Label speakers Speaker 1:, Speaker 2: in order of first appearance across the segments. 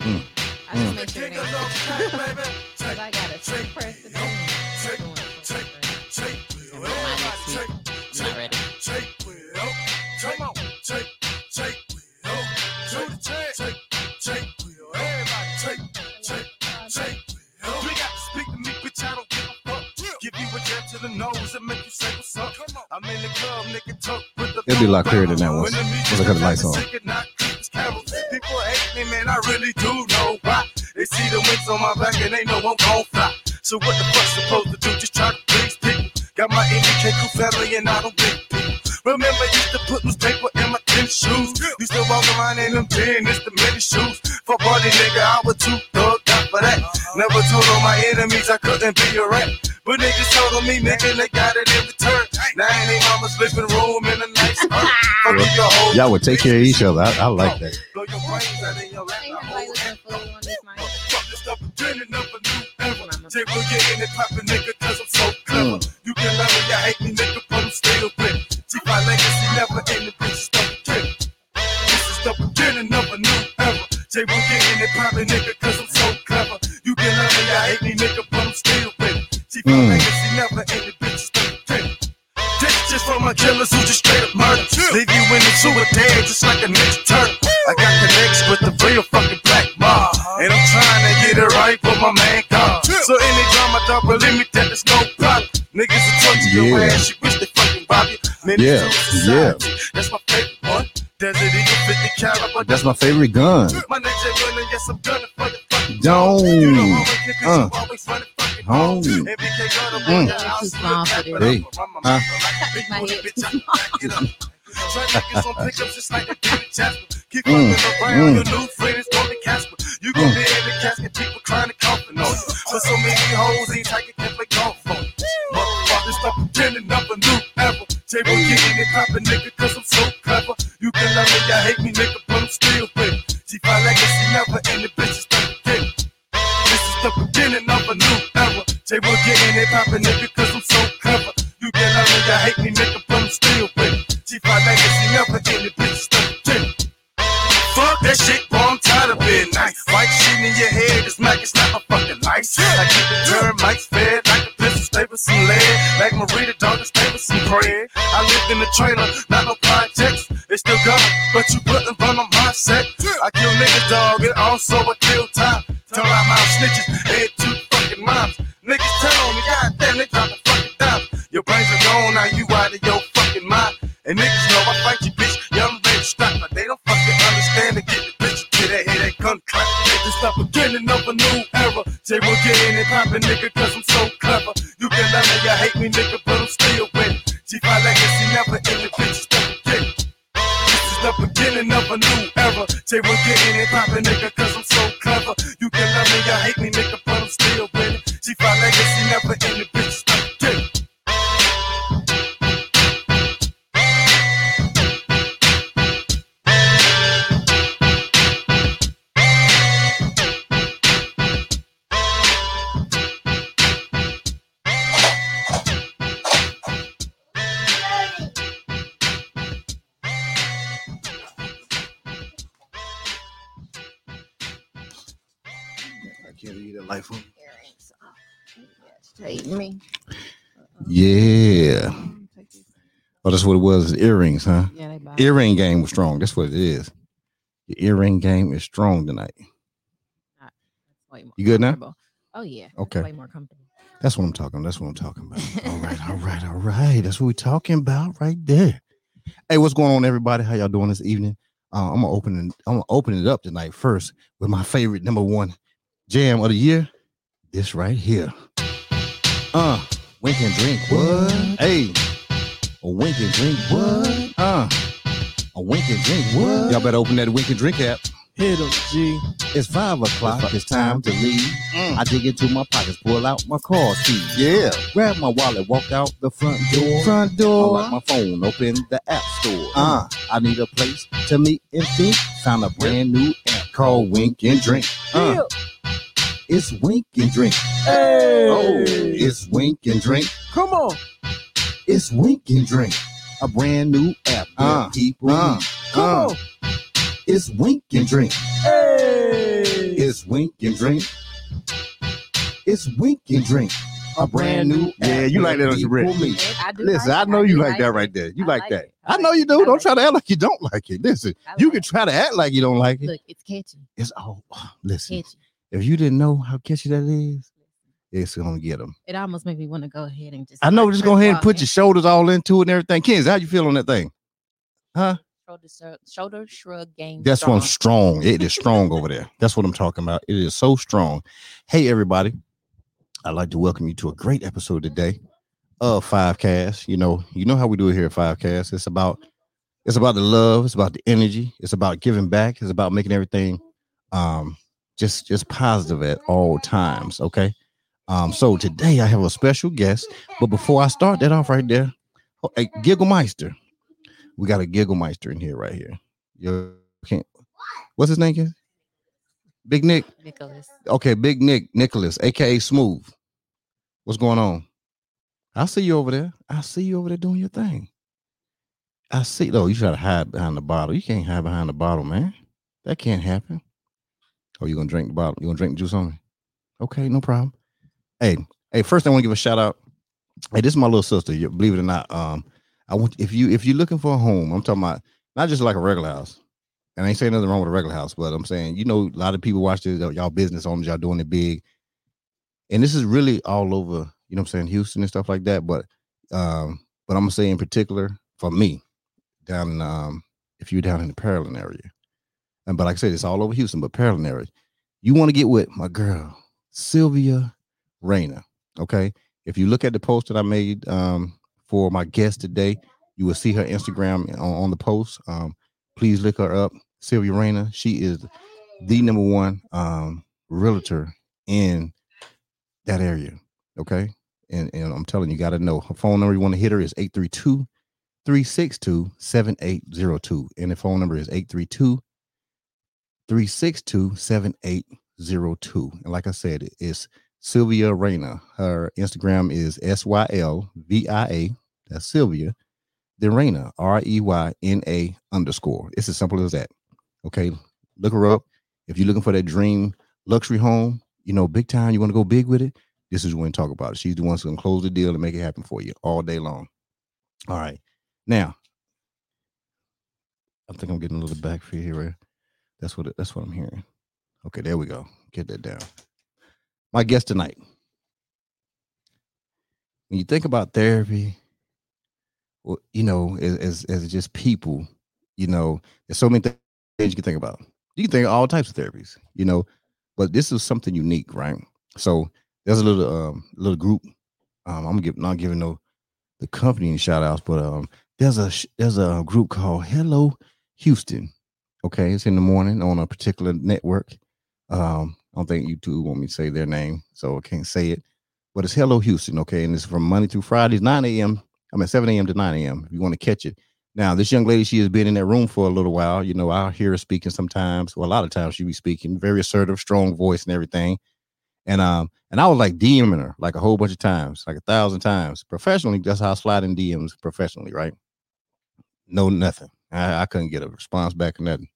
Speaker 1: Mm.
Speaker 2: I just make sure it ain't Cause I got a trick press today. I'm doing it. for free. And then my next week, I'm not ready.
Speaker 1: It'll be a lot clearer than that was. Once I cut the lights on.
Speaker 3: Wings on my back and they know I'm gon' fly. So what the fuck supposed to do? Just try to please people. Got my MK crew family and I don't big people. Remember, used to put newspaper in my tennis shoes. Used to walk around in them tennis, the many shoes. For party nigga, I was too thugged out for that. Never told all my enemies I couldn't be a rat. But niggas told on me, nigga, they got it in return. Now ain't they mama's living room in a nice.
Speaker 1: Y'all would take care of each other. I, I like that.
Speaker 3: In it poppin', nigga, cause I'm so clever. You can love me, you hate me, nigga, but I'm still with it. See my legacy never ending, bitch, stuff again. This is the beginning of a new era. Jay will get in it poppin', nigga, cause I'm so clever. You can love me, you hate me, nigga, but I'm still with it. See my
Speaker 1: Mm.
Speaker 3: legacy never ending, bitch, stuff again. This just for my killers who just straight up murder. Leave you in the sewer dead just like a ninja will touch your
Speaker 1: Yeah.
Speaker 3: ass, you wish they fucking rob you. Many
Speaker 1: Yeah,
Speaker 3: to. That's my favorite one. Desert Eagle 50 caliber.
Speaker 1: That's my favorite gun.
Speaker 3: My nigga running, yes, I'm gunning for the fucking
Speaker 1: Don't.
Speaker 3: You know how we get this,
Speaker 1: Uh.
Speaker 3: always running fucking
Speaker 1: Home.
Speaker 3: home. MBK gun, I'm
Speaker 1: Mm.
Speaker 3: on your
Speaker 2: You're
Speaker 3: house,
Speaker 2: too small for this.
Speaker 1: Hey. Huh?
Speaker 2: My head too
Speaker 3: Try niggas on pickups just like a David Jasper. Keep
Speaker 1: Mm,
Speaker 3: around,
Speaker 1: mm.
Speaker 3: your new friend is gonna Casper. You gon'
Speaker 1: Mm.
Speaker 3: be in the casket, people crying and coughing on you. But so many hoes ain't taking can play golf on you. Pretending up a new era. Jay will get in it poppin', nigga, cause I'm so clever. You can love me, you hate me, nigga, but I'm still with it. See, my legacy never ended, bitches don't it. This is the beginning of a new era. Jay will get in it poppin', nigga, cause I'm so clever. You can love me, you hate me, nigga, but I'm still with it. See, my legacy never ended, bitches don't it. Fuck that shit, bro, I'm tired of being nice. White shit in your head, this Mac is not my fucking life. I keep the termites fed a some lead. Like Marita, dog, with some bread. I lived in the trailer, not no projects. They still got me, but you wouldn't run on my set. I kill niggas, dog, and also I kill time. Tell out my snitches, head two fucking moms. Niggas tell me, goddamn, they drop the fucking dime. Your brains are gone, now you out of your fucking mind. And niggas know I fight you, bitch. Young to strike, but they don't fucking understand and get the bitch to that head, that gun clap. This the beginning of a new era. Jay will get in and poppin', nigga, cause I'm so clever. You can love me, you hate me, nigga, but I'm still with it. G5 legacy never ended, bitches forget it. This is the beginning of a new era. Jay will get in and poppin', nigga, cause I'm so clever. You can love me, you hate me, nigga, but I'm still with it. G5 legacy never ended,
Speaker 2: me.
Speaker 1: Yeah. Oh, that's what it was. Earrings, huh?
Speaker 2: Yeah, they.
Speaker 1: Earring game was strong. That's what it is. Your earring game is strong tonight. You good now?
Speaker 2: Oh yeah.
Speaker 1: Okay.
Speaker 2: Way more comfortable.
Speaker 1: That's what I'm talking. About. That's what I'm talking about. All right, all right, all right. That's what we're talking about right there. Hey, what's going on, everybody? How y'all doing this evening? Uh, I'm gonna open it. I'm gonna open it up tonight first with my favorite number one jam of the year. This right here. Uh, wink and drink. What? Hey, a wink and drink. What? Uh, a wink and drink. What? Y'all better open that wink and drink app.
Speaker 4: Hit him, G.
Speaker 1: It's five o'clock. It's time to leave.
Speaker 4: Mm.
Speaker 1: I dig into my pockets, pull out my car key. Yeah. Grab my wallet, walk out the front door. Front door. Unlock my phone, open the app store. Uh, I need a place to meet and think. Found a brand new app called Wink and Drink. Uh, it's Wink and Drink.
Speaker 4: Hey.
Speaker 1: Oh, it's Wink and Drink.
Speaker 4: Come on.
Speaker 1: It's Wink and Drink. A brand new app. where
Speaker 4: Uh,
Speaker 1: people
Speaker 4: uh,
Speaker 1: meet.
Speaker 4: Come
Speaker 1: Uh,
Speaker 4: on.
Speaker 1: It's Wink and Drink.
Speaker 4: Hey.
Speaker 1: It's Wink and Drink. It's Wink and Drink. A brand new. Yeah, you like that, don't you, Britt?
Speaker 2: I do
Speaker 1: Listen,
Speaker 2: like
Speaker 1: I know
Speaker 2: do
Speaker 1: you like that right there. You
Speaker 2: I
Speaker 1: like
Speaker 2: like
Speaker 1: that.
Speaker 2: it.
Speaker 1: I
Speaker 2: I
Speaker 1: know you do.
Speaker 2: I
Speaker 1: Don't try to act like you don't like it. Listen,
Speaker 2: I
Speaker 1: you can try to act like you don't like it.
Speaker 2: Look, it's catchy.
Speaker 1: It's oh, listen.
Speaker 2: Catchy.
Speaker 1: If you didn't know how catchy that is, it's gonna get them.
Speaker 2: It almost makes me want to go ahead and just.
Speaker 1: I know. Just go ahead and put
Speaker 2: in.
Speaker 1: your shoulders all into it and everything. Kids, how you feel on that thing? Huh?
Speaker 2: shoulder, shrug- shoulder shrug game.
Speaker 1: That's one
Speaker 2: strong.
Speaker 1: strong. It is strong over there. That's what I'm talking about. It is so strong. Hey, everybody. I'd like to welcome you to a great episode today of Five Cast. You know, you know how we do it here at Five Cast. It's about it's about the love, it's about the energy, it's about giving back, it's about making everything um just just positive at all times. Okay. Um, so today I have a special guest, but before I start that off right there, oh, hey, Gigglemeister. We got a Gigglemeister in here right here. You can't what's his name? Ken? Big Nick.
Speaker 2: Nicholas.
Speaker 1: Okay, Big Nick Nicholas, aka Smooth. What's going on? I see you over there. I see you over there doing your thing. I see. though. you try to hide behind the bottle. You can't hide behind the bottle, man. That can't happen. Oh, you gonna drink the bottle? You gonna drink the juice on me? Okay, no problem. Hey, hey. First, I want to give a shout out. Hey, this is my little sister. You believe it or not. Um, I want if you if you're looking for a home, I'm talking about not just like a regular house. And I ain't saying nothing wrong with a regular house, but I'm saying, you know, a lot of people watch this, y'all business owners, y'all doing it big. And this is really all over, you know what I'm saying, Houston and stuff like that. But um, but I'm gonna say in particular for me, down in um, if you're down in the Pearland area. And but like I said, it's all over Houston, but Pearland area. You want to get with my girl, Sylvia Reyna. Okay. If you look at the post that I made um for my guest today, you will see her Instagram on, on the post. Um, please look her up, Sylvia Reyna. She is the number one um realtor in that area. Okay. And, and I'm telling you, you got to know her phone number. You want to hit her is 832 362 7802. And the phone number is 832 362 7802. And like I said, it's Sylvia Reyna. Her Instagram is S Y L V I A. That's Sylvia. Then Reyna, R E Y N A underscore. It's as simple as that. Okay. Look her up. If you're looking for that dream luxury home, you know, big time, you want to go big with it, this is when talk about it. She's the one who's to close the deal and make it happen for you all day long. All right. Now, I think I'm getting a little back for you here. Right? That's what that's what I'm hearing. Okay, there we go. Get that down. My guest tonight. When you think about therapy, well, you know, as as, just people, you know, there's so many things you can think about. You can think all types of therapies, you know, but this is something unique, right? So there's a little um little group. Um, I'm give, not giving no the company any shout outs, but um there's a there's a group called Hello Houston. Okay, it's in the morning on a particular network. Um, I don't think you two want me to say their name, so I can't say it. But it's Hello Houston, okay, and it's from Monday through Fridays, 9 a.m. I mean 7 a.m. to 9 a.m. If you want to catch it. Now, this young lady, she has been in that room for a little while. You know, I'll hear her speaking sometimes. Well, a lot of times she be speaking, very assertive, strong voice and everything. And um, and I was like DMing her like a whole bunch of times, like a thousand times. Professionally, that's how I slide in DMs professionally, right? No, nothing. I, I couldn't get a response back or nothing.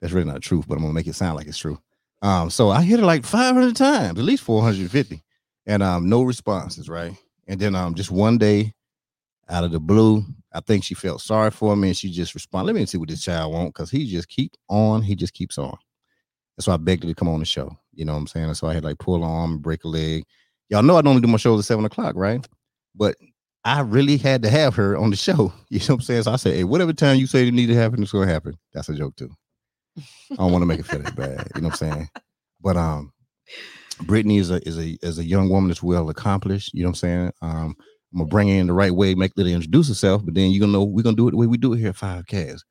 Speaker 1: That's really not truth, but I'm gonna make it sound like it's true. Um, so I hit it like 500 times, at least 450, and um, no responses, right? And then um, just one day, out of the blue, I think she felt sorry for me, and she just responded. Let me see what this child want, because he just keep on, he just keeps on. That's why I begged her to come on the show. You know what I'm saying? So I had like pull arm, break a leg. Y'all know I normally do my shows at seven o'clock, right? But I really had to have her on the show. You know what I'm saying? So I said, hey, whatever time you say you need to happen, it's gonna happen. That's a joke too. I don't want to make it feel that bad. You know what I'm saying? But um, Brittany is a is a is a young woman that's well accomplished. You know what I'm saying? Um, I'm gonna bring her in the right way, make her introduce herself, but then you're gonna know we're gonna do it the way we do it here at Five Cast.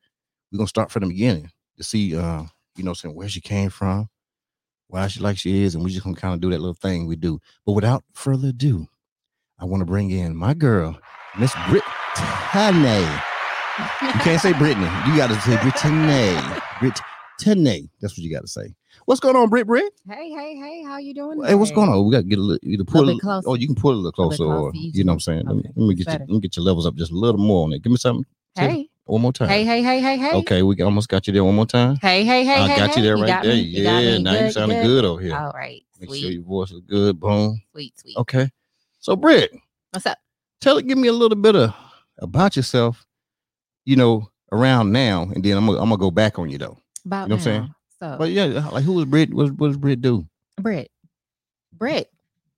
Speaker 1: We're gonna start from the beginning to see uh, you know, saying where she came from, why she like she is, and we just gonna kind of do that little thing we do. But without further ado, I want to bring in my girl, Miss Brittany. You can't say Brittany. You got to say Brittany. Brittany. That's what you got to say. What's going on, Britt? Britt?
Speaker 2: Hey, hey, hey, how you doing?
Speaker 1: Hey, what's going on? We got to get a little, either pull
Speaker 2: Little
Speaker 1: a
Speaker 2: bit closer.
Speaker 1: Oh, you can pull a little
Speaker 2: Little
Speaker 1: closer, or you know what I'm saying. Let me, let me get you, let me get your levels up just a little more on it. Give me something.
Speaker 2: Hey,
Speaker 1: One more time.
Speaker 2: Hey, hey, hey, hey, hey.
Speaker 1: Okay, we almost got you there one more time.
Speaker 2: Hey, hey, hey,
Speaker 1: I
Speaker 2: hey.
Speaker 1: got you there right
Speaker 2: got
Speaker 1: there.
Speaker 2: me? You got
Speaker 1: yeah,
Speaker 2: me?
Speaker 1: now you
Speaker 2: Good,
Speaker 1: sounding good over here.
Speaker 2: All right.
Speaker 1: Make
Speaker 2: Sweet,
Speaker 1: sure your voice is good. Boom.
Speaker 2: sweet, sweet.
Speaker 1: Okay. So, Britt,
Speaker 2: What's up?
Speaker 1: tell it, give me a little bit of about yourself, you know, around now, and then I'm gonna, I'm gonna go back on you though.
Speaker 2: About
Speaker 1: You know what I'm saying?
Speaker 2: So,
Speaker 1: But yeah, like who is Britt? What, what does Britt do?
Speaker 2: Britt. Britt.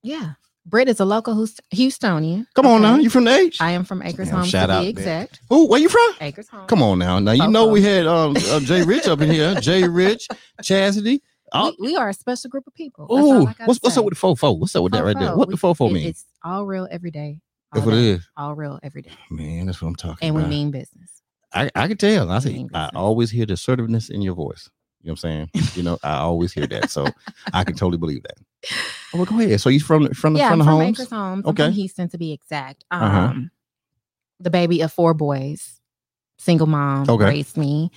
Speaker 2: Yeah. Britt is a local Houstonian.
Speaker 1: Come on now,
Speaker 2: okay?
Speaker 1: you from the H?
Speaker 2: I am from Acres
Speaker 1: Damn,
Speaker 2: Homes
Speaker 1: shout
Speaker 2: to
Speaker 1: out
Speaker 2: be exact.
Speaker 1: Who? Where you from?
Speaker 2: Acres Homes.
Speaker 1: Come on now. Now you know we had um uh, Jay Rich up in here. Jay Rich, Chastity. Oh,
Speaker 2: We, we are a special group of people.
Speaker 1: Ooh, what's what's up with the fofo? What's up with that right there? What the
Speaker 2: we-
Speaker 1: fofo
Speaker 2: it-
Speaker 1: mean?
Speaker 2: It's all real every day.
Speaker 1: That's what it is.
Speaker 2: All real every day.
Speaker 1: Man, that's what I'm talking about.
Speaker 2: And we mean business.
Speaker 1: I, I can tell. I say I always hear the assertiveness in your voice. You know what I'm saying? You know, I always hear that. So I can totally believe that. Oh, well, go ahead. So you from from the
Speaker 2: yeah,
Speaker 1: from the
Speaker 2: from
Speaker 1: homes?
Speaker 2: Acres Homes. I'm
Speaker 1: Okay.
Speaker 2: from Houston to be exact. Um,
Speaker 1: Uh-huh.
Speaker 2: the baby of four boys, single mom
Speaker 1: Okay.
Speaker 2: raised me.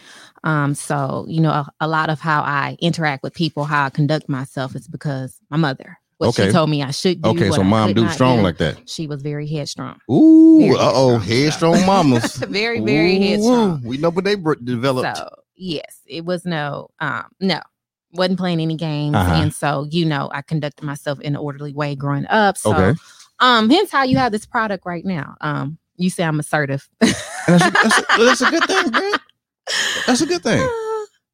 Speaker 2: Um, so you know, a, a lot of how I interact with people, how I conduct myself, is because my mother. What
Speaker 1: Okay.
Speaker 2: she told me I should do.
Speaker 1: Okay, so
Speaker 2: I
Speaker 1: mom do strong
Speaker 2: do.
Speaker 1: like that.
Speaker 2: She was very headstrong.
Speaker 1: Ooh, uh oh,
Speaker 2: headstrong.
Speaker 1: headstrong mamas.
Speaker 2: very, very
Speaker 1: Ooh,
Speaker 2: headstrong.
Speaker 1: We know what they developed.
Speaker 2: So yes, it was no, um, no, wasn't playing any games,
Speaker 1: Uh-huh.
Speaker 2: and so you know, I conducted myself in an orderly way growing up. So,
Speaker 1: Okay.
Speaker 2: um, hence how you have this product right now. Um, you say I'm assertive.
Speaker 1: That's, a, that's, a, that's a good thing, man. That's a good thing.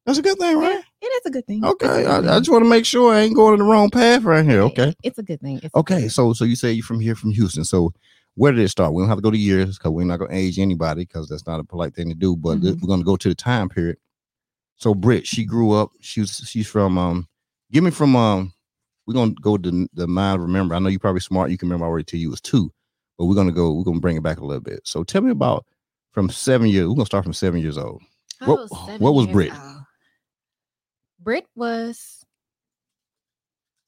Speaker 1: That's a good thing, right?
Speaker 2: it is a good thing.
Speaker 1: Okay,
Speaker 2: good
Speaker 1: I, I just want to make sure I ain't going in the wrong path right here. Okay.
Speaker 2: it's a good thing. It's
Speaker 1: Okay,
Speaker 2: good
Speaker 1: so so you say you're from here, from Houston. So where did it start? We don't have to go to years because we're not gonna age anybody because that's not a polite thing to do. But th-
Speaker 2: Mhm.
Speaker 1: we're gonna go to the time period. So Britt, she grew up. She's she's from um. Give me from um. We're gonna go to the- the mind. Remember, I know you're probably smart. You can remember already till you was two, but we're gonna go. We're gonna bring it back a little bit. So tell me about from seven years. We're gonna start from seven years old.
Speaker 2: Thing.
Speaker 1: what-
Speaker 2: Oh, seven
Speaker 1: what was
Speaker 2: years
Speaker 1: Brit?
Speaker 2: old. Brit was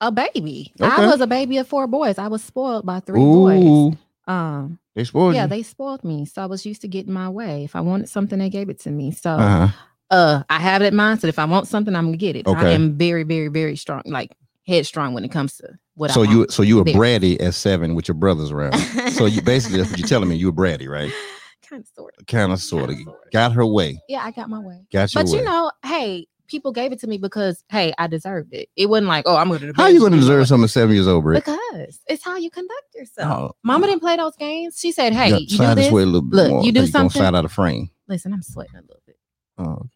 Speaker 2: a baby. I was a baby of four boys. I was spoiled by three boys. Um,
Speaker 1: they spoiled
Speaker 2: yeah,
Speaker 1: you.
Speaker 2: they spoiled me. So I was used to getting my way. If I wanted something, they gave it to me. So
Speaker 1: uh-huh.
Speaker 2: uh I have that mindset. If I want something, I'm gonna get it.
Speaker 1: Okay.
Speaker 2: I am very, very, very strong, like headstrong when it comes to what
Speaker 1: So
Speaker 2: I
Speaker 1: you
Speaker 2: want.
Speaker 1: so you were
Speaker 2: Very.
Speaker 1: bratty at seven with your brothers around. so you basically that's what you're telling me. You were bratty, right?
Speaker 2: kind of sort of.
Speaker 1: Kind of, sort of. Got her way.
Speaker 2: Yeah, I got my way.
Speaker 1: Got your
Speaker 2: But
Speaker 1: way.
Speaker 2: you know, hey, people gave it to me because hey, I deserved it. It wasn't like, oh, I'm gonna
Speaker 1: How you going to deserve something at seven years old, Britt?
Speaker 2: Because it's how you conduct yourself.
Speaker 1: Oh,
Speaker 2: Mama didn't play those games. She said, Hey,
Speaker 1: yeah,
Speaker 2: you do this.
Speaker 1: way a little bit
Speaker 2: Look,
Speaker 1: more.
Speaker 2: you do
Speaker 1: gonna
Speaker 2: something-
Speaker 1: slide out of frame.
Speaker 2: Listen, I'm sweating a little bit.
Speaker 1: Oh,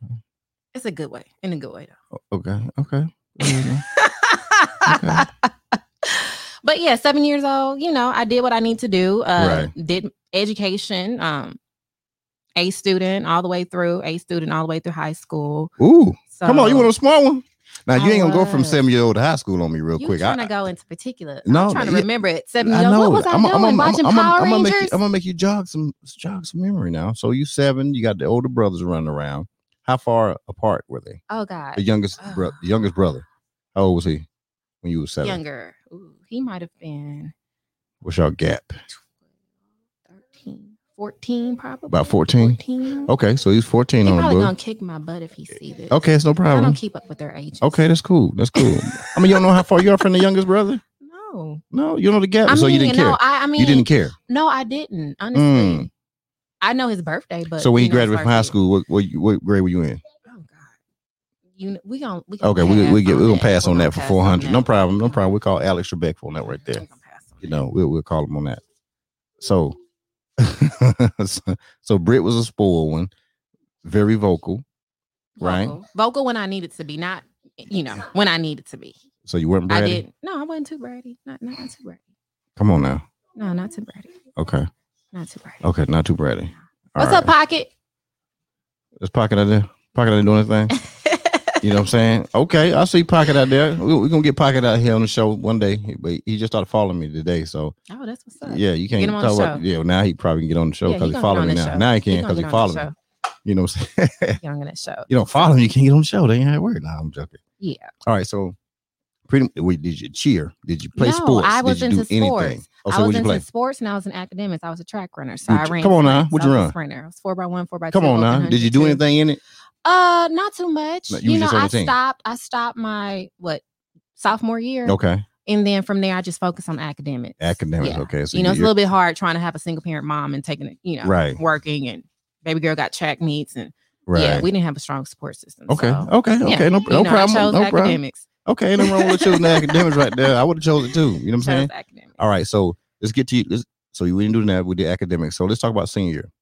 Speaker 2: It's a good way. In a good way though.
Speaker 1: okay, okay. okay.
Speaker 2: but yeah, seven years old, you know, I did what I need to do. Uh
Speaker 1: Right.
Speaker 2: did education, um, A student all the way through, A student all the way through high school.
Speaker 1: Ooh, come on, you want a small one? Now you
Speaker 2: I
Speaker 1: ain't gonna go from seven year old to high school on me real
Speaker 2: you
Speaker 1: quick.
Speaker 2: trying
Speaker 1: I,
Speaker 2: to go into particular?
Speaker 1: No,
Speaker 2: I'm trying to
Speaker 1: yeah,
Speaker 2: remember it. Seven
Speaker 1: I
Speaker 2: years old. What was I
Speaker 1: I'm,
Speaker 2: doing?
Speaker 1: I'm, I'm,
Speaker 2: Watching
Speaker 1: I'm,
Speaker 2: Power
Speaker 1: I'm, gonna
Speaker 2: Rangers.
Speaker 1: make you, I'm gonna make you jog some jog some memory now. So you seven, you got the older brothers running around. How far apart were they?
Speaker 2: oh God,
Speaker 1: The youngest, brother. the youngest brother. How old was he when you was seven?
Speaker 2: younger. Ooh, he might have been
Speaker 1: What's your gap?
Speaker 2: 13, 14 probably.
Speaker 1: About 14?
Speaker 2: 14.
Speaker 1: Okay, so he's 14
Speaker 2: He
Speaker 1: on the
Speaker 2: probably
Speaker 1: book.
Speaker 2: gonna kick my butt if he see this.
Speaker 1: Okay, it's no problem I
Speaker 2: don't keep up with their age
Speaker 1: Okay, that's cool. That's cool. I mean, you don't know how far you are from the youngest brother?
Speaker 2: No.
Speaker 1: No, you don't know the gap.
Speaker 2: I
Speaker 1: so
Speaker 2: mean,
Speaker 1: you didn't care.
Speaker 2: no, I, I mean,
Speaker 1: you didn't care.
Speaker 2: No, I didn't. Honestly,
Speaker 1: Mm.
Speaker 2: I know his birthday, but
Speaker 1: so when
Speaker 2: you
Speaker 1: you
Speaker 2: know, as
Speaker 1: graduated from high school, what, what, what grade were you in?
Speaker 2: Oh God, you we gonna we gonna
Speaker 1: Okay, we, we get we gonna pass on that for
Speaker 2: pass
Speaker 1: four
Speaker 2: on
Speaker 1: hundred. No problem, no problem. We call Alex Trebek on that right there.
Speaker 2: gonna pass on
Speaker 1: You know, we'll we'll call him on that. So, so, so Britt was a spoiled one, very vocal. right?
Speaker 2: Vocal. vocal when I needed to be, not you know when I needed to be.
Speaker 1: So you weren't
Speaker 2: I
Speaker 1: bratty.
Speaker 2: did no, I wasn't too bratty. Not not, too bratty.
Speaker 1: Come on now.
Speaker 2: No, not too bratty.
Speaker 1: Okay,
Speaker 2: Not too bratty.
Speaker 1: okay, not too bratty. All
Speaker 2: What's
Speaker 1: right.
Speaker 2: up, Pocket?
Speaker 1: There's Pocket out there. Pocket out there doing his thing. You know what I'm saying? Okay, I see Pocket out there. We're we gonna get Pocket out here on the show one day, but he just started following me today. So
Speaker 2: oh, that's what's up.
Speaker 1: yeah, you can't
Speaker 2: Get him on
Speaker 1: talk
Speaker 2: the
Speaker 1: about
Speaker 2: show.
Speaker 1: yeah. Now he probably can get on the show
Speaker 2: Yeah,
Speaker 1: because
Speaker 2: he
Speaker 1: he, following me now.
Speaker 2: show.
Speaker 1: Now he
Speaker 2: He
Speaker 1: can't because he
Speaker 2: get on
Speaker 1: following me. You know what I'm saying?
Speaker 2: Get on that show.
Speaker 1: you don't follow him, you can't get on the show. They ain't how it work. Nah, I'm joking.
Speaker 2: Yeah.
Speaker 1: All right, so pretty. Wait, did you cheer? Did you play
Speaker 2: No,
Speaker 1: sports?
Speaker 2: Oh, I was into sports.
Speaker 1: anything? Oh,
Speaker 2: I was into sports and I was in academics. I was a track runner, so
Speaker 1: You
Speaker 2: I ran.
Speaker 1: come on now, what'd you run?
Speaker 2: Sprinter. I was four by one, four by two.
Speaker 1: Come on now. Did you do anything in it?
Speaker 2: Uh, not too much.
Speaker 1: No, you
Speaker 2: you know, I stopped. I stopped my what sophomore year,
Speaker 1: Okay,
Speaker 2: and then from there I just focused on academics.
Speaker 1: academics.
Speaker 2: Yeah.
Speaker 1: Okay, so
Speaker 2: you know, it's a little bit hard trying to have a single parent mom and taking it, you know,
Speaker 1: Right.
Speaker 2: working and baby girl got track meets, and
Speaker 1: Right.
Speaker 2: yeah, we didn't have a strong support system.
Speaker 1: okay.
Speaker 2: so,
Speaker 1: okay.
Speaker 2: yeah,
Speaker 1: Okay. No, no
Speaker 2: know,
Speaker 1: problem. No problem.
Speaker 2: academics.
Speaker 1: Okay. Ain't nothing wrong with choosing academics right there. I would have chosen it too. You know what I'm saying?
Speaker 2: Academics.
Speaker 1: All right. So let's get to you. Let's, so you didn't do that. We did academics. So let's talk about senior year.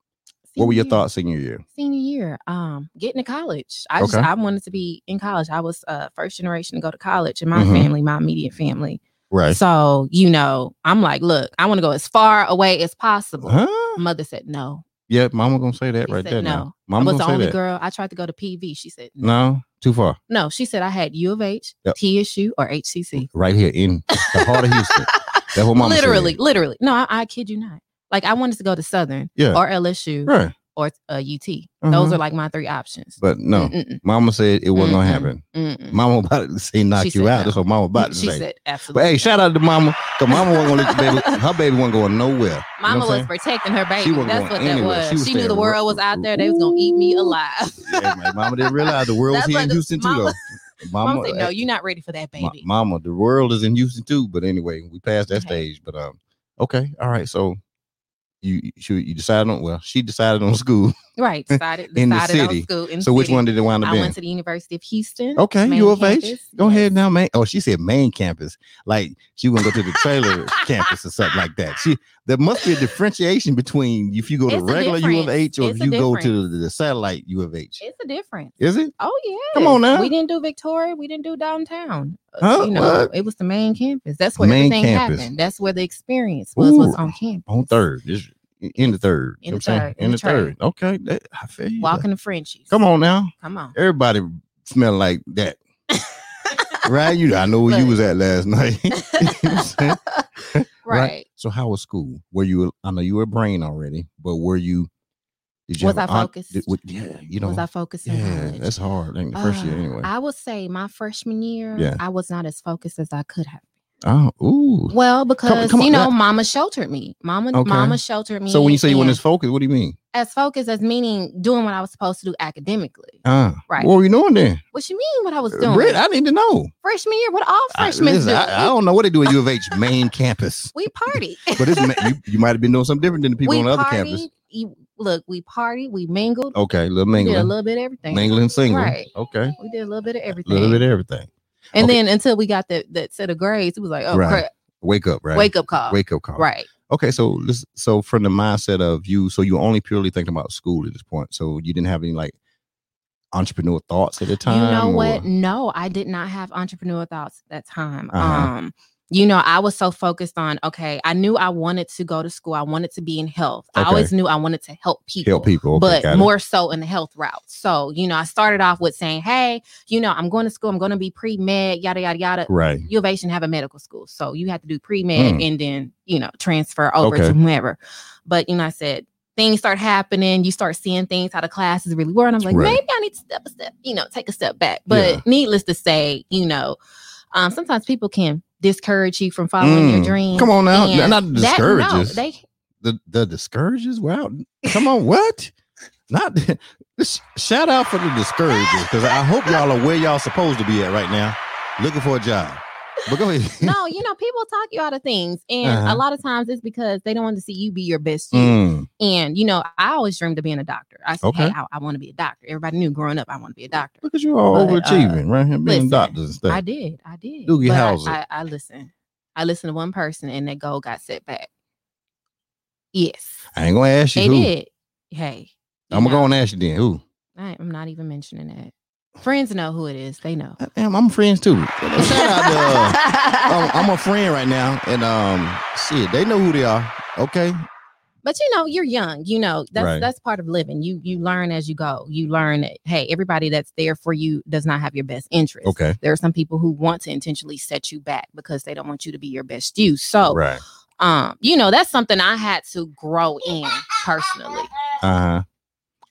Speaker 1: What were your
Speaker 2: year.
Speaker 1: thoughts senior year?
Speaker 2: Senior year, um, getting to college. I just I wanted to be in college. I was uh first generation to go to college in my
Speaker 1: Mhm.
Speaker 2: family, my immediate family.
Speaker 1: Right.
Speaker 2: So, you know, I'm like, look, I want to go as far away as possible.
Speaker 1: Huh?
Speaker 2: Mother said no.
Speaker 1: Yeah, mama gonna say that
Speaker 2: She
Speaker 1: right
Speaker 2: said
Speaker 1: there.
Speaker 2: no.
Speaker 1: Now.
Speaker 2: I
Speaker 1: Mama
Speaker 2: was the only
Speaker 1: that.
Speaker 2: girl. I tried to go to PV. She said no.
Speaker 1: No, too far.
Speaker 2: No, she said I had U of H,
Speaker 1: Yep.
Speaker 2: TSU, or HCC.
Speaker 1: Right here in the heart of Houston. That's what mama said.
Speaker 2: literally, literally. No, I, I kid you not. Like I wanted to go to Southern
Speaker 1: Yeah.
Speaker 2: or LSU
Speaker 1: Right.
Speaker 2: or uh, UT.
Speaker 1: Uh-huh.
Speaker 2: Those are like my three options.
Speaker 1: But no,
Speaker 2: Mm-mm,
Speaker 1: mama said it wasn't gonna happen.
Speaker 2: mm-mm.
Speaker 1: Mama about to say knock
Speaker 2: She
Speaker 1: you out.
Speaker 2: no.
Speaker 1: That's what mama about to say.
Speaker 2: she
Speaker 1: say.
Speaker 2: said absolutely.
Speaker 1: But hey, shout out to mama. Cause mama wasn't gonna let the baby. Her baby wasn't going nowhere. You know
Speaker 2: Mama was protecting her baby. That's what that was.
Speaker 1: She
Speaker 2: She, knew the world was out there. They was gonna eat me alive.
Speaker 1: Yeah, man, mama didn't realize the world was here in
Speaker 2: the-
Speaker 1: Houston too,
Speaker 2: mama-
Speaker 1: though.
Speaker 2: Mama,
Speaker 1: Mama,
Speaker 2: said, "No,
Speaker 1: eh,
Speaker 2: you're not ready for that, baby."
Speaker 1: mama, the world is in Houston too. But anyway, we passed that
Speaker 2: Okay.
Speaker 1: stage. But um, okay, all right. So you you you decided on well, she decided on school.
Speaker 2: right. Decided,
Speaker 1: In the city.
Speaker 2: on school. In
Speaker 1: so which one did it wind up
Speaker 2: I
Speaker 1: being?
Speaker 2: went to the University of Houston.
Speaker 1: Okay,
Speaker 2: main
Speaker 1: U of H.
Speaker 2: campus.
Speaker 1: Go ahead now, man. Oh, she said main campus. Like she wouldn't go to the trailer campus or something like that. She there must be a differentiation between if you go to
Speaker 2: It's
Speaker 1: regular U of. H or
Speaker 2: It's
Speaker 1: if you go to the, the satellite U of H.
Speaker 2: It's a difference.
Speaker 1: Is it?
Speaker 2: Oh yeah.
Speaker 1: Come on now.
Speaker 2: We didn't do Victoria. We didn't do downtown. Uh,
Speaker 1: Huh?
Speaker 2: You know, it was the main campus. That's where
Speaker 1: Main
Speaker 2: everything
Speaker 1: campus.
Speaker 2: happened. That's where the experience was. Was on campus.
Speaker 1: On third. Just in the third.
Speaker 2: In
Speaker 1: You know
Speaker 2: the
Speaker 1: what I'm saying?
Speaker 2: third,
Speaker 1: In the
Speaker 2: third.
Speaker 1: Okay. that- I feel you.
Speaker 2: Walking the Frenchy's.
Speaker 1: Come on now.
Speaker 2: Come on.
Speaker 1: Everybody smell like that. right? You I know where you was at last night. What
Speaker 2: Right.
Speaker 1: So how was school? Were you I know you were a brain already, but were you did you
Speaker 2: Was I focused?
Speaker 1: did- yeah, you know.
Speaker 2: was I focused in
Speaker 1: yeah,
Speaker 2: college?
Speaker 1: that's hard. I the first year
Speaker 2: Uh,
Speaker 1: anyway.
Speaker 2: I would say my freshman year,
Speaker 1: Yeah.
Speaker 2: I was not as focused as I could have.
Speaker 1: Oh, ooh.
Speaker 2: Well, because
Speaker 1: come on,
Speaker 2: you know, mama sheltered me. Mama,
Speaker 1: Okay.
Speaker 2: mama sheltered me.
Speaker 1: So when you say you weren't
Speaker 2: and
Speaker 1: as focused, what do you mean?
Speaker 2: as focused as meaning doing what I was supposed to do academically.
Speaker 1: Ah,
Speaker 2: Right.
Speaker 1: What were you doing then?
Speaker 2: What you mean? What I was doing?
Speaker 1: Britt, I need to know.
Speaker 2: freshman year, what all
Speaker 1: I,
Speaker 2: freshmen
Speaker 1: listen,
Speaker 2: do?
Speaker 1: I, I don't know what they do at U of H main campus,
Speaker 2: we party.
Speaker 1: but it's, you, you might have been doing something different than the people
Speaker 2: we
Speaker 1: on the other campus.
Speaker 2: You, look, we party, We mingled.
Speaker 1: Okay, little
Speaker 2: we did a little bit of everything.
Speaker 1: mingling, singling.
Speaker 2: Right.
Speaker 1: Okay,
Speaker 2: We did a little bit of everything.
Speaker 1: a little bit of everything.
Speaker 2: And
Speaker 1: okay.
Speaker 2: then until we got that that set of grades, it was like, oh
Speaker 1: Right.
Speaker 2: crap,
Speaker 1: Wake up, right?
Speaker 2: wake up call.
Speaker 1: Wake up call.
Speaker 2: Right.
Speaker 1: Okay, so this so from the mindset of you, so you only purely thinking about school at this point. So you didn't have any like entrepreneur thoughts at the time.
Speaker 2: You know what? No, I did not have entrepreneur thoughts at that time.
Speaker 1: Uh-huh.
Speaker 2: Um, you know, I was so focused on okay, I knew I wanted to go to school. I wanted to be in health. I always knew I wanted to help people.
Speaker 1: Help people, okay,
Speaker 2: but
Speaker 1: it.
Speaker 2: more so in the health route. So, you know, I started off with saying, Hey, you know, I'm going to school, I'm going to be pre-med, yada yada yada.
Speaker 1: Right.
Speaker 2: U of H didn't have a medical school. So you had to do pre-med
Speaker 1: Mm.
Speaker 2: and then, you know, transfer over
Speaker 1: Okay.
Speaker 2: to whomever. But you know, I said things start happening, you start seeing things how the classes really were. And I'm like,
Speaker 1: Right.
Speaker 2: maybe I need to step a step, you know, take a step back. But
Speaker 1: Yeah.
Speaker 2: needless to say, you know, um, sometimes people can discourage you from following your
Speaker 1: Mm.
Speaker 2: dreams.
Speaker 1: Come on now,
Speaker 2: and
Speaker 1: not the
Speaker 2: that- no,
Speaker 1: discourages.
Speaker 2: they
Speaker 1: the the discourages. Wow, come on, what? Not shout out for the discourages because I hope y'all are where y'all supposed to be at right now, looking for a job. But go ahead.
Speaker 2: no, you know, people talk you out of things. And
Speaker 1: Uh-huh.
Speaker 2: a lot of times it's because they don't want to see you be your best you.
Speaker 1: Mm,
Speaker 2: And you know, I always dreamed of being a doctor. I said,
Speaker 1: Okay.
Speaker 2: Hey, I, I want to be a doctor. Everybody knew growing up I want to be a doctor.
Speaker 1: Because you all
Speaker 2: But, uh,
Speaker 1: overachieving, right here, being
Speaker 2: listen,
Speaker 1: doctors and stuff.
Speaker 2: I did. I did.
Speaker 1: Doogie
Speaker 2: But I-
Speaker 1: Howser.
Speaker 2: I, I listen. I listened to one person and that goal got set back. Yes.
Speaker 1: I ain't gonna ask you
Speaker 2: They
Speaker 1: who.
Speaker 2: did. Hey.
Speaker 1: I'm gonna go and ask you then. Who?
Speaker 2: I, I'm not even mentioning that. Friends know who it is. They know.
Speaker 1: Damn, I'm friends too. Shout out to. Uh, I'm, I'm a friend right now, and um, shit, they know who they are. Okay,
Speaker 2: but you know, you're young. You know, that's
Speaker 1: Right.
Speaker 2: that's part of living. You you learn as you go. You learn that hey, everybody that's there for you does not have your best interest.
Speaker 1: okay,
Speaker 2: There are some people who want to intentionally set you back because they don't want you to be your best you. So
Speaker 1: right.
Speaker 2: um, you know, that's something I had to grow in personally.
Speaker 1: Uh huh.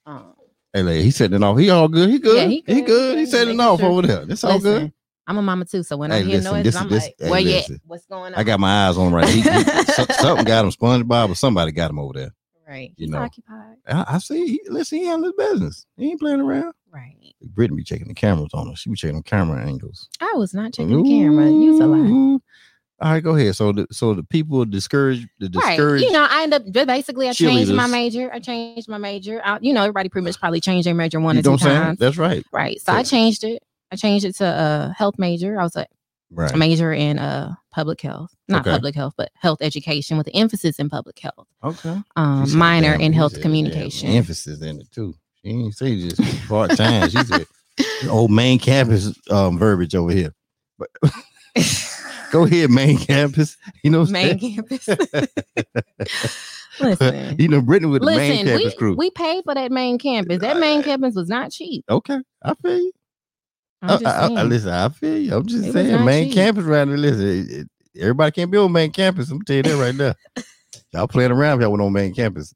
Speaker 2: Um,
Speaker 1: Hey, lady, he setting it off. He all good. He good.
Speaker 2: Yeah,
Speaker 1: he
Speaker 2: he
Speaker 1: good.
Speaker 2: good.
Speaker 1: He
Speaker 2: He's
Speaker 1: setting it off
Speaker 2: sure.
Speaker 1: over there. That's all good.
Speaker 2: I'm a mama too, so when I hear
Speaker 1: listen,
Speaker 2: noises,
Speaker 1: this
Speaker 2: I'm
Speaker 1: this-
Speaker 2: like,
Speaker 1: hey,
Speaker 2: where you at? What's going on?
Speaker 1: I got my eyes on him right. He, he, something got him. SpongeBob or somebody got him over there.
Speaker 2: right.
Speaker 1: you
Speaker 2: He's
Speaker 1: know.
Speaker 2: occupied.
Speaker 1: I, I see. He, listen, he handle his business. He ain't playing around.
Speaker 2: Right.
Speaker 1: Brittany be checking the cameras on her. She be checking the camera angles.
Speaker 2: I was not checking the camera. You was a lot.
Speaker 1: All right, go ahead. So the so the people discourage the
Speaker 2: Right.
Speaker 1: discouraged.
Speaker 2: You know, I end up basically I changed my major. I changed my major. I, you know, everybody pretty much probably changed their major one
Speaker 1: you
Speaker 2: or two
Speaker 1: what I'm saying?
Speaker 2: times.
Speaker 1: That's right.
Speaker 2: Right. So I changed it. I changed it to a health major. I was a
Speaker 1: Right.
Speaker 2: major in uh public health, not
Speaker 1: Okay.
Speaker 2: public health, but health education with an emphasis in public health.
Speaker 1: Okay.
Speaker 2: Um, minor in health
Speaker 1: said,
Speaker 2: communication.
Speaker 1: Emphasis in it too. She didn't say just part time. She said old main campus um verbiage over here. But go ahead, main campus. You know,
Speaker 2: main campus. Listen.
Speaker 1: you know, Brittany with the main campus
Speaker 2: we,
Speaker 1: crew.
Speaker 2: we paid for that main campus. That main uh, campus was not cheap.
Speaker 1: okay, I feel you.
Speaker 2: I'm
Speaker 1: I,
Speaker 2: just
Speaker 1: uh, I-
Speaker 2: I-
Speaker 1: listen, I feel you. I'm just
Speaker 2: It
Speaker 1: saying, main
Speaker 2: cheap.
Speaker 1: campus right there. Listen, it- it- everybody can't be on main campus. I'm telling you that right now. y'all playing around if y'all went on main campus.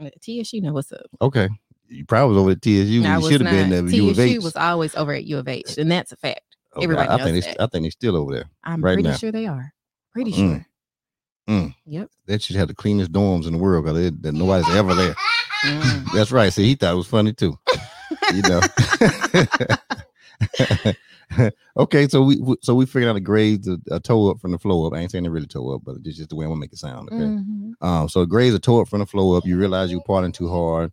Speaker 2: Uh, TSU know what's up.
Speaker 1: Okay, you probably was over at TSU.
Speaker 2: I
Speaker 1: You should have been
Speaker 2: not.
Speaker 1: there. but You of
Speaker 2: TSU was always over at U of H, and that's a fact.
Speaker 1: Okay,
Speaker 2: everybody
Speaker 1: I, I think they,
Speaker 2: that.
Speaker 1: I think they're still over there.
Speaker 2: I'm
Speaker 1: Right
Speaker 2: pretty
Speaker 1: now.
Speaker 2: sure they are. Pretty
Speaker 1: Mm.
Speaker 2: sure.
Speaker 1: Mm.
Speaker 2: Yep.
Speaker 1: They should have the cleanest dorms in the world because nobody's ever there.
Speaker 2: Mm.
Speaker 1: That's right. See, he thought it was funny too. You know. okay, so we we- so we figured out the grades a, a toe up from the flow up. I ain't saying they really toe up, but it's just the way I'm gonna make it sound. Okay.
Speaker 2: Mhm.
Speaker 1: Um, so grades a toe up from the flow up. You realize you're partying too hard.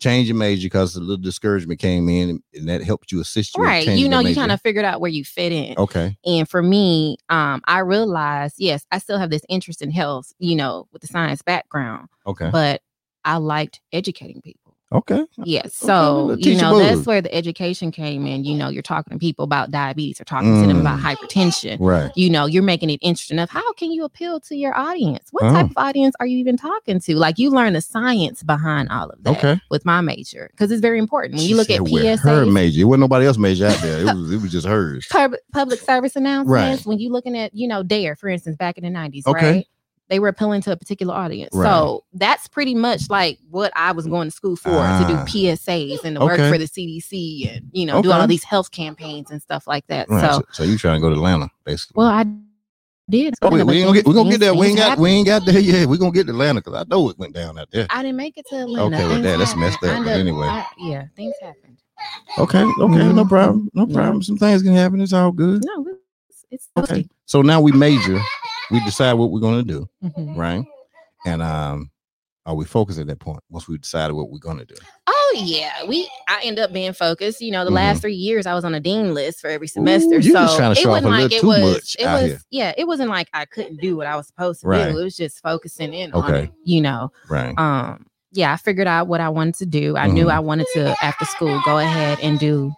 Speaker 1: Change your major because a little discouragement came in, and, that helped you assist you.
Speaker 2: Right. You know, you kind of figured out where you fit in.
Speaker 1: okay.
Speaker 2: And for me, um, I realized, yes, I still have this interest in health, you know, with the science background,
Speaker 1: Okay.
Speaker 2: but I liked educating people.
Speaker 1: Okay.
Speaker 2: Yes. So, you know, that's where the education came in. You know, you're talking to people about diabetes or talking to them about
Speaker 1: Mm.
Speaker 2: hypertension.
Speaker 1: Right.
Speaker 2: You know, you're making it interesting enough. How can you appeal to your audience? What
Speaker 1: Oh.
Speaker 2: type of audience are you even talking to? Like you learn the science behind all of that
Speaker 1: Okay.
Speaker 2: with my major because it's very important. When
Speaker 1: She
Speaker 2: you look at
Speaker 1: PSA. her major. It wasn't nobody else major out there. It was it was just hers.
Speaker 2: pub- public service announcements,
Speaker 1: Right.
Speaker 2: when you're looking at, you know, DARE, for instance, back in the 90s,
Speaker 1: Okay.
Speaker 2: right? They were appealing to a particular audience.
Speaker 1: Right.
Speaker 2: So that's pretty much like what I was going to school for to
Speaker 1: Ah.
Speaker 2: do PSAs and to work for the CDC and, you know, do all these health campaigns and stuff like that.
Speaker 1: Right.
Speaker 2: So,
Speaker 1: So, you trying to go to Atlanta, basically.
Speaker 2: well, I did.
Speaker 1: Oh, we, we ain't gonna get, we gonna get there. We ain't got we ain't got there yet. We gonna get to Atlanta because I know it went down out there.
Speaker 2: I didn't make it to Atlanta.
Speaker 1: Okay, well,
Speaker 2: Things
Speaker 1: that- that's messed up,
Speaker 2: ended-
Speaker 1: anyway.
Speaker 2: I- yeah, things happened.
Speaker 1: Okay, okay, no
Speaker 2: Mhm.
Speaker 1: problem, no
Speaker 2: Yeah.
Speaker 1: problem. Some things can happen. It's all good.
Speaker 2: No, it's, it's
Speaker 1: Okay. So now we major. We decide what we're gonna do,
Speaker 2: Mhm.
Speaker 1: right? And um, are we focused at that point once we decided what we're gonna do?
Speaker 2: Oh yeah, we. I end up being focused. You know, the
Speaker 1: Mhm.
Speaker 2: last three years I was on a dean list for every semester.
Speaker 1: you
Speaker 2: so
Speaker 1: just to
Speaker 2: it
Speaker 1: show off
Speaker 2: wasn't
Speaker 1: a
Speaker 2: like it
Speaker 1: too
Speaker 2: was.
Speaker 1: much
Speaker 2: it was.
Speaker 1: here.
Speaker 2: Yeah, it wasn't like I couldn't do what I was supposed to
Speaker 1: Right.
Speaker 2: do. It was just focusing in on
Speaker 1: Okay.
Speaker 2: it. You know.
Speaker 1: Right.
Speaker 2: Um. Yeah, I figured out what I wanted to do. I knew
Speaker 1: Mhm.
Speaker 2: I wanted to after school go ahead and do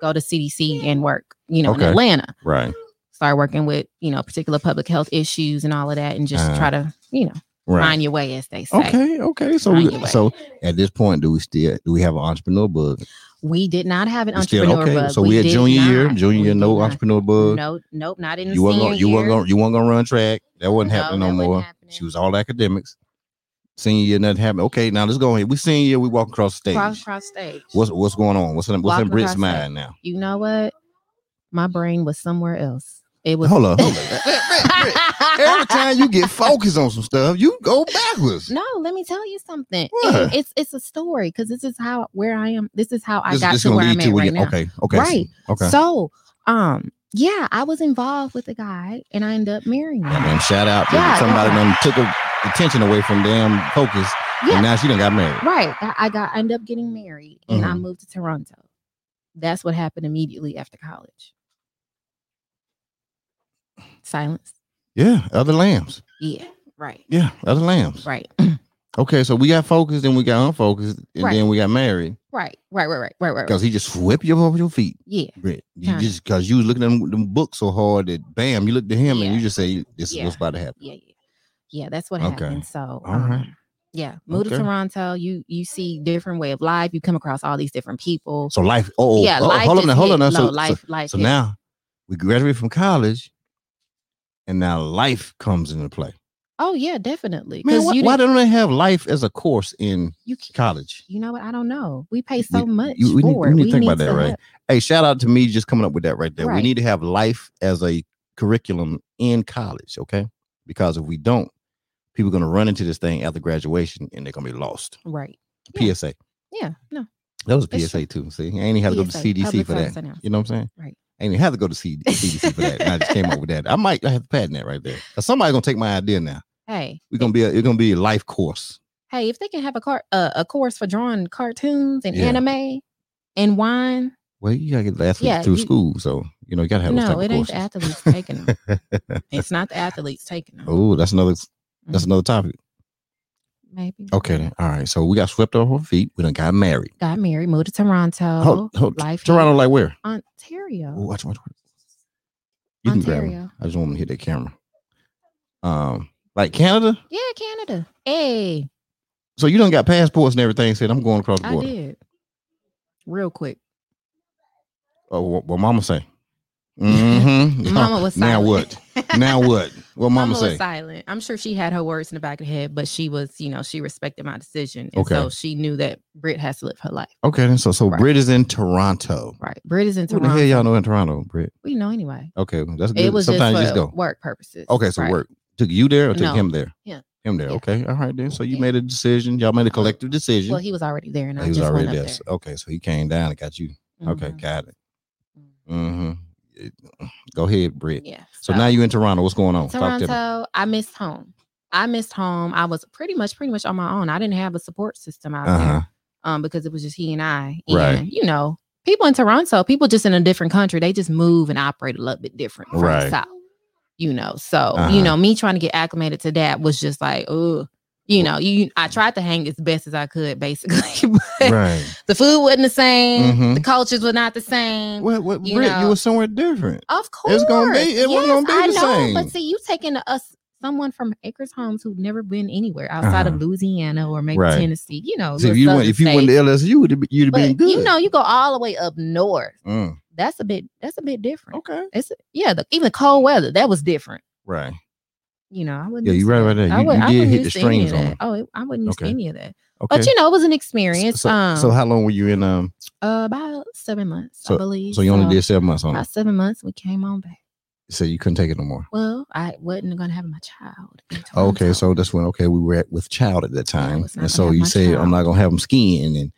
Speaker 2: go to CDC and work. You know,
Speaker 1: Okay.
Speaker 2: in Atlanta.
Speaker 1: Right.
Speaker 2: Start working with you know particular public health issues and all of that, and just
Speaker 1: Uh-huh.
Speaker 2: try to you know
Speaker 1: Right.
Speaker 2: find your way, as they say.
Speaker 1: Okay. Okay. So we, so at this point, do we still do we have an entrepreneur bug?
Speaker 2: We did not have an
Speaker 1: still-
Speaker 2: entrepreneur bug.
Speaker 1: So
Speaker 2: we did
Speaker 1: junior year, junior
Speaker 2: We
Speaker 1: year, no
Speaker 2: not.
Speaker 1: entrepreneur bug.
Speaker 2: No, nope, not in the
Speaker 1: you weren't
Speaker 2: senior
Speaker 1: gonna, you weren't gonna you weren't gonna run track. That wasn't
Speaker 2: No,
Speaker 1: happening no more.
Speaker 2: happening.
Speaker 1: She was all academics. Senior year, nothing happened. Okay, now let's go ahead. We senior year, we walk across the stage.
Speaker 2: cross cross stage.
Speaker 1: What's what's going on? What's in what's in Britt's
Speaker 2: across stage.
Speaker 1: mind now?
Speaker 2: you know what? My brain was somewhere else. It was
Speaker 1: Hold on, hold on. Every time you get focused on some stuff, you go backwards.
Speaker 2: no, let me tell you something. It's it's a story because this is how where I am. This is how I
Speaker 1: This-
Speaker 2: got
Speaker 1: this
Speaker 2: to where I'm at right
Speaker 1: you-
Speaker 2: now.
Speaker 1: Okay, okay,
Speaker 2: Right.
Speaker 1: okay.
Speaker 2: So, um, yeah, I was involved with a guy, and I ended up marrying him.
Speaker 1: Shout out to
Speaker 2: Yeah,
Speaker 1: somebody
Speaker 2: yeah.
Speaker 1: done took a, attention away from damn focus,
Speaker 2: Yeah.
Speaker 1: and now she done got married.
Speaker 2: Right. I, I got I ended up getting married and I
Speaker 1: Mhm.
Speaker 2: moved to Toronto. That's what happened immediately after college. Silence.
Speaker 1: Yeah, other lambs.
Speaker 2: Yeah. Right.
Speaker 1: Yeah, other lambs.
Speaker 2: Right.
Speaker 1: Okay, so we got focused, then we got unfocused, and
Speaker 2: Right.
Speaker 1: then we got married
Speaker 2: Right. Right. Right. Right. Right. Right.
Speaker 1: because he just whipped you off your feet.
Speaker 2: Yeah.
Speaker 1: Brit. You
Speaker 2: Kinda.
Speaker 1: just because you was looking at them, them books so hard that bam, you looked at him and you just say, "This is what's about to happen."
Speaker 2: Yeah. Yeah. Yeah. That's what
Speaker 1: Okay.
Speaker 2: happened. So
Speaker 1: All right.
Speaker 2: um, yeah. Move to Toronto. You you see different way of life. You come across all these different people.
Speaker 1: So life. Oh,
Speaker 2: yeah,
Speaker 1: oh,
Speaker 2: life
Speaker 1: hold on, hold on.
Speaker 2: No,
Speaker 1: So, so,
Speaker 2: life, life.
Speaker 1: so
Speaker 2: hit.
Speaker 1: now we graduate from college, and now life comes into play.
Speaker 2: Oh yeah, definitely.
Speaker 1: Man,
Speaker 2: Because
Speaker 1: why,
Speaker 2: you
Speaker 1: why don't they have life as a course in
Speaker 2: you
Speaker 1: college?
Speaker 2: you know what? I don't know. We pay so
Speaker 1: We-
Speaker 2: much
Speaker 1: you- we need- we need to think about that, right?
Speaker 2: have-
Speaker 1: Hey, shout out to me just coming up with that right there. We need to have life as a curriculum in college, okay? Because if we don't, people are going to run into this thing after graduation and they're going to be lost.
Speaker 2: Right. Yeah.
Speaker 1: PSA.
Speaker 2: Yeah. No.
Speaker 1: That was a PSA too. See, I ain't even had to go to CDC
Speaker 2: public
Speaker 1: for that. You know what I'm saying?
Speaker 2: Right.
Speaker 1: Ain't even have to go to CD, CDC for that. And I just came up with that. I might I have to patent that right there. 'Cause somebody gonna take my idea now.
Speaker 2: Hey,
Speaker 1: We're gonna be a, it's gonna be a life course.
Speaker 2: hey, if they can have a car uh, a course for drawing cartoons and
Speaker 1: Yeah.
Speaker 2: anime and wine,
Speaker 1: Well, you gotta get the athletes
Speaker 2: Yeah,
Speaker 1: through
Speaker 2: you-
Speaker 1: school, so you know you gotta have
Speaker 2: no, it ain't the athletes taking them. it's not the athletes taking them.
Speaker 1: oh, that's another that's
Speaker 2: Mhm.
Speaker 1: another topic.
Speaker 2: Maybe.
Speaker 1: Okay, then. All right. So we got swept off our feet. We done got married.
Speaker 2: Got married, moved to Toronto,
Speaker 1: Hold, hold,
Speaker 2: life
Speaker 1: Toronto, like where?
Speaker 2: Ontario.
Speaker 1: Oh, watch, watch, watch. You can grab.
Speaker 2: Ontario.
Speaker 1: I just want to hit that camera. Um, like Canada.
Speaker 2: Yeah, Canada. Hey,
Speaker 1: So you don't got passports and everything. Said I'm going across the
Speaker 2: I
Speaker 1: border.
Speaker 2: did. Real quick.
Speaker 1: Oh, what, what Mama say? Mm-hmm.
Speaker 2: Mama was
Speaker 1: now what? Now what? What Mama, say?
Speaker 2: was silent. I'm sure she had her words in the back of her head, but she was, you know, she respected my decision. And
Speaker 1: Okay.
Speaker 2: so she knew that Brit has to live her life.
Speaker 1: Okay, then. So so
Speaker 2: Right.
Speaker 1: Brit is in Toronto.
Speaker 2: Right. Brit is in
Speaker 1: What
Speaker 2: Toronto.
Speaker 1: the hell y'all know in Toronto, Brit?
Speaker 2: We know anyway.
Speaker 1: Okay, well, that's good.
Speaker 2: It was
Speaker 1: Sometimes
Speaker 2: just for
Speaker 1: just go.
Speaker 2: work purposes.
Speaker 1: Okay, so
Speaker 2: Right.
Speaker 1: work took you there or took
Speaker 2: No.
Speaker 1: him there?
Speaker 2: Yeah.
Speaker 1: Him there.
Speaker 2: Yeah.
Speaker 1: Okay. All right then. So you
Speaker 2: Yeah.
Speaker 1: made a decision. Y'all made a collective decision.
Speaker 2: Well, he was already there, and I
Speaker 1: he was already there.
Speaker 2: up
Speaker 1: Okay, so he came down and got you.
Speaker 2: there.
Speaker 1: Okay, got it.
Speaker 2: Mhm.
Speaker 1: Mm-hmm. Go ahead, Britt.
Speaker 2: Yeah.
Speaker 1: So now you in Toronto. What's going on? Talk to me.
Speaker 2: Toronto, I missed home. I missed home. I was pretty much pretty much on my own. I didn't have a support system out
Speaker 1: Uh-huh.
Speaker 2: there. Um, because it was just he and I. And
Speaker 1: Right.
Speaker 2: you know, people in Toronto, people just in a different country, they just move and operate a little bit different from
Speaker 1: Right.
Speaker 2: the South. You know, so
Speaker 1: Uh-huh.
Speaker 2: you know, me trying to get acclimated to that was just like, oh, you know, you I tried to hang as best as I could, basically. but
Speaker 1: Right.
Speaker 2: the food wasn't the same,
Speaker 1: Mhm.
Speaker 2: the cultures were not the same.
Speaker 1: What? What?
Speaker 2: You
Speaker 1: you were somewhere different.
Speaker 2: Of course.
Speaker 1: It's gonna be- it wasn't gonna be
Speaker 2: I
Speaker 1: the
Speaker 2: know,
Speaker 1: same.
Speaker 2: But see, you taking us someone from Acres Homes who've never been anywhere outside of
Speaker 1: Uh-huh.
Speaker 2: Louisiana or maybe
Speaker 1: Right.
Speaker 2: Tennessee, you know.
Speaker 1: See, if you went, if you went to. LSU, you'd have been- you'd have been good.
Speaker 2: you know, you go all the way up north.
Speaker 1: Mm,
Speaker 2: That's a bit. That's a bit different.
Speaker 1: okay.
Speaker 2: It's yeah. The, even the cold weather that was different.
Speaker 1: Right.
Speaker 2: You know, I wouldn't.
Speaker 1: Yeah, you right right there.
Speaker 2: I
Speaker 1: You-
Speaker 2: would-
Speaker 1: you did hit the strings on
Speaker 2: that. Oh, it- I wouldn't use
Speaker 1: Okay.
Speaker 2: any of that.
Speaker 1: Okay.
Speaker 2: But you know, it was an experience.
Speaker 1: so,
Speaker 2: um,
Speaker 1: so how long were you in? Um.
Speaker 2: uh, about seven months,
Speaker 1: So-
Speaker 2: I believe.
Speaker 1: So you only did seven months on it.
Speaker 2: about seven months. We came on back.
Speaker 1: So you couldn't take it no more.
Speaker 2: Well, I wasn't gonna have my child.
Speaker 1: Okay, so that's when okay we were at with child at that time, and so you said I'm not gonna have them skiing and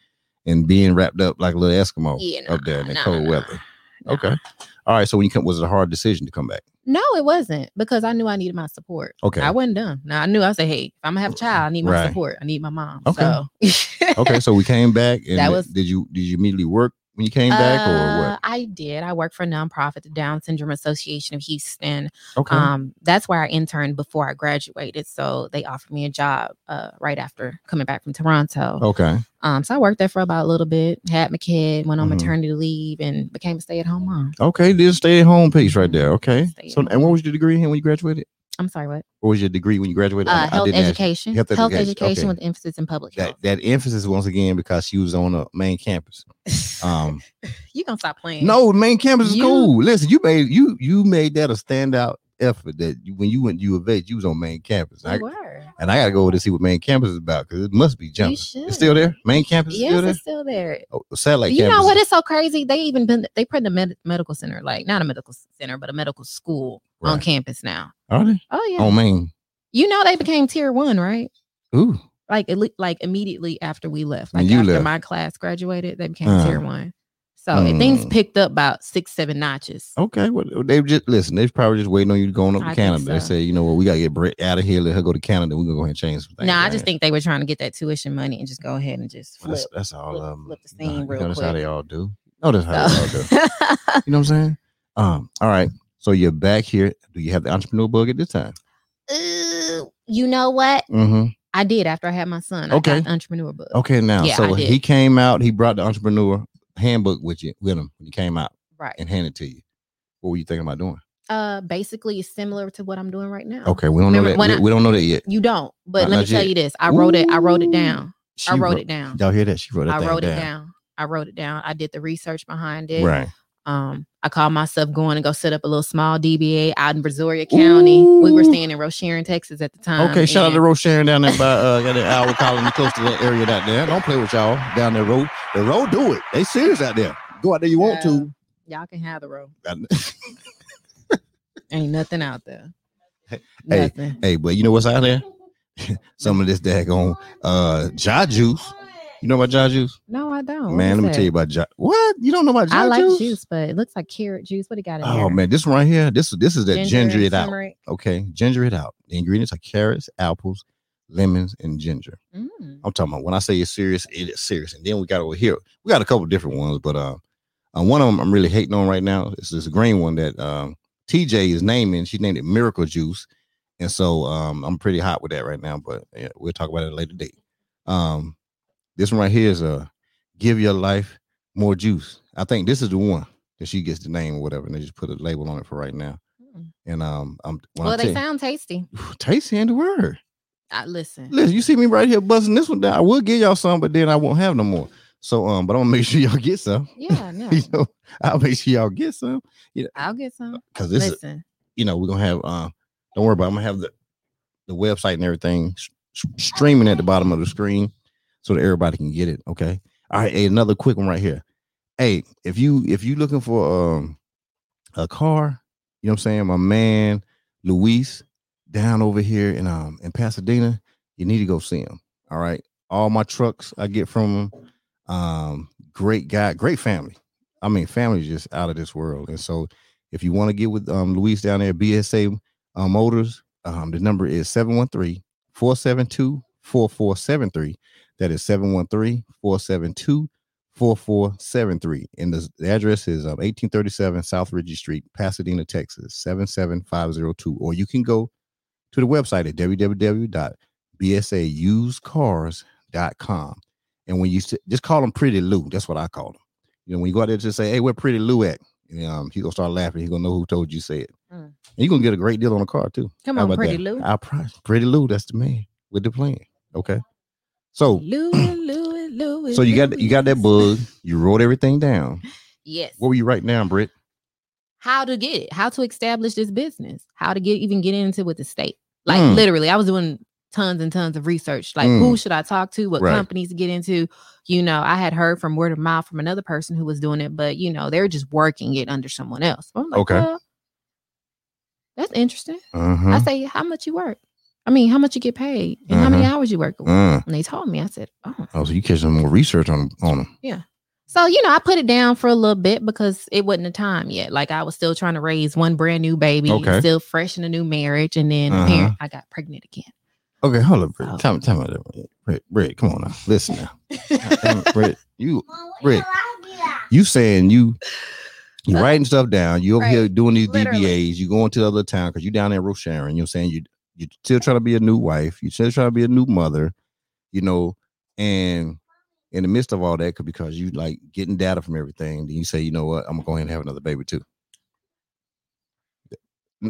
Speaker 1: and being wrapped up like a little Eskimo
Speaker 2: Yeah,
Speaker 1: up there in the cold weather. Okay, all right. So when you come, was it a hard decision to come back?
Speaker 2: No, it wasn't because I knew I needed my support.
Speaker 1: Okay,
Speaker 2: I wasn't dumb. Now I knew I said, hey, if I'm gonna have a child, I need my
Speaker 1: Right.
Speaker 2: support. I need my mom.
Speaker 1: Okay.
Speaker 2: So
Speaker 1: okay. So we came back, and
Speaker 2: That was-
Speaker 1: did you did you immediately work when you came back, or
Speaker 2: Uh,
Speaker 1: what?
Speaker 2: I did. I worked for a nonprofit, the Down Syndrome Association of Houston.
Speaker 1: Okay,
Speaker 2: Um, that's where I interned before I graduated. So they offered me a job uh, right after coming back from Toronto.
Speaker 1: okay,
Speaker 2: Um, so I worked there for about a little bit, had my kid, went on
Speaker 1: Mhm.
Speaker 2: maternity leave, and became a stay-at-home mom.
Speaker 1: okay. Did stay at home piece right there. Okay.
Speaker 2: Stay
Speaker 1: So and what was your degree in when you graduated?
Speaker 2: I'm sorry, what?
Speaker 1: What was your degree when you graduated?
Speaker 2: Uh, health
Speaker 1: ask you.
Speaker 2: education.
Speaker 1: Health
Speaker 2: Health,
Speaker 1: education,
Speaker 2: education,
Speaker 1: okay.
Speaker 2: with emphasis in public health.
Speaker 1: That that emphasis once again because she was on a main campus. Um.
Speaker 2: you gonna stop playing?
Speaker 1: No, main campus is
Speaker 2: You-
Speaker 1: cool. Listen, you made you you made that a standout effort that you, when you went to U of H, you was on main campus.
Speaker 2: We
Speaker 1: I,
Speaker 2: were.
Speaker 1: and I gotta go over to see what main campus is about because it must be
Speaker 2: You
Speaker 1: jumping. It's still there. Main campus is
Speaker 2: Yes,
Speaker 1: still there.
Speaker 2: it's still there.
Speaker 1: Oh, satellite
Speaker 2: you
Speaker 1: campus.
Speaker 2: know what? It's so crazy. They even been they put in the med- medical center, like not a medical center, but a medical school on campus now.
Speaker 1: Are they
Speaker 2: Oh yeah.
Speaker 1: on main?
Speaker 2: you know they became tier one, right?
Speaker 1: Ooh,
Speaker 2: Like like immediately after we left, like
Speaker 1: you
Speaker 2: after
Speaker 1: left.
Speaker 2: my class graduated, they became
Speaker 1: Uh.
Speaker 2: tier one. So and things
Speaker 1: Mm.
Speaker 2: picked up about six, seven notches.
Speaker 1: okay. Well, they just listen. They're probably just waiting on you going up to
Speaker 2: I
Speaker 1: Canada. They say, you know what, we gotta get Brett out of here. Let her go to Canada. We're gonna go ahead and change some things.
Speaker 2: No, I just think they were trying to get that tuition money and just go ahead and just flip.
Speaker 1: that's, that's all.
Speaker 2: flip-
Speaker 1: um,
Speaker 2: flip the scene
Speaker 1: you
Speaker 2: real
Speaker 1: that's how they all do. No, that's how they all do. You know what I'm saying? Um, all right. So you're back here. Do you have the entrepreneur bug at this time?
Speaker 2: Ooh, you know what?
Speaker 1: Mm-hmm.
Speaker 2: I did after I had my son. I
Speaker 1: Okay.
Speaker 2: got the entrepreneur book.
Speaker 1: Okay, now
Speaker 2: Yeah,
Speaker 1: so he came out. He brought the entrepreneur handbook with you with him when he came out
Speaker 2: Right.
Speaker 1: and handed it to you. What were you thinking about doing?
Speaker 2: Uh, basically, it's similar to what I'm doing right now.
Speaker 1: Okay, we don't know that. We,
Speaker 2: I-
Speaker 1: we don't know that yet.
Speaker 2: You don't, but
Speaker 1: Not-
Speaker 2: let me
Speaker 1: not
Speaker 2: tell you this. I wrote it. I wrote it down. I wrote
Speaker 1: wrote-
Speaker 2: it down.
Speaker 1: Y'all hear that? She wrote that
Speaker 2: I wrote it
Speaker 1: down.
Speaker 2: down. I wrote it down. I did the research behind it.
Speaker 1: Right.
Speaker 2: Um, I called myself going to go set up a little small DBA out in Brazoria County. We were staying in Rosharon, Texas at the time.
Speaker 1: Okay, shout out to Sharon down there by uh got an hour colony close to that area out there. Don't play with y'all down the road. The road do it. They serious out there. Go out there you want to.
Speaker 2: Y'all can have the road. Ain't nothing out there.
Speaker 1: Hey,
Speaker 2: Nothing.
Speaker 1: hey, but you know what's out there? Some of this daggone uh jaw juice. You know about Jai Juice?
Speaker 2: No, I don't.
Speaker 1: Man,
Speaker 2: is
Speaker 1: let me
Speaker 2: that?
Speaker 1: tell you about Jai. What? You don't know about Jai
Speaker 2: I like
Speaker 1: Juice?
Speaker 2: juice? but it looks like carrot juice. What it got in
Speaker 1: Oh
Speaker 2: there?
Speaker 1: man, this one right here. This this is that ginger,
Speaker 2: and
Speaker 1: it out.
Speaker 2: turmeric.
Speaker 1: Okay, ginger it out. The ingredients are carrots, apples, lemons, and ginger.
Speaker 2: Mm.
Speaker 1: I'm talking about when I say it's serious, it is serious. And then we got over here, we got a couple different ones, but uh, uh one of them I'm really hating on right now. It's this green one that um TJ is naming. She named it Miracle Juice, and so um I'm pretty hot with that right now. But yeah, we'll talk about it at a later date. Um, this one right here is uh give your life more juice. I think this is the one that she gets the name or whatever, and they just put a label on it for right now.
Speaker 2: Mm.
Speaker 1: And um, I'm
Speaker 2: Well, they sound tasty.
Speaker 1: tasty ain't the word.
Speaker 2: I listen.
Speaker 1: Listen, you see me right here busting this one down. I will give y'all some, but then I won't have no more. So um, but I'm gonna make sure y'all get some.
Speaker 2: Yeah, no.
Speaker 1: you know, I'll make sure y'all get some
Speaker 2: I'll get some.
Speaker 1: because this is you know we're gonna have uh, don't worry about. It. I'm gonna have the the website and everything s- s- streaming at the bottom of the screen so that everybody can get it. Okay. All right. Hey, another quick one right here. Hey, if you if you looking for um a car, you know what I'm saying, my man Luis down over here in um in Pasadena, you need to go see him. All right. All my trucks I get from him. Um, great guy, great family. I mean, family is just out of this world. And so if you want to get with um Luis down there, BSA uh, Motors, um, the number is 713 472 4473. That is 713 472 4473. And the, the address is um, 1837 South Richey Street, Pasadena, Texas, 77502. Or you can go to the website at www.bsausedcars.com. And when you just call them Pretty Lou, that's what I call them. You know, when you go out there, to say, "Hey, where Pretty Lou at?" And, um, he's gonna start laughing. He's gonna know who told you say it.
Speaker 2: Mm.
Speaker 1: And you're gonna get a great deal on a car too.
Speaker 2: Come
Speaker 1: How
Speaker 2: on, Pretty
Speaker 1: that?
Speaker 2: Lou.
Speaker 1: Our price, Pretty Lou. That's the man with the plan. Okay. So,
Speaker 2: Louis, Louis, Louis.
Speaker 1: so you got you got that bug. You wrote everything down.
Speaker 2: Yes.
Speaker 1: What were you writing down, Britt?
Speaker 2: how to get it, how to establish this business, how to get even get into with the state. Like
Speaker 1: Mm.
Speaker 2: literally, I was doing tons and tons of research. Like
Speaker 1: Mm.
Speaker 2: who should I talk to? What
Speaker 1: Right.
Speaker 2: companies to get into? You know, I had heard from word of mouth from another person who was doing it, but you know, they're just working it under someone else. I'm like,
Speaker 1: Okay.
Speaker 2: well, that's interesting.
Speaker 1: Uh-huh.
Speaker 2: I say, how much you work? I mean, how much you get paid and how many
Speaker 1: Mhm.
Speaker 2: hours you work?
Speaker 1: Uh,
Speaker 2: And they told me, I said, oh.
Speaker 1: oh, so you catch some more research on on them. Yeah.
Speaker 2: So, you know, I put it down for a little bit because it wasn't the time yet. Like I was still trying to raise one brand new baby,
Speaker 1: Okay.
Speaker 2: still fresh in a new marriage. And then
Speaker 1: Uh-huh.
Speaker 2: apparent, I got pregnant again.
Speaker 1: Okay, hold up, Britt.
Speaker 2: Oh.
Speaker 1: Tell me, tell me, that. Britt, Britt, come on now. Listen now. God Britt, you, Britt, you saying you, you
Speaker 2: Uh,
Speaker 1: writing stuff down. You over here doing these
Speaker 2: literally.
Speaker 1: DBAs. You going to the other town because you down there in Rosharon. You know, saying you you still trying to be a new wife. you're still trying to be a new mother. You know, and in the midst of all that, because you like getting data from everything, then you say, you know what, I'm gonna go ahead and have another baby too.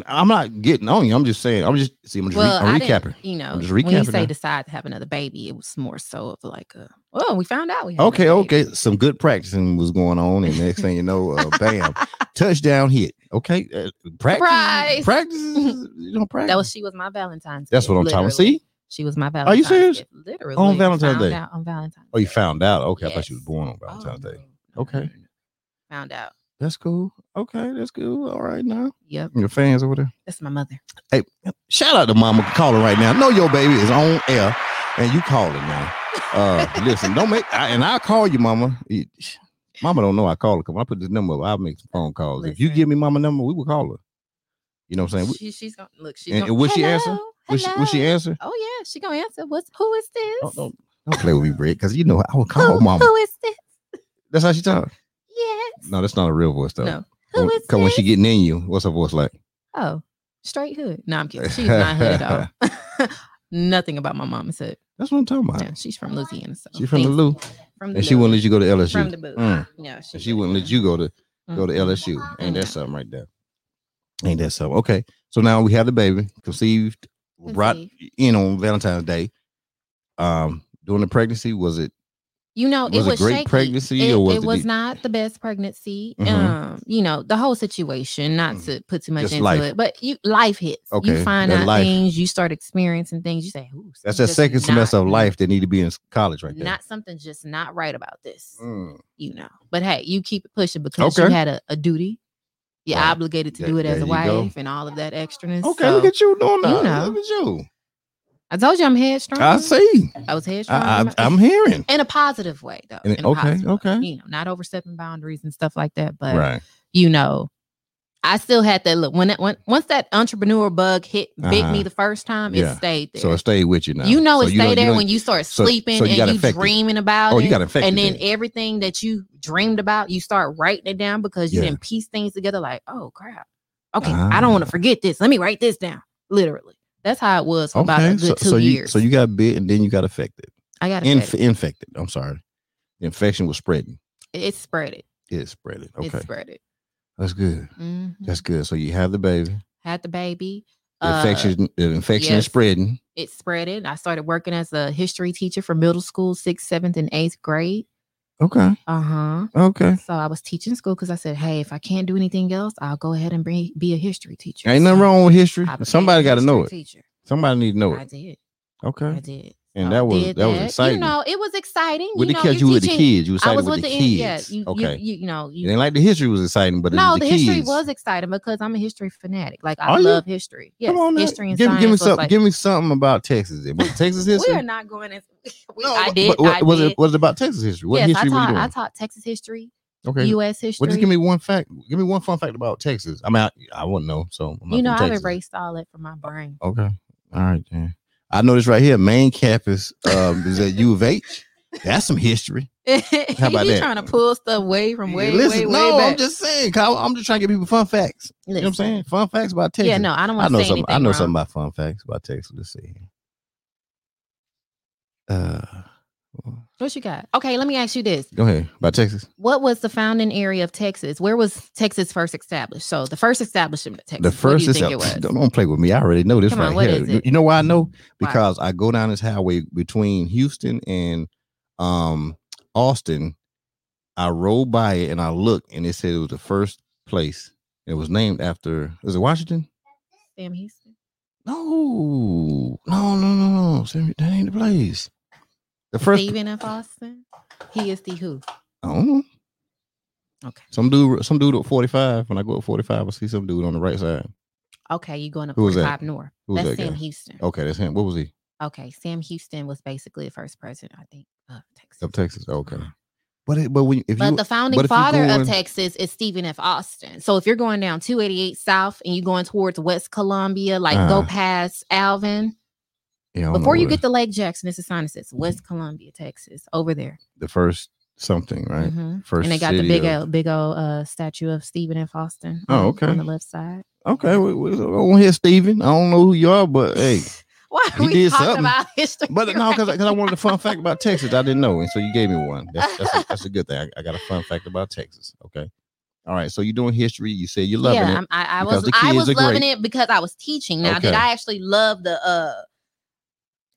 Speaker 1: I'm not getting on you. I'm just saying. I'm just see. I'm just re- I'm recapping.
Speaker 2: you know,
Speaker 1: I'm just
Speaker 2: when you
Speaker 1: recapping
Speaker 2: say
Speaker 1: now.
Speaker 2: decide to have another baby, it was more so of like, a, oh, we found out we had
Speaker 1: Okay, okay. Some good practicing was going on, and next thing you know, uh, bam, touchdown hit. Okay, uh, practice,
Speaker 2: Surprise!
Speaker 1: practice. You know, practice.
Speaker 2: That was she was my Valentine's.
Speaker 1: That's
Speaker 2: gift,
Speaker 1: what I'm talking. See?
Speaker 2: She was my
Speaker 1: Are
Speaker 2: Valentine's.
Speaker 1: you serious?
Speaker 2: gift, Literally
Speaker 1: On Valentine's Day?
Speaker 2: out on Valentine's.
Speaker 1: Oh, you found out. Okay, I thought you was born on
Speaker 2: Oh,
Speaker 1: Valentine's Day. Okay.
Speaker 2: Found out.
Speaker 1: That's cool. Okay, that's cool. All right, now
Speaker 2: Yep,
Speaker 1: your fans over there.
Speaker 2: that's my mother.
Speaker 1: Hey, shout out to Mama calling right now. Know your baby is on air, and you calling now. Uh, listen, don't make. I, and I'll call you, Mama. It- Mama don't know I call her. Cause when I put this number, up, I'll make some phone calls. If you give me Mama number, we will call her. You know what I'm saying?
Speaker 2: She, she's gonna look. She's
Speaker 1: And-
Speaker 2: gonna,
Speaker 1: and will she answer? Will she, will she answer?
Speaker 2: Oh yeah, she gonna answer. What's who is this?
Speaker 1: Don't, don't, don't play with me, Brett, because you know I will call
Speaker 2: who,
Speaker 1: Mama.
Speaker 2: who is this?
Speaker 1: That's how she talk.
Speaker 2: Yes.
Speaker 1: No, that's not a real voice though.
Speaker 2: No. Who is
Speaker 1: Because when she getting in you, what's her voice like?
Speaker 2: Oh, straight hood. No, I'm kidding. She's not hood at all. Nothing about my mom is hood.
Speaker 1: That's what I'm talking about.
Speaker 2: No, she's from Louisiana. So
Speaker 1: She from the. Lou,
Speaker 2: From
Speaker 1: and she wouldn't let you go to LSU.
Speaker 2: from the boot.
Speaker 1: Mm.
Speaker 2: No,
Speaker 1: And she wouldn't let you go to go to
Speaker 2: Mm-mm.
Speaker 1: LSU. Ain't that something right there? Ain't that something? Okay, so now we have the baby conceived, brought
Speaker 2: Conceived.
Speaker 1: in on Valentine's Day. Um, during the pregnancy, was it?
Speaker 2: You know,
Speaker 1: Was
Speaker 2: it was
Speaker 1: great
Speaker 2: shaky.
Speaker 1: pregnancy
Speaker 2: It,
Speaker 1: or was
Speaker 2: it was
Speaker 1: the-
Speaker 2: not the best pregnancy.
Speaker 1: Mhm.
Speaker 2: Um, you know, the whole situation. Not
Speaker 1: Mhm.
Speaker 2: to put too much
Speaker 1: Just
Speaker 2: into
Speaker 1: life.
Speaker 2: it, but you life hits.
Speaker 1: Okay,
Speaker 2: you find
Speaker 1: that
Speaker 2: out
Speaker 1: life.
Speaker 2: things. You start experiencing things. You say, "Ooh,
Speaker 1: That's that second
Speaker 2: just
Speaker 1: semester of life that need to be in college right there.
Speaker 2: Not something just not right about this.
Speaker 1: Mm.
Speaker 2: You know, but hey, you keep it pushing because
Speaker 1: Okay.
Speaker 2: you had a, a duty. You're
Speaker 1: Right.
Speaker 2: obligated to do it as a
Speaker 1: you go.
Speaker 2: wife and all of that extraness.
Speaker 1: Okay,
Speaker 2: so,
Speaker 1: look at you doing that.
Speaker 2: you know.
Speaker 1: Look at you.
Speaker 2: I told you I'm headstrong.
Speaker 1: I see.
Speaker 2: I was headstrong.
Speaker 1: I, I'm hearing.
Speaker 2: in a positive way, though.
Speaker 1: In a-
Speaker 2: in a
Speaker 1: okay,
Speaker 2: positive way.
Speaker 1: okay.
Speaker 2: You know, not overstepping boundaries and stuff like that. But
Speaker 1: Right.
Speaker 2: you know, I still had that look when that when, once that entrepreneur bug hit bit
Speaker 1: Uh-huh.
Speaker 2: me the first time,
Speaker 1: Yeah.
Speaker 2: it stayed there.
Speaker 1: So it stayed with you now.
Speaker 2: you know,
Speaker 1: So
Speaker 2: it stayed there
Speaker 1: don't-
Speaker 2: when you start sleeping
Speaker 1: so you
Speaker 2: and you dreaming about
Speaker 1: Oh,
Speaker 2: it.
Speaker 1: you got infected.
Speaker 2: and then everything that you dreamed about, you start writing it down because you
Speaker 1: Yeah.
Speaker 2: didn't piece things together. Like, oh crap, okay, I don't want
Speaker 1: Ah.
Speaker 2: to forget this. Let me write this down. Literally, that's how it was for about a good
Speaker 1: So,
Speaker 2: two
Speaker 1: so you
Speaker 2: years.
Speaker 1: so you got bit and then you got affected.
Speaker 2: I got
Speaker 1: Inf- infected. I'm sorry. The infection was spreading.
Speaker 2: It spread it.
Speaker 1: It spread it.
Speaker 2: It
Speaker 1: Okay.
Speaker 2: spread it.
Speaker 1: That's good.
Speaker 2: Mhm.
Speaker 1: That's good. So you have the baby.
Speaker 2: Had the baby.
Speaker 1: The
Speaker 2: Uh,
Speaker 1: infection, the infection is spreading.
Speaker 2: it spread it. I started working as a history teacher for middle school, sixth, seventh, and eighth grade.
Speaker 1: Okay.
Speaker 2: Uh huh.
Speaker 1: Okay.
Speaker 2: So I was teaching school because I said, hey, if I can't do anything else, I'll go ahead and be, be a history teacher.
Speaker 1: Ain't nothing
Speaker 2: So
Speaker 1: wrong with history. Somebody got to know it.
Speaker 2: Teacher.
Speaker 1: Somebody need to know it.
Speaker 2: I did.
Speaker 1: Okay.
Speaker 2: I did.
Speaker 1: And
Speaker 2: So
Speaker 1: that was-
Speaker 2: did
Speaker 1: that was exciting.
Speaker 2: You know, it was exciting.
Speaker 1: With
Speaker 2: you
Speaker 1: the
Speaker 2: know,
Speaker 1: kids, you the
Speaker 2: teaching-
Speaker 1: kids. You
Speaker 2: I
Speaker 1: excited with
Speaker 2: with
Speaker 1: the
Speaker 2: the,
Speaker 1: kids.
Speaker 2: yeah. You,
Speaker 1: okay.
Speaker 2: you, you, you know,
Speaker 1: it ain't like the history was exciting, but
Speaker 2: no, the,
Speaker 1: the,
Speaker 2: history was exciting because I'm a history fanatic. Like I
Speaker 1: Are you?
Speaker 2: love history. Yes,
Speaker 1: Come on,
Speaker 2: history and
Speaker 1: give,
Speaker 2: science.
Speaker 1: give me something.
Speaker 2: like-
Speaker 1: give me something about Texas. Texas history?
Speaker 2: we are not going as we,
Speaker 1: No,
Speaker 2: I did.
Speaker 1: but what-
Speaker 2: I
Speaker 1: was
Speaker 2: did.
Speaker 1: it was it about Texas history? What
Speaker 2: yes,
Speaker 1: history
Speaker 2: I
Speaker 1: were you
Speaker 2: taught.
Speaker 1: doing?
Speaker 2: I taught Texas history,
Speaker 1: okay.
Speaker 2: U.S. history.
Speaker 1: Well, just give me one fact. Give me one fun fact about Texas. I mean, I, I wouldn't know. So I'm not
Speaker 2: you know, I've erased all that from my brain.
Speaker 1: Okay. All right, then. I know this right here. Main campus um, is at U of H. That's some history.
Speaker 2: How
Speaker 1: about that?
Speaker 2: trying to pull stuff way from way,
Speaker 1: Listen,
Speaker 2: way,
Speaker 1: no,
Speaker 2: way.
Speaker 1: I'm just saying. Kyle, I'm just trying to give people fun facts. You know what I'm saying? Fun facts about Texas.
Speaker 2: Yeah, no, I don't want
Speaker 1: know
Speaker 2: to say
Speaker 1: something.
Speaker 2: anything.
Speaker 1: I know
Speaker 2: wrong.
Speaker 1: something about fun facts about Texas. Let's see. Uh,
Speaker 2: What you got? Okay, let me ask you this:
Speaker 1: go ahead about Texas.
Speaker 2: What was the founding area of Texas? Where was Texas first established? So the first establishment of Texas.
Speaker 1: The first
Speaker 2: do you
Speaker 1: is
Speaker 2: think it was?
Speaker 1: don't, don't play with me. I already know this
Speaker 2: Come on,
Speaker 1: right
Speaker 2: what
Speaker 1: here.
Speaker 2: is
Speaker 1: You,
Speaker 2: it?
Speaker 1: you know why I know?
Speaker 2: Why?
Speaker 1: Because I go down this highway between Houston and um Austin. I rode by it and I looked and it said it was the first place. It was named after was it Washington?
Speaker 2: Sam Houston.
Speaker 1: No, no, no, no, no. Sam- That ain't the place. The first
Speaker 2: Stephen F. Austin. He is the who?
Speaker 1: I don't know.
Speaker 2: Okay.
Speaker 1: Some dude, some dude at 45. When I go at 45, I see some dude on the right side.
Speaker 2: Okay, you going up
Speaker 1: Who was that?
Speaker 2: 45 North.
Speaker 1: Who
Speaker 2: That's
Speaker 1: that
Speaker 2: Sam
Speaker 1: guy?
Speaker 2: Houston.
Speaker 1: Okay, that's him. What was he?
Speaker 2: Okay, Sam Houston was basically the first president, I think, of Texas.
Speaker 1: Of Texas. Okay. But it, but when if
Speaker 2: But
Speaker 1: you
Speaker 2: the founding father
Speaker 1: going-
Speaker 2: of Texas is Stephen F. Austin. So if you're going down 288 South and you're going towards West Columbia, like go
Speaker 1: Uh-huh.
Speaker 2: past Alvin,
Speaker 1: yeah,
Speaker 2: before you get to Lake Jackson, it's a sign that says West Columbia, Texas, over there.
Speaker 1: the first something, right?
Speaker 2: Mhm.
Speaker 1: First
Speaker 2: And they got the big
Speaker 1: of-
Speaker 2: old, big old uh, statue of Stephen F. Austin.
Speaker 1: Oh, okay.
Speaker 2: On the left side.
Speaker 1: Okay, we, we, to hear Steven. I don't know who you are, but hey,
Speaker 2: Why
Speaker 1: He
Speaker 2: we
Speaker 1: did
Speaker 2: talking
Speaker 1: something.
Speaker 2: about history?
Speaker 1: but no, because
Speaker 2: right
Speaker 1: I wanted a fun fact about Texas. I didn't know, and so you gave me one. That's that's a, that's a good thing. I, I got a fun fact about Texas. Okay, all right. So you're doing history. You say you're loving
Speaker 2: yeah,
Speaker 1: it.
Speaker 2: I'm- I, I was I was loving
Speaker 1: great.
Speaker 2: it because I was teaching. Now, did I actually love the uh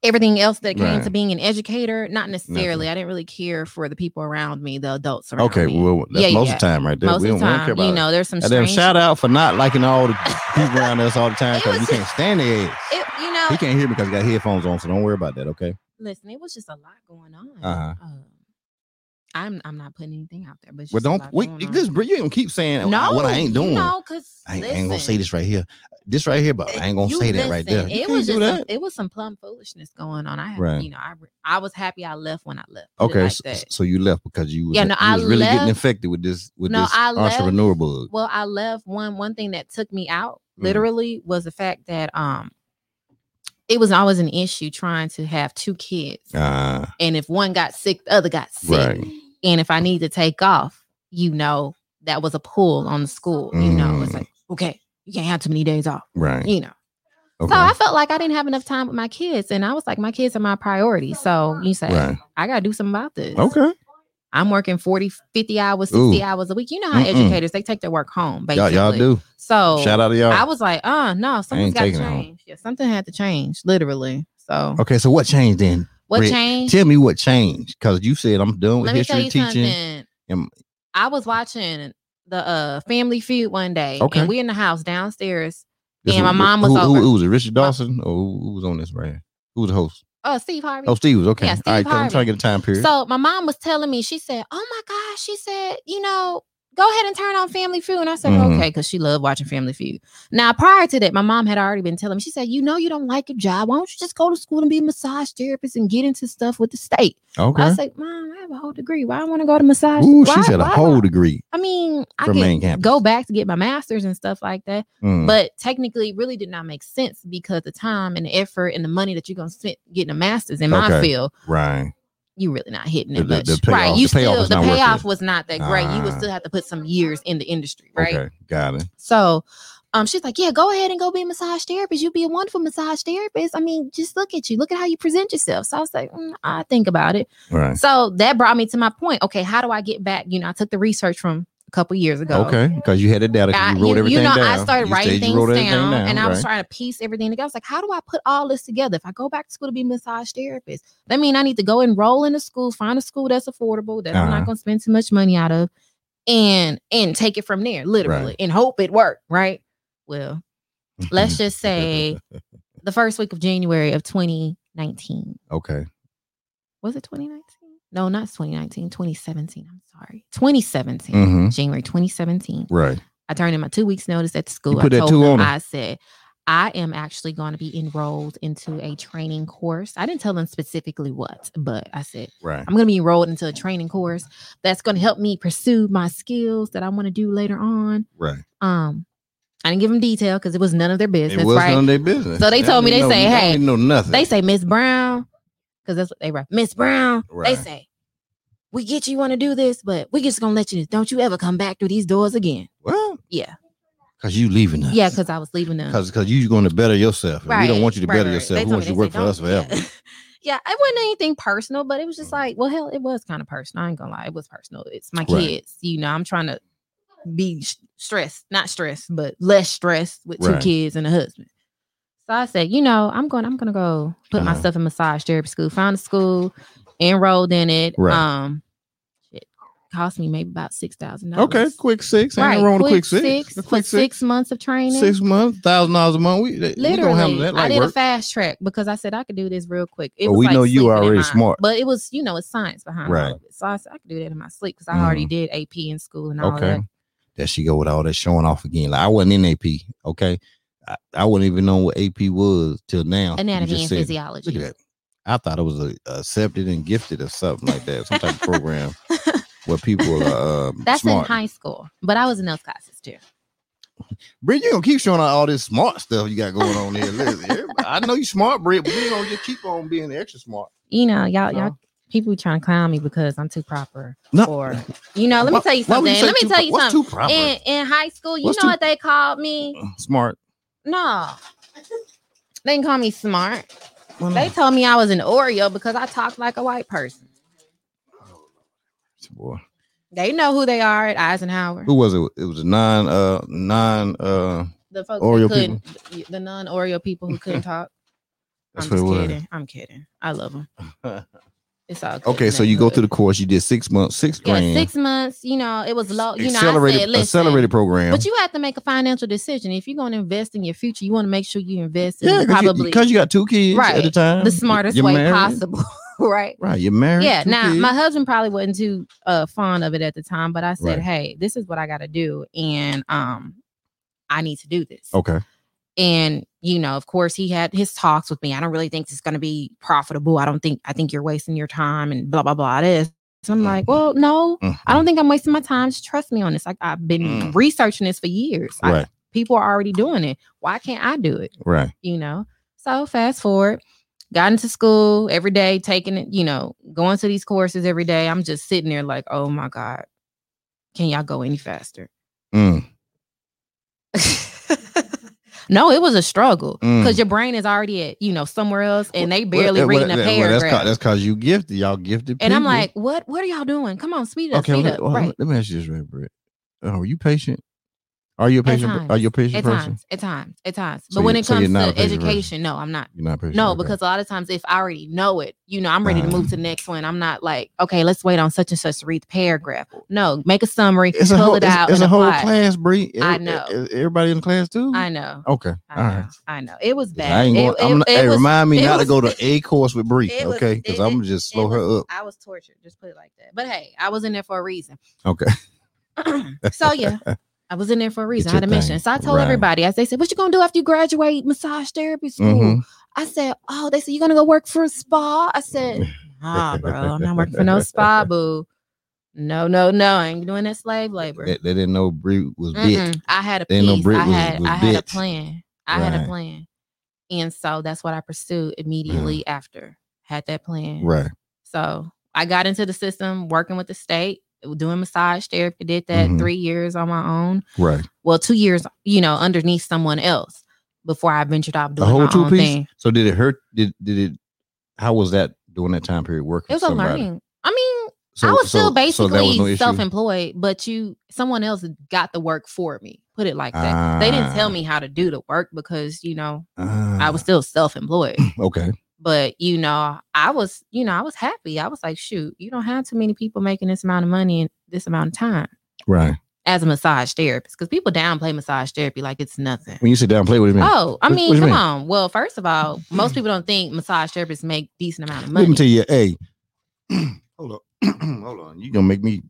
Speaker 2: everything else that came
Speaker 1: Right.
Speaker 2: to being an educator? Not necessarily. I didn't really care for the people around me, the adults around
Speaker 1: Okay,
Speaker 2: me.
Speaker 1: well, that's
Speaker 2: Yeah,
Speaker 1: most
Speaker 2: yeah.
Speaker 1: of the time, right there.
Speaker 2: Most
Speaker 1: we
Speaker 2: of
Speaker 1: don't,
Speaker 2: the
Speaker 1: we don't care
Speaker 2: time,
Speaker 1: about
Speaker 2: you know, there's some
Speaker 1: And then shout out for not liking all the people around us all the time because you can't stand their ass.
Speaker 2: it, you know,
Speaker 1: He can't hear me because he got headphones on, so don't worry about that. Okay.
Speaker 2: listen, it was just a lot going on.
Speaker 1: Uh-huh.
Speaker 2: Um, I'm I'm not putting anything out there, but it's
Speaker 1: But
Speaker 2: just a
Speaker 1: don't wait. Just you gonna keep saying
Speaker 2: no,
Speaker 1: what I ain't doing.
Speaker 2: No, because
Speaker 1: I I ain't gonna say this right here. This right here, but I ain't gonna
Speaker 2: You
Speaker 1: say that right there. You
Speaker 2: It was just some, it was some plum foolishness going on. I
Speaker 1: Right.
Speaker 2: you know, I I was happy I left when I left.
Speaker 1: Okay,
Speaker 2: like
Speaker 1: so, so you left because you was,
Speaker 2: Yeah, no,
Speaker 1: you
Speaker 2: I
Speaker 1: was really getting infected with this with
Speaker 2: No,
Speaker 1: this
Speaker 2: I left-
Speaker 1: entrepreneur bug.
Speaker 2: Well, I left one one thing that took me out
Speaker 1: Mhm.
Speaker 2: literally was the fact that um it was always an issue trying to have two kids.
Speaker 1: Ah,
Speaker 2: And if one got sick, the other got sick.
Speaker 1: right.
Speaker 2: And if I need to take off, you know, that was a pull on the school. You know, it's
Speaker 1: Mm.
Speaker 2: like, okay, you can't have too many days off,
Speaker 1: Right.
Speaker 2: you know.
Speaker 1: Okay.
Speaker 2: So I felt like I didn't have enough time with my kids. And I was like, my kids are my priority. So you say,
Speaker 1: Right.
Speaker 2: I got to do something about this.
Speaker 1: Okay.
Speaker 2: I'm working 40, 50 hours, 60
Speaker 1: Ooh.
Speaker 2: hours a week. You know how
Speaker 1: Mm-mm.
Speaker 2: educators, they take their work home,
Speaker 1: Y'all,
Speaker 2: basically.
Speaker 1: y'all do.
Speaker 2: So
Speaker 1: Shout out to y'all.
Speaker 2: I was like, uh, no, something's got to
Speaker 1: taking it home.
Speaker 2: change. Yeah, something had to change, literally. So
Speaker 1: okay, so what changed then?
Speaker 2: what
Speaker 1: Britt,
Speaker 2: changed?
Speaker 1: Tell me what changed because you said I'm done with
Speaker 2: Let
Speaker 1: history teaching.
Speaker 2: something.
Speaker 1: Am-
Speaker 2: I was watching the uh Family Feud one day,
Speaker 1: Okay.
Speaker 2: and we in the house downstairs.
Speaker 1: This
Speaker 2: and my
Speaker 1: was-
Speaker 2: mom was
Speaker 1: who, who,
Speaker 2: over.
Speaker 1: who was it? Richard Dawson or who, who was on this right? Who was the host?
Speaker 2: Oh, Steve Harvey.
Speaker 1: Oh, Steve was okay.
Speaker 2: Yeah,
Speaker 1: All
Speaker 2: Steve
Speaker 1: right, I'm trying to get a time period.
Speaker 2: So my mom was telling me, she said, "Oh my gosh," she said, "You know, go ahead and turn on Family Feud. And I said,
Speaker 1: Mhm.
Speaker 2: okay, because she loved watching Family Feud. Now, prior to that, my mom had already been telling me, she said, you know, you don't like your job. Why don't you just go to school and be a massage therapist and get into stuff with the state?
Speaker 1: Okay.
Speaker 2: I said, Mom, I have a whole degree. Why I want to go to massage?
Speaker 1: Ooh,
Speaker 2: why,
Speaker 1: she said a whole degree
Speaker 2: I mean, I can go back to get my master's and stuff like that.
Speaker 1: Mm,
Speaker 2: But technically, it really did not make sense because the time and the effort and the money that you're going to spend getting a master's in my field,
Speaker 1: right.
Speaker 2: You really not hitting it
Speaker 1: the-
Speaker 2: much.
Speaker 1: the payoff-
Speaker 2: right. You
Speaker 1: the
Speaker 2: still, the payoff was not that great. You would
Speaker 1: Ah.
Speaker 2: still have to put some years in the industry. Right.
Speaker 1: Okay. Got it.
Speaker 2: So um, she's like, Yeah, go ahead and go be a massage therapist. You'll be a wonderful massage therapist. I mean, just look at you. Look at how you present yourself. So I was like, mm, I think about it.
Speaker 1: Right.
Speaker 2: So that brought me to my point. Okay, how do I get back? You know, I took the research from a couple years ago.
Speaker 1: Okay. Because you had it down.
Speaker 2: I,
Speaker 1: You wrote
Speaker 2: you,
Speaker 1: everything
Speaker 2: you know,
Speaker 1: down.
Speaker 2: I started
Speaker 1: You
Speaker 2: writing things down,
Speaker 1: everything
Speaker 2: and I was
Speaker 1: right.
Speaker 2: trying to piece everything together. I was like, how do I put all this together? If I go back to school to be a massage therapist, that mean I need to go enroll in a school, find a school that's affordable, that I'm
Speaker 1: Uh-huh.
Speaker 2: not going to spend too much money out of, and and take it from there, literally, and hope it worked. Right? Well, let's just say the first week of January of 2019
Speaker 1: okay.
Speaker 2: was it 2019? No, not 2019, 2017. I'm sorry, 2017,
Speaker 1: hmm
Speaker 2: January 2017.
Speaker 1: Right.
Speaker 2: I turned in my two weeks notice at the school.
Speaker 1: put
Speaker 2: I
Speaker 1: that
Speaker 2: told
Speaker 1: two
Speaker 2: them,
Speaker 1: on them.
Speaker 2: I said, I am actually going to be enrolled into a training course. I didn't tell them specifically what, but I said,
Speaker 1: Right.
Speaker 2: I'm going to be enrolled into a training course that's going to help me pursue my skills that I want to do later on.
Speaker 1: Right.
Speaker 2: Um, I didn't give them detail because it was none of their business,
Speaker 1: it was
Speaker 2: right?
Speaker 1: none of their business.
Speaker 2: So they told me, they
Speaker 1: don't
Speaker 2: say,
Speaker 1: know-
Speaker 2: hey,
Speaker 1: know nothing.
Speaker 2: They say, Miss Brown, because that's what they write. Miss Brown,
Speaker 1: Right.
Speaker 2: they say, we get you want to do this, but we just gonna let you. Don't you ever come back through these doors again?
Speaker 1: well,
Speaker 2: Yeah,
Speaker 1: because you leaving us.
Speaker 2: yeah, because I was leaving them.
Speaker 1: because because you going to better yourself. and we don't want you to
Speaker 2: right,
Speaker 1: better
Speaker 2: right.
Speaker 1: yourself.
Speaker 2: They
Speaker 1: We want you to work for us forever.
Speaker 2: Yeah. yeah, it wasn't anything personal, but it was just like, well, hell, it was kind of personal. I ain't gonna lie, it was personal. It's my
Speaker 1: Right.
Speaker 2: kids. You know, I'm trying to be stressed, not stressed, but less stressed with two kids and a husband. So I said, you know, I'm going, I'm gonna go put
Speaker 1: Uh-huh.
Speaker 2: myself in massage therapy school. Found a school, enrolled in it.
Speaker 1: Right.
Speaker 2: Um, it cost me maybe about six thousand dollars.
Speaker 1: Okay, quick six. Ain't
Speaker 2: right?
Speaker 1: wrong
Speaker 2: quick,
Speaker 1: quick six.
Speaker 2: six,
Speaker 1: quick
Speaker 2: six,
Speaker 1: six.
Speaker 2: months of training.
Speaker 1: Six months, thousand dollars a month. We, we gonna handle
Speaker 2: Literally,
Speaker 1: that
Speaker 2: I
Speaker 1: like
Speaker 2: did a fast track because I said I could do this real quick. It
Speaker 1: But we
Speaker 2: like
Speaker 1: know you already smart.
Speaker 2: but it was you know it's science behind
Speaker 1: Right.
Speaker 2: all of it. So I said I could do that in my sleep because I already did AP in school and all
Speaker 1: Okay.
Speaker 2: that.
Speaker 1: There she go with all that showing off again. Like I wasn't in AP. Okay, I, I wouldn't even know what AP was till now.
Speaker 2: Anatomy and
Speaker 1: said
Speaker 2: physiology.
Speaker 1: Look at that. I thought it was a, accepted and gifted or something like that. Some type of program where people are um,
Speaker 2: That's
Speaker 1: smart.
Speaker 2: in high school, but I was in those classes too.
Speaker 1: Britt, you gonna keep showing out all this smart stuff you got going on here. Listen, I know you smart, Britt, but you gonna just keep on being extra smart.
Speaker 2: You know, y'all, y'all, people trying to clown me because I'm too proper.
Speaker 1: No.
Speaker 2: Or you know, let me tell you something.
Speaker 1: say
Speaker 2: Let me tell you
Speaker 1: what's
Speaker 2: something.
Speaker 1: Too proper?
Speaker 2: In in high school, you
Speaker 1: What's
Speaker 2: know
Speaker 1: too-
Speaker 2: what they called me?
Speaker 1: smart.
Speaker 2: No, they didn't call me smart.
Speaker 1: Well,
Speaker 2: They told me I was an Oreo because I talked like a white person.
Speaker 1: boy.
Speaker 2: They know who they are at Eisenhower.
Speaker 1: Who was it? It was a nine uh nine uh
Speaker 2: The folks
Speaker 1: Oreo
Speaker 2: couldn't, the non Oreo people who couldn't talk.
Speaker 1: that's
Speaker 2: I'm just
Speaker 1: was.
Speaker 2: kidding. I'm kidding. I love them. It's all good
Speaker 1: okay, so you go through the course, you did six months, six
Speaker 2: yeah
Speaker 1: grand.
Speaker 2: six months. You know, it was low. You know, I
Speaker 1: accelerated
Speaker 2: said,
Speaker 1: accelerated program.
Speaker 2: But you have to make a financial decision. If you're going to invest in your future, you want to make sure you invest in
Speaker 1: yeah, because you, you got two kids right, at the time.
Speaker 2: the smartest
Speaker 1: You're
Speaker 2: way
Speaker 1: married.
Speaker 2: possible. right.
Speaker 1: Right, you're married.
Speaker 2: Yeah. Now,
Speaker 1: kids.
Speaker 2: my husband probably wasn't too uh, fond of it at the time, but I said,
Speaker 1: Right.
Speaker 2: "Hey, this is what I got to do, and um, I need to do this."
Speaker 1: okay,
Speaker 2: And you know, of course, he had his talks with me. I don't really think it's going to be profitable. I don't think. I think you're wasting your time and blah blah blah. This. So I'm like, well, no,
Speaker 1: Mhm.
Speaker 2: I don't think I'm wasting my time. Just trust me on this. Like I've been
Speaker 1: Mm.
Speaker 2: researching this for years. I-
Speaker 1: right,
Speaker 2: people are already doing it. Why can't I do it?
Speaker 1: right.
Speaker 2: You know. So fast forward, got into school every day, taking it. You know, going to these courses every day. I'm just sitting there like, oh my god, can y'all go any faster?
Speaker 1: Mm,
Speaker 2: no, it was a struggle
Speaker 1: Mm.
Speaker 2: because your brain is already at you know somewhere else, and they barely
Speaker 1: well,
Speaker 2: reading
Speaker 1: well,
Speaker 2: a
Speaker 1: well,
Speaker 2: paragraph.
Speaker 1: that's cause, that's cause you gifted. Y'all gifted.
Speaker 2: and I'm like, what? What are y'all doing? Come on, speed up,
Speaker 1: okay,
Speaker 2: speed
Speaker 1: let,
Speaker 2: up.
Speaker 1: well,
Speaker 2: right.
Speaker 1: let me ask you this, right, Brett. Uh, are you patient? Are you a patient?
Speaker 2: times.
Speaker 1: Are you a patient
Speaker 2: At
Speaker 1: person?
Speaker 2: times, at times, at times.
Speaker 1: So
Speaker 2: But when it comes
Speaker 1: a
Speaker 2: to
Speaker 1: patient person?
Speaker 2: education, no, I'm not.
Speaker 1: You're not a patient.
Speaker 2: No,
Speaker 1: okay.
Speaker 2: because a lot of times if I already know it, you know, I'm ready to
Speaker 1: Uh-huh.
Speaker 2: move to the next one. I'm not like, okay, let's wait on such and such to read the paragraph. No, make a summary,
Speaker 1: it's a
Speaker 2: pull
Speaker 1: whole,
Speaker 2: it out,
Speaker 1: it's
Speaker 2: and
Speaker 1: a whole
Speaker 2: apply.
Speaker 1: class, Bree.
Speaker 2: I know.
Speaker 1: Everybody in the class too.
Speaker 2: I know.
Speaker 1: Okay,
Speaker 2: I
Speaker 1: all
Speaker 2: know.
Speaker 1: right.
Speaker 2: I know. It was
Speaker 1: I
Speaker 2: bad.
Speaker 1: ain't going.
Speaker 2: it-
Speaker 1: I'm,
Speaker 2: it
Speaker 1: hey,
Speaker 2: was-
Speaker 1: remind me not to go to a course with Bree, okay? Because I'm just slow her up.
Speaker 2: I was tortured. Just put it like that. But hey, I was in there for a reason.
Speaker 1: Okay.
Speaker 2: so yeah, I was in there for a reason. I had a mission. So I told
Speaker 1: Right.
Speaker 2: everybody, as they said, "What you gonna do after you graduate massage therapy school?"
Speaker 1: Mhm.
Speaker 2: I said, "Oh, they said you're gonna go work for a spa." I said, "Nah, bro, I'm not working for no spa, boo. No, no, no, I ain't doing that slave labor."
Speaker 1: They, they didn't know Bree was big.
Speaker 2: Mm-mm. I had a
Speaker 1: They
Speaker 2: piece.
Speaker 1: Brit
Speaker 2: I had
Speaker 1: was
Speaker 2: I had a plan. I had a plan, and so that's what I pursued immediately after. Had that plan.
Speaker 1: Right.
Speaker 2: So I got into the system, working with the state, doing massage therapy. Did that
Speaker 1: Mhm.
Speaker 2: three years on my own.
Speaker 1: Right.
Speaker 2: Well, two years, you know, underneath someone else before I ventured off
Speaker 1: The
Speaker 2: doing
Speaker 1: whole
Speaker 2: my
Speaker 1: two
Speaker 2: own
Speaker 1: piece.
Speaker 2: thing.
Speaker 1: So did it hurt? Did did it? How was that during that time period working?
Speaker 2: It was a learning. I mean,
Speaker 1: So,
Speaker 2: I was still
Speaker 1: so- so
Speaker 2: basically
Speaker 1: that was no
Speaker 2: self-employed, but you someone else got the work for me. Put it like that. they didn't tell
Speaker 1: Ah.
Speaker 2: me how to do the work because you know I
Speaker 1: Ah,
Speaker 2: was still self-employed.
Speaker 1: okay.
Speaker 2: But you know, I was you know I was happy. I was like, shoot, you don't have too many people making this amount of money in this amount of time
Speaker 1: Right.
Speaker 2: as a massage therapist because people downplay massage therapy like it's nothing.
Speaker 1: When you sit down and play with me,
Speaker 2: Oh, I mean,
Speaker 1: what you
Speaker 2: come
Speaker 1: mean?
Speaker 2: on. Well, first of all, most people don't think massage therapists make decent amount of money.
Speaker 1: let me tell you. Hey, hold on, hold on. You gonna make me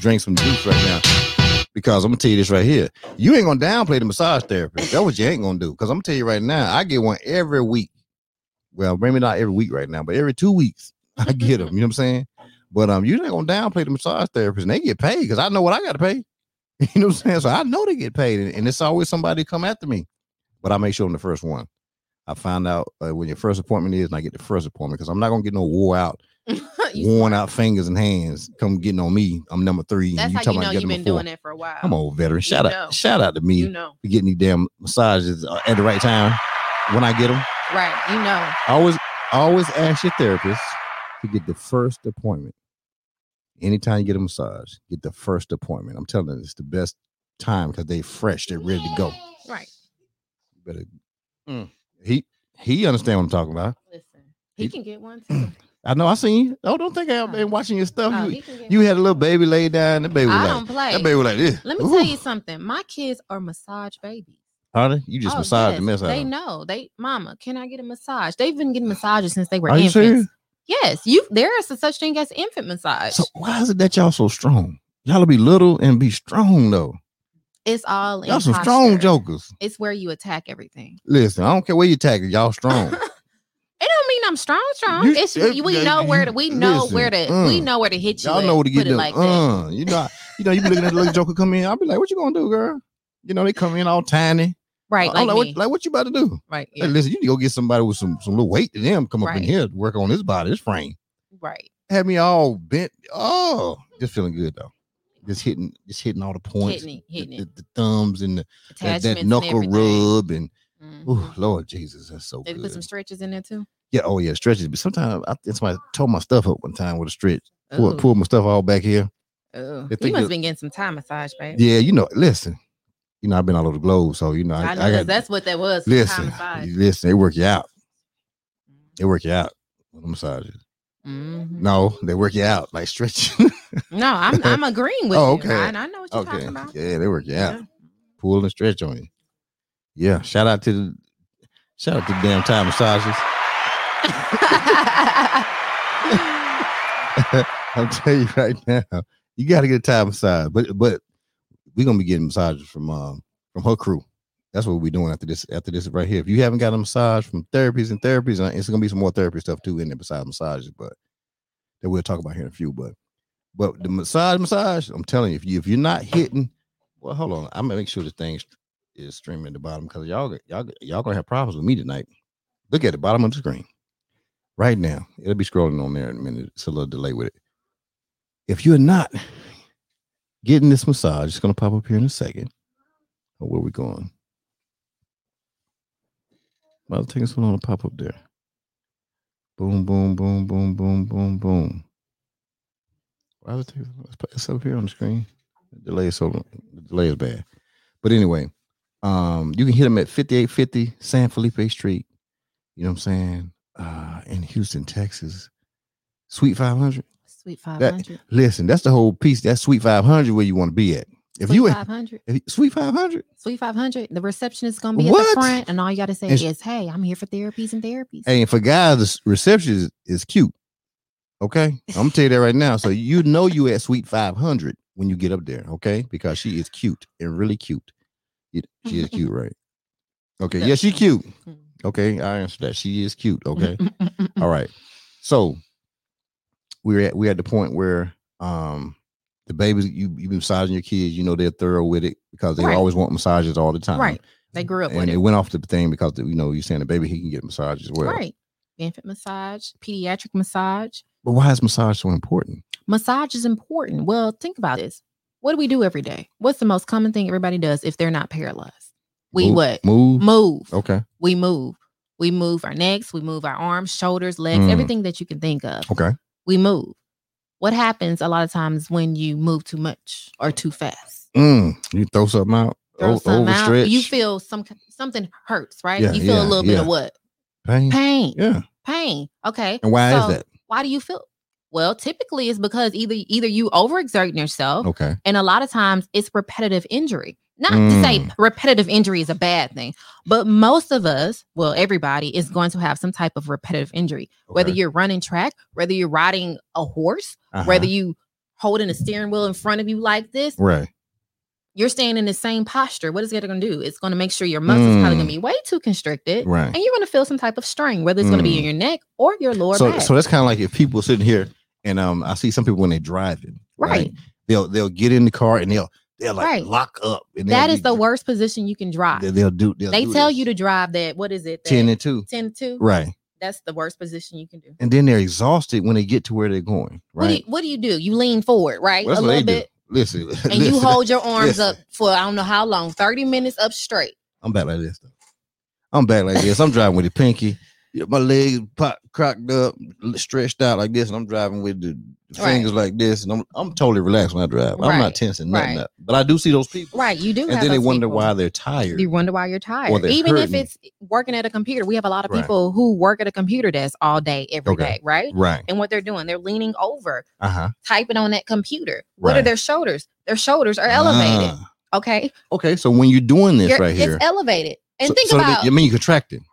Speaker 1: drink some juice right now? Because I'm gonna tell you this right here. You ain't gonna downplay the massage therapist. That's what you ain't gonna do. Because I'm gonna tell you right now, I get one every week. Well, maybe not every week right now, but every two weeks I get them. You know what I'm saying? But um, you're not gonna downplay the massage therapist, and they get paid because I know what I got to pay. You know what I'm saying? So I know they get paid, and, and it's always somebody come after me. But I make sure I'm the first one. I find out uh, when your first appointment is, and I get the first appointment because I'm not gonna get no wore out, worn out fingers and hands come getting on me. I'm number three. and
Speaker 2: That's how you know you've been doing it for a while.
Speaker 1: I'm an old veteran. Shout
Speaker 2: You
Speaker 1: out,
Speaker 2: know.
Speaker 1: shout out to me
Speaker 2: You know,
Speaker 1: for getting these damn massages uh, at the right time when I get them.
Speaker 2: Right? You know,
Speaker 1: always, always ask your therapist to get the first appointment. Anytime you get a massage, get the first appointment. I'm telling you, it's the best time because they fresh, they're ready to go.
Speaker 2: right?
Speaker 1: You better. Mm. He he understand what I'm talking about.
Speaker 2: Listen, he
Speaker 1: He-
Speaker 2: can get one too.
Speaker 1: I know. I seen you. Oh, don't think I've been
Speaker 2: Oh.
Speaker 1: watching your stuff.
Speaker 2: Oh,
Speaker 1: you,
Speaker 2: he can get
Speaker 1: you had a little baby laid down. The baby was
Speaker 2: I
Speaker 1: like,
Speaker 2: don't play.
Speaker 1: that baby was like this.
Speaker 2: Let me
Speaker 1: Ooh.
Speaker 2: tell you something. My kids are massage babies.
Speaker 1: They? You just
Speaker 2: Oh,
Speaker 1: massage the
Speaker 2: yes,
Speaker 1: mess out
Speaker 2: They know. They, mama, can I get a massage? They've been getting massages since they were
Speaker 1: Are you
Speaker 2: infants.
Speaker 1: serious?
Speaker 2: Yes, you. There is a such thing as infant massage.
Speaker 1: So why is it that y'all so strong? Y'all be little and be strong though.
Speaker 2: it's all
Speaker 1: Y'all some strong jokers.
Speaker 2: It's where you attack everything.
Speaker 1: Listen, I don't care where you attack it. Y'all strong.
Speaker 2: It don't mean I'm strong, strong.
Speaker 1: You-
Speaker 2: it's
Speaker 1: uh,
Speaker 2: we know where to we know
Speaker 1: listen,
Speaker 2: where to we
Speaker 1: uh,
Speaker 2: know where to hit you.
Speaker 1: Y'all know what to get them.
Speaker 2: like
Speaker 1: uh, you know, you know, you be looking at the little joker come in. I'll be like, "What you gonna do, girl?" You know, they come in all tiny.
Speaker 2: Right, like,
Speaker 1: like, what, like, what you about to do?
Speaker 2: right,
Speaker 1: Hey, listen, you need to go get somebody with some some little weight to them. Come up in here to work on this body, this frame.
Speaker 2: right.
Speaker 1: Had me all bent. Oh, just feeling good though. Just hitting, just hitting all the points.
Speaker 2: Hitting it,
Speaker 1: the-
Speaker 2: hitting
Speaker 1: the,
Speaker 2: it.
Speaker 1: the thumbs and the, that, that knuckle
Speaker 2: everything.
Speaker 1: rub and
Speaker 2: Mhm.
Speaker 1: oh Lord Jesus, that's so
Speaker 2: They
Speaker 1: good.
Speaker 2: put some stretches in there too.
Speaker 1: yeah, oh yeah, stretches. But sometimes I think somebody tore my stuff up one time with a stretch. Pull,
Speaker 2: Ooh,
Speaker 1: pull my stuff all back here. They
Speaker 2: You must have been getting some Thai massage, babe.
Speaker 1: Yeah, you know, listen, you know, I've been all over the globe, so you know, I,
Speaker 2: I know
Speaker 1: I got
Speaker 2: that's what that was.
Speaker 1: listen, listen, they work you out. They work you out. with the Massages.
Speaker 2: Mhm.
Speaker 1: No, they work you out like stretching.
Speaker 2: No, I'm I'm agreeing with
Speaker 1: Oh,
Speaker 2: you.
Speaker 1: okay.
Speaker 2: I, I know what you're
Speaker 1: okay,
Speaker 2: talking about.
Speaker 1: yeah, they work you out.
Speaker 2: Yeah.
Speaker 1: Pull and stretch on you. Yeah, shout out to the shout out to the damn Thai massages. I'm telling you right now, you got to get a Thai massage. But but we're gonna be getting massages from um from her crew. That's what we're doing after this after this right here. If you haven't got a massage from therapies and therapies, uh, it's gonna be some more therapy stuff too in there besides massages, but that we'll talk about here in a few. But but the massage massage, I'm telling you, if you if you're not hitting, well, hold on, I'm gonna make sure the thing is streaming at the bottom because y'all y'all y'all gonna have problems with me tonight. Look at the bottom of the screen right now. It'll be scrolling on there in a minute. It's a little delay with it. If you're not getting this massage, it's gonna pop up here in a second. Oh, where we going? I'll take this one on to pop up there. Boom, boom, boom, boom, boom, boom, boom. Let's put this up here on the screen? The delay is so the delay is bad. But anyway, um, you can hit them at 5850 San Felipe Street. You know what I'm saying? Uh, in Houston, Texas. Suite 500.
Speaker 2: Suite 500.
Speaker 1: Listen, that's the whole piece. That's Suite 500 where you want to be at. If
Speaker 2: Suite
Speaker 1: you
Speaker 2: 500.
Speaker 1: if Suite 500,
Speaker 2: Suite 500. The receptionist is going to be at
Speaker 1: What?
Speaker 2: the front, and all you got to say
Speaker 1: And
Speaker 2: is, hey, I'm here for therapies and therapies.
Speaker 1: and for guys, the reception is, is cute. Okay, I'm gonna tell you that right now. So you know you at Suite 500 when you get up there, okay? Because she is cute and really cute. It- She is cute, right? Okay, yeah, she cute. Mm. Okay, I answered that. She is cute. Okay. All right. So we're at we're at the point where um the babies you you massaging your kids, you know they're thorough with it because they
Speaker 2: Right.
Speaker 1: always want massages all the time.
Speaker 2: Right. They grew up
Speaker 1: And
Speaker 2: with
Speaker 1: it
Speaker 2: it.
Speaker 1: went off the thing because you know you're saying the baby he can get massage as well.
Speaker 2: Right. Infant massage, pediatric massage.
Speaker 1: But why is massage so important?
Speaker 2: Massage is important. Well, think about this. What do we do every day? What's the most common thing everybody does if they're not paralyzed? We
Speaker 1: Move-
Speaker 2: what?
Speaker 1: Move.
Speaker 2: Move.
Speaker 1: Okay.
Speaker 2: We move. We move our necks, we move our arms, shoulders, legs,
Speaker 1: Mm.
Speaker 2: everything that you can think of.
Speaker 1: Okay.
Speaker 2: We move. What happens a lot of times when you move too much or too fast?
Speaker 1: Mm, you throw something out.
Speaker 2: Throw
Speaker 1: o-
Speaker 2: something out.
Speaker 1: overstretch.
Speaker 2: You feel some something hurts, right?
Speaker 1: Yeah,
Speaker 2: you feel
Speaker 1: yeah,
Speaker 2: a little bit of what?
Speaker 1: pain.
Speaker 2: Pain.
Speaker 1: Yeah.
Speaker 2: Pain. Okay.
Speaker 1: And why
Speaker 2: So,
Speaker 1: is that?
Speaker 2: Why do you feel? Well, typically it's because either either you overexerting yourself,
Speaker 1: Okay.
Speaker 2: and a lot of times it's repetitive injury. Not to say
Speaker 1: Mm.
Speaker 2: repetitive injury is a bad thing, but most of us, well, everybody is going to have some type of repetitive injury. Whether you're running track, whether you're riding a horse,
Speaker 1: Uh-huh.
Speaker 2: whether you holding a steering wheel in front of you like this,
Speaker 1: right.
Speaker 2: you're staying in the same posture. What is it going to do? It's going to make sure your muscles probably going
Speaker 1: Mm.
Speaker 2: to be way too constricted,
Speaker 1: Right.
Speaker 2: and you're going to feel some type of strain, whether it's going to be
Speaker 1: Mm.
Speaker 2: in your neck or your lower
Speaker 1: So
Speaker 2: back.
Speaker 1: so that's kind of like if people sitting here and um I see some people when they're driving,
Speaker 2: right.
Speaker 1: They'll they'll get in the car and they'll they'll like
Speaker 2: Right.
Speaker 1: lock up. And they'll be
Speaker 2: the worst position you can drive.
Speaker 1: They, they'll do. They'll
Speaker 2: they
Speaker 1: do
Speaker 2: tell
Speaker 1: this.
Speaker 2: you to drive that. What is it?
Speaker 1: ten
Speaker 2: that
Speaker 1: and two.
Speaker 2: 10 to 2.
Speaker 1: Right.
Speaker 2: That's the worst position you can do.
Speaker 1: And then they're exhausted when they get to where they're going.
Speaker 2: What do
Speaker 1: Right.
Speaker 2: you what do you do? You lean forward, right?
Speaker 1: Well,
Speaker 2: a little
Speaker 1: do.
Speaker 2: bit.
Speaker 1: Listen.
Speaker 2: And you hold your arms
Speaker 1: listen.
Speaker 2: up for I don't know how long, 30 minutes up straight.
Speaker 1: I'm back like this. Though. I'm back like this. I'm driving with the pinky. My legs pop, cracked up, stretched out like this, and I'm driving with the the
Speaker 2: Right.
Speaker 1: fingers like this, and I'm I'm totally relaxed when I drive. I'm
Speaker 2: Right.
Speaker 1: not tensing nothing
Speaker 2: Right.
Speaker 1: up. But I do see those people,
Speaker 2: Right. You do
Speaker 1: and
Speaker 2: have
Speaker 1: then they wonder
Speaker 2: people.
Speaker 1: why they're tired.
Speaker 2: You wonder why you're tired. Even if it's working at a computer. We have a lot of people who work at a computer desk all day, every day,
Speaker 1: Okay.
Speaker 2: right?
Speaker 1: Right.
Speaker 2: And what they're doing, they're leaning over,
Speaker 1: Uh huh.
Speaker 2: typing on that computer. What are their shoulders? Their shoulders are elevated.
Speaker 1: Ah.
Speaker 2: Okay.
Speaker 1: Okay. So when you're doing this
Speaker 2: You're-
Speaker 1: right here,
Speaker 2: It's elevated. And
Speaker 1: so,
Speaker 2: think
Speaker 1: so
Speaker 2: about
Speaker 1: that, I mean, you contracting.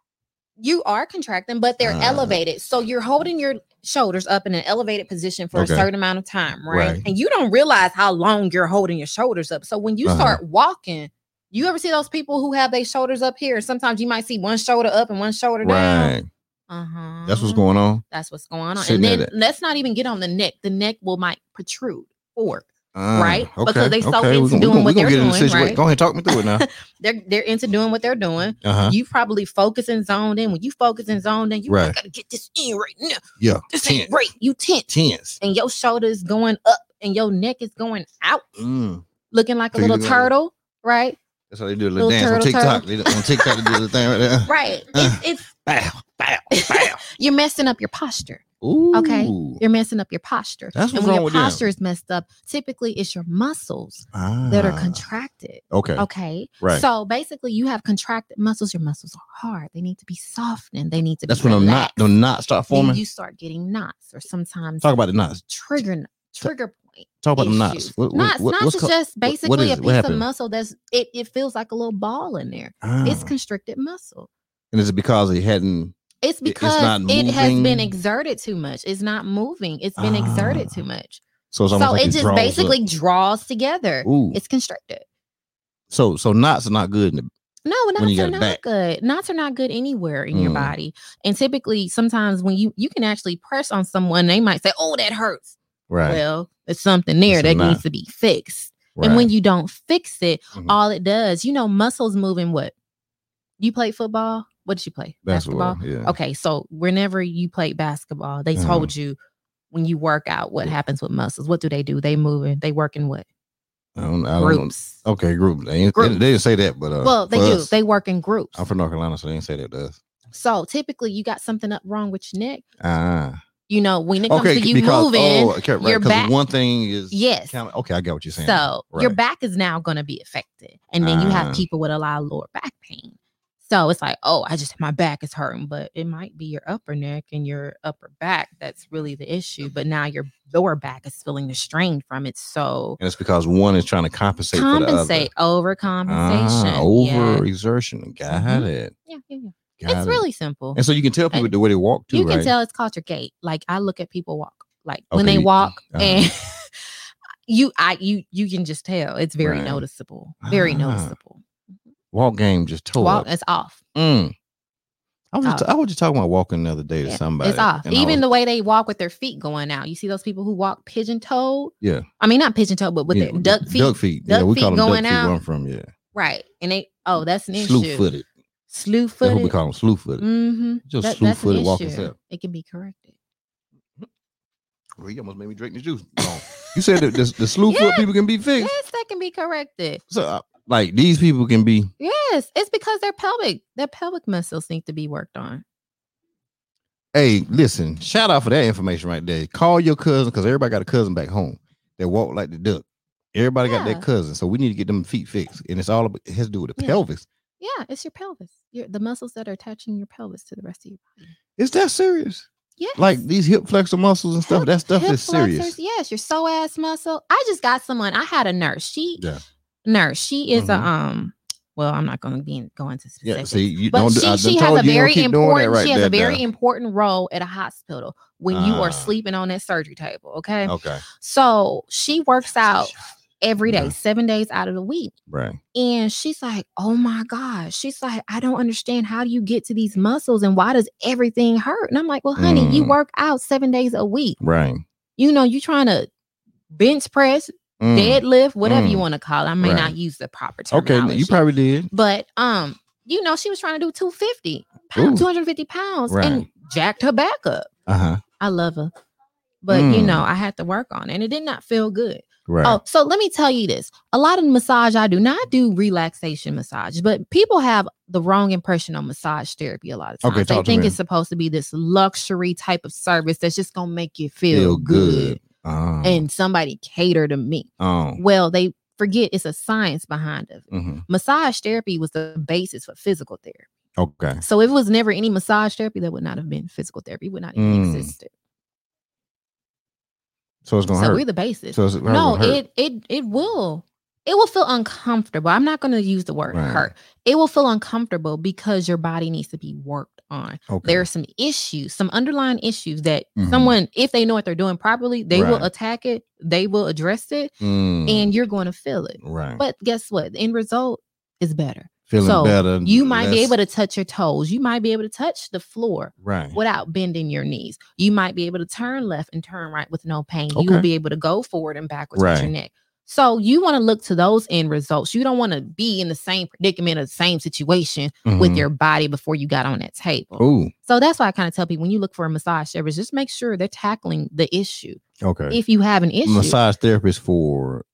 Speaker 2: You are contracting, but they're
Speaker 1: Ah.
Speaker 2: elevated. So you're holding your shoulders up in an elevated position for
Speaker 1: Okay.
Speaker 2: a certain amount of time, right?
Speaker 1: Right.
Speaker 2: And you don't realize how long you're holding your shoulders up. So when you
Speaker 1: Uh-huh.
Speaker 2: start walking, you ever see those people who have their shoulders up here? Sometimes you might see one shoulder up and one shoulder down. Uh-huh.
Speaker 1: That's what's going on.
Speaker 2: That's what's going on.
Speaker 1: Sitting
Speaker 2: and then let's not even get on the neck. The neck will might protrude forward.
Speaker 1: Ah,
Speaker 2: Right? Because they so
Speaker 1: okay.
Speaker 2: into
Speaker 1: we gonna- we
Speaker 2: doing
Speaker 1: gonna-
Speaker 2: what they're
Speaker 1: get in the
Speaker 2: doing, right?
Speaker 1: Go ahead, talk me through it now.
Speaker 2: They're they're into doing what they're doing.
Speaker 1: Uh huh.
Speaker 2: You probably focus and zoned in. When you focus and zoned in, you
Speaker 1: Right.
Speaker 2: gotta get this in right now.
Speaker 1: Yeah.
Speaker 2: This
Speaker 1: Tense.
Speaker 2: ain't right. You tense.
Speaker 1: Tense.
Speaker 2: and your shoulders going up and your neck is going out,
Speaker 1: Mm.
Speaker 2: looking like a
Speaker 1: So
Speaker 2: little turtle, right?
Speaker 1: That's how they do a little,
Speaker 2: Little
Speaker 1: dance on
Speaker 2: turtle,
Speaker 1: TikTok.
Speaker 2: turtle.
Speaker 1: On TikTok, they do the thing right there.
Speaker 2: Right.
Speaker 1: Uh.
Speaker 2: It's,
Speaker 1: Bow, bow,
Speaker 2: it's
Speaker 1: bow.
Speaker 2: you're messing up your posture.
Speaker 1: Ooh.
Speaker 2: Okay. You're messing up your posture.
Speaker 1: That's
Speaker 2: and
Speaker 1: what's
Speaker 2: when
Speaker 1: wrong
Speaker 2: your
Speaker 1: with them.
Speaker 2: posture is messed up, typically it's your muscles that are
Speaker 1: Ah,
Speaker 2: contracted.
Speaker 1: Okay.
Speaker 2: Okay.
Speaker 1: Right.
Speaker 2: So basically, you have contracted muscles. Your muscles are hard. They need to be softened. They need to
Speaker 1: That's when the knot,
Speaker 2: relaxed.
Speaker 1: the knots start
Speaker 2: Then
Speaker 1: forming.
Speaker 2: you start getting knots, or sometimes
Speaker 1: Talk about the knots.
Speaker 2: trigger trigger point.
Speaker 1: Talk about the knots.
Speaker 2: issues.
Speaker 1: What, what,
Speaker 2: knots,
Speaker 1: what-
Speaker 2: knots is
Speaker 1: co-
Speaker 2: just basically
Speaker 1: is
Speaker 2: a piece of muscle that's it, it feels like a little ball in there. It's
Speaker 1: Ah.
Speaker 2: constricted muscle.
Speaker 1: and is it because it hadn't?
Speaker 2: It's
Speaker 1: it's
Speaker 2: because
Speaker 1: not
Speaker 2: it has been exerted too much. It's not moving. It's been exerted
Speaker 1: Ah.
Speaker 2: too much.
Speaker 1: So it's
Speaker 2: So
Speaker 1: like
Speaker 2: it just
Speaker 1: draws up.
Speaker 2: basically draws together.
Speaker 1: Ooh.
Speaker 2: It's constricted.
Speaker 1: So so knots are not good. In the,
Speaker 2: No, knots are not good. Knots are not good anywhere in your
Speaker 1: Mm.
Speaker 2: body. And typically, sometimes when you you can actually press on someone, they might say, "Oh, that hurts."
Speaker 1: right.
Speaker 2: Well, it's something there
Speaker 1: It's
Speaker 2: that needs to be fixed.
Speaker 1: right.
Speaker 2: And when you don't fix it,
Speaker 1: Mhm.
Speaker 2: all it does, you know, muscles moving what? You play football? What did you play?
Speaker 1: basketball, yeah.
Speaker 2: Okay, so whenever you played basketball, they
Speaker 1: Uh-huh.
Speaker 2: told you when you work out what happens with muscles. What do they do? They moving, they work in what?
Speaker 1: I don't, I don't know.
Speaker 2: Groups.
Speaker 1: Okay, group. They, ain't,
Speaker 2: Groups.
Speaker 1: They, they didn't say that, but uh,
Speaker 2: well, they do.
Speaker 1: us-
Speaker 2: They work in groups.
Speaker 1: I'm from North Carolina, so they didn't say that to us.
Speaker 2: So typically you got something up wrong with your neck.
Speaker 1: Ah,
Speaker 2: You know, when it comes
Speaker 1: okay.
Speaker 2: to you
Speaker 1: because
Speaker 2: moving,
Speaker 1: oh, okay, right.
Speaker 2: your back-
Speaker 1: one thing is
Speaker 2: yes.
Speaker 1: kinda- okay, I get what you're saying.
Speaker 2: So your back is now going to be affected. And then you have people with a lot of lower back pain. So it's like, oh, I just, my back is hurting, but it might be your upper neck and your upper back that's really the issue. But now your lower back is feeling the strain from it. So
Speaker 1: and it's because one is trying to compensate,
Speaker 2: compensate,
Speaker 1: for the other.
Speaker 2: overcompensation.
Speaker 1: Ah, over exertion. Got
Speaker 2: Mhm.
Speaker 1: it.
Speaker 2: Yeah, yeah, yeah.
Speaker 1: Got
Speaker 2: It's
Speaker 1: it.
Speaker 2: really simple.
Speaker 1: And so you can tell people the way they walk too,
Speaker 2: you can
Speaker 1: right?
Speaker 2: tell it's called your gait. Like I look at people walk, like when they
Speaker 1: you-
Speaker 2: walk,
Speaker 1: uh-huh.
Speaker 2: and you I you you can just tell it's very
Speaker 1: Right.
Speaker 2: noticeable. Very
Speaker 1: Ah.
Speaker 2: noticeable.
Speaker 1: Walk game just tore
Speaker 2: Well,
Speaker 1: up.
Speaker 2: it's off.
Speaker 1: Mm. I was just. I was just talking about walking the other day to
Speaker 2: Yeah,
Speaker 1: somebody.
Speaker 2: It's off.
Speaker 1: and I
Speaker 2: Even
Speaker 1: was-
Speaker 2: the way they walk with their feet going out. You see those people who walk pigeon toed?
Speaker 1: Yeah.
Speaker 2: I mean, not pigeon toed, but with
Speaker 1: you
Speaker 2: their duck feet.
Speaker 1: Duck feet. yeah,
Speaker 2: duck
Speaker 1: we
Speaker 2: feet
Speaker 1: call them
Speaker 2: going
Speaker 1: duck feet.
Speaker 2: out.
Speaker 1: Where I'm from, yeah.
Speaker 2: Right. And they, oh, that's an issue.
Speaker 1: Slew footed.
Speaker 2: Slew
Speaker 1: That's what we
Speaker 2: footed.
Speaker 1: call them. Slew footed.
Speaker 2: Mm-hmm.
Speaker 1: Just
Speaker 2: That,
Speaker 1: slew
Speaker 2: that's an
Speaker 1: footed walking
Speaker 2: issue.
Speaker 1: step.
Speaker 2: It can be corrected.
Speaker 1: Well, you almost made me drink the juice. No. you said that the, the slew foot
Speaker 2: Yeah.
Speaker 1: people can be fixed.
Speaker 2: Yes, that can be corrected.
Speaker 1: So, uh, like these people can be.
Speaker 2: Yes, it's because their pelvic, their pelvic muscles need to be worked on.
Speaker 1: Hey, listen. Shout out for that information right there. Call your cousin because everybody got a cousin back home that walk like the duck. Everybody got
Speaker 2: Yeah.
Speaker 1: that cousin, so we need to get them feet fixed, and it's all about, it has to do with the
Speaker 2: Yeah.
Speaker 1: pelvis.
Speaker 2: Yeah, it's your pelvis. Your the muscles that are attaching your pelvis to the rest of your body.
Speaker 1: Is that serious?
Speaker 2: Yeah,
Speaker 1: Like these hip flexor muscles and stuff.
Speaker 2: Hip-
Speaker 1: that stuff
Speaker 2: hip
Speaker 1: is serious.
Speaker 2: Yes, your psoas muscle. I just got someone. I had a nurse. She
Speaker 1: Yeah.
Speaker 2: Nurse. She is
Speaker 1: Mhm.
Speaker 2: a um. Well, I'm not going to be in, go into
Speaker 1: Yeah. See, you
Speaker 2: but
Speaker 1: don't.
Speaker 2: she, she has a
Speaker 1: you, you
Speaker 2: very
Speaker 1: keep doing that
Speaker 2: important.
Speaker 1: right
Speaker 2: she has
Speaker 1: there,
Speaker 2: a very
Speaker 1: there.
Speaker 2: important role at a hospital when you
Speaker 1: Ah.
Speaker 2: are sleeping on that surgery table. Okay,
Speaker 1: Okay.
Speaker 2: so she works out every day,
Speaker 1: Yeah.
Speaker 2: seven days out of the week.
Speaker 1: Right.
Speaker 2: And she's like, oh my gosh. She's like, I don't understand. How do you get to these muscles and why does everything hurt? And I'm like, well, honey, you
Speaker 1: Mm.
Speaker 2: work out seven days a week.
Speaker 1: Right.
Speaker 2: You know, you're trying to bench press,
Speaker 1: Mm.
Speaker 2: deadlift, whatever you
Speaker 1: Mm.
Speaker 2: want to call it. I may
Speaker 1: Right.
Speaker 2: not use the proper term.
Speaker 1: Okay. You probably did.
Speaker 2: but um, you know, she was trying to do 250 pounds, 250 pounds
Speaker 1: Right.
Speaker 2: and jacked her back up.
Speaker 1: Uh huh.
Speaker 2: I love her. But you
Speaker 1: Mm.
Speaker 2: know, I had to work on it and it did not feel good.
Speaker 1: Right.
Speaker 2: Oh, so let me tell you this. A lot of the massage I do, now I do relaxation massage, but people have the wrong impression on massage therapy a lot of times.
Speaker 1: Okay,
Speaker 2: they think it's supposed to be this luxury type of service that's just gonna make you feel, good.
Speaker 1: Uh,
Speaker 2: and somebody cater to me.
Speaker 1: oh.
Speaker 2: Well, they forget it's a science behind it.
Speaker 1: mhm.
Speaker 2: Massage therapy was the basis for physical therapy.
Speaker 1: Okay.
Speaker 2: So if it was never any massage therapy, that would not have been physical therapy, would not even
Speaker 1: Mm.
Speaker 2: existed.
Speaker 1: So it's gonna
Speaker 2: So
Speaker 1: hurt.
Speaker 2: we're the basis.
Speaker 1: so
Speaker 2: no, it it it will. It will feel uncomfortable. I'm not going to use the word
Speaker 1: Right.
Speaker 2: hurt. It will feel uncomfortable because your body needs to be worked on.
Speaker 1: Okay.
Speaker 2: There are some issues, some underlying issues that
Speaker 1: Mhm.
Speaker 2: someone, if they know what they're doing properly, they will attack it, they will address it,
Speaker 1: Mm,
Speaker 2: and you're going to feel it.
Speaker 1: right.
Speaker 2: But guess what? The end result is better.
Speaker 1: Feeling
Speaker 2: so
Speaker 1: better.
Speaker 2: You might be able to touch your toes. You might be able to touch the floor
Speaker 1: Right.
Speaker 2: without bending your knees. You might be able to turn left and turn right with no pain. You will be able to go forward and backwards with your neck. So you want to look to those end results. You don't want to be in the same predicament or the same situation with
Speaker 1: Mhm.
Speaker 2: your body before you got on that table.
Speaker 1: Ooh.
Speaker 2: So that's why I kind of tell people when you look for a massage service, just make sure they're tackling the issue.
Speaker 1: Okay.
Speaker 2: If you have an issue,
Speaker 1: Massage therapist for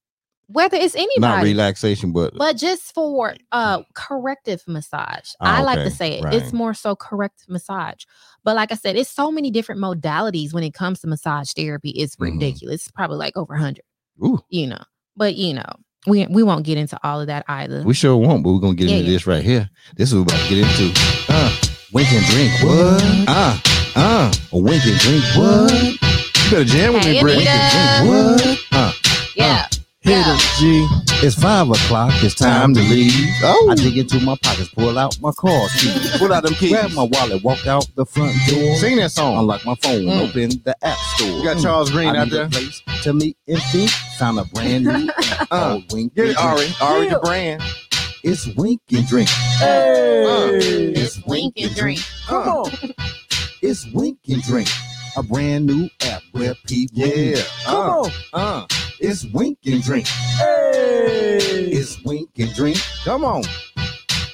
Speaker 2: whether it's
Speaker 1: not
Speaker 2: anybody,
Speaker 1: relaxation, but
Speaker 2: but just for uh corrective massage. I like to say it.
Speaker 1: right.
Speaker 2: It's more so corrective massage. But like I said, it's so many different modalities when it comes to massage therapy. It's
Speaker 1: Mhm.
Speaker 2: ridiculous. It's probably like over 100,
Speaker 1: ooh,
Speaker 2: you know. But you know, we we won't get into all of that either.
Speaker 1: we sure won't. But we're gonna get
Speaker 2: Yeah,
Speaker 1: into
Speaker 2: yeah.
Speaker 1: this right here. This is what we're about to get into. Uh, wink and drink. What? Uh, uh, a wink and drink. What? You better jam with
Speaker 2: Hey,
Speaker 1: me, Brett. Wink and drink. What? Uh,
Speaker 2: yeah.
Speaker 4: Hit
Speaker 2: Yeah.
Speaker 4: it, G.
Speaker 1: it's five o'clock. It's time to leave. Oh,
Speaker 5: I dig into my pockets, pull out my car keys,
Speaker 1: pull out them keys.
Speaker 5: grab my wallet, walk out the front door,
Speaker 1: Sing that song.
Speaker 5: unlock my phone,
Speaker 1: Mm.
Speaker 5: open the app store.
Speaker 1: You got
Speaker 5: Mm.
Speaker 1: Charles Green
Speaker 5: I
Speaker 1: out
Speaker 5: need
Speaker 1: there.
Speaker 5: a place to meet and think. Found a brand new app
Speaker 1: Uh,
Speaker 5: Wink
Speaker 1: Get
Speaker 5: and
Speaker 1: it,
Speaker 5: Drink.
Speaker 1: Ari. Ari the brand.
Speaker 5: It's Wink and Drink.
Speaker 4: Hey.
Speaker 5: It's
Speaker 2: Wink and drink.
Speaker 4: Come
Speaker 1: Uh,
Speaker 4: on.
Speaker 5: It's Wink and Drink, a brand new app where people
Speaker 1: Yeah. Uh,
Speaker 4: on.
Speaker 1: uh,
Speaker 5: It's Wink and Drink.
Speaker 4: Hey.
Speaker 5: It's Wink and Drink.
Speaker 1: come on.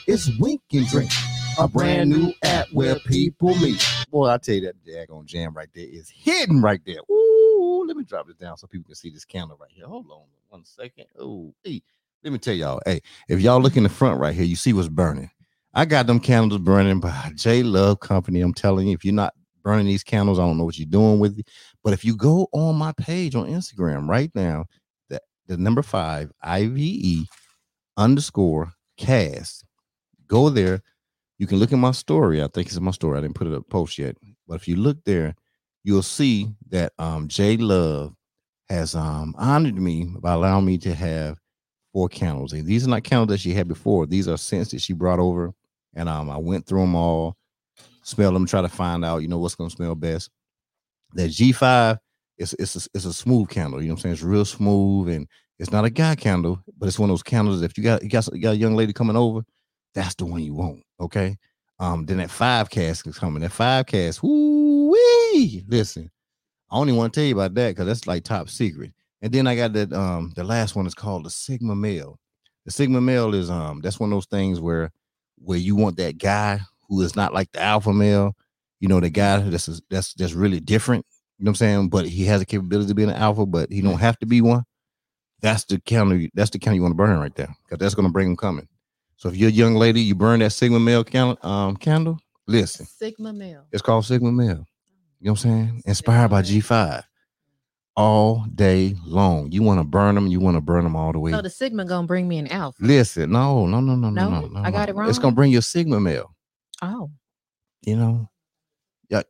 Speaker 5: It's Wink and Drink, a brand new app where people meet.
Speaker 1: Boy, I tell you that daggone jam right there is hidden right there. Ooh, let me drop this down so people can see this candle right here. Hold on one second. Oh, hey, let me tell y'all. Hey, if y'all look in the front right here, you see what's burning. I got them candles burning by J Love Company. I'm telling you, if you're not burning these candles, I don't know what you're doing with it. But if you go on my page on Instagram right now, the, the number five IVE underscore cast, go there. You can look at my story. I think it's my story. I didn't put it up post yet. But if you look there, you'll see that um Love has um honored me by allowing me to have four candles. And these are not candles that she had before. These are scents that she brought over. And um I went through them all, smelled them, try to find out, you know, what's gonna smell best. That G5 it's it's a, it's a smooth candle. You know what I'm saying? It's real smooth and it's not a guy candle, but it's one of those candles. If you got you got, you got a young lady coming over, that's the one you want. Okay. Um, then that five cask is coming. That five cask, woo wee. Listen, I only want to tell you about that because that's like top secret. And then I got that um the last one is called the Sigma male. The Sigma male is um that's one of those things where where you want that guy who is not like the alpha male, you know, the guy that's that's that's really different. You know what I'm saying? But he has the capability to be an alpha, but he don't have to be one. That's the candle. That's the candle you want to burn right there, because that's gonna bring him coming. So if you're a young lady, you burn that Sigma male candle. Um, candle. Listen,
Speaker 2: Sigma male.
Speaker 1: it's called Sigma male. You know what I'm saying? Inspired by G5. All day long. You want to burn them. You want to burn them all the way.
Speaker 2: So the Sigma gonna bring me an alpha.
Speaker 1: Listen, no, no, no, no, no,
Speaker 2: No?
Speaker 1: no, no.
Speaker 2: I got
Speaker 1: no.
Speaker 2: it wrong.
Speaker 1: It's gonna bring you a Sigma male.
Speaker 2: Oh,
Speaker 1: You know, yeah.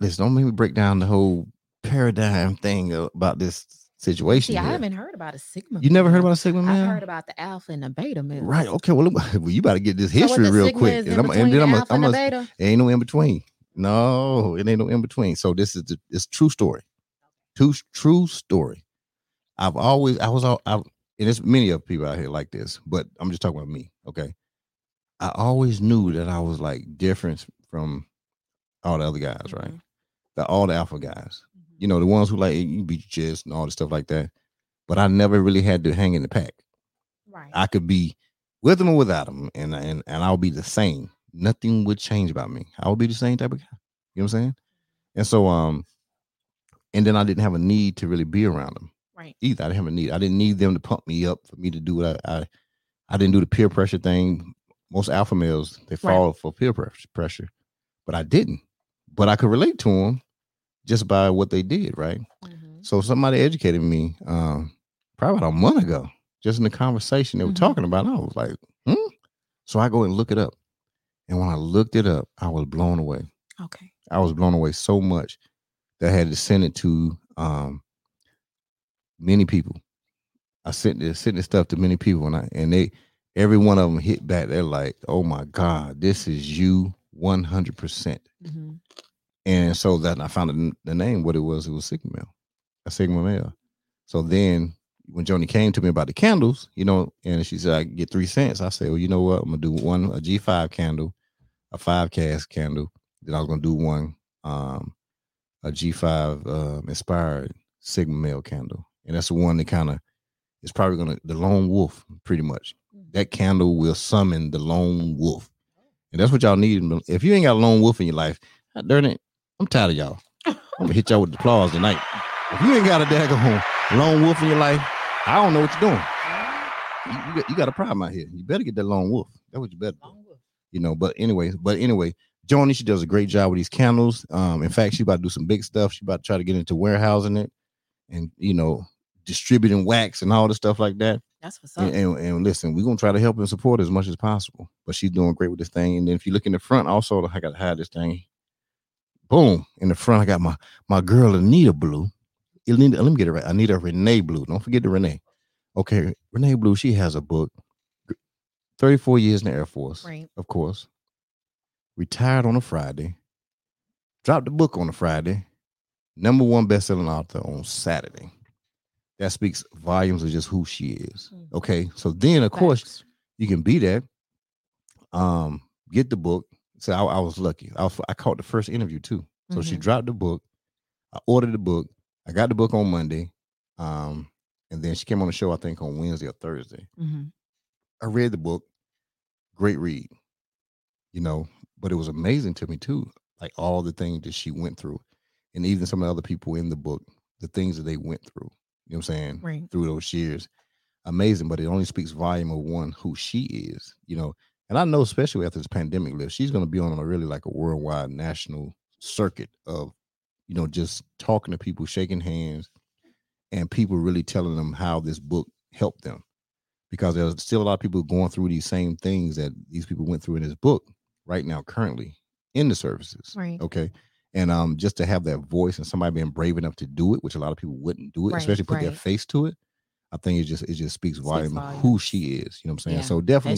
Speaker 1: Listen, don't make me break down the whole paradigm thing about this situation.
Speaker 2: see, I haven't heard about a Sigma.
Speaker 1: You never heard about a Sigma
Speaker 2: man?
Speaker 1: I've
Speaker 2: heard about the alpha and the beta male.
Speaker 1: Right. Okay. Well, well, you to get this history
Speaker 2: the
Speaker 1: real quick, and, I'm, and then
Speaker 2: the
Speaker 1: I'm,
Speaker 2: alpha
Speaker 1: I'm,
Speaker 2: beta.
Speaker 1: ain't no in between. No, it ain't no in between. So this is the it's true story. True true story. I've always I was all I and there's many of people out here like this, but I'm just talking about me. Okay. I always knew that I was like different from all the other guys, right?
Speaker 2: Mhm.
Speaker 1: The all the alpha guys.
Speaker 2: Mhm.
Speaker 1: You know, the ones who like you beat your chest and all the stuff like that. But I never really had to hang in the pack.
Speaker 2: Right.
Speaker 1: I could be with them or without them, and and and I'll be the same. Nothing would change about me. I would be the same type of guy. You know what I'm saying? And so, um, and then I didn't have a need to really be around them
Speaker 2: right.
Speaker 1: either. I didn't have a need. I didn't need them to pump me up for me to do what I I, I didn't do the peer pressure thing. Most alpha males they fall for peer pressure, but I didn't. But I could relate to them just by what they did, right?
Speaker 2: Mhm.
Speaker 1: So somebody educated me um probably about a month ago, just in the conversation they were
Speaker 2: Mhm.
Speaker 1: talking about. I was like, hmm. So I go and look it up. And when I looked it up, I was blown away.
Speaker 2: Okay.
Speaker 1: I was blown away so much that I had to send it to um many people. I sent this sent this stuff to many people and I and they every one of them hit back. They're like, oh my God, this is you 100 percent
Speaker 2: Mhm.
Speaker 1: and so that I found the, name, what it was, it was Sigma Male, a Sigma Male. So then when Joni came to me about the candles, you know, and she said I get three cents, I said, well, you know what, I'm gonna do one a G5 candle, a five cast candle. Then I was gonna do one um a G5 um inspired Sigma Male candle, and that's the one that kind of is probably gonna the lone wolf, pretty much. That candle will summon the lone wolf, and that's what y'all need. If you ain't got a lone wolf in your life, darn it, I'm tired of y'all. I'm gonna hit y'all with the applause tonight. If you ain't got a daggone lone wolf in your life, I don't know what you're doing. You, you got, you got a problem out here. You better get that lone wolf. That's what you better do. You know, but anyway, but anyway, Joni, she does a great job with these candles. Um, in fact, she about to do some big stuff. She about to try to get into warehousing it and you know, distributing wax and all the stuff like that.
Speaker 2: That's what's up.
Speaker 1: And, and, and listen, we're gonna try to help and support as much as possible. But she's doing great with this thing. And then if you look in the front, also I gotta hide this thing. Boom. In the front, I got my my girl Anita Blue. Anita, let me get it right. Anita Renee Blue. Don't forget the Renee. Okay, Renee Blue, she has a book. 34 years in the Air Force,
Speaker 2: Right.
Speaker 1: of course. Retired on a Friday. Dropped the book on a Friday. Number one best-selling author on Saturday. That speaks volumes of just who she is.
Speaker 2: Mhm.
Speaker 1: Okay. So then of course
Speaker 2: Facts.
Speaker 1: you can be that. Um, get the book. So I, I was lucky. I was I caught the first interview too. So she
Speaker 2: Mhm.
Speaker 1: dropped the book. I ordered the book. I got the book on Monday. Um, and then she came on the show, I think, on Wednesday or Thursday.
Speaker 2: Mhm.
Speaker 1: I read the book. Great read. You know, but it was amazing to me too. Like all the things that she went through. And even some of the other people in the book, the things that they went through. You know what I'm saying?
Speaker 2: Right.
Speaker 1: through those years. Amazing, but it only speaks volume of one who she is, you know. And I know, especially after this pandemic lift, she's going to be on a really like a worldwide national circuit of, you know, just talking to people, shaking hands, and people really telling them how this book helped them. Because there's still a lot of people going through these same things that these people went through in this book right now, currently in the services.
Speaker 2: Right.
Speaker 1: Okay. And um, just to have that voice and somebody being brave enough to do it, which a lot of people wouldn't do it,
Speaker 2: Right,
Speaker 1: especially put their face to it. I think it just it just speaks
Speaker 2: Speaks
Speaker 1: volume of who she is. You know what I'm saying?
Speaker 2: Yeah,
Speaker 1: So definitely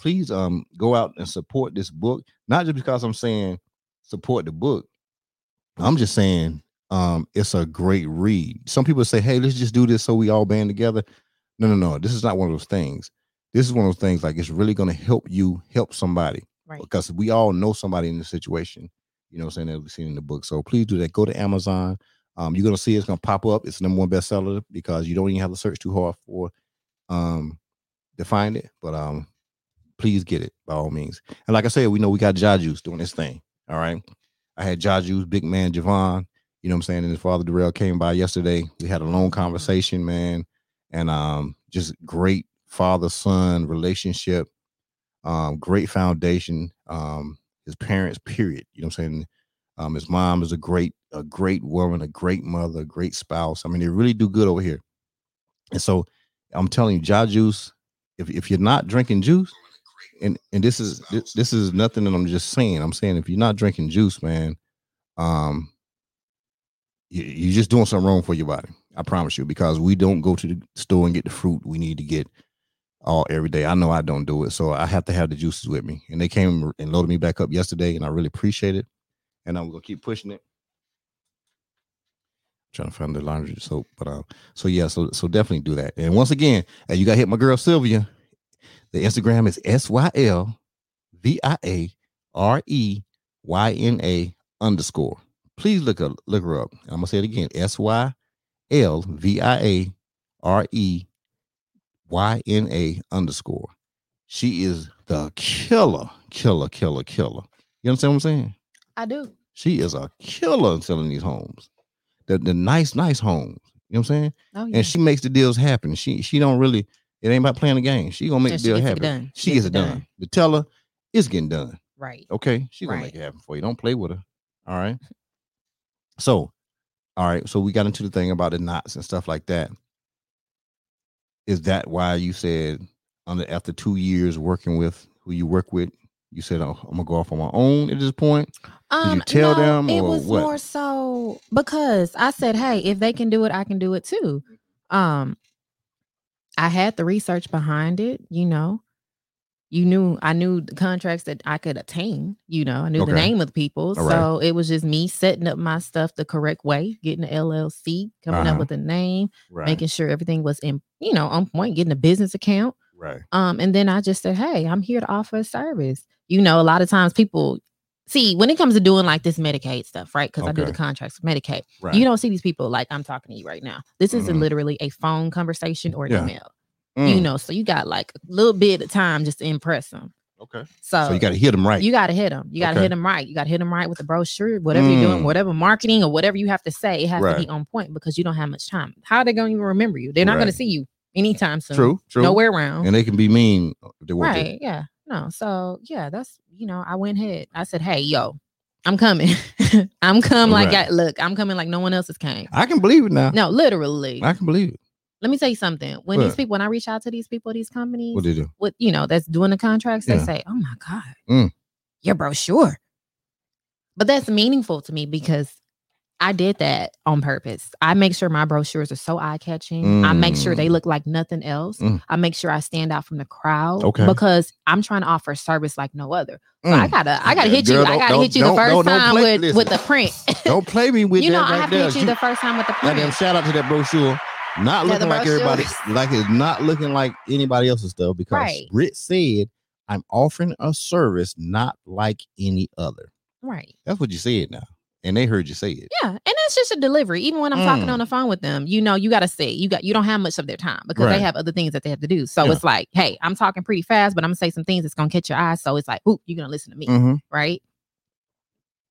Speaker 1: please um go out and support this book. Not just because I'm saying support the book. I'm just saying Um, it's a great read. Some people say, "Hey, let's just do this so we all band together." No, no, no. This is not one of those things. This is one of those things like it's really going to help you help somebody
Speaker 2: Right.
Speaker 1: because we all know somebody in the situation. You know, what I'm saying that we've seen in the book. So please do that. Go to Amazon. Um, you're gonna see it's gonna pop up. It's the number one bestseller because you don't even have to search too hard for um to find it. But um, please get it by all means. And like I said, we know we got Jajuice doing this thing. All right. I had Jajuice, big man Javon. You know what I'm saying? And his father Darrell came by yesterday. We had a long conversation, man, and um, just great father son relationship. Um, great foundation. Um, his parents, period. You know what I'm saying? Um, his mom is a great, a great woman, a great mother, a great spouse. I mean, they really do good over here. And so I'm telling you, Ja Juice, if, if you're not drinking juice, and and this is this, this is nothing that I'm just saying. I'm saying if you're not drinking juice, man, um, you, you're just doing something wrong for your body. I promise you, because we don't go to the store and get the fruit we need to get all every day. I know I don't do it, so I have to have the juices with me. And they came and loaded me back up yesterday, and I really appreciate it. And I'm gonna keep pushing it. Trying to find the laundry soap, but uh, so yeah, so so definitely do that. And once again, uh, you got hit my girl Sylvia. The Instagram is S Y L V I A R E Y N A underscore. Please look up, look her up. I'm gonna say it again: S Y L V I A R E Y N A underscore. She is the killer, killer, killer, killer. You understand what I'm saying?
Speaker 2: I do.
Speaker 1: She is a killer in selling these homes. The the nice, nice homes. You know what I'm saying?
Speaker 2: Oh yeah.
Speaker 1: And she makes the deals happen. She she don't really, it ain't about playing the game. She gonna make
Speaker 2: Yeah,
Speaker 1: the deal happen.
Speaker 2: done.
Speaker 1: She gets it done. The teller is getting done.
Speaker 2: right.
Speaker 1: Okay. She gonna
Speaker 2: Right.
Speaker 1: make it happen for you. Don't play with her. All right. So, all right. So we got into the thing about the knots and stuff like that. Is that why you said on the, after two years working with who you work with, you said, oh, I'm gonna go off on my own at this point? Did you tell them,
Speaker 2: Um, It was
Speaker 1: what?
Speaker 2: more so because I said, "Hey, if they can do it, I can do it too." Um, I had the research behind it. You know, you knew I knew the contracts that I could attain. You know, I knew
Speaker 1: Okay.
Speaker 2: the name of the people,
Speaker 1: All right.
Speaker 2: so it was just me setting up my stuff the correct way, getting the LLC, coming
Speaker 1: Uh-huh.
Speaker 2: up with a name,
Speaker 1: Right.
Speaker 2: making sure everything was in, you know, on point, getting a business account.
Speaker 1: right.
Speaker 2: Um, and then I just said, Hey, I'm here to offer a service. You know, a lot of times people see when it comes to doing like this Medicaid stuff, right? Because I do the contracts with Medicaid.
Speaker 1: Right.
Speaker 2: You don't see these people like I'm talking to you right now. This is
Speaker 1: Mhm.
Speaker 2: literally a phone conversation or an
Speaker 1: Yeah.
Speaker 2: email.
Speaker 1: Mm,
Speaker 2: You know, so you got like a little bit of time just to impress them.
Speaker 1: Okay.
Speaker 2: So,
Speaker 1: So you got to hit them right.
Speaker 2: you got to hit them. You got to
Speaker 1: Okay.
Speaker 2: hit them right. You got to hit them right with the brochure, whatever you're doing,
Speaker 1: Mm.
Speaker 2: whatever marketing or whatever you have to say. It has to be on point because you don't have much time. How are they going to even remember you? They're not going to see you anytime soon.
Speaker 1: true. True.
Speaker 2: Nowhere around.
Speaker 1: And they can be mean. To.
Speaker 2: Right. Yeah. No. So yeah, that's you know, I went ahead. I said, Hey, yo, I'm coming. I'm come like
Speaker 1: Right.
Speaker 2: I look, I'm coming like no one else has came.
Speaker 1: I can believe it now.
Speaker 2: No, literally.
Speaker 1: I can believe it.
Speaker 2: Let me tell you something. When these people, when I reach out to these people, these companies,
Speaker 1: What they do?
Speaker 2: What you know, that's doing the contracts, they say, Oh my God,
Speaker 1: Mm.
Speaker 2: your brochure. But that's meaningful to me because I did that on purpose. I make sure my brochures are so eye catching. I make sure they
Speaker 1: Mm.
Speaker 2: look like nothing else.
Speaker 1: Mm.
Speaker 2: I make sure I stand out from the crowd
Speaker 1: Okay.
Speaker 2: because I'm trying to offer service like no other. So I
Speaker 1: Mm.
Speaker 2: gotta, I gotta
Speaker 1: Yeah,
Speaker 2: hit you. I gotta hit you the
Speaker 1: don't-
Speaker 2: 1st
Speaker 1: don't- don't
Speaker 2: time
Speaker 1: play-
Speaker 2: with
Speaker 1: listen.
Speaker 2: with the print.
Speaker 1: Don't play me with
Speaker 2: you know,
Speaker 1: that
Speaker 2: I
Speaker 1: right
Speaker 2: have to hit you
Speaker 1: You-
Speaker 2: the first time with the print.
Speaker 1: Goddamn shout out to that brochure. Not looking like everybody, like it's not looking like anybody else's stuff because
Speaker 2: Right.
Speaker 1: Brit said, I'm offering a service not like any other.
Speaker 2: Right.
Speaker 1: That's what you said now. And they heard you say it.
Speaker 2: Yeah, and that's just a delivery. Even when I'm talking
Speaker 1: Mm.
Speaker 2: on the phone with them, you know, you got to say you got you don't have much of their time because
Speaker 1: Right.
Speaker 2: they have other things that they have to do. So
Speaker 1: Yeah.
Speaker 2: it's like, hey, I'm talking pretty fast, but I'm gonna say some things that's gonna catch your eye. So it's like, ooh, you're gonna listen to me,
Speaker 1: Mm-hmm.
Speaker 2: right?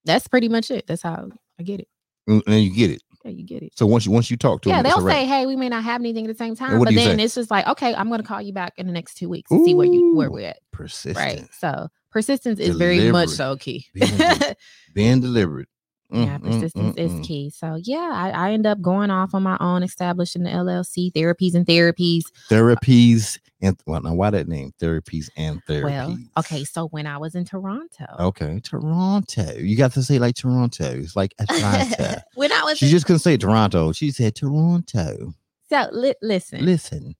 Speaker 2: That's pretty much it. That's how I get it.
Speaker 1: And you get it.
Speaker 2: Yeah, you get it.
Speaker 1: So once you once you talk to
Speaker 2: Yeah,
Speaker 1: them,
Speaker 2: they'll say, "Hey, we may not have anything at the same time," but then
Speaker 1: say?
Speaker 2: it's just like, "Okay, I'm going to call you back in the next two weeks to see where you where we're at."
Speaker 1: Persistence,
Speaker 2: Right. So persistence is very much so key.
Speaker 1: Being Being deliberate. Mm,
Speaker 2: yeah,
Speaker 1: mm,
Speaker 2: persistence
Speaker 1: mm,
Speaker 2: is
Speaker 1: mm.
Speaker 2: key. So yeah, I, I end up going off on my own, establishing the LLC therapies and therapies.
Speaker 1: Therapies and well, now why that name? Therapies and therapies.
Speaker 2: Well, okay, so when I was in Toronto,
Speaker 1: Okay, Toronto. You got to say like Toronto. It's like Atlanta.
Speaker 2: when I was
Speaker 1: she
Speaker 2: in-
Speaker 1: just couldn't say Toronto. She said Toronto.
Speaker 2: so li- listen,
Speaker 1: Listen,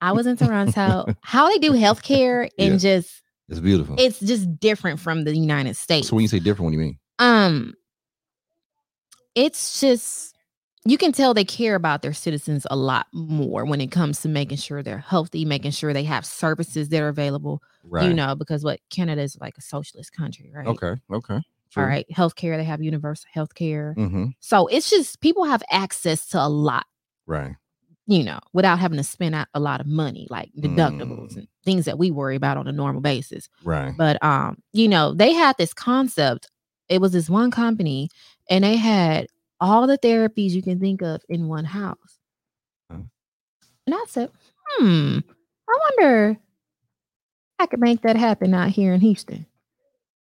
Speaker 2: I was in Toronto. How they do healthcare and
Speaker 1: Yeah.
Speaker 2: just
Speaker 1: it's beautiful.
Speaker 2: it's just different from the United States.
Speaker 1: so when you say different, what do you mean?
Speaker 2: um it's just you can tell they care about their citizens a lot more when it comes to making sure they're healthy, making sure they have services that are available.
Speaker 1: Right.
Speaker 2: You know, because what Canada is like a socialist country, right?
Speaker 1: Okay. Okay.
Speaker 2: All right. Healthcare, they have universal health care.
Speaker 1: Mm-hmm.
Speaker 2: So it's just people have access to a lot,
Speaker 1: Right.
Speaker 2: you know, without having to spend out a lot of money, like deductibles
Speaker 1: Mm.
Speaker 2: and things that we worry about on a normal basis.
Speaker 1: Right.
Speaker 2: But um, you know, they had this concept. It was this one company, and they had all the therapies you can think of in one house.
Speaker 1: Huh.
Speaker 2: And I said, hmm, I wonder I could make that happen out here in Houston.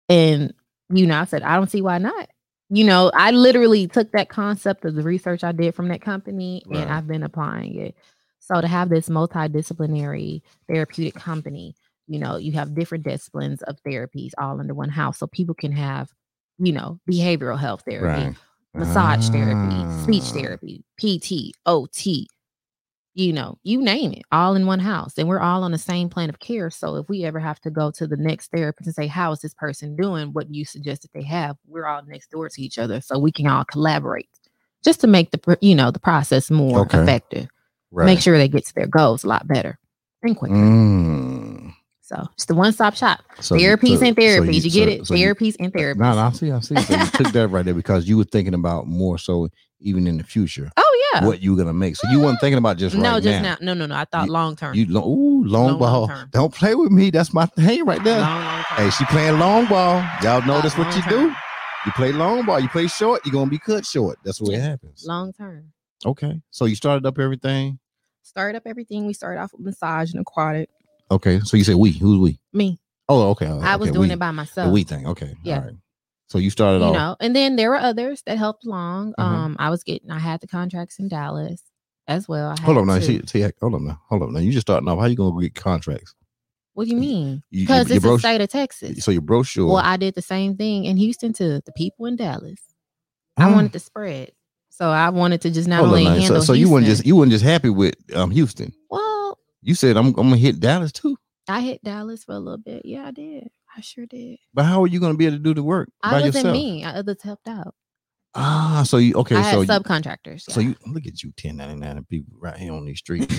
Speaker 2: And you know, I said, I don't see why not. You know, I literally took that concept of the research I did from that company
Speaker 1: Right.
Speaker 2: and I've been applying it. So to have this multidisciplinary therapeutic company, you know, you have different disciplines of therapies all under one house. So people can have, you know, behavioral health therapy,
Speaker 1: Right.
Speaker 2: massage therapy, speech
Speaker 1: Ah.
Speaker 2: therapy, PT, OT, you know, you name it, all in one house. And we're all on the same plan of care. So if we ever have to go to the next therapist and say, How is this person doing? What you suggest that they have, we're all next door to each other. So we can all collaborate just to make the you know the process more
Speaker 1: Okay.
Speaker 2: effective.
Speaker 1: Right.
Speaker 2: Make sure they get to their goals a lot better and quicker.
Speaker 1: Mm.
Speaker 2: So it's the one stop shop.
Speaker 1: So
Speaker 2: therapies
Speaker 1: took-
Speaker 2: and
Speaker 1: so
Speaker 2: therapies. you, get
Speaker 1: so-
Speaker 2: it?
Speaker 1: so you-
Speaker 2: therapies and therapies.
Speaker 1: No, no, I see, I see. So you took that right there because you were thinking about more so even in the future
Speaker 2: Oh yeah.
Speaker 1: what you were gonna make. So you weren't thinking about just
Speaker 2: no,
Speaker 1: right
Speaker 2: just
Speaker 1: now.
Speaker 2: now. No, no, no. I thought
Speaker 1: You-
Speaker 2: long term.
Speaker 1: You lo- ooh, long,
Speaker 2: Long,
Speaker 1: ball.
Speaker 2: long.
Speaker 1: Don't play with me. That's my thing right there.
Speaker 2: long, long.
Speaker 1: Hey, she playing long ball. Y'all know that's what
Speaker 2: long
Speaker 1: you
Speaker 2: term.
Speaker 1: do. You play long ball. You play short. You're gonna be cut short. That's what
Speaker 2: Yeah.
Speaker 1: happens.
Speaker 2: long term.
Speaker 1: Okay. So you started up everything.
Speaker 2: Started up everything. We started off with massage and aquatic.
Speaker 1: Okay. So you said we. Who's we?
Speaker 2: Me.
Speaker 1: Oh, okay.
Speaker 2: I was
Speaker 1: okay,
Speaker 2: doing
Speaker 1: we.
Speaker 2: it by myself.
Speaker 1: The we thing. Okay.
Speaker 2: Yeah.
Speaker 1: All right. So you started
Speaker 2: you
Speaker 1: off.
Speaker 2: know, and then there were others that helped along.
Speaker 1: Mhm.
Speaker 2: Um, I was getting I had the contracts in Dallas as well. I
Speaker 1: Hold on now. See, see, hold on now. Hold on now. You just starting off. How you gonna get contracts?
Speaker 2: what do you mean?
Speaker 1: You- you-
Speaker 2: Because it's the state of Texas.
Speaker 1: So your brochure.
Speaker 2: Well, I did the same thing in Houston to the people in Dallas. I
Speaker 1: Mm.
Speaker 2: wanted to spread. So I wanted to just not
Speaker 1: Hold on
Speaker 2: only
Speaker 1: now.
Speaker 2: handle
Speaker 1: So, so you weren't just you weren't just happy with um Houston.
Speaker 2: well,
Speaker 1: You said I'm I'm gonna hit Dallas too.
Speaker 2: I hit Dallas for a little bit. Yeah, I did. I sure did.
Speaker 1: But how are you gonna be able to do the work
Speaker 2: I
Speaker 1: by
Speaker 2: wasn't
Speaker 1: yourself?
Speaker 2: me. I- Others helped out.
Speaker 1: Ah, so you okay?
Speaker 2: I had
Speaker 1: so you,
Speaker 2: subcontractors.
Speaker 1: so you look at you, ten ninety nine people right here on these streets.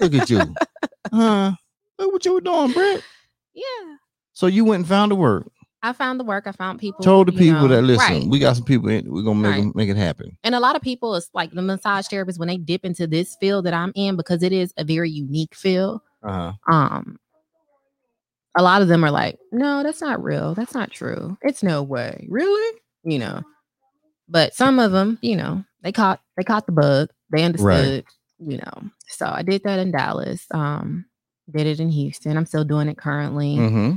Speaker 1: look at you, huh? Look what you were doing, Brett.
Speaker 2: yeah.
Speaker 1: So you went and found the work.
Speaker 2: I found the work. I found people.
Speaker 1: Told the people
Speaker 2: know,
Speaker 1: that listen,
Speaker 2: right.
Speaker 1: we got some people. In, we're gonna make
Speaker 2: Right.
Speaker 1: make it happen.
Speaker 2: And a lot of people, it's like the massage therapists when they dip into this field that I'm in because it is a very unique field.
Speaker 1: Uh-huh.
Speaker 2: Um, a lot of them are like, "No, that's not real. That's not true. It's no way, really." You know, but some of them, you know, they caught they caught the bug. They understood. You know, so I did that in Dallas. Um, did it in Houston. I'm still doing it currently.
Speaker 1: Mm-hmm.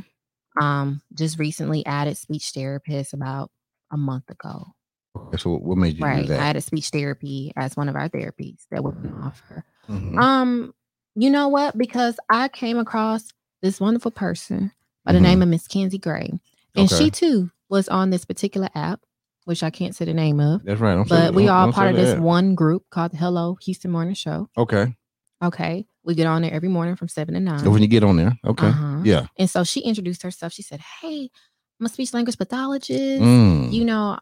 Speaker 2: Um, just recently added speech therapist about a month ago.
Speaker 1: Okay, so what made you
Speaker 2: Right. I
Speaker 1: had
Speaker 2: a speech therapy as one of our therapies that we can offer.
Speaker 1: Mhm.
Speaker 2: Um, you know what? Because I came across this wonderful person by the
Speaker 1: Mhm.
Speaker 2: name of Miss Kenzie Gray. And
Speaker 1: Okay.
Speaker 2: she too was on this particular app, which I can't say the name of.
Speaker 1: That's right. I'm
Speaker 2: But
Speaker 1: saying-
Speaker 2: we all
Speaker 1: I'm
Speaker 2: part of this
Speaker 1: that.
Speaker 2: one group called Hello Houston Morning Show.
Speaker 1: Okay.
Speaker 2: Okay. We get on there every morning from seven to nine.
Speaker 1: So when you get on there, okay.
Speaker 2: Uh-huh.
Speaker 1: Yeah.
Speaker 2: And so she introduced herself. She said, Hey, I'm a speech language pathologist.
Speaker 1: Mm.
Speaker 2: You know,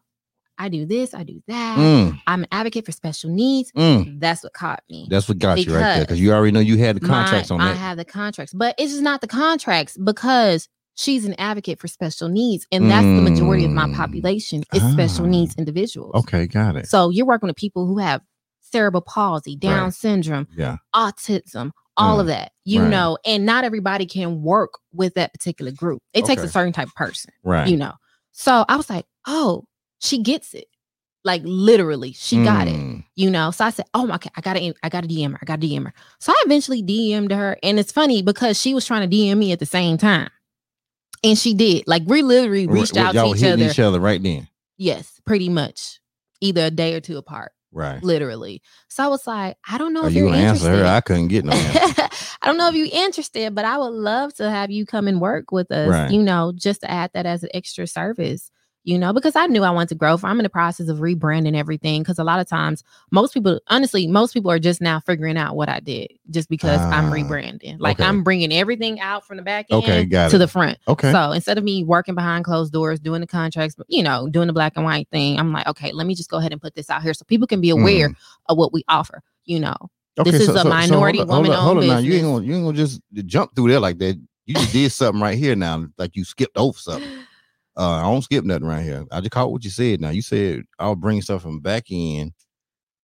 Speaker 2: I do this, I do that.
Speaker 1: Mm.
Speaker 2: I'm an advocate for special needs.
Speaker 1: Mm.
Speaker 2: That's what caught me.
Speaker 1: That's what got you right there because you already know you had the
Speaker 2: My-
Speaker 1: contracts on That.
Speaker 2: I have the contracts, but it's just not the contracts because she's an advocate for special needs, and that's the majority of my
Speaker 1: Mm.
Speaker 2: population is special
Speaker 1: Ah.
Speaker 2: needs individuals.
Speaker 1: okay, got it.
Speaker 2: So you're working with people who have cerebral palsy, Down
Speaker 1: Right.
Speaker 2: syndrome,
Speaker 1: Yeah.
Speaker 2: autism, all of that. You
Speaker 1: right.
Speaker 2: know, and not everybody can work with that particular group. It takes a certain type of person,
Speaker 1: Right.
Speaker 2: you know. So I was like, oh, she gets it. Like literally, she got it
Speaker 1: Mm.
Speaker 2: you know. So I said, "Oh my god, I gotta, I gotta DM her. I gotta DM her." So I eventually DM'd her, and it's funny because she was trying to DM me at the same time, and she did. Like we literally reached out
Speaker 1: y'all
Speaker 2: to each other.
Speaker 1: each other right then.
Speaker 2: Yes, pretty much, either a day or two apart,
Speaker 1: Right.
Speaker 2: literally. So I was like, I don't know
Speaker 1: Are
Speaker 2: if
Speaker 1: you
Speaker 2: you're
Speaker 1: answer
Speaker 2: interested.
Speaker 1: her? I couldn't get no answer.
Speaker 2: I don't know if you're interested, but I would love to have you come and work with us.
Speaker 1: Right.
Speaker 2: You know, just to add that as an extra service. You know, because I knew I wanted to grow. I'm in the process of rebranding everything because a lot of times, most people, honestly, most people are just now figuring out what I did just because I'm
Speaker 1: Ah,
Speaker 2: rebranding. Like
Speaker 1: okay.
Speaker 2: I'm bringing everything out from the back end
Speaker 1: Okay, got
Speaker 2: to
Speaker 1: it.
Speaker 2: the front.
Speaker 1: Okay.
Speaker 2: So instead of me working behind closed doors, doing the contracts, you know, doing the black and white thing, I'm like, okay, let me just go ahead and put this out here so people can be aware
Speaker 1: Mm.
Speaker 2: of what we offer. You know,
Speaker 1: Okay,
Speaker 2: This is a minority
Speaker 1: hold on, hold on, hold on now. You ain't gonna you ain't gonna just jump through there like that. You just did something right here now, like you skipped over something. Uh, I don't skip nothing right here. I just caught what you said. Now you said I'll bring stuff from back end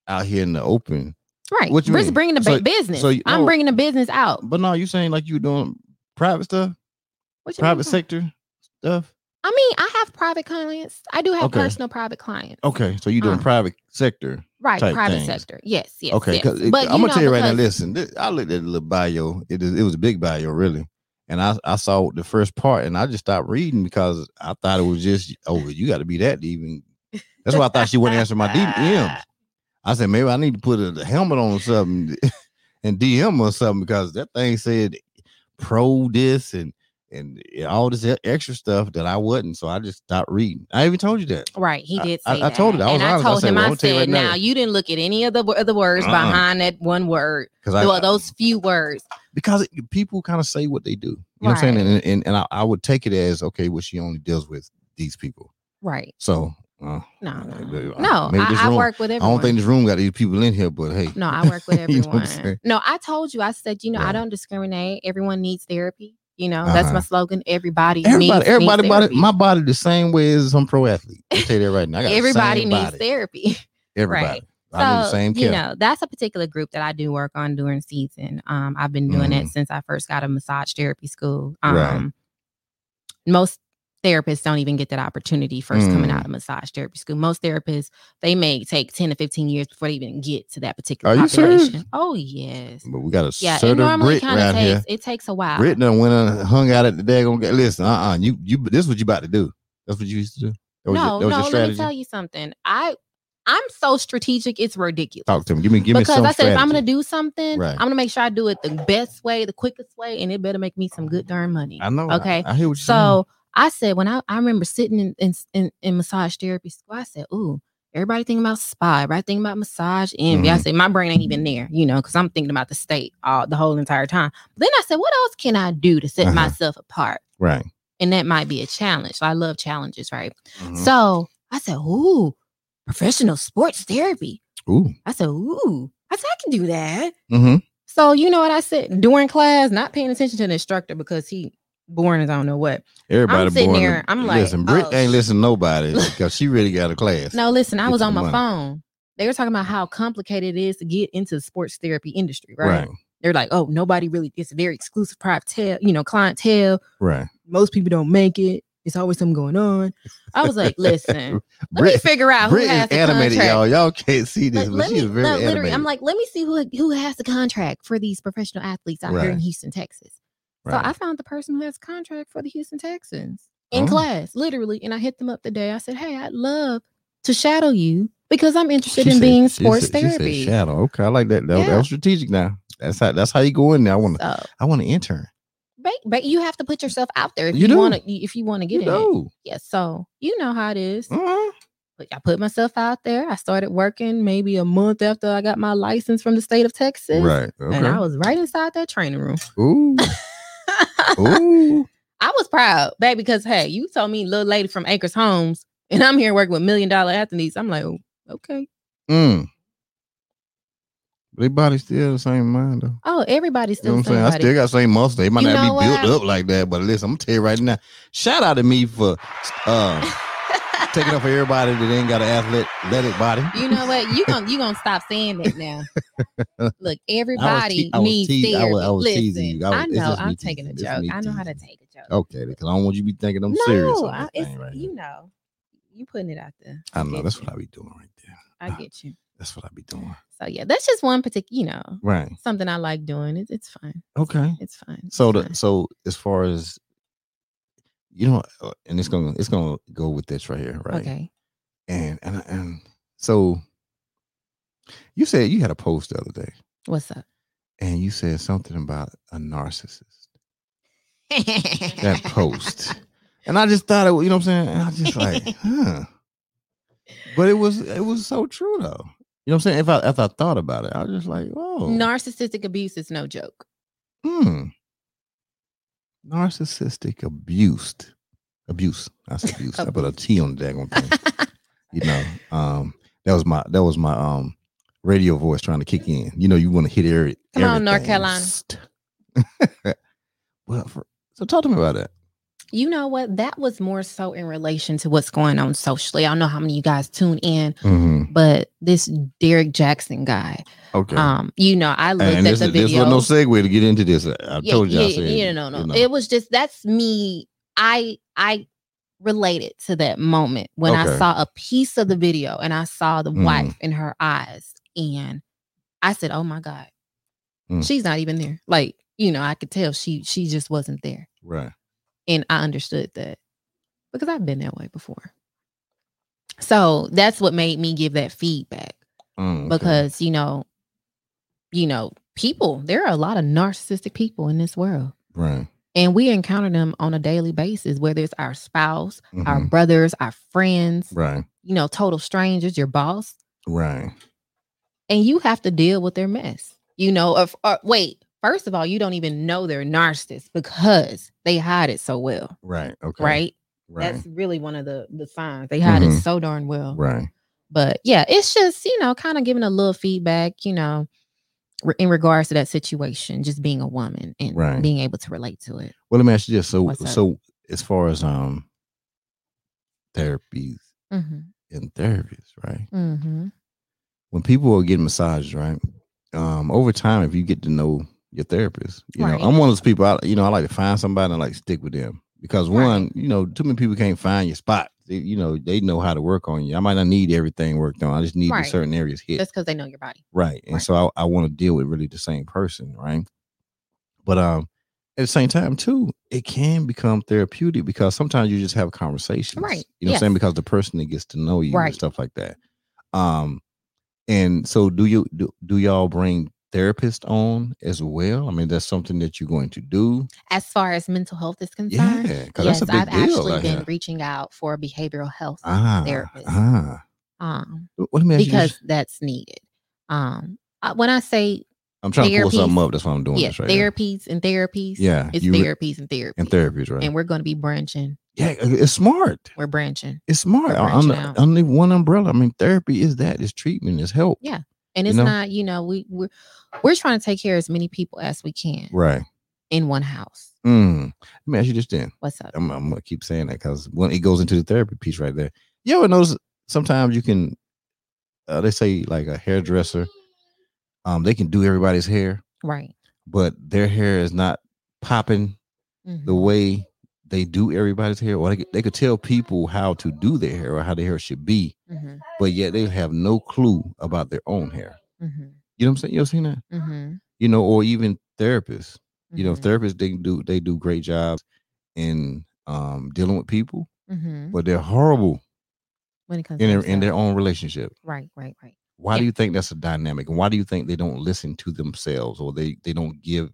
Speaker 1: out here in the open,
Speaker 2: right?
Speaker 1: What you mean?
Speaker 2: bringing the
Speaker 1: So-
Speaker 2: business.
Speaker 1: so you-
Speaker 2: I'm
Speaker 1: no.
Speaker 2: bringing the business out.
Speaker 1: but no, you saying like you doing private stuff,
Speaker 2: What you
Speaker 1: private
Speaker 2: mean?
Speaker 1: sector stuff.
Speaker 2: I mean, I have private clients. I do have
Speaker 1: Okay.
Speaker 2: personal private clients.
Speaker 1: Okay, so you doing
Speaker 2: Uh,
Speaker 1: private sector.
Speaker 2: Right, private
Speaker 1: things.
Speaker 2: sector. Yes, yes.
Speaker 1: okay,
Speaker 2: yes.
Speaker 1: it-
Speaker 2: But
Speaker 1: I'm gonna
Speaker 2: know,
Speaker 1: tell you right now. Listen, this, I looked at the little bio. It is it was a big bio, really, and I I saw the first part, and I just stopped reading because I thought it was just oh, you got to be that even. That's why I thought she wouldn't answer my DMs. I said maybe I need to put a helmet on something and DM or something because that thing said pro this and and all this extra stuff that I wasn't. So I just stopped reading. I even told you that.
Speaker 2: Right, he
Speaker 1: I-
Speaker 2: did
Speaker 1: I-
Speaker 2: say
Speaker 1: I told it. I was
Speaker 2: and
Speaker 1: honest. I
Speaker 2: told
Speaker 1: said,
Speaker 2: him,
Speaker 1: well,
Speaker 2: I
Speaker 1: gonna tell you
Speaker 2: said,
Speaker 1: right now.
Speaker 2: now you didn't look at any of the other words
Speaker 1: Uh-uh.
Speaker 2: behind that one word.
Speaker 1: Because I
Speaker 2: those few words.
Speaker 1: because it, people kind of say what they do. You know what I'm saying? And and, and I, I would take it as okay, well, she only deals with these people.
Speaker 2: Right.
Speaker 1: So uh,
Speaker 2: No, no. No,
Speaker 1: this
Speaker 2: I, I work with
Speaker 1: I don't think this room got these people in here, but hey,
Speaker 2: no, I work with
Speaker 1: You know
Speaker 2: everyone. no, I told you, I said, you know,
Speaker 1: Yeah.
Speaker 2: I don't discriminate. Everyone needs therapy. You know, that's my
Speaker 1: Uh-huh.
Speaker 2: slogan. Everybody,
Speaker 1: everybody,
Speaker 2: needs,
Speaker 1: everybody,
Speaker 2: needs
Speaker 1: body, my body the same way as some pro athlete. I tell you that right now. I got
Speaker 2: Everybody needs
Speaker 1: body.
Speaker 2: therapy.
Speaker 1: Everybody.
Speaker 2: right.
Speaker 1: I the
Speaker 2: So,
Speaker 1: same
Speaker 2: you
Speaker 1: care.
Speaker 2: know, that's a particular group that I do work on during season. Um, I've been doing it
Speaker 1: Mhm.
Speaker 2: since I first got a massage therapy school. Um,
Speaker 1: Right.
Speaker 2: most therapists don't even get that opportunity first coming
Speaker 1: Mm.
Speaker 2: out of massage therapy school. Most therapists, they may take 10 to 15 years before they even get to that particular
Speaker 1: Are
Speaker 2: population. Oh, yes.
Speaker 1: but we got a
Speaker 2: Yeah, it
Speaker 1: certain
Speaker 2: normally kind of
Speaker 1: here.
Speaker 2: takes it takes a while.
Speaker 1: Brit done went and hung out at the daggone. ga- Listen, uh, uh you, you, this is what you about to do. That's what you used to do.
Speaker 2: No,
Speaker 1: your,
Speaker 2: no, let me tell you something. I I'm so strategic, it's ridiculous.
Speaker 1: Talk to me. Give me, give me
Speaker 2: because I said if I'm gonna do something,
Speaker 1: Right.
Speaker 2: I'm gonna make sure I do it the best way, the quickest way, and it better make me some good darn money.
Speaker 1: I know.
Speaker 2: Okay.
Speaker 1: I, hear what you're saying.
Speaker 2: So I said when I, I remember sitting in, in in in massage therapy school, I said, "Ooh, everybody thinking about spa, everybody thinking about massage envy." I
Speaker 1: Mhm.
Speaker 2: said my brain ain't even there, you know, because I'm thinking about the state all the whole entire time. Then I said, "What else can I do to set
Speaker 1: Uh-huh.
Speaker 2: myself apart?"
Speaker 1: Right.
Speaker 2: And that might be a challenge. I love challenges, right?
Speaker 1: Mhm.
Speaker 2: So I said, "Ooh, professional sports therapy."
Speaker 1: Ooh.
Speaker 2: I said, "Ooh, I said I can do that."
Speaker 1: Mm-hmm.
Speaker 2: So you know what I said during class, not paying attention to the instructor because he boring as I don't know what.
Speaker 1: Everybody
Speaker 2: sitting
Speaker 1: born
Speaker 2: there,
Speaker 1: to-
Speaker 2: I'm like,
Speaker 1: listen, Brit
Speaker 2: oh,
Speaker 1: ain't listen to nobody because she really got a class.
Speaker 2: No, listen, I was on my
Speaker 1: money.
Speaker 2: phone. They were talking about how complicated it is to get into the sports therapy industry, right?
Speaker 1: Right.
Speaker 2: They're like, oh, nobody really. It's a very exclusive clientele, you know, clientele.
Speaker 1: Right.
Speaker 2: Most people don't make it. It's always something going on. I was like, listen, let me figure out who has
Speaker 1: is
Speaker 2: the
Speaker 1: animated,
Speaker 2: contract.
Speaker 1: y'all. Y'all can't see this,
Speaker 2: Like,
Speaker 1: but
Speaker 2: let
Speaker 1: she
Speaker 2: me,
Speaker 1: is very
Speaker 2: no,
Speaker 1: animated.
Speaker 2: I'm like, let me see who who has the contract for these professional athletes out here in Houston, Texas. So I found the person who has a contract for the Houston Texans in
Speaker 1: Oh.
Speaker 2: class, literally, and I hit them up today. I said, hey, I'd love to shadow you because I'm interested
Speaker 1: She
Speaker 2: in
Speaker 1: said-
Speaker 2: being sports
Speaker 1: said-
Speaker 2: therapy.
Speaker 1: shadow. Okay, I like that. That, that was strategic. Now that's how that's how you go in there. I want to.
Speaker 2: So,
Speaker 1: I want to intern.
Speaker 2: but, but you have to put yourself out there if
Speaker 1: You
Speaker 2: you, want to. If you want to get
Speaker 1: You
Speaker 2: in it, yes. So you know how it is.
Speaker 1: Mm-hmm.
Speaker 2: But I put myself out there. I started working maybe a month after I got my license from the state of Texas.
Speaker 1: Right.
Speaker 2: And I was right inside that training room.
Speaker 1: Ooh. Ooh.
Speaker 2: I was proud, baby, because hey, you told me little lady from Acres Homes, and I'm here working with million dollar athletes. I'm like, oh, okay.
Speaker 1: Mm. Their body still the same mind though.
Speaker 2: Oh, everybody's
Speaker 1: You know
Speaker 2: still
Speaker 1: what I'm saying? I still got the same muscle. They might
Speaker 2: You
Speaker 1: not be built up like that, but listen, I'm gonna tell you right now. Shout out to me for uh taking it up for everybody that ain't got an athlete athletic body.
Speaker 2: you know what? You gonna you gonna stop saying that now. Look, everybody
Speaker 1: I was
Speaker 2: needs
Speaker 1: te- I
Speaker 2: therapy.
Speaker 1: was- I was
Speaker 2: Listen,
Speaker 1: teasing you. I was-
Speaker 2: I know I'm taking a
Speaker 1: teasing.
Speaker 2: Joke. I know how to take a joke.
Speaker 1: Okay, because I don't want you to be thinking I'm serious.
Speaker 2: no,
Speaker 1: on
Speaker 2: I, it's,
Speaker 1: right
Speaker 2: you know, you putting it out there.
Speaker 1: I know that's
Speaker 2: you.
Speaker 1: what I be doing right there.
Speaker 2: I ah, get you.
Speaker 1: That's what I be doing.
Speaker 2: So yeah, that's just one particular, you know,
Speaker 1: Right.
Speaker 2: something I like doing. It's it's fine.
Speaker 1: Okay.
Speaker 2: It's fine.
Speaker 1: So
Speaker 2: it's
Speaker 1: the
Speaker 2: fine.
Speaker 1: so as far as you know, uh, and it's gonna it's gonna go with this right here, right?
Speaker 2: okay.
Speaker 1: And and and so you said you had a post the other day,
Speaker 2: What's up?
Speaker 1: and you said something about a narcissist. That post. And I just thought it, you know what I'm saying? And I just like, huh. But it was it was so true though. You know what I'm saying? If I if I thought about it, I was just like, oh,
Speaker 2: Narcissistic abuse is no joke.
Speaker 1: hmm. Narcissistic abused. Abuse. I said abuse. I put a T on the daggone thing. you know, um, that was my that was my um radio voice trying to kick in. You know, you want to hit every
Speaker 2: Come on, North. Carolina.
Speaker 1: Well, for, so talk to me about that.
Speaker 2: You know what? That was more so in relation to what's going on socially. I don't know how many of you guys tune in,
Speaker 1: Mm-hmm.
Speaker 2: but this Derek Jackson guy,
Speaker 1: Okay.
Speaker 2: um, you know, I looked
Speaker 1: and
Speaker 2: at
Speaker 1: this,
Speaker 2: the
Speaker 1: is- this
Speaker 2: video.
Speaker 1: was no segue to get into this. I, I
Speaker 2: yeah,
Speaker 1: told you.
Speaker 2: yeah,
Speaker 1: I said,
Speaker 2: yeah, no, no.
Speaker 1: you know.
Speaker 2: It was just that's me. I I related to that moment when I saw a piece of the video and I saw the
Speaker 1: Mm.
Speaker 2: wife in her eyes, and I said, "Oh my god,
Speaker 1: Mm.
Speaker 2: she's not even there." Like you know, I could tell she she just wasn't there,
Speaker 1: right.
Speaker 2: And I understood that because I've been that way before. So that's what made me give that feedback
Speaker 1: Mm, okay.
Speaker 2: because you know, you know, people. There are a lot of narcissistic people in this world.
Speaker 1: right.
Speaker 2: And we encounter them on a daily basis, whether it's our spouse, our
Speaker 1: Mhm.
Speaker 2: brothers, our friends,
Speaker 1: Right.
Speaker 2: you know, total strangers, your boss,
Speaker 1: Right.
Speaker 2: and you have to deal with their mess. You know, of or, wait, first of all, you don't even know they're narcissists because they hide it so well,
Speaker 1: Right. Okay.
Speaker 2: right?
Speaker 1: Right.
Speaker 2: That's really one of the the signs. They hide
Speaker 1: Mhm.
Speaker 2: it so darn well.
Speaker 1: right.
Speaker 2: But yeah, it's just, you know, kind of giving a little feedback, you know, re- in regards to that situation, just being a woman and
Speaker 1: Right.
Speaker 2: being able to relate to it.
Speaker 1: Well, let me ask you this. So, so as far as um therapies
Speaker 2: Mm-hmm.
Speaker 1: and therapies, right?
Speaker 2: Mm-hmm.
Speaker 1: When people are getting massages, right? Um, over time, if you get to know your therapist, you
Speaker 2: Right.
Speaker 1: know, I'm one of those people. I, you know, I like to find somebody and like stick with them because
Speaker 2: Right.
Speaker 1: one, you know, too many people can't find your spot. They, you know, they know how to work on you. I might not need everything worked on. I just need
Speaker 2: Right.
Speaker 1: certain areas hit.
Speaker 2: Just because they know your body.
Speaker 1: right and so i, I want to deal with really the same person right but um at the same time too it can become therapeutic because sometimes you just have conversations
Speaker 2: Right,
Speaker 1: you know what i'm saying because the person that gets to know you and stuff like that um and so do you do, do y'all bring therapists on as well i mean that's something that you're going to do
Speaker 2: As far as mental health is
Speaker 1: yeah
Speaker 2: concerned,
Speaker 1: because
Speaker 2: yes,
Speaker 1: that's a big
Speaker 2: I've actually
Speaker 1: out
Speaker 2: been
Speaker 1: here.
Speaker 2: reaching out for a behavioral health
Speaker 1: ah,
Speaker 2: therapist.
Speaker 1: ah.
Speaker 2: um,
Speaker 1: Well, let me ask
Speaker 2: because
Speaker 1: this.
Speaker 2: that's needed. Um, I- when I say
Speaker 1: i'm trying to pull something
Speaker 2: therapies-
Speaker 1: up that's why i'm doing
Speaker 2: yeah,
Speaker 1: this right now.
Speaker 2: therapies and therapies,
Speaker 1: yeah
Speaker 2: it's therapies and therapies
Speaker 1: and therapies right
Speaker 2: and we're going to be branching.
Speaker 1: yeah it's smart
Speaker 2: We're branching,
Speaker 1: It's smart.
Speaker 2: We're
Speaker 1: On
Speaker 2: branching
Speaker 1: the,
Speaker 2: out.
Speaker 1: under one umbrella. I mean, therapy is that. It's treatment. It's help.
Speaker 2: Yeah. And
Speaker 1: You
Speaker 2: it's
Speaker 1: know?
Speaker 2: not. You know, we we're we're trying to take care of as many people as we can
Speaker 1: Right.
Speaker 2: in one house.
Speaker 1: Mm. Let me ask you this then.
Speaker 2: What's up?
Speaker 1: I'm, I'm gonna keep saying that because when it goes into the therapy piece right there, you ever notice sometimes you can, uh, they say like a hairdresser, um, they can do everybody's hair,
Speaker 2: Right.
Speaker 1: but their hair is not popping
Speaker 2: Mhm.
Speaker 1: the way they do everybody's hair, or they, could- they could tell people how to do their hair or how their hair should be,
Speaker 2: Mhm.
Speaker 1: but yet they have no clue about their own hair.
Speaker 2: Mhm.
Speaker 1: You know what I'm saying? You ever seen that?
Speaker 2: Mhm.
Speaker 1: You know, or even therapists. you know
Speaker 2: Mhm.
Speaker 1: therapists they do they do great jobs in um dealing with people
Speaker 2: Mhm.
Speaker 1: but they're horrible
Speaker 2: when it comes
Speaker 1: in
Speaker 2: to
Speaker 1: their in their own relationship
Speaker 2: right, right, right.
Speaker 1: why do you think that's a dynamic and why do you think they don't listen to themselves or they they don't give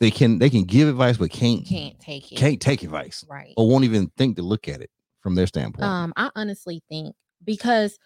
Speaker 1: they can they can give advice but can't
Speaker 2: Can't take it.
Speaker 1: can't take advice
Speaker 2: Right.
Speaker 1: or won't even think to look at it from their standpoint
Speaker 2: Um, I honestly think because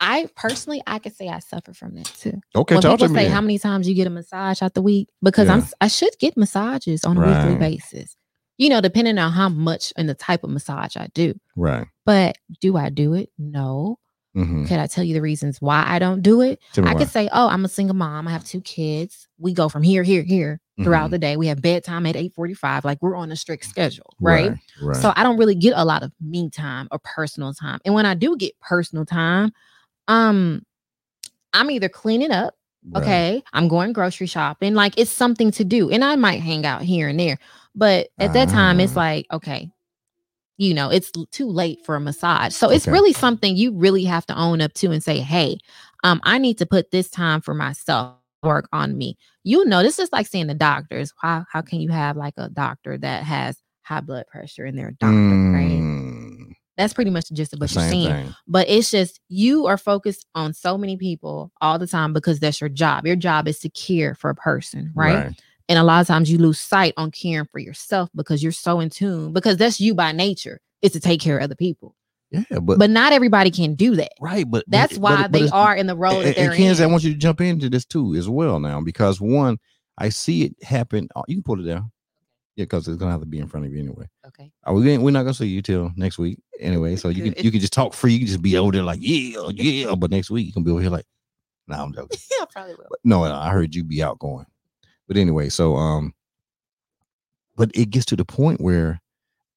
Speaker 2: I personally I could say I suffer from that too.
Speaker 1: okay
Speaker 2: when
Speaker 1: talk to
Speaker 2: people
Speaker 1: me
Speaker 2: say
Speaker 1: then.
Speaker 2: how many times you get a massage out the week, because I'm I should get massages on a weekly basis. You know, depending on how much and the type of massage I do.
Speaker 1: right
Speaker 2: But do I do it? No.
Speaker 1: mm-hmm.
Speaker 2: Can I tell you the reasons why I don't do it?
Speaker 1: Me
Speaker 2: I
Speaker 1: why.
Speaker 2: could say, oh, I'm a single mom. I have two kids. We go from here, here, here throughout
Speaker 1: Mhm.
Speaker 2: the day. We have bedtime at 8:45. Like we're on a strict schedule, right?
Speaker 1: right, right.
Speaker 2: So I don't really get a lot of me time or personal time. And when I do get personal time, um, I'm either cleaning up,
Speaker 1: right.
Speaker 2: okay, I'm going grocery shopping, like it's something to do, and I might hang out here and there. But at that time, it's
Speaker 1: Ah.
Speaker 2: like, okay, you know, it's too late for a massage. So it's
Speaker 1: Okay.
Speaker 2: really something you really have to own up to and say, hey, um, I need to put this time for myself, work on me. You know, this is like seeing the doctors. How how can you have like a doctor that has high blood pressure and they're a doctor, right?
Speaker 1: Mm,
Speaker 2: That's pretty much the gist of
Speaker 1: the
Speaker 2: what you're
Speaker 1: same
Speaker 2: saying.
Speaker 1: thing
Speaker 2: But it's just you are focused on so many people all the time because that's your job. Your job is to care for a person, right? And a lot of times you lose sight on caring for yourself because you're so in tune, because that's you by nature, is to take care of other people.
Speaker 1: Yeah, but,
Speaker 2: But not everybody can do that.
Speaker 1: right, but
Speaker 2: That's
Speaker 1: but-
Speaker 2: why
Speaker 1: but
Speaker 2: they are in the role
Speaker 1: and,
Speaker 2: that they're
Speaker 1: and Kenzie, I want you to jump into this too as well now because one, I see it happen. oh, You can pull it down. Yeah, because it's gonna have to be in front of you anyway.
Speaker 6: Okay.
Speaker 1: Uh, we we're not gonna see you till next week anyway. So you can you can just talk free. You can just be over there like yeah, yeah. But next week you can be over here like, nah, I'm joking.
Speaker 6: Yeah, I probably will.
Speaker 1: But no, I heard you be outgoing. But anyway, so um, but it gets to the point where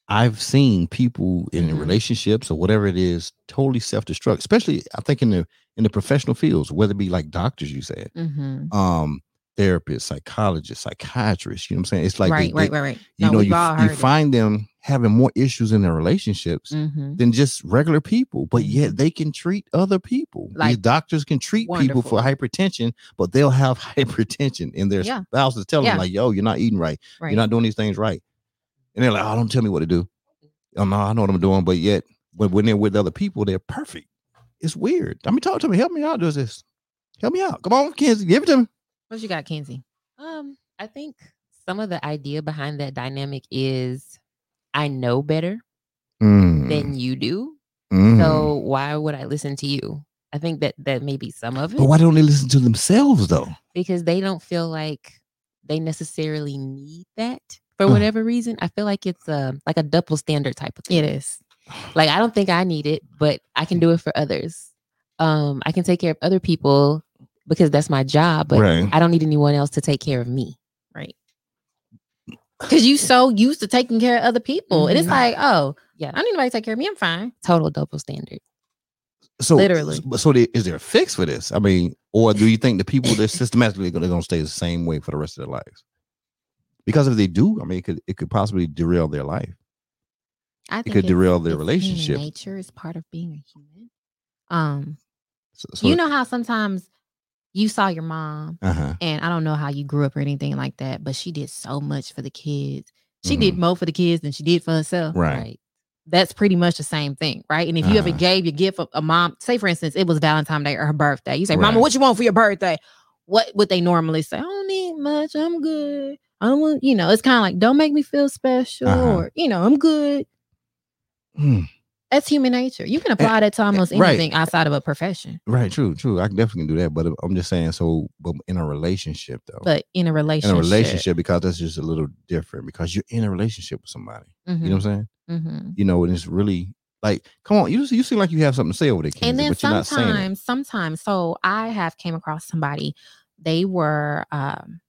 Speaker 1: I've seen people in
Speaker 6: Mhm.
Speaker 1: relationships or whatever it is totally self-destruct, especially I think in the in the professional fields, whether it be like doctors, you said,
Speaker 2: Mhm.
Speaker 1: um, therapists, psychologists, psychiatrists, you know what I'm saying? It's like
Speaker 2: right,
Speaker 1: they-
Speaker 2: right, right, right.
Speaker 1: you
Speaker 2: No,
Speaker 1: know, you, you
Speaker 2: it.
Speaker 1: find them having more issues in their relationships
Speaker 2: Mhm.
Speaker 1: than just regular people, but yet they can treat other people. These
Speaker 2: Like,
Speaker 1: doctors can treat people for hypertension, but they'll have hypertension and their
Speaker 2: Yeah.
Speaker 1: spouses tell
Speaker 2: Yeah.
Speaker 1: them like, "Yo, you're not eating right.
Speaker 2: Right.
Speaker 1: You're not doing these things right," and they're like, "Oh, don't tell me what to do." Oh no, I know what I'm doing, but yet, when when they're with other people, they're perfect. It's weird. I mean, talk to me. Help me out. Does this? Help me out. Come on, Kenzie, give it to me.
Speaker 2: what you got, Kenzie?
Speaker 6: Um, I think some of the idea behind that dynamic is I know better
Speaker 1: Mm,
Speaker 6: than you do.
Speaker 1: mm.
Speaker 6: So why would I listen to you? I think that that may be some of it
Speaker 1: but why don't they listen to themselves though?
Speaker 6: because they don't feel like they necessarily need that for
Speaker 1: Uh.
Speaker 6: whatever reason. I feel like it's a like a double standard type of thing.
Speaker 2: It is.
Speaker 6: Like I don't think I need it, but I can do it for others. Um, I can take care of other people because that's my job, but
Speaker 1: right.
Speaker 6: I don't need anyone else to take care of me.
Speaker 2: Right. Because you so used to taking care of other people. And it's
Speaker 6: Mhm.
Speaker 2: like, oh,
Speaker 6: Yeah.
Speaker 2: I don't need nobody to take care of me. I'm fine.
Speaker 6: Total double standard.
Speaker 1: So
Speaker 2: Literally.
Speaker 1: So, so there- is there a fix for this? I mean, or do you think the people that systematically they're going to stay the same way for the rest of their lives? Because if they do, I mean, it could it could possibly derail their life.
Speaker 2: I think it
Speaker 1: could
Speaker 2: it's-
Speaker 1: derail their relationship.
Speaker 2: Nature is part of being a human. Um,
Speaker 1: So, so
Speaker 2: you know how sometimes you saw your mom,
Speaker 1: uh huh.
Speaker 2: and I don't know how you grew up or anything like that, but she did so much for the kids. She did more for the kids than she did for herself.
Speaker 1: Mm-hmm. Right.
Speaker 2: That's pretty much the same thing, right? And if you ever
Speaker 1: Uh-huh.
Speaker 2: gave your gift of a mom, say for instance, it was Valentine's Day or her birthday, you say, "Mama, what you want for your birthday?" What would they normally say? I don't need much. I'm good. I don't want, you know, it's kind of like, don't make me feel special,
Speaker 1: Uh-huh.
Speaker 2: or you know, I'm good.
Speaker 1: Hmm.
Speaker 2: That's human nature. You can apply that to almost
Speaker 1: right.
Speaker 2: anything outside of a profession.
Speaker 1: Right. True. True. I can definitely do that. But I'm just saying. So, but in a relationship though,
Speaker 2: But in a relationship.
Speaker 1: in a relationship, because that's just a little different. Because you're in a relationship with somebody. You know what I'm saying?
Speaker 2: hmm
Speaker 1: You know, and it's really like, come on, you you seem like you have something to say over there, Kenzie,
Speaker 2: and then
Speaker 1: but you're not saying it.
Speaker 2: sometimes sometimes so i have came across somebody they were um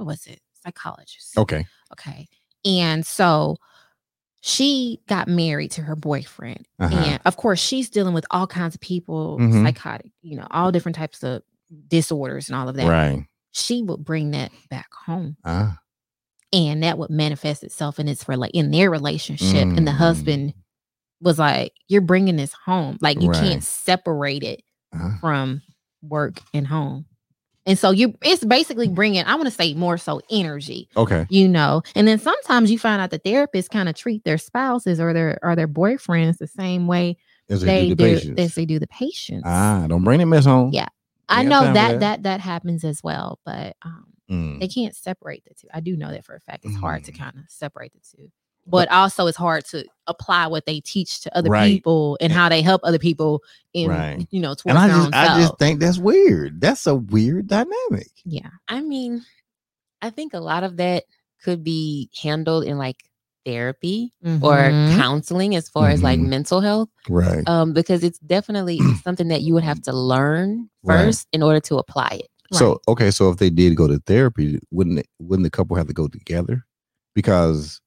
Speaker 2: what was it psychologist
Speaker 1: Okay.
Speaker 2: okay and so she got married to her boyfriend
Speaker 1: Uh-huh.
Speaker 2: and of course she's dealing with all kinds of people
Speaker 1: Mhm.
Speaker 2: psychotic you know all different types of disorders and all of that
Speaker 1: Right.
Speaker 2: she would bring that back home
Speaker 1: Ah.
Speaker 2: and that would manifest itself in its rela- in their relationship and the
Speaker 1: Mm.
Speaker 2: husband was like you're bringing this home like you
Speaker 1: Right.
Speaker 2: can't separate it
Speaker 1: Uh-huh.
Speaker 2: from work and home and so you it's basically bringing i want to say more so energy
Speaker 1: Okay.
Speaker 2: you know and then sometimes you find out the therapists kind of treat their spouses or their or their boyfriends the same way
Speaker 1: As
Speaker 2: they,
Speaker 1: do the
Speaker 2: do
Speaker 1: patients.
Speaker 2: as they do the patients
Speaker 1: Ah, don't bring that mess home.
Speaker 2: Yeah. i know that
Speaker 1: that.
Speaker 2: that that happens as well but um
Speaker 1: Mm.
Speaker 2: they can't separate the two. I do know that for a fact. It's hard to
Speaker 1: Mm.
Speaker 2: kind of separate the two. But also it's hard to apply what they teach to other
Speaker 1: Right.
Speaker 2: people and how they help other people in
Speaker 1: Right.
Speaker 2: you know towards
Speaker 1: And I
Speaker 2: their
Speaker 1: just
Speaker 2: own
Speaker 1: I
Speaker 2: self.
Speaker 1: just think that's weird. That's a weird dynamic.
Speaker 2: yeah.
Speaker 6: I mean, I think a lot of that could be handled in like therapy or
Speaker 2: Mhm.
Speaker 6: counseling as far as like
Speaker 1: Mhm.
Speaker 6: mental health.
Speaker 1: Right.
Speaker 6: Um, because it's definitely something that you would have to learn
Speaker 1: Right.
Speaker 6: first in order to apply it.
Speaker 1: So okay, so if they did go to therapy, wouldn't it, wouldn't the couple have to go together? Because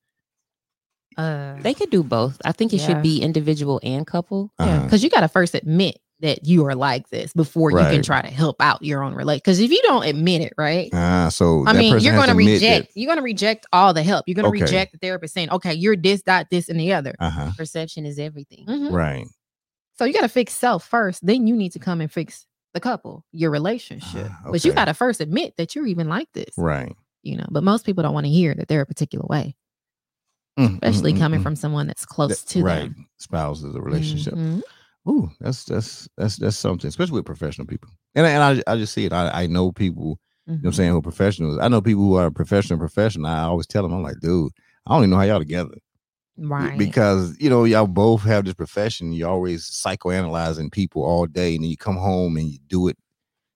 Speaker 2: uh,
Speaker 6: They could do both. I think it
Speaker 2: Yeah.
Speaker 6: should be individual and couple.
Speaker 2: yeah,
Speaker 1: uh-huh,
Speaker 2: because you got to first admit that you are like this before you can try to help out your own relate. Because if you don't admit it, right?
Speaker 1: ah, so
Speaker 2: I
Speaker 1: that
Speaker 2: mean, you're going to
Speaker 1: admit that-
Speaker 2: reject. You're going to reject all the help. You're going to
Speaker 1: Okay.
Speaker 2: reject the therapist saying, "Okay, you're this, that, this, and the other."
Speaker 1: Uh-huh.
Speaker 6: Perception is everything.
Speaker 2: Mhm.
Speaker 1: Right.
Speaker 2: So you got to fix self first. Then you need to come and fix the couple, your relationship.
Speaker 1: Ah,
Speaker 2: But you got to first admit that you're even like this,
Speaker 1: Right.
Speaker 2: you know. But most people don't want to hear that they're a particular way,
Speaker 1: Mm,
Speaker 2: especially
Speaker 1: mm, mm,
Speaker 2: coming
Speaker 1: mm.
Speaker 2: from someone that's close
Speaker 1: That-
Speaker 2: to
Speaker 1: right.
Speaker 2: them.
Speaker 1: Spouses, a relationship.
Speaker 2: Mhm.
Speaker 1: Ooh, that's that's that's that's something, especially with professional people. And I- and I I just see it. I I know people You know what I'm saying? Who are professionals. I know people who are professional professional. I always tell them, I'm like, dude, I don't even know how y'all together.
Speaker 2: Right.
Speaker 1: Because, you know, y'all both have this profession. You're always psychoanalyzing people all day. And then you come home and you do it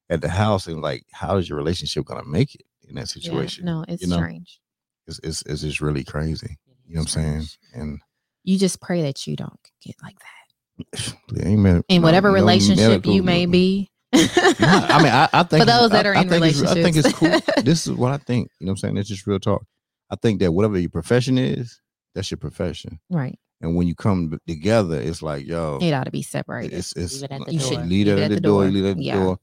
Speaker 1: at the house. And like, how is your relationship gonna make it in that
Speaker 2: Yeah,
Speaker 1: situation?
Speaker 2: no, it's
Speaker 1: you know?
Speaker 2: strange.
Speaker 1: It's, it's it's just really crazy. You know what I'm saying? And
Speaker 2: You just pray that you don't get like that
Speaker 1: amen.
Speaker 2: in whatever
Speaker 1: no
Speaker 2: relationship you may be.
Speaker 1: No, I mean, I, I think
Speaker 2: For those that are
Speaker 1: I
Speaker 2: in
Speaker 1: think it's- I think it's cool. this is what I think. You know what I'm saying? It's just real talk. I think that whatever your profession is, that's your profession.
Speaker 2: right.
Speaker 1: And when you come together, it's like, yo,
Speaker 2: It ought to be separated.
Speaker 1: it's it's
Speaker 6: Leave it the
Speaker 2: You
Speaker 1: you
Speaker 2: should
Speaker 6: door.
Speaker 1: leave it at the door, leave it at the
Speaker 2: Yeah.
Speaker 1: door,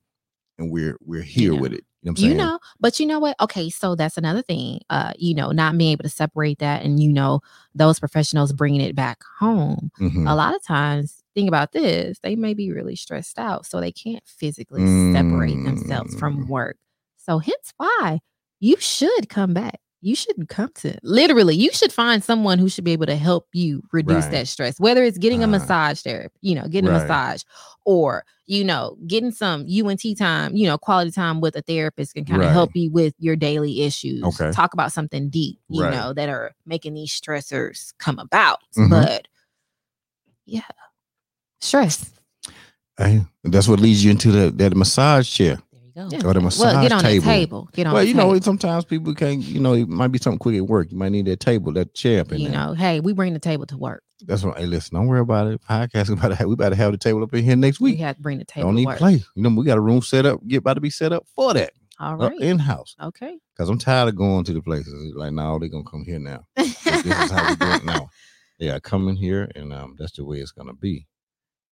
Speaker 1: and we're we're here
Speaker 2: know.
Speaker 1: with it. You know what I'm saying?
Speaker 2: you know but you know what okay so that's another thing uh you know not being able to separate that and you know those professionals bringing it back home
Speaker 1: Mhm.
Speaker 2: a lot of times think about this they may be really stressed out so they can't physically separate themselves from
Speaker 1: Mm.
Speaker 2: work so hence why you should come back you shouldn't come to literally you should find someone who should be able to help you reduce
Speaker 1: Right.
Speaker 2: that stress whether it's getting a
Speaker 1: Uh,
Speaker 2: massage therapy you know getting
Speaker 1: right.
Speaker 2: a massage or you know getting some unt time you know quality time with a therapist can kind of
Speaker 1: Right.
Speaker 2: help you with your daily issues
Speaker 1: Okay.
Speaker 2: talk about something deep you
Speaker 1: Right.
Speaker 2: know that are making these stressors come about
Speaker 1: Mhm.
Speaker 2: but yeah stress
Speaker 1: Hey, that's what leads you into the that massage chair
Speaker 6: There go.
Speaker 2: Yeah.
Speaker 1: or the massage
Speaker 2: well get on
Speaker 1: table.
Speaker 2: the table get on
Speaker 1: Well,
Speaker 2: the
Speaker 1: you
Speaker 2: table.
Speaker 1: know, sometimes people can't. You know, it might be something quick at work. You might need that table, that chair up in
Speaker 2: you
Speaker 1: there.
Speaker 2: know hey we bring the table to work
Speaker 1: That's what. Hey, listen, don't worry about it. Podcast about to have, we about to have the table up in here next week.
Speaker 2: we have to bring the table
Speaker 1: Don't
Speaker 2: to
Speaker 1: need
Speaker 2: work
Speaker 1: play. You know, we got a room set up. Get about to be set up for that
Speaker 2: all
Speaker 1: uh, in house.
Speaker 2: okay
Speaker 1: Cause I'm tired of going to the places. It's Like, no, they're gonna come here now. This, this is how we do it now. Yeah, come in here, and um, that's the way it's gonna be.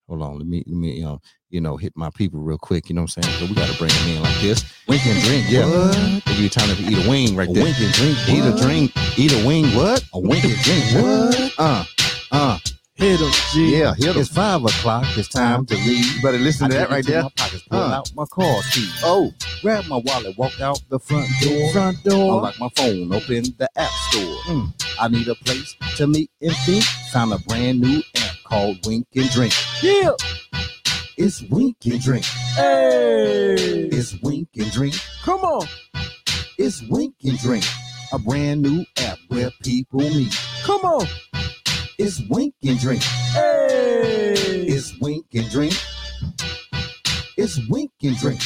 Speaker 1: Hold on, let me let me you know you know hit my people real quick. You know what I'm saying? So we gotta bring them in like this. Wink and drink. Yeah,
Speaker 5: What?
Speaker 1: give you time to eat a wing right
Speaker 5: A
Speaker 1: there.
Speaker 5: wink and drink.
Speaker 1: Eat a drink. Eat a wing. What?
Speaker 5: A wink and drink. What?
Speaker 1: Uh, uh.
Speaker 4: Hit him, G.
Speaker 1: Yeah, hit.
Speaker 5: It's five o'clock. It's time to leave.
Speaker 1: You better listen to
Speaker 5: I
Speaker 1: that right there.
Speaker 5: My pockets, pull
Speaker 1: Uh.
Speaker 5: out my car keys.
Speaker 1: Oh,
Speaker 5: Grab my wallet, walk out the front door.
Speaker 4: Front door.
Speaker 5: Unlock my phone, open the app store.
Speaker 1: Mm.
Speaker 5: I need a place to meet and think. Found a brand new app called Wink and Drink.
Speaker 4: Yeah.
Speaker 5: It's Wink and Drink.
Speaker 4: Hey.
Speaker 5: It's Wink and Drink.
Speaker 4: Come on.
Speaker 5: It's Wink and Drink. A brand new app where people meet.
Speaker 4: Come on.
Speaker 5: It's Wink and Drink.
Speaker 4: Hey.
Speaker 5: It's Wink and Drink. It's Wink and Drink.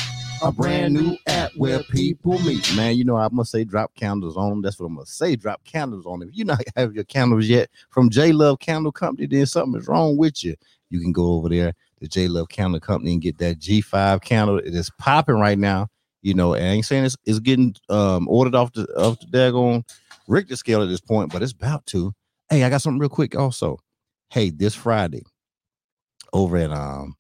Speaker 5: A brand new app where people meet.
Speaker 1: man, you know I must say drop candles on them. That's what I'm gonna say. Drop candles on them. If you not have your candles yet from J Love Candle Company, then something is wrong with you. You can go over there to J Love Candle Company and get that G5 candle. It is popping right now. You know, I ain't saying it's, it's getting um ordered off the off the daggone Richter scale at this point, but it's about to. Hey, I got something real quick also. Hey, this Friday over at um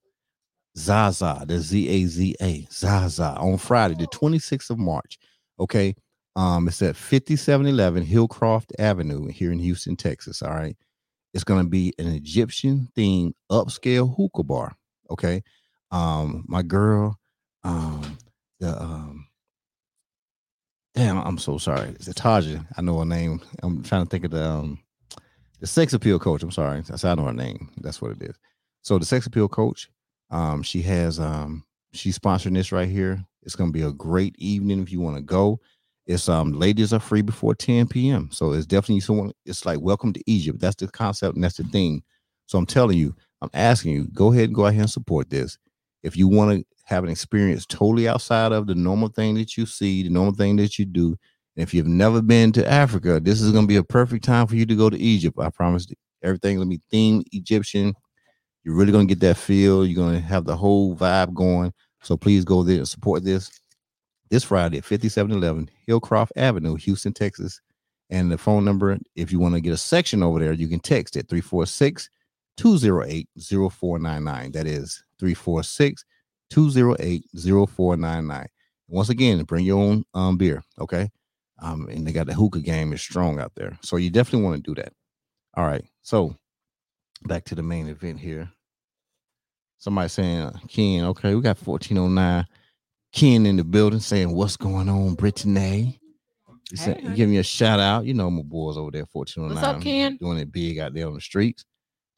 Speaker 1: Zaza, the Z A Z A, Zaza on Friday, the 26th of March. Okay. Um, it's at 5711 Hillcroft Avenue here in Houston, Texas. All right. It's gonna be an Egyptian themed upscale hookah bar. Okay. Um, my girl, um, the um damn, I'm so sorry. It's Taja. I know her name. I'm trying to think of the um the sex appeal coach. I'm sorry. I said I know her name. That's what it is. So the sex appeal coach, um, she has um she's sponsoring this right here. It's gonna be a great evening if you want to go. It's um ladies are free before 10 p.m. So it's definitely someone, it's like welcome to Egypt. That's the concept and that's the thing. So I'm telling you, I'm asking you, go ahead and go ahead and support this. If you want to have an experience totally outside of the normal thing that you see, the normal thing that you do, and if you've never been to Africa, this is gonna be a perfect time for you to go to Egypt. I promise everything's gonna be themed Egyptian. You're really gonna get that feel. You're gonna have the whole vibe going. So please go there and support this this Friday at 5711 Hillcroft Avenue, Houston, Texas. And the phone number, if you want to get a section over there, you can text it 346 208 0499. That is 346 208 0499. Once again, bring your own um, beer, okay? Um, and they got the hookah game is strong out there. So you definitely want to do that. All right. So back to the main event here. Somebody saying, uh, Ken, okay, we got 1409. Ken in the building saying, What's going on, Brittany? You say,
Speaker 2: Hey.
Speaker 1: give me a shout out. You know my boys over there, 1409.
Speaker 2: What's up, Ken?
Speaker 1: Doing it big out there on the streets.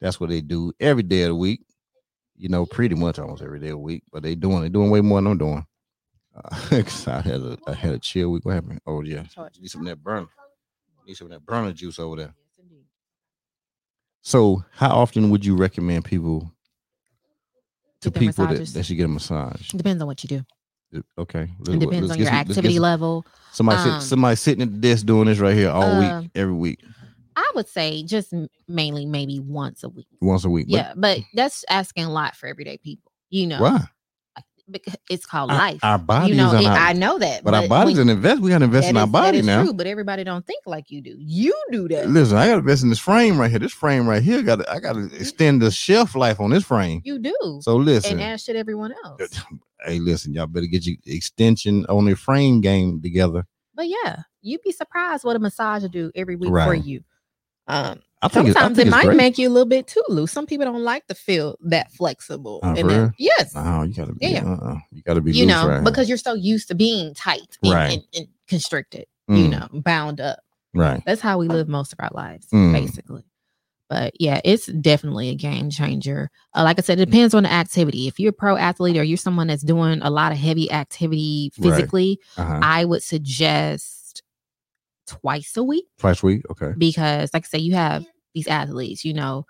Speaker 1: That's what they do every day of the week. You know, pretty much almost every day of the week, but they doing it doing way more than I'm doing. 'Cause I had a I had a chill week. What happened? Oh yeah, need some of that burner. Need some of that burner juice over there. So, how often would you recommend people to people that, that should get a massage?
Speaker 2: It depends on what you do.
Speaker 1: Okay,
Speaker 2: It
Speaker 1: let's-
Speaker 2: depends on your
Speaker 1: some-
Speaker 2: activity
Speaker 1: some-
Speaker 2: level.
Speaker 1: Somebody
Speaker 2: Um,
Speaker 1: sit, somebody sitting at the desk doing this right here all
Speaker 2: uh,
Speaker 1: week, every week,
Speaker 2: I would say just mainly maybe once a week.
Speaker 1: once a week. But
Speaker 2: yeah, but that's asking a lot for everyday people. You know,
Speaker 1: why?
Speaker 2: Because it's called
Speaker 1: Our-
Speaker 2: life.
Speaker 1: Our, bodies
Speaker 2: you know, it-
Speaker 1: not,
Speaker 2: I know that,
Speaker 1: but, our
Speaker 2: when-
Speaker 1: bodies are invest. We got to invest in our
Speaker 2: is-
Speaker 1: body
Speaker 2: is
Speaker 1: now.
Speaker 2: True, but everybody don't think like you do. You do that.
Speaker 1: Listen, I got to invest in this frame right here. This frame right here got I got to extend the shelf life on this frame.
Speaker 2: You do.
Speaker 1: So listen,
Speaker 2: and as should everyone else.
Speaker 1: hey, listen, y'all better get your extension on the frame game together.
Speaker 2: But yeah, you'd be surprised what a massage will do every week for you. Um,
Speaker 1: I think
Speaker 2: sometimes
Speaker 1: think
Speaker 2: it might
Speaker 1: great.
Speaker 2: make you a little bit too loose. Some people don't like to feel that flexible.
Speaker 1: Oh,
Speaker 2: and that- yes,
Speaker 1: No, you gotta be.
Speaker 2: Yeah.
Speaker 1: Uh-uh. You gotta be.
Speaker 2: you
Speaker 1: loose
Speaker 2: know,
Speaker 1: right here.
Speaker 2: because you're so used to being tight and,
Speaker 1: Right.
Speaker 2: and, and constricted. You
Speaker 1: Mm,
Speaker 2: know, bound up.
Speaker 1: right.
Speaker 2: That's how we live most of our lives,
Speaker 1: Mm.
Speaker 2: basically. But yeah, it's definitely a game changer. Uh, like I said, it depends on the activity. If you're a pro athlete or you're someone that's doing a lot of heavy activity
Speaker 1: Right.
Speaker 2: physically,
Speaker 1: Uh-huh.
Speaker 2: I would suggest twice a week
Speaker 1: Twice a week. Okay.
Speaker 2: because, like I say, you have these athletes. You know,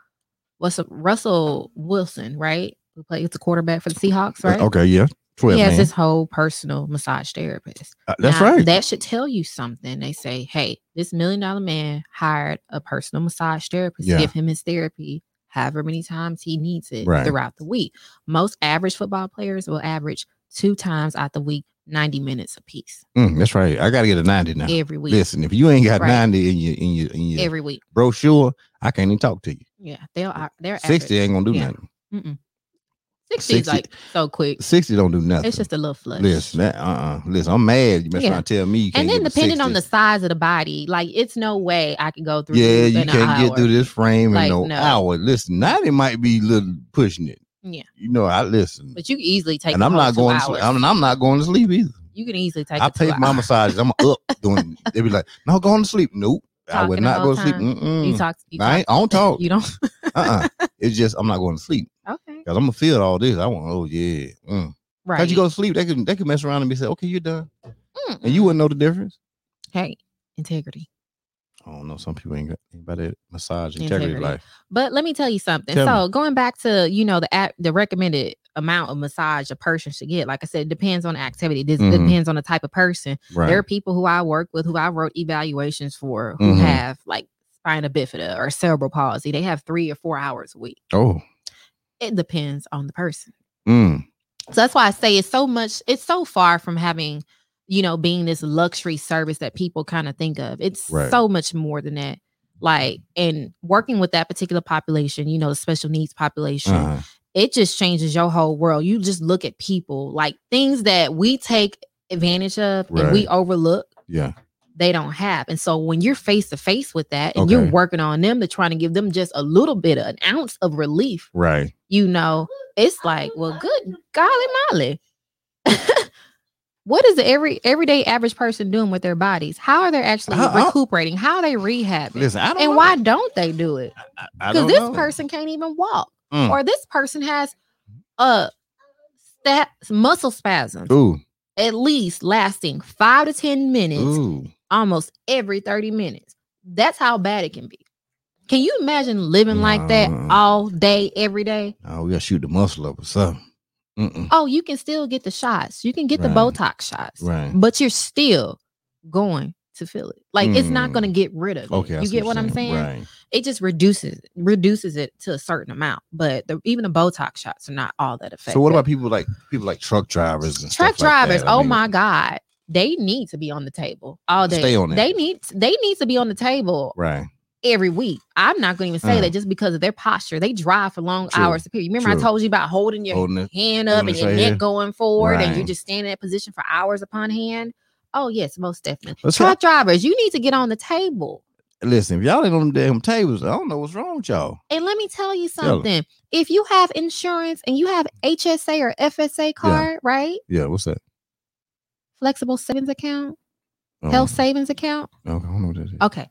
Speaker 2: what's a, Russell Wilson, right? Who plays the quarterback for the Seahawks, right?
Speaker 1: Okay. Yeah. Twelve.
Speaker 2: He has
Speaker 1: man.
Speaker 2: his whole personal massage therapist.
Speaker 1: Uh, that's
Speaker 2: Now,
Speaker 1: right.
Speaker 2: That should tell you something. They say, hey, this million dollar man hired a personal massage therapist
Speaker 1: Yeah.
Speaker 2: to give him his therapy however many times he needs it
Speaker 1: Right.
Speaker 2: throughout the week. Most average football players will average two times out the week, 90 minutes apiece
Speaker 1: Mm, that's right. I gotta get a ninety now.
Speaker 2: every week.
Speaker 1: Listen, if you ain't got
Speaker 2: Right.
Speaker 1: ninety in your in your in your
Speaker 2: Every week.
Speaker 1: brochure, I can't even talk to you.
Speaker 2: Yeah. They'll, they're
Speaker 1: Sixty ain't gonna do
Speaker 2: Yeah.
Speaker 1: nothing.
Speaker 2: Mm-mm. 60 is
Speaker 1: 60
Speaker 2: like so quick.
Speaker 1: Sixty don't do nothing.
Speaker 2: It's just a little flush.
Speaker 1: listen. That, uh, uh listen. I'm mad. You been
Speaker 2: Yeah.
Speaker 1: trying to tell me
Speaker 2: and then depending on the size of the body, like it's no way I can go through.
Speaker 1: yeah, you can't get
Speaker 2: hour.
Speaker 1: through this frame
Speaker 2: Like,
Speaker 1: in no,
Speaker 2: no.
Speaker 1: hour. Listen, ninety might be a little pushing it.
Speaker 2: Yeah.
Speaker 1: You know, I listen,
Speaker 2: But you can easily take.
Speaker 1: and I'm not going. To sleep. I'm, I'm not going to sleep either.
Speaker 2: You can easily take.
Speaker 1: I
Speaker 2: two
Speaker 1: my
Speaker 2: hours.
Speaker 1: massages. I'm up doing. They be like, "No, going to sleep." Nope, I would not go to sleep.
Speaker 2: You talk. You,
Speaker 1: I,
Speaker 2: talk,
Speaker 1: ain't, I don't talk.
Speaker 2: you don't.
Speaker 1: uh-uh. It's just I'm not going to sleep
Speaker 2: Okay.
Speaker 1: because I'm gonna feel all this. I want. Oh yeah. Mm.
Speaker 2: Right.
Speaker 1: Cause you go to sleep, they can they can mess around and be say, "Okay, you're done,"
Speaker 2: Mm-mm.
Speaker 1: and you wouldn't know the difference.
Speaker 2: Hey, integrity.
Speaker 1: I don't know. Some people ain't got anybody massage integrity,
Speaker 2: Integrity.
Speaker 1: life.
Speaker 2: But let me tell you something.
Speaker 1: Tell me.
Speaker 2: so going back to you know the app, the recommended amount of massage a person should get. Like I said, it depends on the activity. This
Speaker 1: Mhm.
Speaker 2: depends on the type of person.
Speaker 1: Right.
Speaker 2: There are people who I work with who I wrote evaluations for who
Speaker 1: Mhm.
Speaker 2: have like spina bifida or cerebral palsy. They have three or four hours a week.
Speaker 1: oh.
Speaker 2: It depends on the person.
Speaker 1: Mm.
Speaker 2: So that's why I say it's so much, it's so far from having, you know, being this luxury service that people kind of think of. It's
Speaker 1: Right.
Speaker 2: so much more than that. Like, and working with that particular population, you know, the special needs population,
Speaker 1: Uh-huh.
Speaker 2: it just changes your whole world. You just look at people like things that we take advantage of and we overlook,
Speaker 1: Yeah.
Speaker 2: they don't have. And so when you're face to face with that and you're working on them to trying to give them just a little bit of an ounce of relief,
Speaker 1: Right.
Speaker 2: you know, it's like, well, good golly molly. what is the every everyday average person doing with their bodies? How are they actually
Speaker 1: how-
Speaker 2: recuperating? How are they rehabbing?
Speaker 1: Listen, I don't
Speaker 2: and
Speaker 1: know.
Speaker 2: why don't they do it?
Speaker 1: I, I
Speaker 2: Because this
Speaker 1: know.
Speaker 2: person can't even walk,
Speaker 1: Mm.
Speaker 2: or this person has a stat muscle spasms
Speaker 1: Ooh.
Speaker 2: at least lasting five to ten minutes,
Speaker 1: Ooh.
Speaker 2: almost every thirty minutes. That's how bad it can be. Can you imagine living like that all day, every day?
Speaker 1: Oh, we gotta shoot the muscle up or something. Mm-mm.
Speaker 2: Oh, you can still get the shots. You can get the Botox shots,
Speaker 1: Right.
Speaker 2: but you're still going to feel it. Like it's not
Speaker 1: Mm.
Speaker 2: going to get rid of it.
Speaker 1: Okay.
Speaker 2: You get what I'm saying?
Speaker 1: Right.
Speaker 2: It just reduces reduces it to a certain amount. But the, even the Botox shots are not all that effective.
Speaker 1: So what about people like people like truck drivers and
Speaker 2: truck
Speaker 1: stuff like
Speaker 2: drivers?
Speaker 1: I
Speaker 2: oh
Speaker 1: mean,
Speaker 2: my god, they need to be on the table all day.
Speaker 1: Stay on.
Speaker 2: They need they need to be on the table
Speaker 1: Right.
Speaker 2: Every week. I'm not going to even say
Speaker 1: Uh.
Speaker 2: that just because of their posture. They drive for long
Speaker 1: True,
Speaker 2: hours. Period. Remember,
Speaker 1: true.
Speaker 2: I told you about holding your
Speaker 1: Holding it.
Speaker 2: hand up and your neck going forward, and you
Speaker 1: Right.
Speaker 2: just stand in that position for hours upon hand. Oh yes, most definitely.
Speaker 1: Let's
Speaker 2: Truck drivers, you need to get on the table.
Speaker 1: Listen, if y'all ain't on them damn tables, I don't know what's wrong with y'all.
Speaker 2: And let me tell you something. If you have insurance and you have HSA or FSA card, right?
Speaker 1: Yeah, what's that?
Speaker 2: Flexible savings account,
Speaker 1: Oh,
Speaker 2: health savings account.
Speaker 1: Okay, I don't know what that is.
Speaker 2: Okay.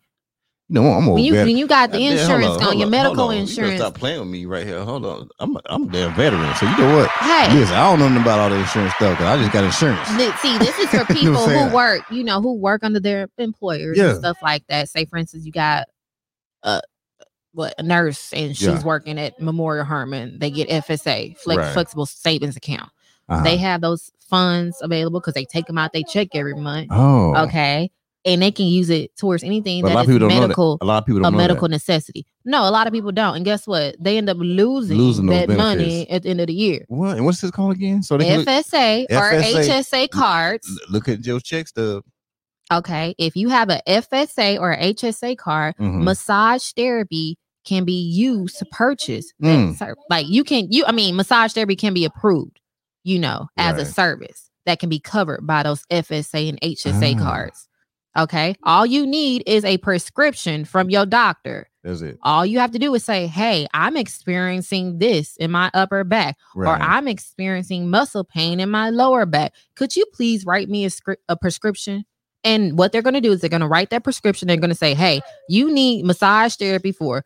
Speaker 1: You know, I'm
Speaker 2: When you
Speaker 1: veteran.
Speaker 2: when you got the
Speaker 1: Goddamn, hold
Speaker 2: insurance
Speaker 1: on,
Speaker 2: on,
Speaker 1: hold
Speaker 2: your
Speaker 1: on,
Speaker 2: medical
Speaker 1: hold on. You
Speaker 2: insurance.
Speaker 1: Stop playing with me right here. Hold on. I'm a, I'm a damn veteran. So you know what?
Speaker 2: Hey,
Speaker 1: Listen, I don't know nothing about all the insurance stuff because I just got insurance.
Speaker 2: See, this is for
Speaker 1: You know
Speaker 2: people
Speaker 1: what I'm saying?
Speaker 2: who work, you know, who work under their employers
Speaker 1: Yeah.
Speaker 2: and stuff like that. Say, for instance, you got a what a nurse and she's
Speaker 1: Yeah.
Speaker 2: working at Memorial Hermann. They get FSA, flex,
Speaker 1: Right.
Speaker 2: flexible savings account.
Speaker 1: Uh-huh.
Speaker 2: They have those funds available because they take them out they check every month.
Speaker 1: oh,
Speaker 2: Okay, and they can use it towards anything
Speaker 1: But a lot
Speaker 2: that
Speaker 1: of people don't know that.
Speaker 2: medical.
Speaker 1: A lot of people
Speaker 2: A
Speaker 1: don't know
Speaker 2: medical
Speaker 1: that.
Speaker 2: necessity. No, a lot of people don't. And guess what? They end up losing,
Speaker 1: Losing
Speaker 2: that money at the end of the year.
Speaker 1: What? And what's this called again? So they look,
Speaker 2: FSA or
Speaker 1: FSA
Speaker 2: HSA cards.
Speaker 1: look at Joe's check stub.
Speaker 2: Okay. If you have a FSA or a HSA card,
Speaker 1: Mhm.
Speaker 2: massage therapy can be used to purchase.
Speaker 1: Mm.
Speaker 2: Like you can you I mean massage therapy can be approved, you know, as a service that can be covered by those FSA and HSA
Speaker 1: Ah.
Speaker 2: cards. Okay. All you need is a prescription from your doctor.
Speaker 1: That's it.
Speaker 2: All you have to do is say, Hey, I'm experiencing this in my upper back, or I'm experiencing muscle pain in my lower back. Could you please write me a, script, a prescription? And what they're going to do is they're going to write that prescription. They're going to say, Hey, you need massage therapy for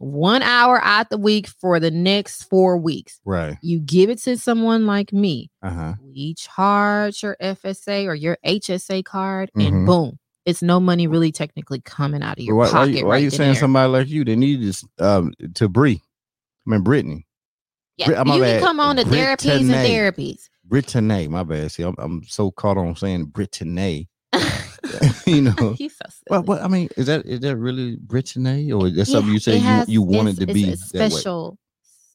Speaker 2: one hour out the week for the next four weeks.
Speaker 1: right.
Speaker 2: You give it to someone like me.
Speaker 1: Uh huh.
Speaker 2: We charge your FSA or your HSA card,
Speaker 1: Mhm.
Speaker 2: and boom, it's no money really technically coming out of your
Speaker 1: Why, why,
Speaker 2: pocket.
Speaker 1: you- why
Speaker 2: right
Speaker 1: you saying
Speaker 2: there.
Speaker 1: somebody like you? They need this um to Bree. I mean Brittany.
Speaker 2: Yeah,
Speaker 1: my
Speaker 2: you can come on to therapies and therapies.
Speaker 1: Brittany. My bad. See, I'm, I'm so caught on saying Brittany. you know.
Speaker 2: He's so silly.
Speaker 1: Well, but I mean, is that is that really Brittany, or is that something you say
Speaker 2: it has-
Speaker 1: you, you wanted to be
Speaker 2: a
Speaker 1: that
Speaker 2: special,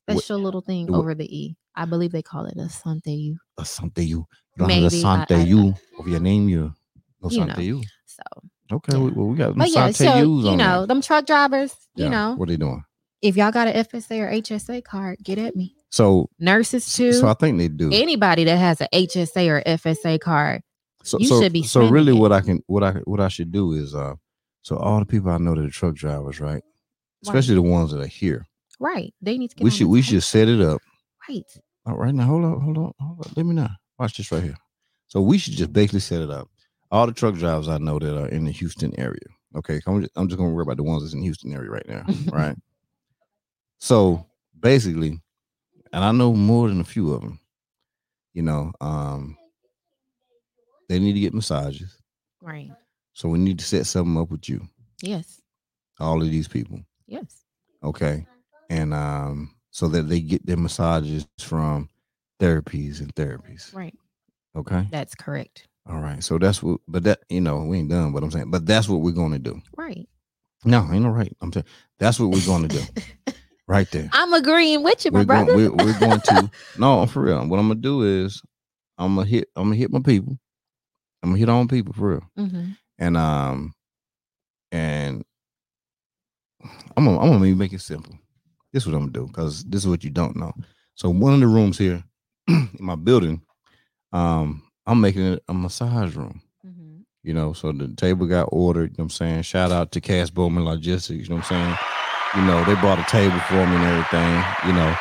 Speaker 1: What-
Speaker 2: special little thing
Speaker 1: what-
Speaker 2: over the e. I believe they call it a Sante U.
Speaker 1: A Sante you. You
Speaker 2: Maybe,
Speaker 1: the
Speaker 2: I-
Speaker 1: Sante you over your name. You no
Speaker 2: You know. So,
Speaker 1: Okay,
Speaker 2: yeah.
Speaker 1: we, well, we got
Speaker 2: but yeah, so you know, them truck drivers. You
Speaker 1: Yeah,
Speaker 2: know,
Speaker 1: what are they doing?
Speaker 2: if y'all got an FSA or HSA card, get at me.
Speaker 1: So,
Speaker 2: Nurses too.
Speaker 1: so I think they do.
Speaker 2: Anybody that has an HSA or FSA card,
Speaker 1: so,
Speaker 2: you
Speaker 1: so,
Speaker 2: should be
Speaker 1: so really, what I can, what I, what I should do is, uh, so all the people I know that are truck drivers, right? Especially the ones that are here.
Speaker 2: right? They need to get.
Speaker 1: We should, we should set it up.
Speaker 2: Right.
Speaker 1: All right, now hold on, hold on, hold on. Let me know. Watch this right here. So we should just basically set it up. All the truck drivers I know that are in the Houston area. Okay, I'm just, I'm just gonna worry about the ones that's in the Houston area right now, right? So basically, and I know more than a few of them. You know, um, they need to get massages.
Speaker 2: Right.
Speaker 1: So we need to set something up with you,
Speaker 2: Yes.
Speaker 1: all of these people.
Speaker 2: Yes.
Speaker 1: Okay. And um, so that they get their massages from therapies and therapies.
Speaker 2: Right.
Speaker 1: Okay.
Speaker 2: That's correct.
Speaker 1: All right. So that's what, but that, you know, we ain't done what I'm saying, but that's what we're going to do.
Speaker 2: Right.
Speaker 1: No, ain't no right. I'm saying that's what we're going to do right there.
Speaker 2: I'm agreeing with you, my
Speaker 1: We're going,
Speaker 2: brother.
Speaker 1: we're, we're going to, no, for real. What I'm going to do is I'm going to hit, I'm going to hit my people. I'm to hit on people for real.
Speaker 2: Mhm.
Speaker 1: And, um, and I'm gonna, I'm gonna make it simple. This is what I'm gonna do because this is what you don't know. So one of the rooms here in my building, um, I'm making it a massage room.
Speaker 2: Mhm.
Speaker 1: You know, so the table got ordered. You know what I'm saying? Shout out to Cass Bowman Logistics. You know what I'm saying? You know, they brought a table for me and everything. You know,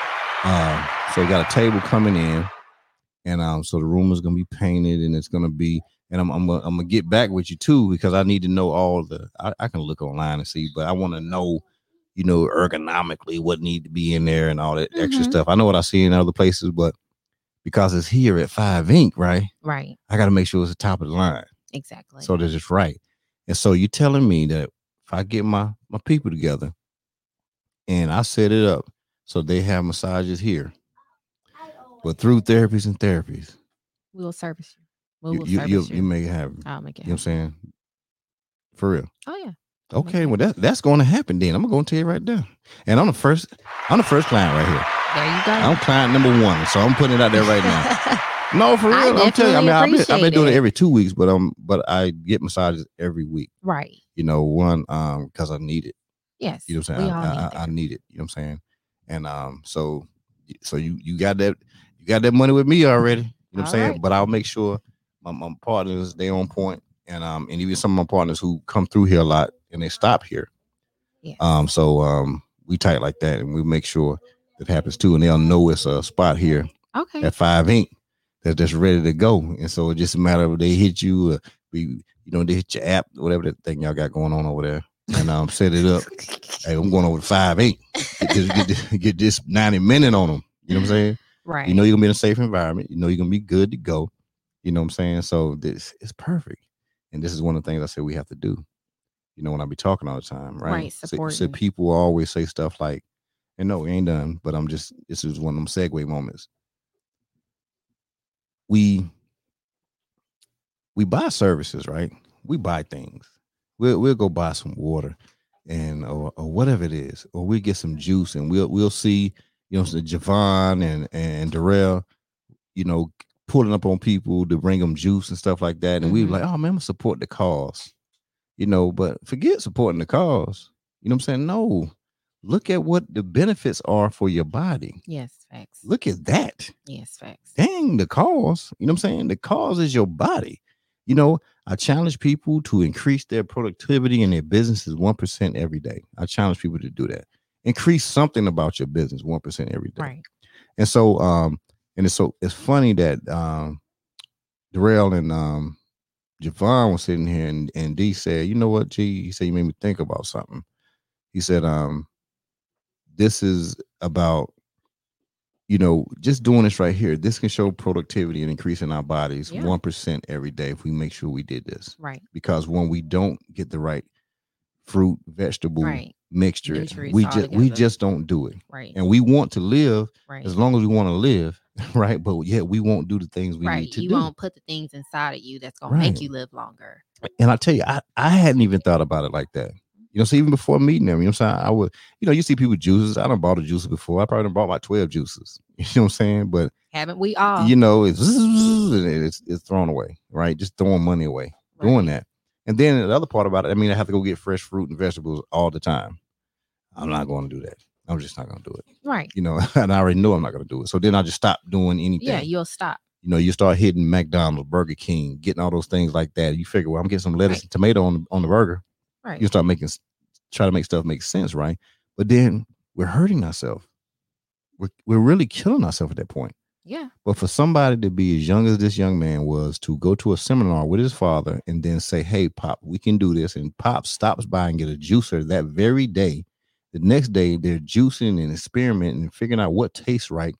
Speaker 1: uh, so we got a table coming in, and um, so the room is gonna be painted and it's gonna be. And I'm I'm gonna, I'm gonna get back with you too because I need to know all the. I, I can look online and see, but I want to know, you know, ergonomically what need to be in there and all that extra
Speaker 2: Mhm.
Speaker 1: stuff. I know what I see in other places, but because it's here at Five Inc., right?
Speaker 2: Right.
Speaker 1: I got to make sure it's the top of the line
Speaker 2: Exactly.
Speaker 1: so that it's right. And so you're telling me that if I get my my people together and I set it up so they have massages here, but through therapies and therapies,
Speaker 2: we'll service you. We
Speaker 1: you you, you,
Speaker 2: you.
Speaker 1: make it happen.
Speaker 2: I'll make it.
Speaker 1: You know what I'm saying? For real.
Speaker 2: Oh yeah. I'll
Speaker 1: Okay, well that that's going to happen then. I'm gonna go and tell you right there. And I'm the first, I'm the first client right here.
Speaker 2: There you go.
Speaker 1: I'm client number one, so I'm putting it out there right now. No, for real. I'm telling you. I mean, I've been, I've been doing it
Speaker 2: it.
Speaker 1: every two weeks, but um, but I get massages every week.
Speaker 2: right.
Speaker 1: You know, one um, because I need it.
Speaker 2: Yes.
Speaker 1: You know what I'm saying? I,
Speaker 2: need
Speaker 1: I, I, need it. You know what I'm saying? And um, so so you you got that you got that money with me already. You know what I'm saying?
Speaker 2: right.
Speaker 1: But I'll make sure my, my partners they on point, and um, and even some of my partners who come through here a lot and they stop here.
Speaker 2: Yes.
Speaker 1: Um, so um, we tight like that, and we make sure that happens too, and they'll know it's a spot here
Speaker 2: okay.
Speaker 1: at Five Inc. that's just ready to go, and so it's just a matter of they hit you, uh, we you know they hit your app, whatever that thing y'all got going on over there. and um set it up. Hey, I'm going over to five eight. Get this, get this, get this 90 minute on them. You know what I'm saying?
Speaker 2: right.
Speaker 1: You know you're gonna be in a safe environment. You know you're gonna be good to go. You know what I'm saying? So this is perfect. And this is one of the things I say we have to do. You know, when I be talking all the time, right?
Speaker 2: Right,
Speaker 1: So, so people always say stuff like, and no, we ain't done, but I'm just this is one of them segue moments. We we buy services, right? We buy things. We'll we'll go buy some water and or, or whatever it is, or we get some juice and we'll we'll see, you know, Javon and and Darrell, you know, pulling up on people to bring them juice and stuff like that. And we
Speaker 2: Mhm.
Speaker 1: were like, oh man, I'm gonna support the cause, you know, but forget supporting the cause. You know what I'm saying? No, look at what the benefits are for your body.
Speaker 2: yes, facts.
Speaker 1: Look at that
Speaker 2: Yes, facts.
Speaker 1: dang the cause you know what i'm saying the cause is your body you know i challenge people to increase their productivity in their businesses 1% every day i challenge people to do that increase something about your business 1% every day
Speaker 2: Right.
Speaker 1: and so um and it's so it's funny that um Darrell and um Javon was sitting here and, and D said, you know what, G? He said, you made me think about something. He said, um, this is about, you know, just doing this right here. This can show productivity and increasing our bodies
Speaker 2: Yeah.
Speaker 1: 1% every day if we make sure we did this.
Speaker 2: Right.
Speaker 1: Because when we don't get the right fruit, vegetable
Speaker 2: Right.
Speaker 1: mixture,
Speaker 2: Nutrients
Speaker 1: we just we just don't do it.
Speaker 2: Right.
Speaker 1: And we want to live
Speaker 2: right.
Speaker 1: as long as we want to live, right? But yeah, we won't do the things we need
Speaker 2: right.
Speaker 1: to
Speaker 2: You
Speaker 1: do.
Speaker 2: won't put the things inside of you that's gonna
Speaker 1: Right.
Speaker 2: make you live longer.
Speaker 1: And I tell you, I, I hadn't even thought about it like that. You know, so even before meeting them, you know what I'm saying? I would, you know, you see people juices. I done bought a juice before. I probably done bought my 12 juices. You know what I'm saying? But
Speaker 2: Haven't we all?
Speaker 1: you know, it's it's it's thrown away, right? Just throwing money away, doing that. And then the other part about it, I mean, I have to go get fresh fruit and vegetables all the time. I'm not going to do that. I'm just not going to do it.
Speaker 2: Right.
Speaker 1: You know, and I already know I'm not going to do it. So then I just stop doing anything.
Speaker 2: Yeah, you'll stop.
Speaker 1: you know, you start hitting McDonald's, Burger King, getting all those things like that. You figure, well, I'm getting some lettuce
Speaker 2: Right.
Speaker 1: and tomato on on the burger.
Speaker 2: Right.
Speaker 1: You start making, try to make stuff make sense, right? But then we're hurting ourselves. We're we're really killing ourselves at that point.
Speaker 2: yeah.
Speaker 1: But for somebody to be as young as this young man was, to go to a seminar with his father and then say, "Hey, Pop, we can do this," and Pop stops by and get a juicer that very day. The next day, they're juicing and experimenting and figuring out what tastes right,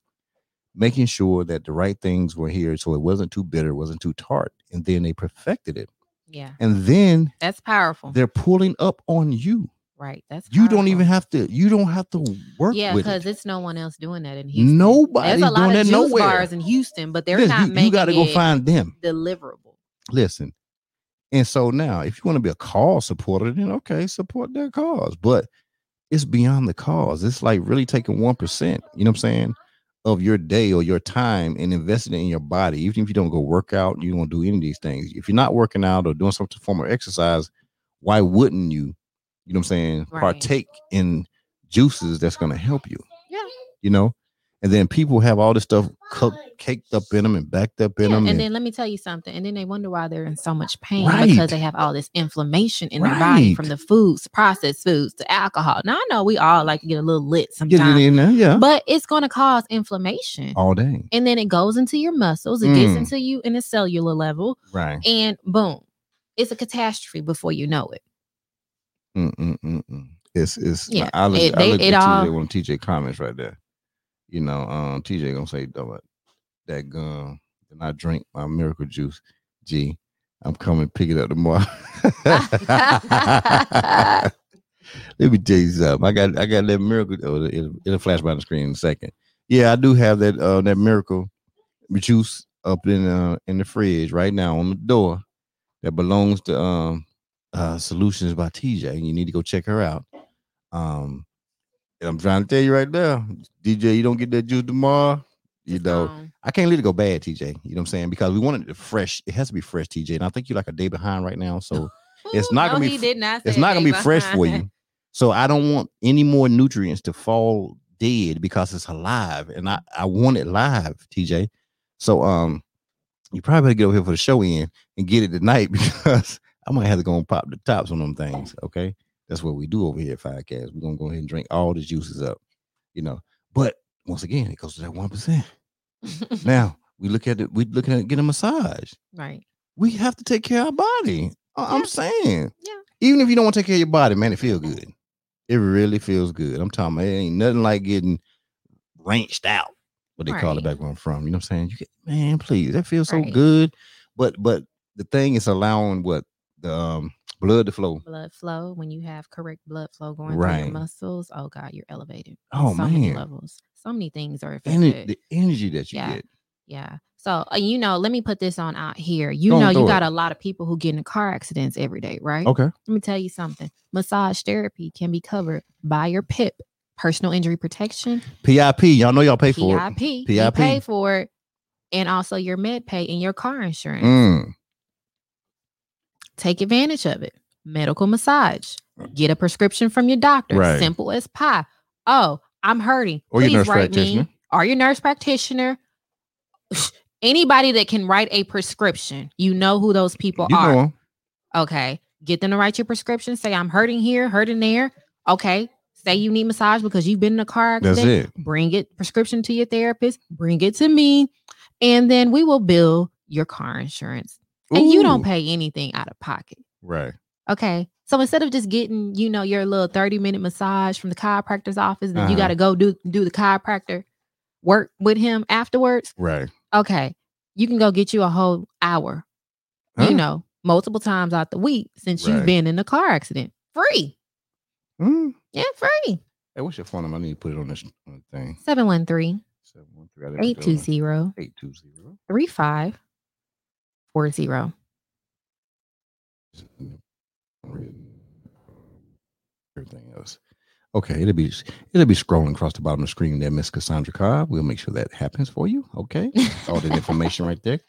Speaker 1: making sure that the right things were here, so it wasn't too bitter, wasn't too tart, and then they perfected it.
Speaker 2: Yeah.
Speaker 1: And then
Speaker 2: That's powerful.
Speaker 1: they're pulling up on you.
Speaker 2: right. That's
Speaker 1: You don't even have to. You don't have to work
Speaker 2: Yeah, because
Speaker 1: it.
Speaker 2: it's no one else doing that in Houston.
Speaker 1: Nobody's
Speaker 2: There's a lot
Speaker 1: doing
Speaker 2: of
Speaker 1: that
Speaker 2: juice
Speaker 1: nowhere.
Speaker 2: bars in Houston, but they're
Speaker 1: Listen,
Speaker 2: not
Speaker 1: you,
Speaker 2: making
Speaker 1: got to go
Speaker 2: it
Speaker 1: find them.
Speaker 2: deliverable.
Speaker 1: listen. And so now, if you want to be a cause supporter, then okay, support their cause. But it's beyond the cause. It's like really taking one percent, you know what I'm saying, of your day or your time and investing it in your body. Even if you don't go work out, you don't do any of these things. If you're not working out or doing some form of exercise, why wouldn't you, you know what I'm saying,
Speaker 2: Right.
Speaker 1: partake in juices that's going to help you?
Speaker 2: Yeah.
Speaker 1: You know, and then people have all this stuff cooked, caked up in them and backed up in
Speaker 2: Yeah,
Speaker 1: them.
Speaker 2: and then let me tell you something. And then they wonder why they're in so much pain
Speaker 1: Right.
Speaker 2: because they have all this inflammation in their body from the foods, processed foods, to alcohol. Now I know we all like to get a little lit
Speaker 1: get
Speaker 2: sometimes,
Speaker 1: it in there, yeah,
Speaker 2: but it's going to cause inflammation.
Speaker 1: all day.
Speaker 2: And then it goes into your muscles, it gets
Speaker 1: Mm.
Speaker 2: into you in a cellular level,
Speaker 1: Right.
Speaker 2: and boom, it's a catastrophe before you know it.
Speaker 1: Mm, mm, mm, mm. It's it's
Speaker 2: Yeah,
Speaker 1: I look,
Speaker 2: it-
Speaker 1: I
Speaker 2: they-
Speaker 1: look
Speaker 2: it
Speaker 1: at
Speaker 2: all-
Speaker 1: one TJ comments right there. You know, um, TJ gonna say "Dog, that gun. Then I drink my miracle juice. G, I'm coming pick it up tomorrow. Let me tell you something. I got I got that miracle. Oh, it'll, it'll flash by the screen in a second. Yeah, I do have that uh that miracle juice up in uh in the fridge right now on the door that belongs to um uh solutions by TJ. You need to go check her out. Um I'm trying to tell you right now, DJ, you don't get that juice tomorrow. You know. I can't let it go bad, TJ. You know what I'm saying? Because we wanted it fresh. It has to be fresh, TJ. And I think you're like a day behind right now. So it's not
Speaker 2: no,
Speaker 1: gonna be
Speaker 2: did not
Speaker 1: it's not gonna be fresh for you. So I don't want any more nutrients to fall dead because it's alive, and I I want it live, TJ. So um, you probably better get over here for the show in and get it tonight because I might have to go and pop the tops on them things. Okay, that's what we do over here at Firecast. We're gonna go ahead and drink all the juices up, you know. But once again, it goes to that one percent. Now we look at it. We looking at getting a massage
Speaker 2: right.
Speaker 1: we have to take care of our body. I'm
Speaker 2: Yeah.
Speaker 1: saying.
Speaker 2: Yeah.
Speaker 1: Even if you don't want to take care of your body, man, it feels good. It really feels good. I'm talking about it ain't nothing like getting wrenched out. What they call it back where I'm from. You know what I'm saying? You get man, please. That feels so good. But but the thing is allowing what the um blood to flow.
Speaker 2: blood flow when you have correct blood flow going through
Speaker 1: Right.
Speaker 2: your muscles. Oh God, you're elevated.
Speaker 1: Oh,
Speaker 2: so many
Speaker 1: man.
Speaker 2: levels. So many things are
Speaker 1: And
Speaker 2: affected.
Speaker 1: the energy that you
Speaker 2: Yeah.
Speaker 1: get.
Speaker 2: Yeah. So uh, you know, let me put this on out here. You
Speaker 1: Go
Speaker 2: know, you
Speaker 1: it.
Speaker 2: got a lot of people who get in car accidents every day, right?
Speaker 1: Okay.
Speaker 2: Let me tell you something. Massage therapy can be covered by your PIP, personal injury protection,
Speaker 1: PIP. Y'all know y'all pay for
Speaker 2: PIP.
Speaker 1: it.
Speaker 2: You
Speaker 1: PIP.
Speaker 2: pay for it, and also your med pay and your car insurance.
Speaker 1: Mm.
Speaker 2: Take advantage of it. Medical massage. Get a prescription from your doctor.
Speaker 1: Right.
Speaker 2: Simple as pie. Oh, I'm hurting.
Speaker 1: Or your
Speaker 2: Please
Speaker 1: nurse
Speaker 2: write
Speaker 1: practitioner.
Speaker 2: me. Or your nurse practitioner. Anybody that can write a prescription, you know who those people
Speaker 1: You
Speaker 2: are. Okay. Get them to write your prescription. Say, I'm hurting here, hurting there. Okay. Say you need massage because you've been in a car accident.
Speaker 1: That's it.
Speaker 2: Bring it, prescription to your therapist. Bring it to me. And then we will bill your car insurance and you don't pay anything out of pocket.
Speaker 1: Right.
Speaker 2: Okay. So instead of just getting, you know, your little 30 minute massage from the chiropractor's office, then
Speaker 1: uh-huh.
Speaker 2: you got to go do do the chiropractor work with him afterwards.
Speaker 1: Right.
Speaker 2: Okay. You can go get you a whole hour,
Speaker 1: huh?
Speaker 2: you know, multiple times out the week since
Speaker 1: right.
Speaker 2: you've been in a car accident. Free.
Speaker 1: Mm.
Speaker 2: Yeah, free.
Speaker 1: Hey, what's your phone number? I need to put it on this thing.
Speaker 2: 713
Speaker 1: 713
Speaker 2: 820
Speaker 1: 820 35 four zero. Everything else. Okay, it'll be it'll be scrolling across the bottom of the screen there, Miss Cassandra Cobb. We'll make sure that happens for you. Okay. All the information right there.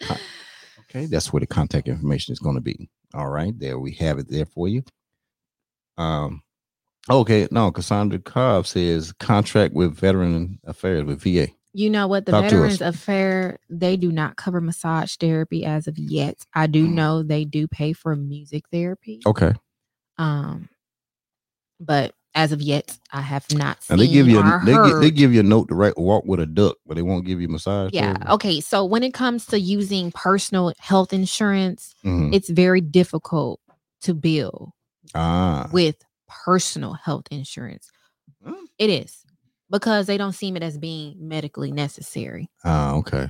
Speaker 1: Okay, that's where the contact information is going to be. All right, there we have it there for you. Um okay, no, Cassandra Cobb says contract with veteran affairs with VA.
Speaker 2: You know what? The
Speaker 1: Talk.
Speaker 2: Veterans Affair, they do not cover massage therapy as of yet. I do
Speaker 1: Mm.
Speaker 2: know they do pay for music therapy.
Speaker 1: Okay,
Speaker 2: Um, but as of yet, I have not seen
Speaker 1: they give you a, they, gi- they give you a note to write walk with a duck, but they won't give you massage.
Speaker 2: yeah.
Speaker 1: therapy?
Speaker 2: Okay. So when it comes to using personal health insurance,
Speaker 1: Mhm.
Speaker 2: it's very difficult to bill
Speaker 1: Ah,
Speaker 2: with personal health insurance.
Speaker 1: Mm.
Speaker 2: It is because they don't seem it as being medically necessary.
Speaker 1: ah, okay,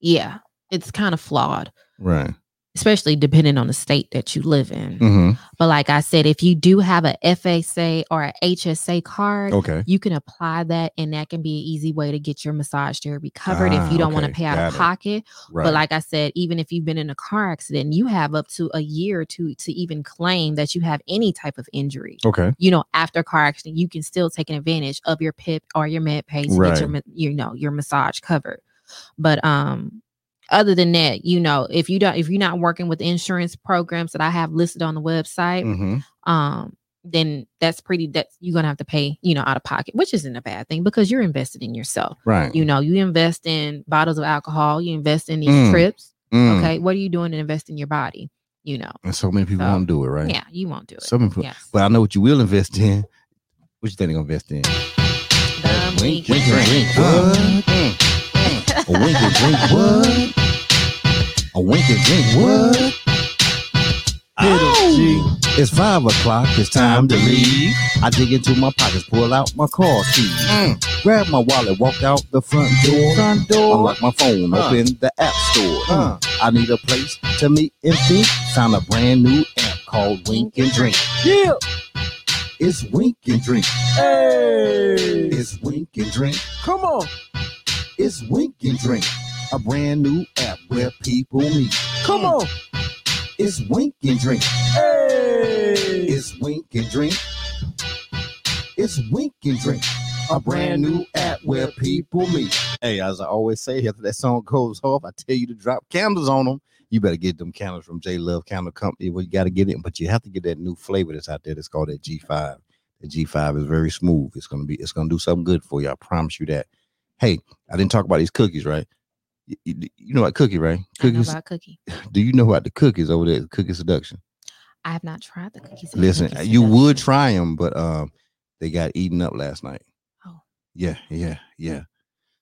Speaker 2: Yeah. It's kind of flawed.
Speaker 1: right.
Speaker 2: Especially depending on the state that you live in.
Speaker 1: hmm
Speaker 2: But like I said, if you do have a FSA or a HSA card,
Speaker 1: Okay,
Speaker 2: you can apply that, and that can be an easy way to get your massage therapy covered
Speaker 1: Ah,
Speaker 2: if you don't want to pay out of
Speaker 1: it.
Speaker 2: pocket.
Speaker 1: right.
Speaker 2: But like I said, even if you've been in a car accident, you have up to a year two to even claim that you have any type of injury.
Speaker 1: okay,
Speaker 2: You know, after car accident, you can still take an advantage of your PIP or your med pay to get your, you know, your massage covered. But um, other than that, you know, if you don't, if you're not working with insurance programs that I have listed on the website,
Speaker 1: hmm
Speaker 2: um, then that's pretty. That's you're gonna have to pay, you know, out of pocket, which isn't a bad thing because you're invested in yourself.
Speaker 1: right.
Speaker 2: You know, you invest in bottles of alcohol, you invest in these
Speaker 1: Mm.
Speaker 2: trips.
Speaker 1: Mm.
Speaker 2: Okay, what are you doing to invest in your body? You know,
Speaker 1: And so many people
Speaker 2: So,
Speaker 1: won't do it, right?
Speaker 2: yeah, you won't do it.
Speaker 1: So many people.
Speaker 2: yes.
Speaker 1: But I know what you will invest in. What you think they're gonna invest in?
Speaker 2: Dumb,
Speaker 1: Wink,
Speaker 2: weak,
Speaker 1: wink,
Speaker 2: and
Speaker 1: drink.
Speaker 2: drink.
Speaker 1: What? Mm. A wink and drink what? A wink and drink what? Oh, it's five o'clock. It's time to leave. I dig into my pockets, pull out my car keys, mm. grab my wallet, walk out the front door, front door. unlock my phone, open the app store. I need a place to meet and think. Found a brand new app called Wink and Drink.
Speaker 5: Yeah.
Speaker 1: It's Wink and Drink.
Speaker 5: Hey.
Speaker 1: It's Wink and Drink.
Speaker 5: Come on.
Speaker 1: It's Wink and Drink, a brand new app where people meet.
Speaker 5: Come on.
Speaker 1: It's Wink and Drink.
Speaker 5: Hey.
Speaker 1: It's Wink and Drink. It's Wink and Drink, a brand new app where people meet. Hey, as I always say, after that song goes off, I tell you to drop candles on them. You better get them candles from J Love Candle Company. Well, you got to get it, but you have to get that new flavor that's out there. That's called that G5. The G5 is very smooth. It's gonna be. It's gonna do something good for you. I promise you that. Hey, I didn't talk about these cookies, right? You, you- know what cookie, right?
Speaker 2: I know
Speaker 1: Cookies.
Speaker 2: about cookie.
Speaker 1: Do you know about the cookies over there? Cookie seduction.
Speaker 2: I have not tried the cookies.
Speaker 1: Listen,
Speaker 2: Cookie
Speaker 1: you would try them, but um, they got eaten up last night.
Speaker 2: Oh.
Speaker 1: Yeah, yeah, yeah.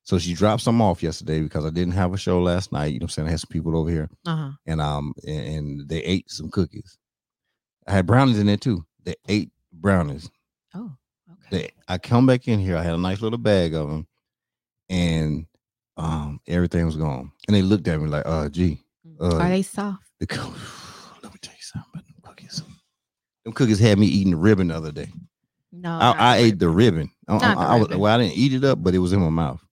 Speaker 1: So she dropped some off yesterday because I didn't have a show last night. You know what I'm saying? I had some people over here
Speaker 2: Uh-huh.
Speaker 1: and um and, and they ate some cookies. I had brownies in there too. They ate brownies.
Speaker 2: Oh, okay.
Speaker 1: They, I come back in here. I had a nice little bag of them, and um, everything was gone. And they looked at me like, "Uh, gee, uh,
Speaker 2: Are they soft?
Speaker 1: the co- let me tell you something about them cookies. Them cookies had me eating the ribbon the other day.
Speaker 2: No,
Speaker 1: I, I ate the ribbon. I,
Speaker 2: the
Speaker 1: I- I was-
Speaker 2: ribbon.
Speaker 1: well, I didn't eat it up, but it was in my mouth.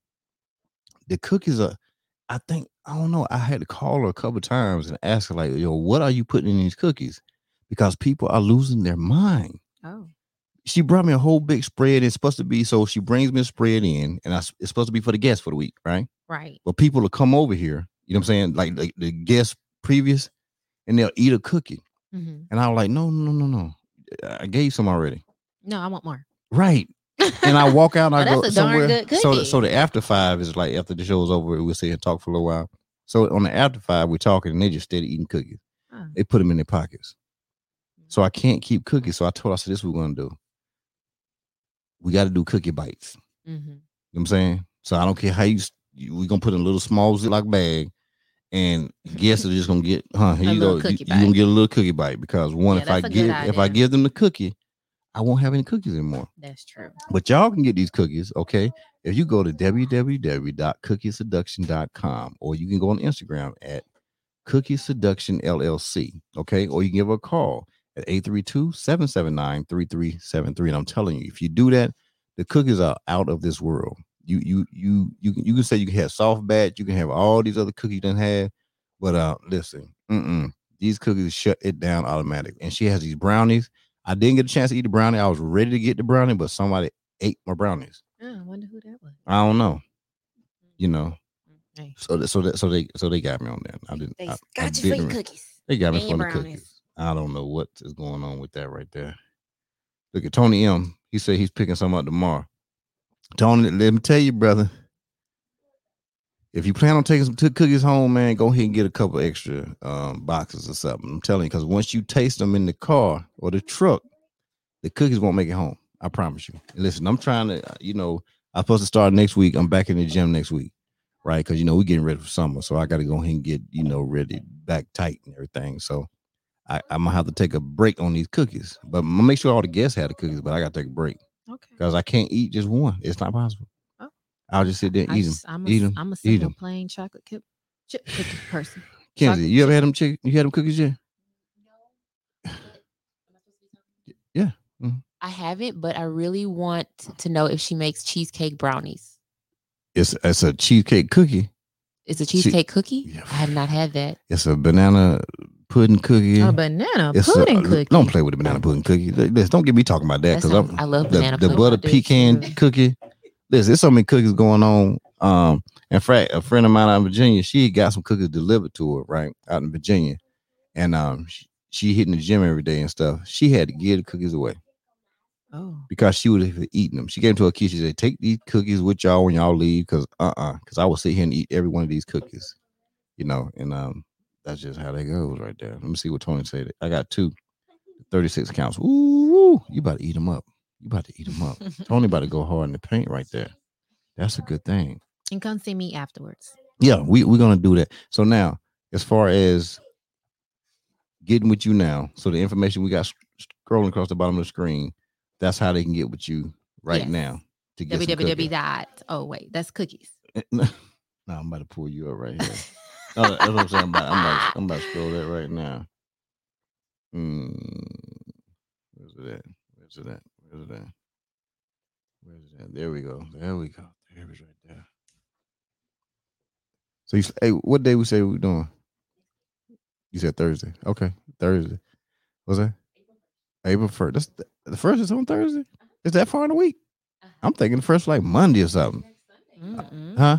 Speaker 1: The cookies are, I think, I don't know. I had to call her a couple times and ask her, like, yo, what are you putting in these cookies? Because people are losing their mind.
Speaker 2: Oh,
Speaker 1: She brought me a whole big spread. It's supposed to be so she brings me a spread in, and I, it's supposed to be for the guests for the week, right?
Speaker 2: right.
Speaker 1: But people will come over here, you know what I'm saying? Like, like the guests previous, and they'll eat a cookie.
Speaker 2: hmm
Speaker 1: And I was like, no, no, no, no. I gave you some already.
Speaker 2: No, I want more.
Speaker 1: Right. And I walk out and I
Speaker 2: Well,
Speaker 1: go
Speaker 2: that's a darn
Speaker 1: somewhere. So, the, so the after five is like after the show's over, we'll sit and talk for a little while. So on the after five, we're talking and they just steady eating cookies.
Speaker 2: Oh.
Speaker 1: They put them in their pockets. So I can't keep cookies. So I told her, I said, this is what we're going to do. We got to do cookie bites.
Speaker 2: hmm
Speaker 1: You know what I'm saying? So I don't care how you, we're going to put in a little small Ziploc bag and guests are just going to get, huh, here
Speaker 2: A
Speaker 1: you go.
Speaker 2: little
Speaker 1: You, you're going to get a little cookie bite because one,
Speaker 2: Yeah,
Speaker 1: if I give, if I give them the cookie, I won't have any cookies anymore.
Speaker 2: That's true.
Speaker 1: But y'all can get these cookies, okay? If you go to www.cookieseduction.com or you can go on Instagram at Cookie Seduction LLC, okay? Or you can give a call at 832-779-3373. And I'm telling you, if you do that, the cookies are out of this world. You you you you can you can say you can have soft batch, you can have all these other cookies you done had, but uh listen, mm-mm, these cookies shut it down automatic. And she has these brownies. I didn't get a chance to eat the brownie. I was ready to get the brownie, but somebody ate my brownies.
Speaker 2: Oh, I wonder who that was.
Speaker 1: I don't know. You know,
Speaker 2: Hey,
Speaker 1: so that, so that, so they so they got me on that. I didn't.
Speaker 2: they
Speaker 1: I, I
Speaker 2: got you for your
Speaker 1: didn't
Speaker 2: cookies.
Speaker 1: They got me
Speaker 2: and
Speaker 1: for the
Speaker 2: brownies.
Speaker 1: cookies. I don't know what is going on with that right there. Look at Tony M. He said he's picking some up tomorrow. Tony, let me tell you, brother. If you plan on taking some cookies home, man, go ahead and get a couple extra um, boxes or something. I'm telling you, because once you taste them in the car or the truck, the cookies won't make it home. I promise you. And listen, I'm trying to, uh, you know, I'm supposed to start next week. I'm back in the gym next week, right? Because you know we're getting ready for summer, so I got to go ahead and get you know ready, back tight and everything. So I, I'm gonna have to take a break on these cookies, but I'm gonna make sure all the guests have the cookies. But I got to take a break
Speaker 2: Okay.
Speaker 1: because I can't eat just one. It's not possible.
Speaker 2: Oh.
Speaker 1: I'll just sit there and
Speaker 2: I
Speaker 1: eat them.
Speaker 2: I'm a,
Speaker 1: eat
Speaker 2: s-
Speaker 1: 'em,
Speaker 2: I'm a
Speaker 1: eat
Speaker 2: simple
Speaker 1: 'em.
Speaker 2: plain chocolate chip, chip cookie person.
Speaker 1: Kenzie,
Speaker 2: chocolate
Speaker 1: you ever
Speaker 2: chip.
Speaker 1: had them chick? You had them cookies yet? No. Yeah. Mm-hmm.
Speaker 6: I haven't, but I really want to know if she makes cheesecake brownies.
Speaker 1: It's it's a cheesecake cookie.
Speaker 6: It's a
Speaker 1: Che-
Speaker 6: cheesecake cookie.
Speaker 1: Yeah.
Speaker 6: I have not had that.
Speaker 1: It's a banana pudding cookie.
Speaker 2: A banana
Speaker 1: It's a-
Speaker 2: pudding cookie.
Speaker 1: Don't play with the banana pudding cookie. Listen, don't get me talking about that because I'm
Speaker 6: love
Speaker 1: the,
Speaker 6: banana
Speaker 1: the butter
Speaker 2: I
Speaker 1: pecan
Speaker 2: too.
Speaker 1: cookie. Listen, there's so many cookies going on. Um, in fact, a friend of mine out in Virginia, she got some cookies delivered to her right out in Virginia, and um, she, she hitting the gym every day and stuff. She had to give the cookies away
Speaker 2: Oh,
Speaker 1: because she would have eaten them. She came to her kid. She said, "Take these cookies with y'all when y'all leave, because uh uh because I will sit here and eat every one of these cookies, you know." And um, that's just how that goes right there. Let me see what Tony said. I got two, 36 counts. Ooh, you about to eat them up. You about to eat them up. Tony about to go hard in the paint right there. That's a good thing.
Speaker 2: and come see me afterwards.
Speaker 1: Yeah, we we're gonna do that. So now, as far as getting with you now, so the information we got scrolling across the bottom of the screen, that's how they can get with you right
Speaker 2: Yes.
Speaker 1: now. To get
Speaker 2: www. dot. Oh wait, that's cookies.
Speaker 1: no, I'm about to pull you up right here. Oh, that's what I'm saying. I'm about, I'm, about, I'm about to scroll that right now. Hmm. Where's it at? Where's it at? Where's it at? Where's it at? There we go. There we go. There it is right there. So you hey, what day we say we doing? You said Thursday. Okay, Thursday. What's that? April first. That's the, the first is on Thursday. Is that far in the week? I'm thinking the first like Monday or something. Huh?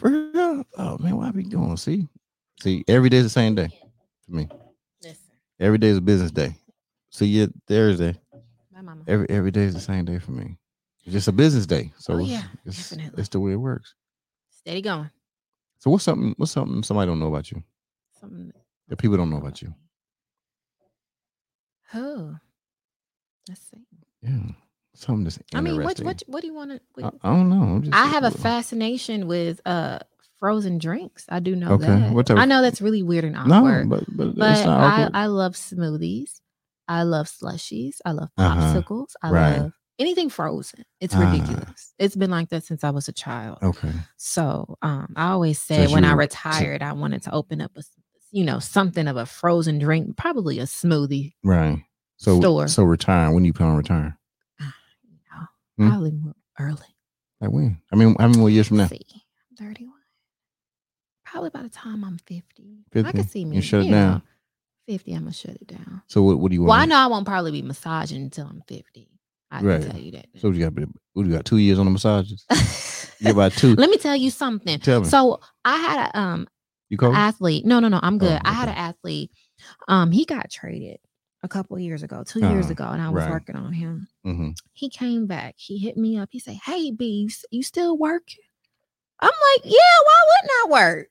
Speaker 1: For real? Oh man, why be going? See, see, every day's the same day for me.
Speaker 2: Listen,
Speaker 1: Every day is a business day. See you Thursday.
Speaker 2: my mama.
Speaker 1: Every every day is the same day for me. It's just a business day. So
Speaker 2: Oh, yeah,
Speaker 1: it's,
Speaker 2: definitely.
Speaker 1: it's the way it works.
Speaker 2: Steady going.
Speaker 1: So what's something what's something somebody don't know about you
Speaker 2: Something.
Speaker 1: that people don't know about you?
Speaker 2: Oh, let's see.
Speaker 1: Yeah, something that's
Speaker 2: I mean, what what what do you want to?
Speaker 1: I, I don't know.
Speaker 2: I have a fascination with uh frozen drinks. I do know
Speaker 1: Okay,
Speaker 2: that.
Speaker 1: what type
Speaker 2: I know that's really weird and
Speaker 1: No,
Speaker 2: awkward.
Speaker 1: but but,
Speaker 2: but
Speaker 1: not
Speaker 2: I. I love smoothies. I love slushies. I love
Speaker 1: Uh-huh,
Speaker 2: popsicles. I
Speaker 1: right.
Speaker 2: love anything frozen. It's
Speaker 1: Ah.
Speaker 2: ridiculous. It's been like that since I was a child.
Speaker 1: okay.
Speaker 2: So um, I always said
Speaker 1: Since
Speaker 2: when
Speaker 1: you
Speaker 2: I retired, I wanted to open up a you know, something of a frozen drink, probably a smoothie.
Speaker 1: Right. So
Speaker 2: Store.
Speaker 1: so retire. When you plan on retiring? Hmm.
Speaker 2: probably more early.
Speaker 1: Like when? I mean, how many more years from now?
Speaker 2: Let's see, I'm 31. Probably by the time I'm 50. 50? I
Speaker 1: 50?
Speaker 2: can see me.
Speaker 1: You shut it
Speaker 2: you know,
Speaker 1: down?
Speaker 2: 50, I'm gonna shut it down.
Speaker 1: So what? What do you want?
Speaker 2: Well, I know I won't probably be massaging until I'm 50. I
Speaker 1: Right.
Speaker 2: can tell you that.
Speaker 1: So what you got? What do you got? Two years on the massages? You got about two.
Speaker 2: Let me tell you something.
Speaker 1: Tell me.
Speaker 2: So I had a um
Speaker 1: you cold?
Speaker 2: athlete. No, no, no. I'm
Speaker 1: Oh,
Speaker 2: good. I had an athlete. Um, he got traded a couple of years ago, 2 years
Speaker 1: Uh-huh,
Speaker 2: ago, and I was
Speaker 1: right.
Speaker 2: working on him.
Speaker 1: mm-hmm.
Speaker 2: He came back. He hit me up. He said, "Hey, B, you, still working?" I'm like, "Yeah. Why wouldn't I work?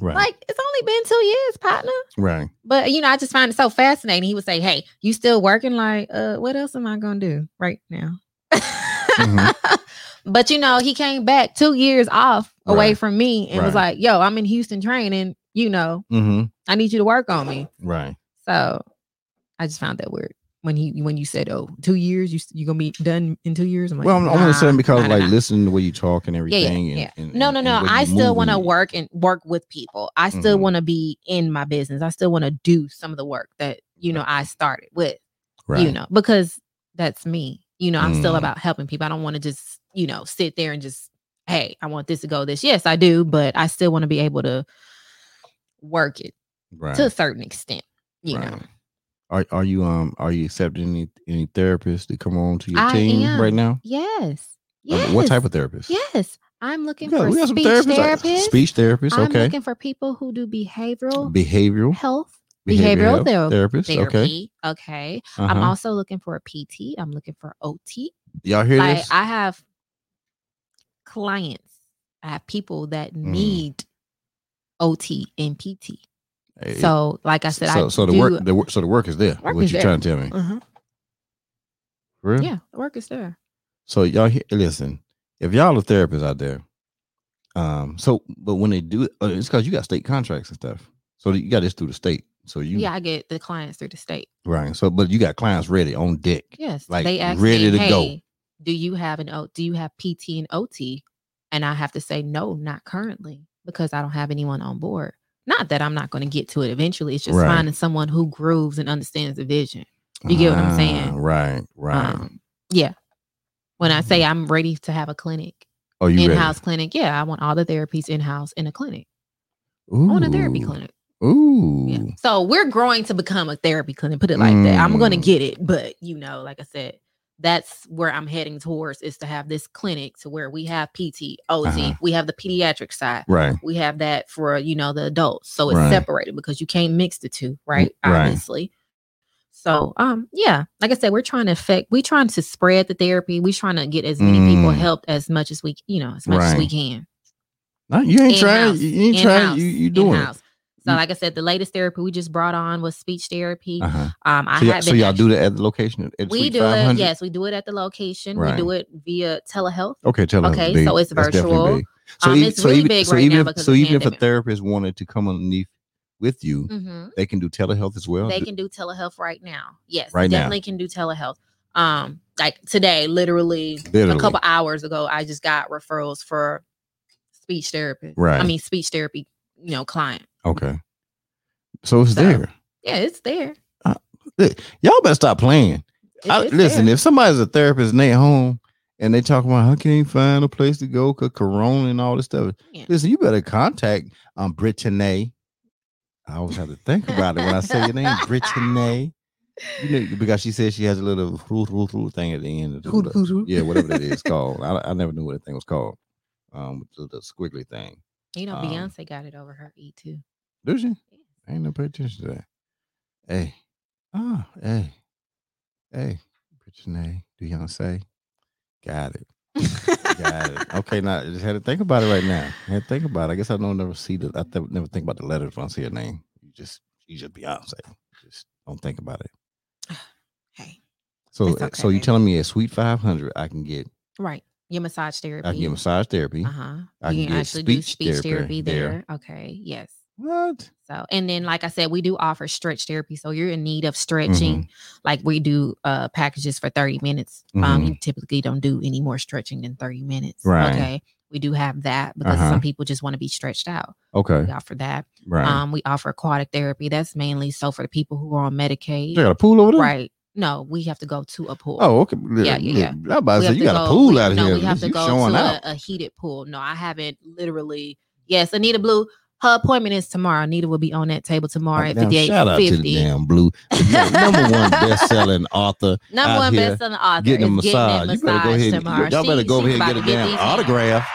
Speaker 1: Right.
Speaker 2: Like, it's only been two years, partner."
Speaker 1: right.
Speaker 2: But you know, I just find it so fascinating. He would say, "Hey, you still working? Like, uh, what else am I gonna do right now?"
Speaker 1: Mm-hmm.
Speaker 2: but you know, he came back two years off away
Speaker 1: Right.
Speaker 2: from me and was like, "Yo, I'm in Houston training. You know,
Speaker 1: Mm-hmm.
Speaker 2: I need you to work on me."
Speaker 1: Right.
Speaker 2: So, I just found that weird when he when you said, "Oh, two years, you you gonna be done in two years." I'm like,
Speaker 1: Well, I'm, I'm only saying because
Speaker 2: nah, nah,
Speaker 1: like
Speaker 2: nah."
Speaker 1: listening to the way you talk and everything.
Speaker 2: yeah,
Speaker 1: and,
Speaker 2: yeah.
Speaker 1: and-
Speaker 2: no,
Speaker 1: and-
Speaker 2: no, no. I still want to work and work with people. I still
Speaker 1: Mhm.
Speaker 2: want to be in my business. I still want to do some of the work that you know I started with.
Speaker 1: Right.
Speaker 2: You know, because that's me. You know, I'm still
Speaker 1: Mm.
Speaker 2: about helping people. I don't want to just you know sit there and just hey, I want this to go this. Yes, I do, but I still want to be able to work it
Speaker 1: Right.
Speaker 2: to a certain extent. You know,
Speaker 1: Right. Are are you um are you accepting any any therapists to come on to your
Speaker 2: I
Speaker 1: team
Speaker 2: am.
Speaker 1: right now?
Speaker 2: yes,
Speaker 1: Uh,
Speaker 2: yes.
Speaker 1: What type of therapist?
Speaker 2: Yes, I'm looking
Speaker 1: got,
Speaker 2: for speech
Speaker 1: therapists.
Speaker 2: therapists.
Speaker 1: Speech therapists.
Speaker 2: I'm
Speaker 1: Okay.
Speaker 2: looking for people who do behavioral
Speaker 1: Behavioral.
Speaker 2: health behavioral thera-
Speaker 1: therapist. Okay.
Speaker 2: therapy. Okay. I'm
Speaker 1: Uh-huh.
Speaker 2: also looking for a PT. I'm looking for OT.
Speaker 1: Y'all hear
Speaker 2: Like
Speaker 1: this?
Speaker 2: I have clients. I have people that
Speaker 1: Mm.
Speaker 2: need OT and PT.
Speaker 1: Hey,
Speaker 2: So, like I said,
Speaker 1: so,
Speaker 2: I
Speaker 1: so the
Speaker 2: do,
Speaker 1: work the work so the work is there.
Speaker 2: Work
Speaker 1: what
Speaker 2: is
Speaker 1: you
Speaker 2: there.
Speaker 1: trying to tell me?
Speaker 2: Uh-huh.
Speaker 1: For real?
Speaker 2: Yeah, the work is there.
Speaker 1: So y'all he- listen. If y'all are therapists out there, um, so but when they do, uh, it's because you got state contracts and stuff. So you got this through the state. So you
Speaker 2: yeah, I get the clients through the state.
Speaker 1: right. So but you got clients ready on deck.
Speaker 2: Yes,
Speaker 1: Like,
Speaker 2: they ask
Speaker 1: ready
Speaker 2: me,
Speaker 1: to go.
Speaker 2: do you have an O? Do you have PT and OT? And I have to say no, not currently, because I don't have anyone on board. Not that I'm not going to get to it eventually. It's just
Speaker 1: Right.
Speaker 2: finding someone who grooves and understands the vision. You get what I'm saying?
Speaker 1: Ah, Right. Right.
Speaker 2: Um, yeah. When I say I'm ready to have a clinic,
Speaker 1: oh, you
Speaker 2: in-house clinic, yeah, I want all the therapies in-house in a clinic.
Speaker 1: ready?
Speaker 2: I want a therapy clinic.
Speaker 1: Ooh.
Speaker 2: Yeah. So we're growing to become a therapy clinic. Put it like that. I'm going to
Speaker 1: Mm.
Speaker 2: get it, but you know, like I said, that's where I'm heading towards is to have this clinic to where we have PT, OT,
Speaker 1: Uh-huh.
Speaker 2: we have the pediatric side,
Speaker 1: Right.
Speaker 2: we have that for you know the adults. So it's
Speaker 1: Right.
Speaker 2: separated because you can't mix the two, right?
Speaker 1: right.
Speaker 2: Obviously. So um yeah, like I said, we're trying to affect, we're trying to spread the therapy. We're trying to get as many people
Speaker 1: Mm.
Speaker 2: helped as much as we, you know, as much as we can.
Speaker 1: No, you ain't trying. You ain't trying. You you doing
Speaker 2: in-house. So, like I said, the latest therapy we just brought on was speech therapy.
Speaker 1: Uh-huh.
Speaker 2: Um, I
Speaker 1: So, y'all,
Speaker 2: have
Speaker 1: so y'all do that at the location at
Speaker 2: We do it. Yes, we do it at the location.
Speaker 1: Right.
Speaker 2: We do it via telehealth.
Speaker 1: Okay, us.
Speaker 2: Okay,
Speaker 1: big.
Speaker 2: so it's virtual.
Speaker 1: So,
Speaker 2: Um,
Speaker 1: even,
Speaker 2: it's
Speaker 1: so
Speaker 2: really
Speaker 1: even,
Speaker 2: big
Speaker 1: so
Speaker 2: right
Speaker 1: even
Speaker 2: now
Speaker 1: if,
Speaker 2: because
Speaker 1: so even if a therapist wanted to come underneath with you,
Speaker 2: Mhm.
Speaker 1: they can do telehealth as well.
Speaker 2: They can do telehealth right now. Yes,
Speaker 1: Right now.
Speaker 2: definitely can do telehealth. Um, like today, literally,
Speaker 1: Literally.
Speaker 2: a couple hours ago, I just got referrals for speech therapy.
Speaker 1: Right.
Speaker 2: I mean, speech therapy. You know, client.
Speaker 1: Okay. So it's
Speaker 2: So,
Speaker 1: there.
Speaker 2: Yeah, it's there.
Speaker 1: Y'all better stop playing.
Speaker 2: It-
Speaker 1: I, listen,
Speaker 2: there.
Speaker 1: if somebody's a therapist and they home and they talk about how can you find a place to go because Corona and all this stuff,
Speaker 2: Yeah.
Speaker 1: listen, you better contact um Brittany. I always have to think about it when I say your name, Brittany. You know, because she says she has a little hoo, hoo, hoo thing at the end. Of the, yeah, whatever that is called. I, I never knew what that thing was called. Um, the, the squiggly thing.
Speaker 2: You know,
Speaker 1: um,
Speaker 2: Beyonce got it over her E too.
Speaker 1: Does she? I ain't no pay attention to that. Hey, ah, hey, hey, Brittany, do say? Got it. Got it. Okay, now I just had to think about it right now. I had to think about it. I guess I don't never see the. I th- never think about the letters when I see her name. You just, you just Beyonce. Just don't think about it.
Speaker 2: Hey,
Speaker 1: So, uh,
Speaker 2: okay,
Speaker 1: so you telling me at Suite Five Hundred, I can get
Speaker 2: right. Your massage therapy.
Speaker 1: I can get massage therapy.
Speaker 2: Uh huh.
Speaker 1: I can
Speaker 2: can
Speaker 1: get
Speaker 2: actually do
Speaker 1: speech
Speaker 2: speech
Speaker 1: therapy
Speaker 2: therapy
Speaker 1: there.
Speaker 2: there. Okay. Yes.
Speaker 1: What?
Speaker 2: So, and then, like I said, we do offer stretch therapy. So you're in need of stretching.
Speaker 1: Mm-hmm.
Speaker 2: Like we do uh packages for 30 minutes. Um,
Speaker 1: Mhm.
Speaker 2: you typically don't do any more stretching than 30 minutes.
Speaker 1: Right.
Speaker 2: Okay. We do have that because
Speaker 1: Uh-huh.
Speaker 2: some people just want to be stretched out.
Speaker 1: Okay.
Speaker 2: We offer that.
Speaker 1: Right.
Speaker 2: Um, we offer aquatic therapy. That's mainly so for the people who are on Medicaid.
Speaker 1: they got a pool over there.
Speaker 2: Right. No, we have to go to a pool.
Speaker 1: Oh, okay.
Speaker 2: Yeah, yeah, yeah.
Speaker 1: I'm about to say you got a
Speaker 2: go-
Speaker 1: pool
Speaker 2: we-
Speaker 1: out
Speaker 2: no,
Speaker 1: here.
Speaker 2: we have to go to a, a heated pool. No, I haven't literally. Yes, Anita Blue. Her appointment is tomorrow. Nita will be on that table tomorrow oh, at
Speaker 1: Damn,
Speaker 2: fifty
Speaker 1: shout out to the damn blue the number one best-selling author.
Speaker 2: Number one best-selling author
Speaker 1: Getting a massage.
Speaker 2: getting
Speaker 1: You better go ahead. y'all better go ahead and get a
Speaker 2: get
Speaker 1: damn
Speaker 2: hands.
Speaker 1: autograph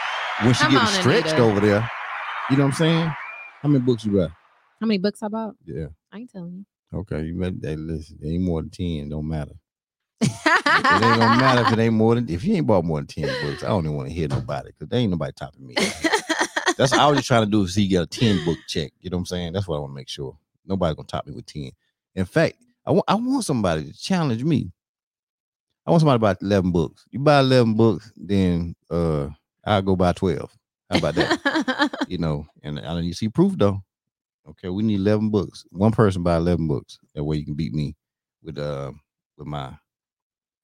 Speaker 1: when she
Speaker 2: Come
Speaker 1: getting stretched
Speaker 2: Anita.
Speaker 1: over there. You know what I'm saying? How many books you got?
Speaker 2: How many books I bought?
Speaker 1: Yeah.
Speaker 2: I ain't telling you.
Speaker 1: Okay. You better hey, listen. Ain't more than ten. Don't matter. It ain't gonna matter if it ain't more than if you ain't bought more than ten books. I don't even want to hear nobody because there ain't nobody topping me. That's all I was trying to do is see you get a 10 book check. You know what I'm saying? That's what I want to make sure. Nobody's gonna top me with 10. In fact, I want I want somebody to challenge me. I want somebody to buy 11 books. You buy 11 books, then uh I'll go buy 12. How about that? you know, and I don't you see proof though. Okay, we need 11 books. One person buy 11 books. That way you can beat me with uh with my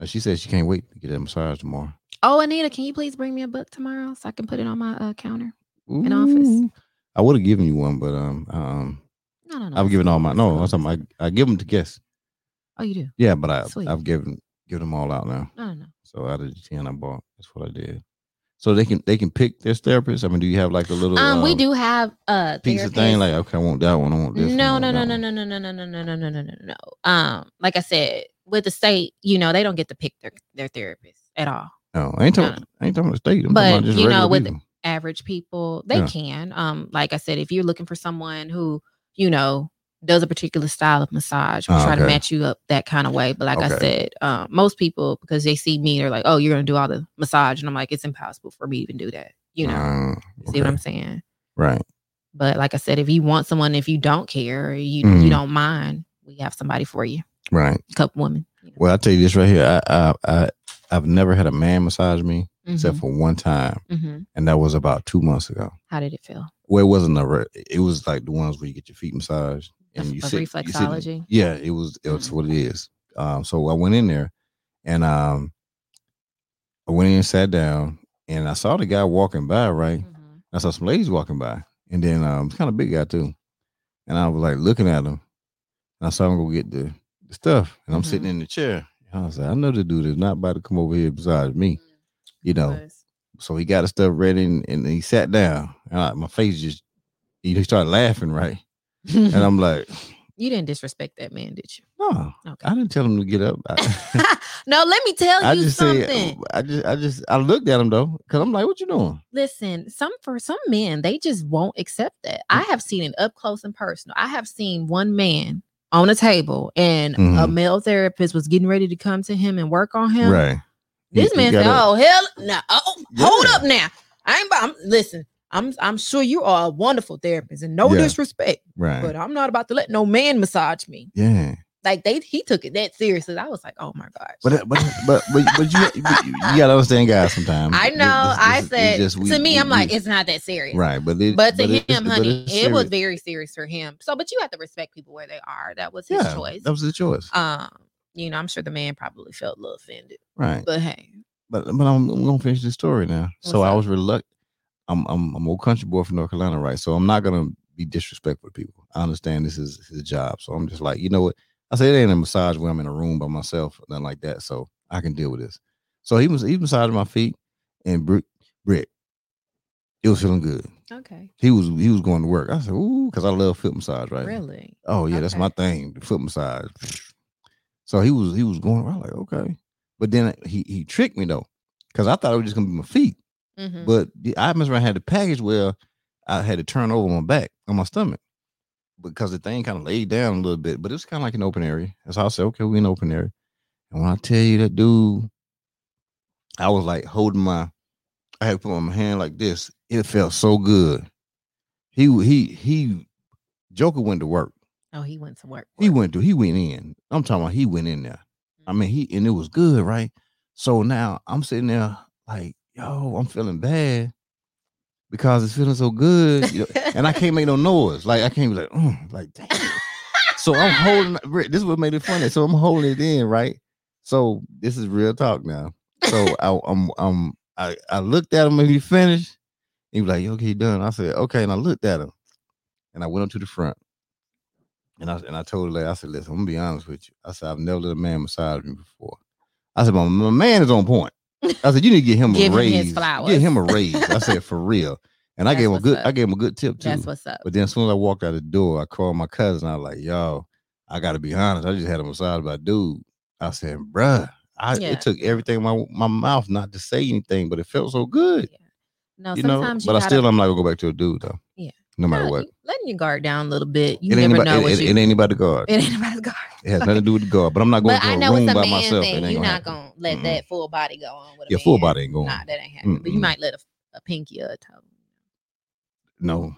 Speaker 1: and she said she can't wait to get that massage tomorrow.
Speaker 2: oh, Anita, can you please bring me a book tomorrow so I can put it on my uh, counter? In office.
Speaker 1: I would have given you one, but um um
Speaker 2: No, no, no.
Speaker 1: I've given all my no. I'm talking, I, I give them to guests.
Speaker 2: Oh, you do?
Speaker 1: Yeah, but I
Speaker 2: Sweet.
Speaker 1: I've given given them all out now.
Speaker 2: No, no, no.
Speaker 1: So out of the ten I bought, that's what I did. So they can they can pick their therapist. I mean, do you have like a little
Speaker 2: Um, we
Speaker 1: um,
Speaker 2: do have uh
Speaker 1: piece of thing like okay, I want that one, I want this.
Speaker 2: no,
Speaker 1: one,
Speaker 2: no, no, no, no, no, no, no, no, no, no, no, no, no. Um, like I said, with the state, you know, they don't get to pick their their therapist at all.
Speaker 1: No, I ain't
Speaker 2: No,
Speaker 1: talking. I ain't talking the state. I'm
Speaker 2: But,
Speaker 1: about
Speaker 2: you know, with
Speaker 1: people.
Speaker 2: Average people, they
Speaker 1: Yeah.
Speaker 2: can. Um, like I said, if you're looking for someone who, you know, does a particular style of massage, we
Speaker 1: Oh,
Speaker 2: try to match you up that kind of way. But like I said, um, most people because they see me, they're like, "Oh, you're gonna do all the massage," and I'm like, "It's impossible for me to even do that." You know,
Speaker 1: Uh,
Speaker 2: you see what. I'm saying?
Speaker 1: right.
Speaker 2: But like I said, if you want someone, if you don't care, you
Speaker 1: Mhm.
Speaker 2: you don't mind, we have somebody for you.
Speaker 1: Right.
Speaker 2: A couple women. you know.
Speaker 1: Well, I tell you this right here. I I, I I've never had a man massage me except
Speaker 2: Mhm,
Speaker 1: for one time,
Speaker 2: mhm.
Speaker 1: and that was about two months ago.
Speaker 2: How did it feel?
Speaker 1: Well, it wasn't a. re- It was like the ones where you get your feet massaged
Speaker 2: A-
Speaker 1: and you
Speaker 2: a
Speaker 1: sit. you sit-
Speaker 2: reflexology?
Speaker 1: yeah, it was. It's
Speaker 2: Mhm.
Speaker 1: what it is. Um, so I went in there, and um, I went in and sat down, and I saw the guy walking by. Right,
Speaker 2: Mhm.
Speaker 1: I saw some ladies walking by, and then um, kind of big guy too, and I was like looking at him. And I saw him go get the, the stuff, and I'm sitting in the chair. I was like, I know the dude is not about to come over here beside me, you know.
Speaker 2: Was.
Speaker 1: So he got his stuff ready, and, and he sat down, and I, my face just he started laughing, right? And I'm like,
Speaker 2: you didn't disrespect that man, did you?
Speaker 1: no,
Speaker 2: Okay.
Speaker 1: I didn't tell him to get up. I,
Speaker 2: no, let me tell
Speaker 1: I
Speaker 2: you
Speaker 1: just
Speaker 2: something.
Speaker 1: said, I just, I just, I looked at him though, because I'm like, what you doing?
Speaker 2: Listen, some for some men, they just won't accept that. I have seen it up close and personal. I have seen one man on a table and a
Speaker 1: Mhm.
Speaker 2: male therapist was getting ready to come to him and work on him.
Speaker 1: Right.
Speaker 2: This
Speaker 1: he
Speaker 2: man said. "Oh hell, no! Oh, hold up now. I ain't. I'm, listen, I'm. I'm sure you are a wonderful therapist, and no
Speaker 1: Yeah.
Speaker 2: disrespect,
Speaker 1: Right.
Speaker 2: but I'm not about to let no man massage me.
Speaker 1: yeah.
Speaker 2: Like they, he took it that seriously. I was like, oh my gosh.
Speaker 1: But uh, uh, but but but, but you, you you gotta understand guys sometimes.
Speaker 2: I know.
Speaker 1: this-
Speaker 2: I
Speaker 1: this-
Speaker 2: said
Speaker 1: it's just we-
Speaker 2: to me,
Speaker 1: we-
Speaker 2: I'm like, it's not that serious.
Speaker 1: right, but it,
Speaker 2: But to
Speaker 1: it- it's-
Speaker 2: him,
Speaker 1: but
Speaker 2: honey, it was very serious for him. So, but you have to respect people where they are. That was his
Speaker 1: yeah,
Speaker 2: choice.
Speaker 1: That was his choice.
Speaker 2: um, you know, I'm sure the man probably felt a little offended.
Speaker 1: right.
Speaker 2: But hey,
Speaker 1: But but I'm, I'm gonna finish the story now. so
Speaker 2: What's
Speaker 1: I was reluctant. I'm I'm I'm old country boy from North Carolina, right? So I'm not gonna be disrespectful to people. I understand this is his job, so I'm just like, you know what? I say it ain't a massage where I'm in a room by myself, nothing like that. So I can deal with this. So he was he massaged my feet, and Brick Brick, it was feeling good.
Speaker 2: okay,
Speaker 1: He was he was going to work. I said, ooh, because I love foot massage, right?
Speaker 2: really,
Speaker 1: Oh yeah, that's my thing, the foot massage. So he was he was going. I was like, okay, but then he he tricked me though, because I thought it was just gonna be my feet.
Speaker 2: Mhm.
Speaker 1: But the, I must I had the package where I had to turn over my back on my stomach because the thing kind of laid down a little bit, but it was kind of like an open area. That's how I said, okay, we in open area. And when I tell you that dude, I was like holding my, I had to put my hand like this. It felt so good. He he he, Joker went to work.
Speaker 2: Oh, he went to work.
Speaker 1: He went to he went in. I'm talking about he went in there. I mean, he and it was good, right? So now I'm sitting there like yo, I'm feeling bad because it's feeling so good, you know, and I can't make no noise. Like I can't be like, mm, like damn. So I'm holding. This is what made it funny. So I'm holding it in, right? So this is real talk now. So I, I'm, I'm, I, I looked at him when he finished. He was like, "Okay, done." I said, "Okay," and I looked at him, and I went up to the front, and I and I told her, I said, "Listen, I'm gonna be honest with you." I said, "I've never let a man massage me before." I said, "My, my man is on point." I said, "You need to get him
Speaker 2: Give
Speaker 1: a
Speaker 2: him
Speaker 1: raise.
Speaker 2: flowers.
Speaker 1: Get him a raise." I said, "For real." And I gave him a good.
Speaker 2: up.
Speaker 1: I gave him a good tip too.
Speaker 2: That's what's up.
Speaker 1: But then as soon as I walked out the door, I called my cousin. I was like, yo, I gotta be honest. I just had a massage by a dude. I said, bruh, I,
Speaker 2: Yeah.
Speaker 1: it took everything in my my mouth not to say anything, but it felt so good.
Speaker 2: No,
Speaker 1: you know,
Speaker 2: sometimes
Speaker 1: but
Speaker 2: you
Speaker 1: I
Speaker 2: gotta,
Speaker 1: still I'm not gonna go back to a dude though.
Speaker 2: Yeah.
Speaker 1: No matter
Speaker 2: no,
Speaker 1: what.
Speaker 2: letting your guard down a little bit. You
Speaker 1: it ain't
Speaker 2: never
Speaker 1: about
Speaker 2: know
Speaker 1: it,
Speaker 2: what
Speaker 1: it,
Speaker 2: you.
Speaker 1: it ain't about the guard.
Speaker 2: It ain't about the guard.
Speaker 1: It has nothing to do with the guard. But I'm not going to
Speaker 2: I
Speaker 1: a
Speaker 2: know
Speaker 1: room
Speaker 2: it's a
Speaker 1: by
Speaker 2: man
Speaker 1: myself.
Speaker 2: thing. You're not gonna let
Speaker 1: Mm-mm.
Speaker 2: that full body go on with
Speaker 1: Yeah, full body ain't going.
Speaker 2: Nah, that ain't happening. But you might let a, a pinky or a toe.
Speaker 1: No.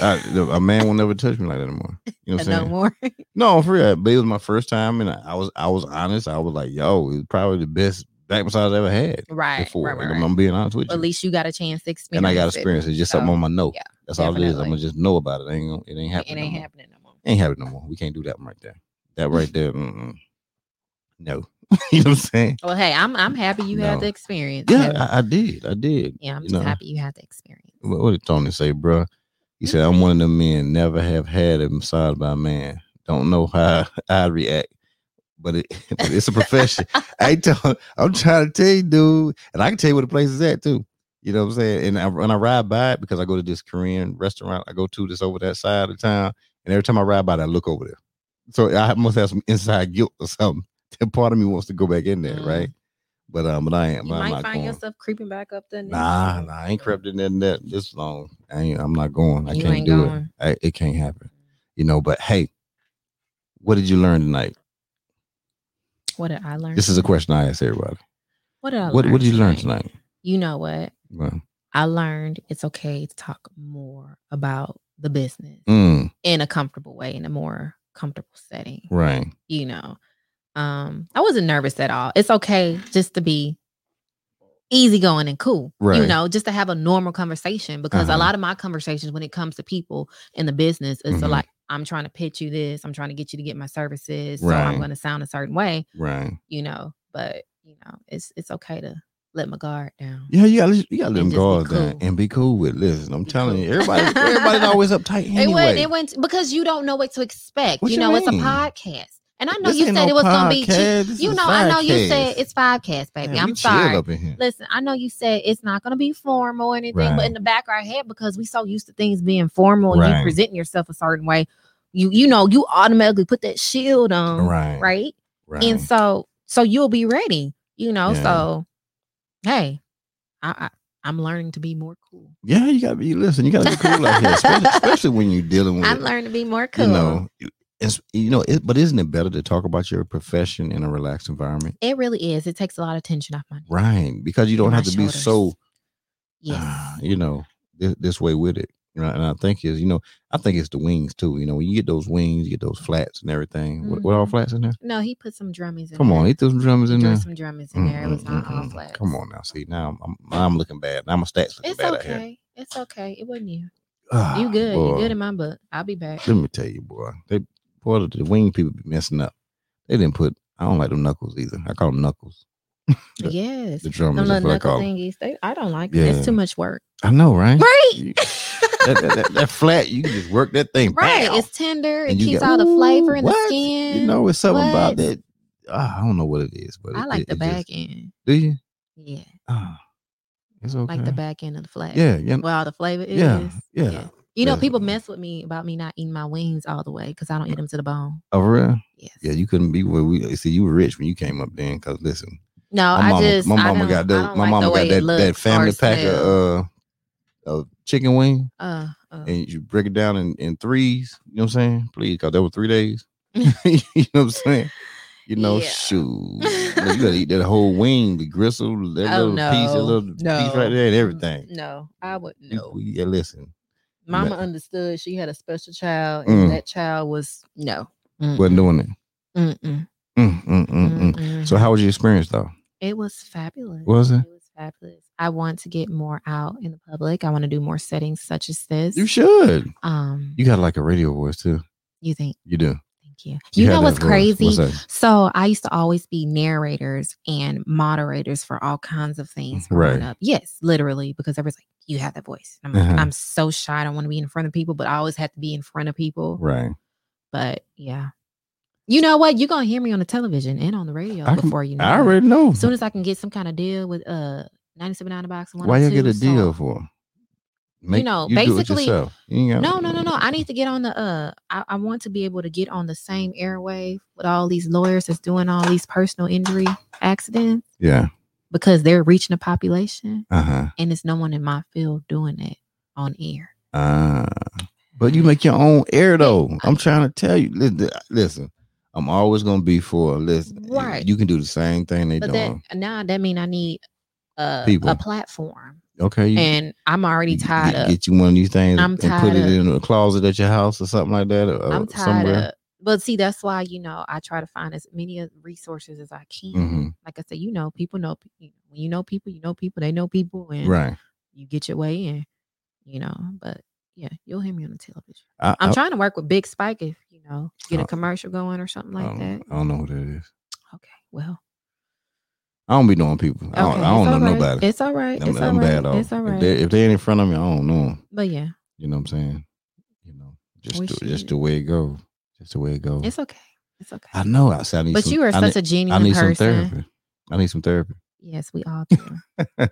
Speaker 1: I, a man will never touch me like that anymore. You know what I'm
Speaker 2: no
Speaker 1: saying?
Speaker 2: more.
Speaker 1: No, for real. But it was my first time, and I, I was I was honest. I was like, "Yo, it's probably the best back massage I ever had
Speaker 2: right,
Speaker 1: before."
Speaker 2: right, right,
Speaker 1: Like,
Speaker 2: right.
Speaker 1: I'm, being honest with you.
Speaker 2: at least you got a chance to experience.
Speaker 1: and I got experience. It's just something on my note.
Speaker 2: yeah,
Speaker 1: That's all it is. I'm gonna just know about it. Ain't it ain't happening.
Speaker 2: It ain't
Speaker 1: no more.
Speaker 2: happening no more.
Speaker 1: Ain't happening no more. We can't do that one right there. That right there. Mm-mm. No, you know what I'm saying?
Speaker 2: Well, hey, I'm I'm happy you had the experience.
Speaker 1: Yeah, I, I did. I did.
Speaker 2: yeah, I'm
Speaker 1: you
Speaker 2: just
Speaker 1: know.
Speaker 2: happy you had the experience.
Speaker 1: What, what did Tony say, bro? He said, "I'm one of them men never have had a massage by a man. Don't know how I react, but, it, but it's a profession. I tell, I'm trying to tell you, dude, and I can tell you where the place is at too. You know what I'm saying? And I, when I ride by it, because I go to this Korean restaurant, I go to this over that side of town, and every time I ride by, it, I look over there. So I must have some inside guilt or something. That part of me wants to go back in there,
Speaker 2: Mm.
Speaker 1: right? But um, but I ain't.
Speaker 2: You
Speaker 1: I'm
Speaker 2: might find
Speaker 1: going.
Speaker 2: yourself creeping back up there.
Speaker 1: Nah, nah, I ain't crept in there net this long. I ain't, I'm not going. I
Speaker 2: You
Speaker 1: can't do
Speaker 2: going.
Speaker 1: it. I, it can't happen. You know, but hey, what did you learn tonight?
Speaker 2: What did I learn?
Speaker 1: This is a question I ask everybody.
Speaker 2: What did I
Speaker 1: What
Speaker 2: learn
Speaker 1: what did you learn tonight?
Speaker 2: You know what?
Speaker 1: Well,
Speaker 2: I learned it's okay to talk more about the business
Speaker 1: mm,
Speaker 2: in a comfortable way, in a more comfortable setting.
Speaker 1: right.
Speaker 2: You know, um, I wasn't nervous at all. It's okay just to be easygoing and cool.
Speaker 1: Right.
Speaker 2: You know, just to have a normal conversation because
Speaker 1: Uh-huh.
Speaker 2: a lot of my conversations when it comes to people in the business is
Speaker 1: Mhm.
Speaker 2: like I'm trying to pitch you this, I'm trying to get you to get my services, so
Speaker 1: Right.
Speaker 2: I'm going to sound a certain way.
Speaker 1: Right.
Speaker 2: You know, but you know, it's it's okay to let my guard down.
Speaker 1: Yeah, you gotta you gotta let them
Speaker 2: And just
Speaker 1: guards down
Speaker 2: cool.
Speaker 1: and be cool with. it. Listen, I'm
Speaker 2: Be
Speaker 1: telling
Speaker 2: cool.
Speaker 1: you, everybody everybody's always uptight
Speaker 2: It
Speaker 1: anyway.
Speaker 2: went, it went because you don't know what to expect.
Speaker 1: What
Speaker 2: you
Speaker 1: you
Speaker 2: know, it's a podcast. And I know
Speaker 1: This
Speaker 2: you said
Speaker 1: no
Speaker 2: it was gonna be cheap. You know, I know you said it's five podcast, baby.
Speaker 1: Man,
Speaker 2: I'm sorry.
Speaker 1: up in here.
Speaker 2: Listen, I know you said it's not gonna be formal or anything,
Speaker 1: Right.
Speaker 2: but in the back of our head, because we so used to things being formal and
Speaker 1: Right.
Speaker 2: you presenting yourself a certain way, you you know, you automatically put that shield on,
Speaker 1: Right.
Speaker 2: right?
Speaker 1: Right.
Speaker 2: And so so you'll be ready, you know.
Speaker 1: Yeah.
Speaker 2: So hey, I, I I'm learning to be more cool.
Speaker 1: yeah, you gotta be listen, you gotta be cool out here, especially, especially when you're dealing with
Speaker 2: I'm learning to be more cool.
Speaker 1: you know it's you know it, but isn't it better to talk about your profession in a relaxed environment
Speaker 2: It really is. It takes a lot of tension off my neck.
Speaker 1: right because you don't have to be so
Speaker 2: Yes.
Speaker 1: Uh, you know this, this way with it right? and i think is you know i think it's the wings too you know when you get those wings you get those flats and everything what, what all
Speaker 2: Mhm.
Speaker 1: flats in there
Speaker 2: No, he put some drummies in
Speaker 1: come
Speaker 2: there.
Speaker 1: on he threw some drummers
Speaker 2: He
Speaker 1: in there
Speaker 2: some drummies in there. It was not
Speaker 1: mm,
Speaker 2: all
Speaker 1: mm. come on now see now i'm i'm, I'm looking bad now my stats looking
Speaker 2: It's
Speaker 1: bad out here
Speaker 2: okay. It's okay. It wasn't you.
Speaker 1: Ah,
Speaker 2: You good.
Speaker 1: boy.
Speaker 2: You good in my book. I'll be back.
Speaker 1: let me tell you boy they boy the, the wing people be messing up they didn't put i don't like them knuckles either i call them knuckles the-
Speaker 2: yes.
Speaker 1: the drummers i
Speaker 2: knuckle
Speaker 1: 'em.
Speaker 2: thingies. They, I don't like it.
Speaker 1: Yeah.
Speaker 2: It's too much work.
Speaker 1: i know right
Speaker 2: Right.
Speaker 1: That, that, that, flat, you can just work that thing.
Speaker 2: right. It's tender. It
Speaker 1: and you
Speaker 2: keeps
Speaker 1: get-
Speaker 2: all the flavor in the skin.
Speaker 1: You know, it's something about that. ah, I don't know what it is, but
Speaker 2: I
Speaker 1: it-
Speaker 2: like
Speaker 1: it-
Speaker 2: the
Speaker 1: it
Speaker 2: back
Speaker 1: just-
Speaker 2: end.
Speaker 1: do you?
Speaker 2: Yeah.
Speaker 1: Ah, it's okay.
Speaker 2: Like the back end of the flat.
Speaker 1: Yeah, yeah,
Speaker 2: Where all the flavor is.
Speaker 1: yeah, yeah.
Speaker 2: You know,
Speaker 1: Yeah.
Speaker 2: people mess with me about me not eating my wings all the way because I don't eat them to the bone.
Speaker 1: Oh, for real?
Speaker 2: Yes.
Speaker 1: Yeah, you couldn't be where we see. You were rich when you came up then, because listen,
Speaker 2: No,
Speaker 1: my
Speaker 2: I
Speaker 1: mama,
Speaker 2: just
Speaker 1: my mama got
Speaker 2: I
Speaker 1: My
Speaker 2: like
Speaker 1: mama
Speaker 2: the
Speaker 1: got that that family pack
Speaker 2: smell.
Speaker 1: of uh, of chicken wing,
Speaker 2: uh, uh,
Speaker 1: and you break it down in, in threes. You know what I'm saying? Please, because that was three days. you know what I'm saying? You know,
Speaker 2: Yeah.
Speaker 1: shoot, you gotta eat that whole wing, the gristle, that
Speaker 2: Oh,
Speaker 1: little piece, that
Speaker 2: no.
Speaker 1: little piece right there, and everything.
Speaker 2: No, I would
Speaker 1: We-
Speaker 2: no.
Speaker 1: we- yeah, listen,
Speaker 2: Mama
Speaker 1: Ma-
Speaker 2: understood she had a special child, and
Speaker 1: Mm.
Speaker 2: that child was no.
Speaker 1: wasn't doing it. Mm, mm, mm, mm.
Speaker 2: Mm-mm.
Speaker 1: So, how was your experience though?
Speaker 2: it was fabulous.
Speaker 1: Was it? it?
Speaker 2: was fabulous. I want to get more out in the public. I want to do more settings such as this.
Speaker 1: You should.
Speaker 2: Um,
Speaker 1: You got like a radio voice too.
Speaker 2: you think?
Speaker 1: You do.
Speaker 2: Thank you. You, know what's
Speaker 1: voice.
Speaker 2: crazy?
Speaker 1: What's?
Speaker 2: So I used to always be narrators and moderators for all kinds of things
Speaker 1: Right.
Speaker 2: up. Yes, literally, because everyone's like, "You have that voice." I'm like,
Speaker 1: Uh-huh.
Speaker 2: I'm so shy. I don't want to be in front of people, but I always have to be in front of people.
Speaker 1: Right.
Speaker 2: But yeah, you know what? You're gonna hear me on the television and on the radio
Speaker 1: I can-
Speaker 2: before you know.
Speaker 1: I already know.
Speaker 2: As soon as I can get some kind of deal with uh 97 box. and
Speaker 1: Why you get a deal
Speaker 2: so-
Speaker 1: for?
Speaker 2: know,
Speaker 1: do it
Speaker 2: basically-
Speaker 1: You
Speaker 2: No, no, no, no. I need to get on the uh I, I want to be able to get on the same airwave with all these lawyers that's doing all these personal injury accidents
Speaker 1: Yeah.
Speaker 2: because they're reaching a population
Speaker 1: Uh huh.
Speaker 2: and it's no one in my field doing it on air.
Speaker 1: Uh, but you make your own air though. I'm trying to tell you. Listen, I'm always gonna be for listen.
Speaker 2: Right.
Speaker 1: You can do the same thing they
Speaker 2: But that
Speaker 1: doing.
Speaker 2: now that mean I need uh,
Speaker 1: People.
Speaker 2: a platform.
Speaker 1: Okay. You,
Speaker 2: And I'm already
Speaker 1: you
Speaker 2: tied
Speaker 1: get,
Speaker 2: up.
Speaker 1: Get you one of these things
Speaker 2: I'm
Speaker 1: and put it in a closet at your house or something like that. Or,
Speaker 2: I'm tied
Speaker 1: somewhere.
Speaker 2: up. But see, that's why you know I try to find as many resources as I can.
Speaker 1: Mhm.
Speaker 2: Like I said, you know, people know you know, when you know people, you know people, they know people, and
Speaker 1: Right.
Speaker 2: you get your way in. You know, but yeah, you'll hear me on the television.
Speaker 1: I,
Speaker 2: I'm
Speaker 1: I,
Speaker 2: trying to work with Big Spike if you know get
Speaker 1: Oh.
Speaker 2: a commercial going or something like
Speaker 1: don't,
Speaker 2: that.
Speaker 1: I don't know who that is.
Speaker 2: Okay, well,
Speaker 1: I don't be knowing people. I don't, I don't know
Speaker 2: right.
Speaker 1: nobody.
Speaker 2: It's all right.
Speaker 1: I'm,
Speaker 2: it's all
Speaker 1: I'm
Speaker 2: right.
Speaker 1: bad off.
Speaker 2: It's all
Speaker 1: If, they, if they ain't in front of me, I don't know 'em.
Speaker 2: but yeah,
Speaker 1: You know what I'm saying? You know, just
Speaker 2: We
Speaker 1: the, just the way it goes. Just the way it goes.
Speaker 2: it's okay. It's okay.
Speaker 1: I know. I said I need
Speaker 2: but
Speaker 1: some,
Speaker 2: you are such
Speaker 1: need,
Speaker 2: a genuine I
Speaker 1: need some therapy. I need some therapy.
Speaker 2: Yes, we all do.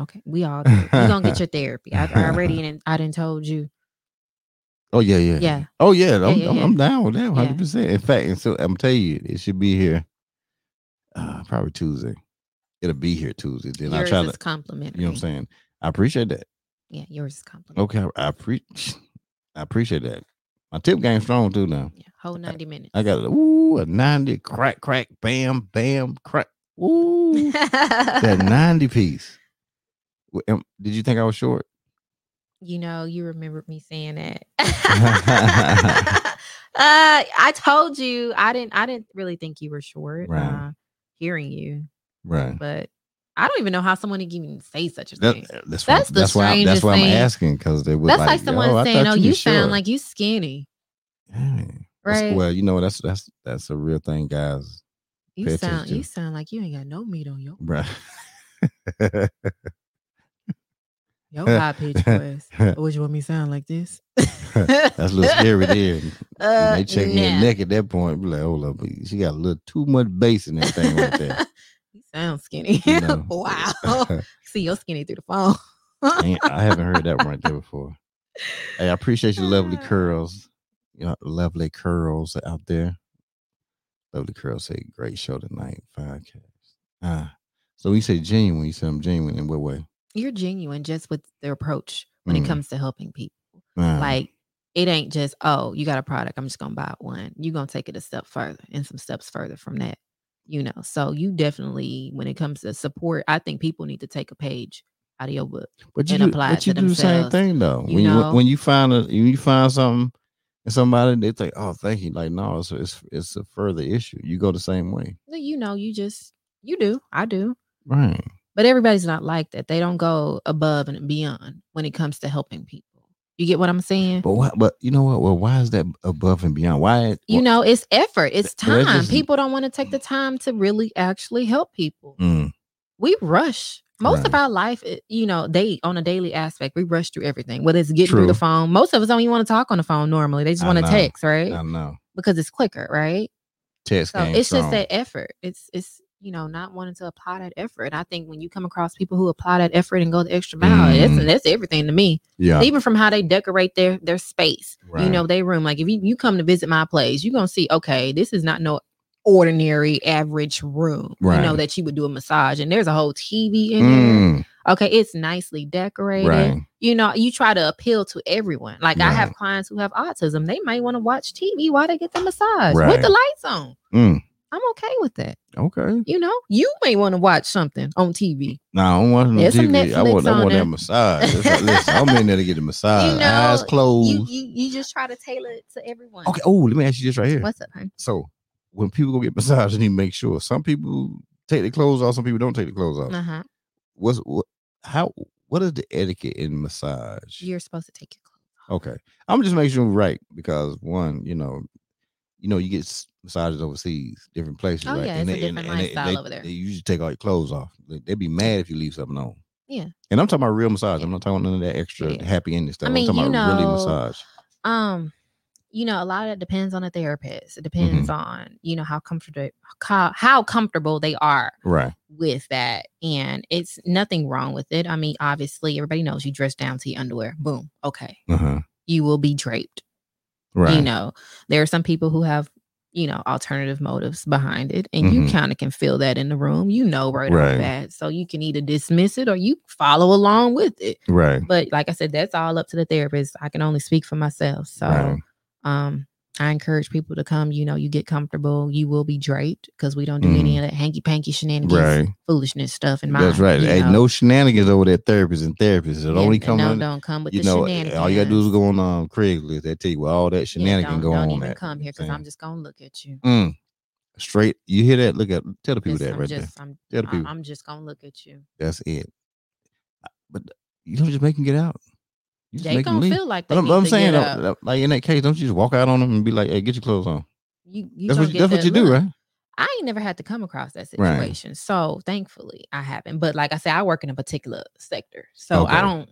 Speaker 2: okay, we all do. You gonna get your therapy. I, I already didn't. I didn't told you.
Speaker 1: Oh yeah, yeah,
Speaker 2: Yeah.
Speaker 1: Oh yeah, I'm,
Speaker 2: yeah,
Speaker 1: I'm,
Speaker 2: yeah.
Speaker 1: I'm down with that, hundred percent. In fact, and so I'm telling you, it should be here. Uh, probably Tuesday. It'll be here Tuesday. Then I
Speaker 2: yours
Speaker 1: try
Speaker 2: is
Speaker 1: to.
Speaker 2: complimentary.
Speaker 1: You know what I'm saying? I appreciate that.
Speaker 2: Yeah, yours is compliment.
Speaker 1: Okay, I, I pre- I appreciate that. My tip game strong too now.
Speaker 2: Yeah, whole ninety minutes.
Speaker 1: I got a, ooh a ninety crack crack bam bam crack. Ooh, that ninety piece. Did you think I was short?
Speaker 2: you know, you remembered me saying that. uh, I told you I didn't. I didn't really think you were short.
Speaker 1: Right.
Speaker 2: Uh, hearing you,
Speaker 1: Right.
Speaker 2: but I don't even know how someone can even say such a
Speaker 1: That,
Speaker 2: thing.
Speaker 1: Eh, that's why,
Speaker 2: the
Speaker 1: that's why I, that's why I'm
Speaker 2: thing.
Speaker 1: asking because they would.
Speaker 2: That's
Speaker 1: like,
Speaker 2: like, someone
Speaker 1: oh, "Yo,
Speaker 2: saying, "Oh, you sound
Speaker 1: short."
Speaker 2: like you skinny."
Speaker 1: That's-
Speaker 2: Right.
Speaker 1: Well, you know that's that's that's a real thing, guys.
Speaker 2: You sound. You sound like you ain't got no meat on your
Speaker 1: Right.
Speaker 2: your high pitched voice. What you want me to sound like this?
Speaker 1: That's a little scary there.
Speaker 2: Uh,
Speaker 1: they check
Speaker 2: nah.
Speaker 1: neck at that point. Be like, hold up, she got a little too much bass in that thing right there.
Speaker 2: you sound skinny.
Speaker 1: You know?
Speaker 2: wow. See, you're skinny through the phone.
Speaker 1: I haven't heard that one right there before. Hey, I appreciate your lovely curls. You know, lovely curls out there. Lovely curls say great show tonight. Podcast. Ah. So you say genuine, you say I'm genuine in what way?
Speaker 2: You're genuine just with the approach when
Speaker 1: Mm.
Speaker 2: it comes to helping people. Like it ain't just, oh, you got a product. I'm just gonna buy one. You're gonna take it a step further and some steps further from that. You know, so you definitely, when it comes to support, I think people need to take a page out of your book.
Speaker 1: but you
Speaker 2: and
Speaker 1: do,
Speaker 2: apply
Speaker 1: but
Speaker 2: it
Speaker 1: you
Speaker 2: to
Speaker 1: do the same thing though.
Speaker 2: you
Speaker 1: when you when you find a when you find something and somebody they think, oh, thank you. Like, no, it's it's it's a further issue. You go the same way.
Speaker 2: You know, you just you do. I do.
Speaker 1: Right.
Speaker 2: But everybody's not like that. They don't go above and beyond when it comes to helping people. You get what I'm saying?
Speaker 1: But what but you know what? Well, why is that above and beyond? Why
Speaker 2: you know, it's effort, it's time.
Speaker 1: just-
Speaker 2: people don't want to take the time to really actually help people.
Speaker 1: Mm,
Speaker 2: We rush. Most of our life, you know, they on a daily aspect, we rush through everything. Whether it's getting through the phone, most of us don't even want to talk on the phone normally. They just want to text, right?
Speaker 1: I know.
Speaker 2: Because it's quicker, right?
Speaker 1: Text
Speaker 2: So it's just that effort. It's it's you know not wanting to apply that effort. And I think when you come across people who apply that effort and go the extra mile,
Speaker 1: Mhm.
Speaker 2: that's that's everything to me.
Speaker 1: yeah.
Speaker 2: Even from how they decorate their their space,
Speaker 1: right.
Speaker 2: you know, their room. Like if you, you come to visit my place, you're gonna see, okay, this is not no ordinary average room. Right. You know that you would do a massage and there's a whole TV in there.
Speaker 1: Mm,
Speaker 2: Okay, it's nicely decorated.
Speaker 1: right.
Speaker 2: You know, you try to appeal to everyone. Like I have clients who have autism. They may want to watch TV while they get the massage with the lights on.
Speaker 1: Mm,
Speaker 2: I'm okay with that.
Speaker 1: okay.
Speaker 2: You know, you may want to watch something on TV.
Speaker 1: No, I don't want no
Speaker 2: There's
Speaker 1: TV. I want, I want that massage. Like, listen, I'm in there to get a massage.
Speaker 2: know,
Speaker 1: Eyes closed.
Speaker 2: You, you you just try to tailor it to everyone.
Speaker 1: okay. Oh, let me ask you this right here.
Speaker 2: What's up, honey?
Speaker 1: So when people go get massages, they need to make sure some people take their clothes off, some people don't take their clothes off.
Speaker 2: Uh huh.
Speaker 1: what's what how what is the etiquette in massage?
Speaker 2: You're supposed to take your clothes.
Speaker 1: Okay, I'm just making sure we're right because one, you know, you know, you get massages overseas, different places,
Speaker 2: Oh,
Speaker 1: right?
Speaker 2: yeah, it's a different
Speaker 1: they-
Speaker 2: lifestyle
Speaker 1: they,
Speaker 2: over there.
Speaker 1: They usually take all your clothes off. They, they'd be mad if you leave something on.
Speaker 2: Yeah.
Speaker 1: and I'm talking about real massage. I'm not talking about none of that extra
Speaker 2: Yeah.
Speaker 1: happy ending stuff.
Speaker 2: mean,
Speaker 1: I'm talking
Speaker 2: you
Speaker 1: about really massage.
Speaker 2: Um, you know, a lot of it depends on the therapist. It
Speaker 1: Mm-hmm.
Speaker 2: depends on you know how comfortable how, how comfortable they are
Speaker 1: Right.
Speaker 2: with that, and it's nothing wrong with it. I mean, obviously, everybody knows you dress down to your underwear. Boom. Okay,
Speaker 1: Uh huh.
Speaker 2: you will be draped.
Speaker 1: Right.
Speaker 2: You know, there are some people who have you know alternative motives behind it, and
Speaker 1: Mhm.
Speaker 2: you kind of can feel that in the room. You know right,
Speaker 1: Right.
Speaker 2: off bat, so you can either dismiss it or you follow along with it.
Speaker 1: Right.
Speaker 2: But like I said, that's all up to the therapist. I can only speak for myself. So
Speaker 1: Right.
Speaker 2: um I encourage people to come, you know, you get comfortable, you will be draped because we don't do any of that hanky panky shenanigans.
Speaker 1: Right.
Speaker 2: foolishness stuff in my
Speaker 1: That's right. Hey, no shenanigans over there, therapists and therapists. It only come
Speaker 2: no,
Speaker 1: on.
Speaker 2: don't come with
Speaker 1: You
Speaker 2: the
Speaker 1: know,
Speaker 2: shenanigans.
Speaker 1: all you gotta do is go on um, Craigslist. They tell you where all that
Speaker 2: Yeah,
Speaker 1: shenanigan
Speaker 2: don't,
Speaker 1: go
Speaker 2: don't
Speaker 1: on.
Speaker 2: even come here because I'm just gonna look at you.
Speaker 1: Mm. Straight. You hear that? Look at tell the people
Speaker 2: Just-
Speaker 1: that
Speaker 2: I'm
Speaker 1: right
Speaker 2: just,
Speaker 1: there.
Speaker 2: I'm,
Speaker 1: Tell the people.
Speaker 2: I'm just gonna look at you.
Speaker 1: That's it. But you don't just make them get out. You just
Speaker 2: They gonna
Speaker 1: leave.
Speaker 2: feel like they
Speaker 1: But I'm, I'm saying, like in that case, don't you just walk out on them and be like, "Hey, get your clothes on."
Speaker 2: You, you
Speaker 1: That's what
Speaker 2: get
Speaker 1: that's what you do, right?
Speaker 2: I ain't never had to come across that
Speaker 1: Right.
Speaker 2: situation. So thankfully I haven't. But like I said, I work in a particular sector. So
Speaker 1: Okay.
Speaker 2: I don't,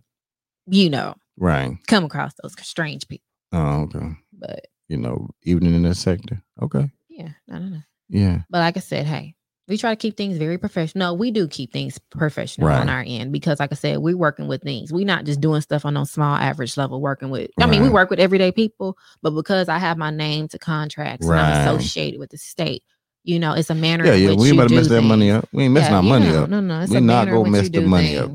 Speaker 2: you know,
Speaker 1: Right.
Speaker 2: come across those strange people.
Speaker 1: Oh, okay.
Speaker 2: But
Speaker 1: You know, even in that sector. Okay.
Speaker 2: yeah, no, no, no.
Speaker 1: Yeah.
Speaker 2: But like I said, hey, we try to keep things very professional. No, we do keep things professional
Speaker 1: Right.
Speaker 2: on our end because, like I said, we're working with things. We're not just doing stuff on no small average level. Working with, I mean, we work with everyday people, but because I have my name to contracts and I'm associated with the state, you know, it's a manner.
Speaker 1: Yeah, yeah. We ain't about to mess that money up. We ain't messing
Speaker 2: Yeah,
Speaker 1: our money
Speaker 2: know,
Speaker 1: up.
Speaker 2: No, no, it's
Speaker 1: We
Speaker 2: a
Speaker 1: not gonna mess the money up.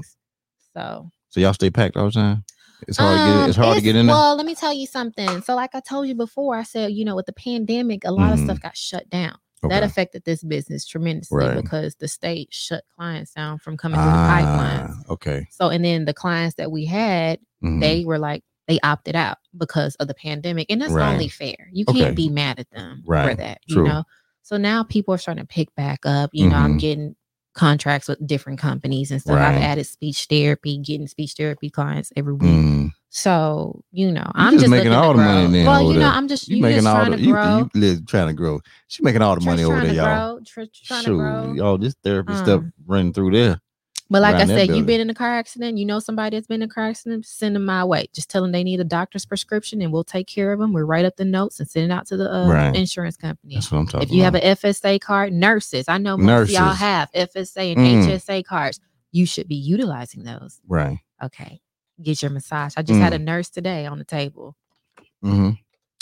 Speaker 2: So
Speaker 1: So y'all stay packed all the time. It's hard to get.
Speaker 2: um,
Speaker 1: It's hard to get in there.
Speaker 2: Well, let me tell you something. So, like I told you before, I said, you know, with the pandemic, a lot of stuff got shut down. That affected this business tremendously
Speaker 1: Right.
Speaker 2: because the state shut clients down from coming through the pipeline.
Speaker 1: Ah, okay.
Speaker 2: So, and then the clients that we had,
Speaker 1: Mhm.
Speaker 2: they were like, they opted out because of the pandemic. And that's
Speaker 1: Right.
Speaker 2: only fair. You
Speaker 1: Okay.
Speaker 2: can't be mad at them for that,
Speaker 1: True.
Speaker 2: you know? So now people are starting to pick back up. You know, I'm
Speaker 1: Mhm.
Speaker 2: getting contracts with different companies and stuff. I've added speech therapy, getting speech therapy clients every week.
Speaker 1: Mm.
Speaker 2: So you know,
Speaker 1: You
Speaker 2: I'm
Speaker 1: just
Speaker 2: just,
Speaker 1: making all the money then
Speaker 2: Well, you know,
Speaker 1: there.
Speaker 2: I'm just
Speaker 1: You
Speaker 2: you
Speaker 1: making
Speaker 2: just
Speaker 1: all
Speaker 2: trying
Speaker 1: the
Speaker 2: to
Speaker 1: you,
Speaker 2: grow.
Speaker 1: you live trying to grow. She's making all the money over there, y'all.
Speaker 2: tr- trying to grow.
Speaker 1: y'all, this therapy stuff
Speaker 2: Um,
Speaker 1: running through there.
Speaker 2: But like I said, you've been in a car accident. You know somebody that's been in a car accident. Send them my way. Just tell them they need a doctor's prescription, and we'll take care of them. We'll write up the notes and send it out to the uh,
Speaker 1: Right.
Speaker 2: insurance company.
Speaker 1: That's what I'm talking
Speaker 2: If you have an FSA card, nurses. I know most of y'all have FSA and
Speaker 1: Mm.
Speaker 2: HSA cards. You should be utilizing those.
Speaker 1: right.
Speaker 2: Okay, get your massage. I just had a
Speaker 1: Mm.
Speaker 2: nurse today on the table,
Speaker 1: hmm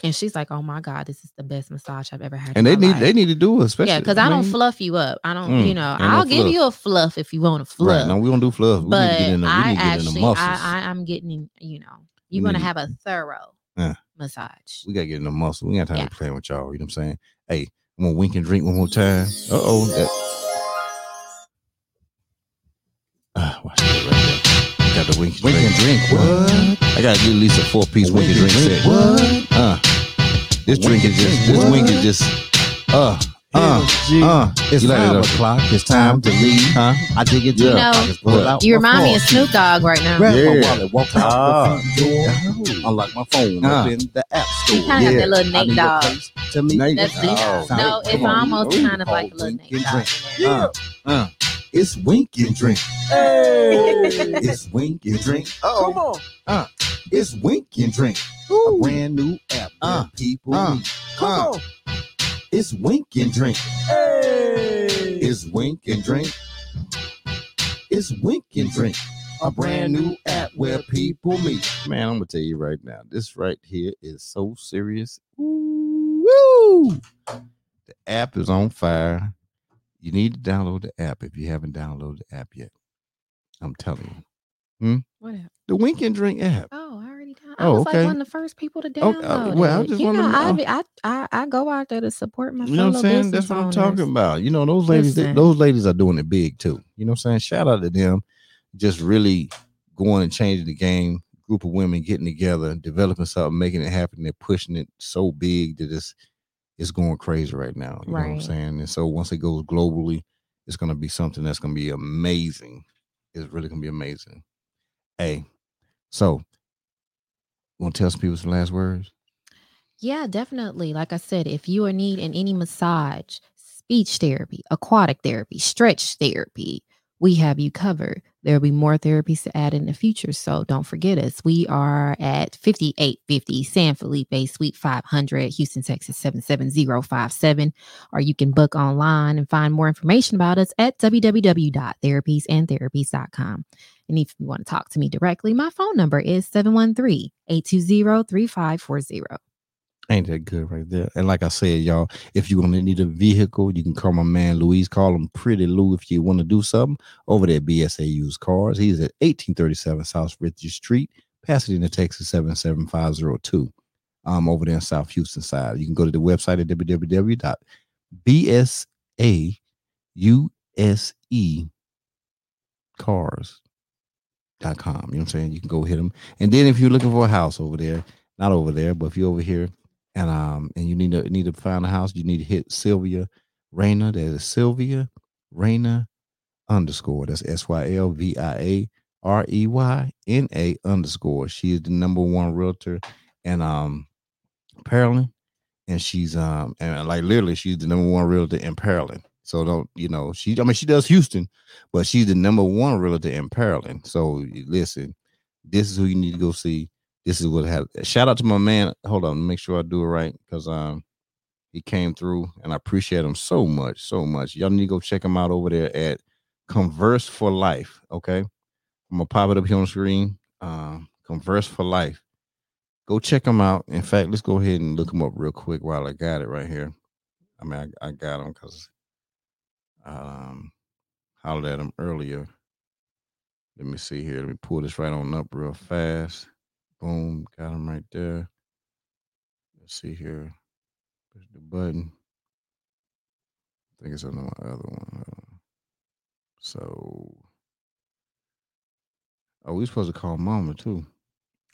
Speaker 2: and she's like, "Oh my god, this is the best massage I've ever had."
Speaker 1: And they need
Speaker 2: life."
Speaker 1: they need to do it, especially
Speaker 2: Yeah, because I, don't fluff you up. I don't,
Speaker 1: Mm,
Speaker 2: you know, I'll give
Speaker 1: fluff.
Speaker 2: you a fluff if you want to fluff.
Speaker 1: Right. No, we don't do fluff. We
Speaker 2: but
Speaker 1: need to get in the,
Speaker 2: I
Speaker 1: need to get in
Speaker 2: actually. I, I, I'm getting, in, you know, you're gonna have a thorough
Speaker 1: Yeah.
Speaker 2: massage.
Speaker 1: we gotta get in the muscle. We ain't got time
Speaker 2: Yeah.
Speaker 1: to play with y'all. You know what I'm saying? Hey, I'm gonna wink and drink one more time. Uh oh. That... Got the wink and
Speaker 5: Wink
Speaker 1: drink.
Speaker 5: and drink.
Speaker 1: Uh,
Speaker 5: What?
Speaker 1: I gotta get at least a four piece wink,
Speaker 5: Wink
Speaker 1: and drink, set.
Speaker 5: What?
Speaker 1: Uh, this drink is just this
Speaker 5: What?
Speaker 1: wink is just uh uh
Speaker 4: G.
Speaker 1: uh.
Speaker 5: It's
Speaker 1: You light it
Speaker 5: five
Speaker 1: up.
Speaker 5: o'clock. It's time to leave.
Speaker 1: Huh?
Speaker 5: I dig it.
Speaker 1: You
Speaker 2: know, You remind me of Snoop Dogg right now.
Speaker 5: Grab
Speaker 1: Yeah.
Speaker 5: my wallet, walk out
Speaker 1: Ah.
Speaker 5: the front door, unlock my phone,
Speaker 1: Ah.
Speaker 5: open the app store.
Speaker 2: You kinda have that little
Speaker 5: I
Speaker 2: Nate
Speaker 5: need a
Speaker 2: Dogg.
Speaker 5: place To meet
Speaker 1: Nate
Speaker 2: That's
Speaker 1: Dogg. Oh,
Speaker 2: no, it's
Speaker 5: on.
Speaker 2: almost
Speaker 5: Ooh,
Speaker 2: kind of like a
Speaker 5: oh,
Speaker 2: little
Speaker 5: wink
Speaker 2: Nate
Speaker 5: and
Speaker 2: Dogg
Speaker 5: drink.
Speaker 2: in there.
Speaker 1: Uh, uh.
Speaker 5: It's wink and drink.
Speaker 4: Hey.
Speaker 5: It's wink and drink.
Speaker 4: Come
Speaker 5: Oh,
Speaker 4: on.
Speaker 5: it's wink and drink. Ooh. A brand new app
Speaker 1: Uh,
Speaker 5: people
Speaker 1: uh,
Speaker 5: meet.
Speaker 4: Come
Speaker 1: Uh.
Speaker 4: on.
Speaker 5: It's wink and drink.
Speaker 4: Hey.
Speaker 5: It's wink and drink. It's wink and drink. A brand new app where people meet.
Speaker 1: Man, I'm gonna tell you right now, this right here is so serious. Woo! The app is on fire. You need to download the app if you haven't downloaded the app yet. I'm telling you,
Speaker 2: What happened?
Speaker 1: the Wink and Drink app.
Speaker 2: Oh, I already done. I
Speaker 1: Oh,
Speaker 2: was
Speaker 1: okay.
Speaker 2: like one of the first people to
Speaker 1: Oh,
Speaker 2: download
Speaker 1: uh, well, I just
Speaker 2: you know, I, I, I I go out there to support my
Speaker 1: You know what I'm saying? That's what I'm talking about. You know, those ladies, they- those ladies are doing it big too. You know what I'm saying? Shout out to them, just really going and changing the game. Group of women getting together, developing something, making it happen. They're pushing it so big that it's it's going crazy right now. You know what I'm saying? And so once it goes globally, it's gonna be something that's gonna be amazing. It's really gonna be amazing. Hey, so want to tell some people some last words?
Speaker 2: Yeah, definitely. Like I said, if you are needing any massage, speech therapy, aquatic therapy, stretch therapy, we have you covered. There'll be more therapies to add in the future. So don't forget us. We are at 5850 San Felipe, Suite 500, Houston, Texas 77057. Or you can book online and find more information about us at www.therapiesandtherapies.com. And if you want to talk to me directly, my phone number is 713 820 3540.
Speaker 1: Ain't that good right there? And like I said, y'all, if you're gonna need a vehicle, you can call my man Louise. Call him Pretty Lou if you want to do something over there at BSA Used Cars. He's at 1837 South Richey Street, Pasadena, Texas 77502. Um, over there in South Houston side. You can go to the website at www.bsause cars.com. You know what I'm saying? You can go hit them. And then if you're looking for a house over there, not over there, but if you're over here and um and you need to need to find a house, you need to hit Sylvia Reyna. That is Sylvia Reyna underscore. That's S Y L V I A R E Y N A underscore. She is the number one realtor and um Pearland. And she's um and like literally she's the number one realtor in Pearland. So don't you know she I mean she does Houston, but she's the number one realtor in Pearland. So listen, this is who you need to go see. This is what happened. Shout out to my man. Hold on, make sure I do it right because um he came through and I appreciate him so much, so much. Y'all need to go check him out over there at Converse for Life. Okay, I'm gonna pop it up here on the screen. Um, Converse for Life. Go check him out. In fact, let's go ahead and look him up real quick while I got it right here. I mean, I, I got him because um hollered at him earlier. Let me see here. Let me pull this right on up real fast. Boom, got him right there. Let's see here. Push the button. I think it's under my other one. So, oh, we supposed to call Mama too.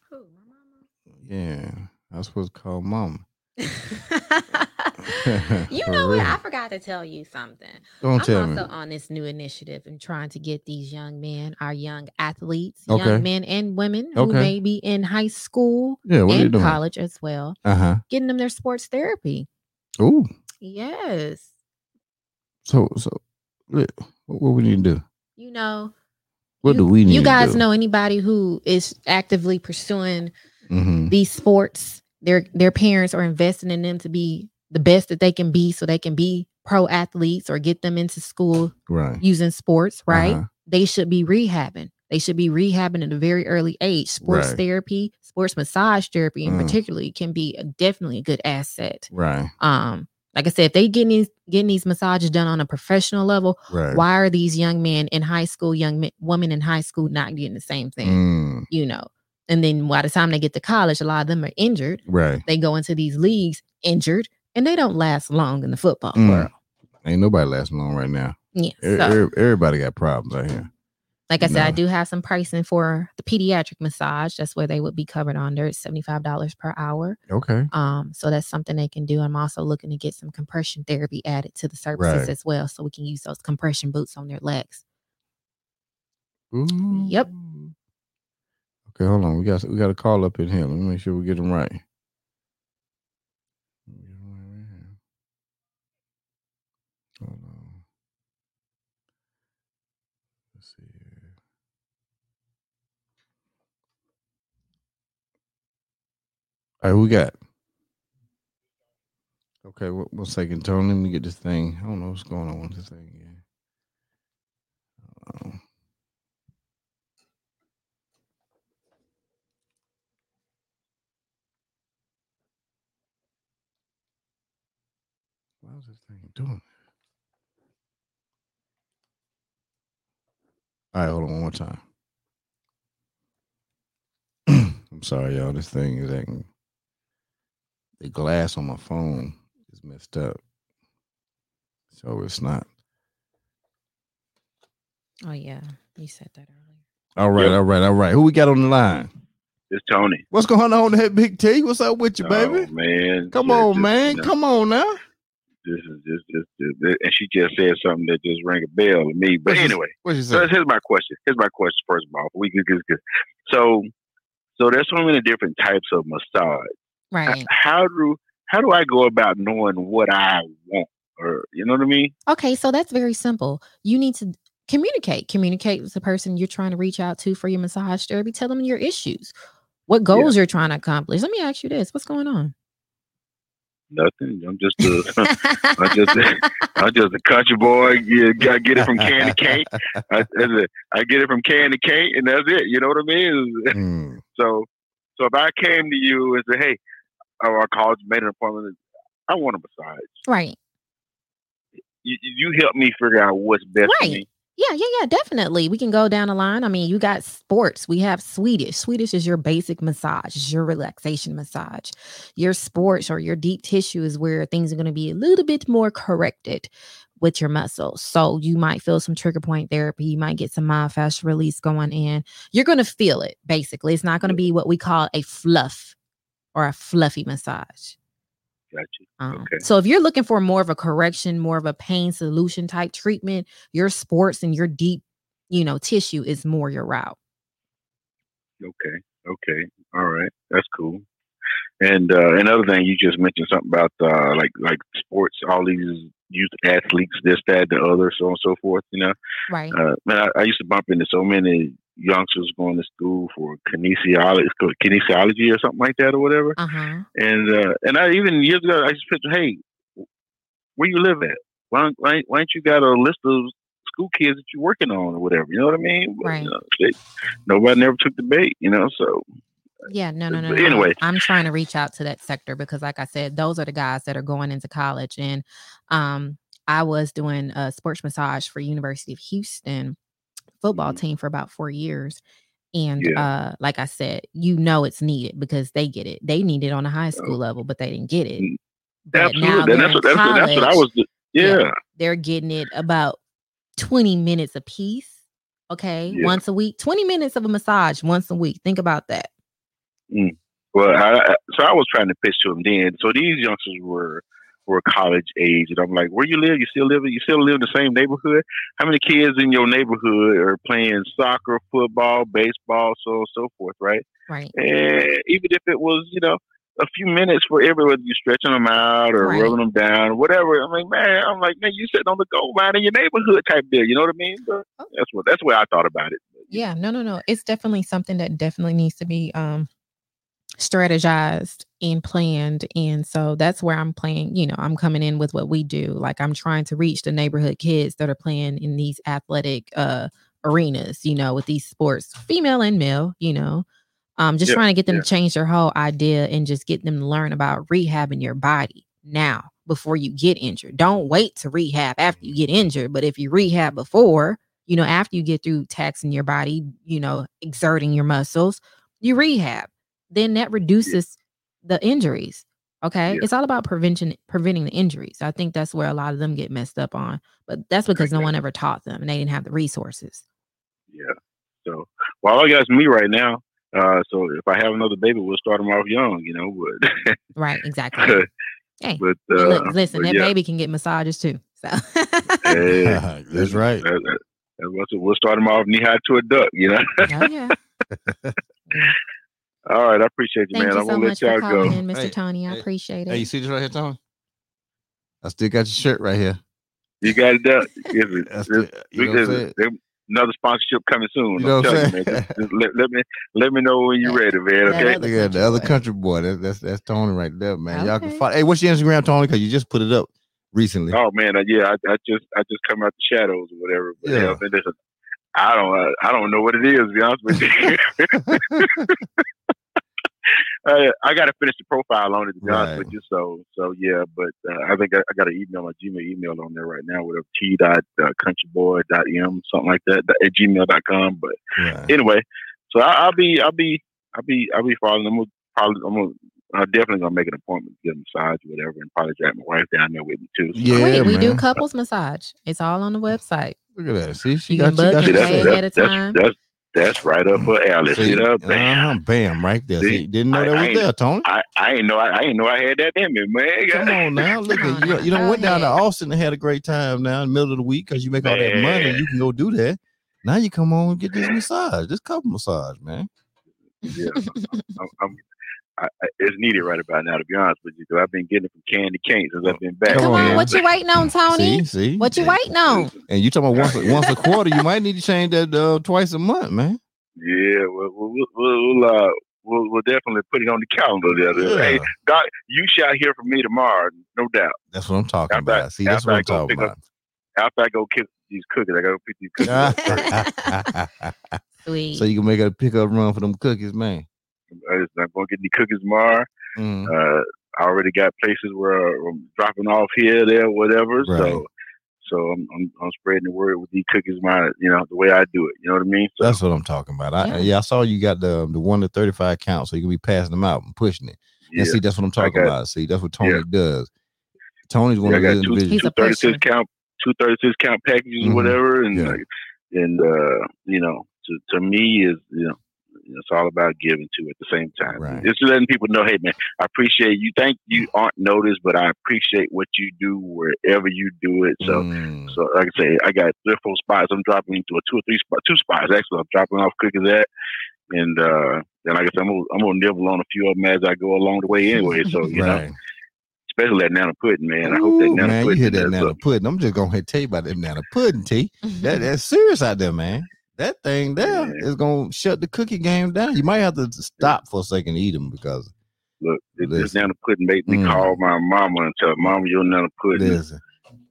Speaker 2: Who, my mama?
Speaker 1: Yeah, I was supposed to call Mama.
Speaker 2: you know what? I forgot to tell you something.
Speaker 1: Don't
Speaker 2: I'm
Speaker 1: tell
Speaker 2: also
Speaker 1: me.
Speaker 2: on this new initiative and trying to get these young men, our young athletes,
Speaker 1: Okay.
Speaker 2: young men and women who may be in high school
Speaker 1: Yeah, what are you
Speaker 2: and college as well,
Speaker 1: Uh huh.
Speaker 2: getting them their sports therapy.
Speaker 1: Ooh.
Speaker 2: Yes.
Speaker 1: So, so, what what we need to do?
Speaker 2: You know,
Speaker 1: What
Speaker 2: you,
Speaker 1: do we need?
Speaker 2: you guys know anybody who is actively pursuing
Speaker 1: Mhm.
Speaker 2: these sports their their parents are investing in them to be the best that they can be so they can be pro athletes or get them into school
Speaker 1: Right.
Speaker 2: using sports right
Speaker 1: Uh-huh.
Speaker 2: they should be rehabbing they should be rehabbing at a very early age sports
Speaker 1: Right.
Speaker 2: therapy sports massage therapy in
Speaker 1: Mm.
Speaker 2: particularly can be a, definitely a good asset
Speaker 1: Right.
Speaker 2: um like i said if they getting these getting these massages done on a professional level
Speaker 1: Right.
Speaker 2: why are these young men in high school young men, women in high school not getting the same thing
Speaker 1: Mm,
Speaker 2: you know and then by the time they get to college a lot of them are injured
Speaker 1: right.
Speaker 2: they go into these leagues injured and they don't last long in the football
Speaker 1: Mm.
Speaker 2: world.
Speaker 1: Ain't nobody lasting long right now.
Speaker 2: Yeah. So,
Speaker 1: every- everybody got problems out here.
Speaker 2: like I said, I do have some pricing for the pediatric massage. That's where they would be covered under. It's $75 per hour.
Speaker 1: Okay.
Speaker 2: Um, so that's something they can do. I'm also looking to get some compression therapy added to the services
Speaker 1: Right.
Speaker 2: as well. So we can use those compression boots on their legs.
Speaker 1: Ooh.
Speaker 2: Yep.
Speaker 1: Okay, hold on. We got we got a call up in here. Let me make sure we get them right. Let me get 'em right right here. Hold on. Let's see here. All right, we got. Okay, one, one second, Tony. Let me get this thing. I don't know what's going on with this thing. Um, Why this thing doing? All right, hold on one more time. I'm sorry, y'all. This thing is acting. The glass on my phone is messed up, so it's not.
Speaker 2: Oh, yeah. You said that earlier.
Speaker 1: All right,
Speaker 3: Yep.
Speaker 1: all right, all right. Who we got on the line?
Speaker 3: It's Tony.
Speaker 1: What's going on, that Big T? What's up with you, baby?
Speaker 3: Oh, man.
Speaker 1: Come
Speaker 3: Yeah,
Speaker 1: on,
Speaker 3: just,
Speaker 1: man.
Speaker 3: you know,
Speaker 1: Come on now.
Speaker 7: this is just, just, just, and she just said something that just rang a bell to me. But
Speaker 1: What'd
Speaker 7: anyway,
Speaker 1: What you
Speaker 7: so here's my question. Here's my question. First of all, we could, could- could- so, so there's so many different types of massage.
Speaker 2: Right.
Speaker 7: How do how do I go about knowing what I want, or you know what I mean?
Speaker 2: Okay, so that's very simple. You need to communicate. Communicate with the person you're trying to reach out to for your massage therapy. Tell them your issues, what goals you're trying to accomplish. Let me ask you this: What's going on?
Speaker 7: Nothing. I'm just a, I'm just a, I'm just a country boy. Yeah, I get it from can to can. I. I get it from can to can, and that's it. You know what I mean?
Speaker 1: Mm.
Speaker 7: So, so if I came to you and said, "Hey," or called, made an appointment, I want a massage.
Speaker 2: right.
Speaker 7: You, you help me figure out what's best for
Speaker 2: Right.
Speaker 7: me.
Speaker 2: Yeah, yeah, yeah, definitely. We can go down the line. I mean, you got sports. We have Swedish. Swedish is your basic massage, it's your relaxation massage. Your sports or your deep tissue is where things are going to be a little bit more corrected with your muscles. So you might feel some trigger point therapy. You might get some myofascial release going in. You're going to feel it, basically. It's not going to be what we call a fluff or a fluffy massage.
Speaker 7: Gotcha.
Speaker 2: Um,
Speaker 7: Okay.
Speaker 2: So if you're looking for more of a correction, more of a pain solution type treatment, your sports and your deep, you know, tissue is more your route.
Speaker 7: Okay. Okay. All right. That's cool. And uh, another thing, you just mentioned something about uh, like like sports, all these youth athletes, this, that, the other, so on and so forth. You know,
Speaker 2: Right.
Speaker 7: uh, man, I, I used to bump into so many youngsters going to school for kinesiology, kinesiology or something like that, or whatever.
Speaker 2: Uh huh.
Speaker 7: And uh, and I even years ago, I just pictured, hey, where you live at? Why don't, why, why ain't you got a list of school kids that you're working on or whatever? You know what I mean? But,
Speaker 2: Right.
Speaker 7: you know, they, nobody never took the bait, you know. So
Speaker 2: Yeah. No, no, no.
Speaker 7: Anyway.
Speaker 2: I'm trying to reach out to that sector because, like I said, those are the guys that are going into college. And um, I was doing a sports massage for University of Houston football
Speaker 7: Mhm.
Speaker 2: team for about four years. And
Speaker 7: Yeah.
Speaker 2: uh, like I said, you know it's needed because they get it. They need it on a high school level, but they didn't get it.
Speaker 7: Mm,
Speaker 2: But
Speaker 7: absolutely, and that's what that's what, that's what I was.
Speaker 2: Yeah.
Speaker 7: Yeah,
Speaker 2: they're getting it about 20 minutes a piece. Okay.
Speaker 7: Yeah.
Speaker 2: Once a week, 20 minutes of a massage once a week. Think about that.
Speaker 7: Well, I, I- so I was trying to pitch to them then. So these youngsters were were college age, and I'm like, "Where you live? You still live? You still live in the same neighborhood? How many kids in your neighborhood are playing soccer, football, baseball, so on and so forth, right?
Speaker 2: Right.
Speaker 7: And even if it was, you know, a few minutes for everyone, you stretching them out or
Speaker 2: Right.
Speaker 7: rubbing them down, whatever. I'm like, man, I'm like, man, you sitting on the goal line in your neighborhood type deal. You know what I mean? But
Speaker 2: Oh.
Speaker 7: that's what that's where I thought about it.
Speaker 2: Yeah. No, no, no. It's definitely something that definitely needs to be um strategized and planned. And so that's where I'm playing, you know, I'm coming in with what we do. Like I'm trying to reach the neighborhood kids that are playing in these athletic uh arenas, you know, with these sports, female and male, you know. Um, just
Speaker 7: Yeah,
Speaker 2: trying to get them
Speaker 7: yeah.
Speaker 2: to change their whole idea and just get them to learn about rehabbing your body now before you get injured. Don't wait to rehab after you get injured. But if you rehab before, you know, after you get through taxing your body, you know, exerting your muscles, you rehab. Then that reduces the injuries. Okay.
Speaker 7: Yeah.
Speaker 2: It's all about prevention, preventing the injuries. I think that's where a lot of them get messed up on. But that's because no one ever taught them and they didn't have the resources.
Speaker 7: Yeah. So, well, all I got me right now. Uh, so if I have another baby, we'll start them off young, you know. But,
Speaker 2: Right. Exactly. Hey,
Speaker 7: but uh,
Speaker 2: look, listen,
Speaker 7: but
Speaker 2: that
Speaker 7: yeah,
Speaker 2: baby can get massages too. So
Speaker 7: hey,
Speaker 1: That's right.
Speaker 7: that- that- that's what- we'll start them off knee high to a duck, you know.
Speaker 2: oh yeah.
Speaker 7: All right, I appreciate you,
Speaker 2: Thank
Speaker 7: man.
Speaker 2: you
Speaker 7: I'm
Speaker 2: so
Speaker 7: gonna let
Speaker 2: much for
Speaker 7: y'all
Speaker 2: calling
Speaker 7: go.
Speaker 2: in, Mr.
Speaker 1: Hey,
Speaker 2: Tony. I
Speaker 1: hey,
Speaker 2: appreciate it.
Speaker 1: Hey, you see this right here, Tony? I still got your shirt right here.
Speaker 7: You got it done. Yes, it-
Speaker 1: That's you know what I'm
Speaker 7: this-
Speaker 1: saying?
Speaker 7: there- another sponsorship coming soon.
Speaker 1: You know
Speaker 7: I'm
Speaker 1: what I'm
Speaker 7: telling you, man.
Speaker 1: saying?
Speaker 7: Just, just let, let me let me know when you're ready, man. Okay.
Speaker 2: that-
Speaker 1: Look at the other
Speaker 2: boy.
Speaker 1: country boy. That, that's that's Tony right there, man. Y'all can
Speaker 2: Okay.
Speaker 1: follow. Hey, what's your Instagram, Tony? Because you just put it up recently.
Speaker 7: Oh man, uh, yeah, I, I just I just come out the shadows or whatever. But
Speaker 1: Yeah.
Speaker 7: yeah, man, listen, I don't uh, I don't know what it is. To be honest with you, I, I got to finish the profile on it. To be honest
Speaker 1: Right.
Speaker 7: with you, so so yeah. But uh, I think I, I got an email, my Gmail email on there right now with a t dot uh, countryboy dot m something like that at gmail dot com. But
Speaker 1: Right.
Speaker 7: anyway, so I, I'll be I'll be I'll be I'll be following. I'm gonna probably I'm gonna. I'm definitely gonna make an appointment to get a massage or whatever, and probably drag my wife down there with me too. So-
Speaker 1: Yeah,
Speaker 2: we, we do couples massage. It's all on the website.
Speaker 1: Look at that. See, she
Speaker 2: You
Speaker 1: got,
Speaker 2: can
Speaker 1: she got
Speaker 2: book
Speaker 7: See,
Speaker 2: it
Speaker 1: you
Speaker 7: that's,
Speaker 2: way
Speaker 1: set.
Speaker 2: ahead
Speaker 7: that's, that's,
Speaker 2: time.
Speaker 7: that's, That's right up her alley.
Speaker 1: See,
Speaker 7: See that? Bam.
Speaker 1: uh-huh, bam, right there.
Speaker 7: See,
Speaker 1: See, didn't know
Speaker 7: I-
Speaker 1: that was
Speaker 7: I ain't-
Speaker 1: there, Tony.
Speaker 7: I, I ain't know I, I ain't know I had that in me, man.
Speaker 1: Come on now, look at you.
Speaker 2: now,
Speaker 1: You don't went down to. Austin and had a great time now in the middle of the week because you make all that money. You can go do that. Now you come on and get this massage, this couple massage, man.
Speaker 7: Yeah, I'm, I'm, I, I, it's needed right about now, to be honest with you. 'cause I've been getting it from Candy Cane since I've been back.
Speaker 1: Come
Speaker 2: Come
Speaker 1: on
Speaker 2: on, what you waiting on, Tony?
Speaker 1: See, see,
Speaker 2: What you
Speaker 1: and,
Speaker 2: waiting on?
Speaker 1: and you talking about once a, once a quarter? You might need to change that uh, twice a month, man.
Speaker 7: Yeah, we'll, we'll, we'll, we'll, uh, we'll, we'll definitely put it on the calendar there. Hey,
Speaker 1: Yeah,
Speaker 7: Doc, you shall hear from me tomorrow, no doubt.
Speaker 1: that's what I'm talking
Speaker 7: After I-
Speaker 1: about. See, that's
Speaker 7: after
Speaker 1: what
Speaker 7: I
Speaker 1: I'm
Speaker 7: go
Speaker 1: talking
Speaker 7: pick up-
Speaker 1: about.
Speaker 7: After I go kiss these cookies, I gotta pick these cookies.
Speaker 2: Sweet.
Speaker 1: so you can make a pickup run for them cookies, man.
Speaker 7: I'm gonna get the cookies tomorrow.
Speaker 1: Mm,
Speaker 7: Uh, I already got places where I'm dropping off here, there, whatever.
Speaker 1: Right.
Speaker 7: So, so I'm, I'm I'm spreading the word with these cookies, my you know the way I do it. You know what I mean? So
Speaker 1: that's what I'm talking about. I,
Speaker 2: Yeah.
Speaker 1: yeah. I saw you got the the one to thirty five count, so you can be passing them out and pushing it.
Speaker 7: yeah,
Speaker 1: And see, that's what I'm talking
Speaker 7: got-
Speaker 1: about. See, that's what Tony
Speaker 7: yeah.
Speaker 1: does. Tony's one
Speaker 7: Yeah,
Speaker 1: of
Speaker 7: got
Speaker 1: those
Speaker 7: two,
Speaker 1: individuals.
Speaker 2: He's
Speaker 7: two
Speaker 2: a
Speaker 7: thirty six
Speaker 2: pusher.
Speaker 7: count, two thirty six count packages,
Speaker 1: Mhm.
Speaker 7: or whatever, and
Speaker 1: Yeah.
Speaker 7: like, and uh, you know, to to me is you know. It's all about giving too at the same time.
Speaker 1: Right.
Speaker 7: It's letting people know, hey man, I appreciate you. Think you aren't noticed, but I appreciate what you do wherever you do it. So
Speaker 1: Mm,
Speaker 7: So like I say, I got three or four spots. I'm dropping into a two or three spot, two spots actually. I'm dropping off cookies that, and uh, then like I said, I'm gonna, I'm gonna nibble on a few of them as I go along the way anyway. So you know, especially that nana pudding, man. I hope that nana
Speaker 1: man, you
Speaker 7: pudding.
Speaker 1: hear that nana
Speaker 7: up.
Speaker 1: pudding. I'm just gonna hit tell you about that nana pudding, T. That that's serious out there, man. That thing there
Speaker 7: Yeah.
Speaker 1: is gonna shut the cookie game down. You might have to stop for a second eat them because
Speaker 7: Look, this, this
Speaker 1: Listen.
Speaker 7: nana pudding made me
Speaker 1: Mm.
Speaker 7: call my mama and tell mama your nana pudding
Speaker 1: listen.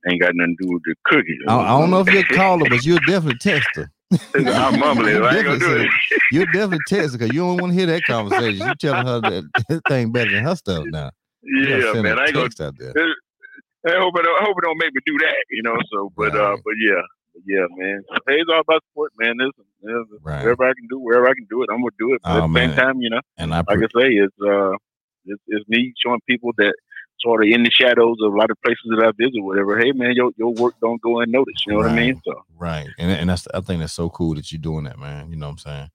Speaker 7: ain't got nothing to do with the cookies.
Speaker 1: I, I don't know if you'll call her, but you'll definitely text her.
Speaker 7: I'm mumbling. I ain't gonna do it.
Speaker 1: You're definitely text her because you don't want to hear that conversation. You telling her that that thing better than her stuff now.
Speaker 7: Yeah, man. I ain't gonna
Speaker 1: text out there.
Speaker 7: I hope it, I hope it don't make me do that, you know. So, but uh,
Speaker 1: Right.
Speaker 7: but yeah, yeah, man. Hey, it's all about support, man. Listen, listen,
Speaker 1: Right.
Speaker 7: wherever I can do, wherever I can do it, I'm gonna do it. But
Speaker 1: Oh,
Speaker 7: at the
Speaker 1: man.
Speaker 7: same time, you know,
Speaker 1: And I
Speaker 7: like I say, it's uh, it's, it's me showing people that sort of in the shadows of a lot of places that I visit, whatever. Hey, man, your your work don't go unnoticed. You know what I mean?
Speaker 1: Right.
Speaker 7: So,
Speaker 1: Right. And and that's I think that's so cool that you're doing that, man. You know what I'm saying?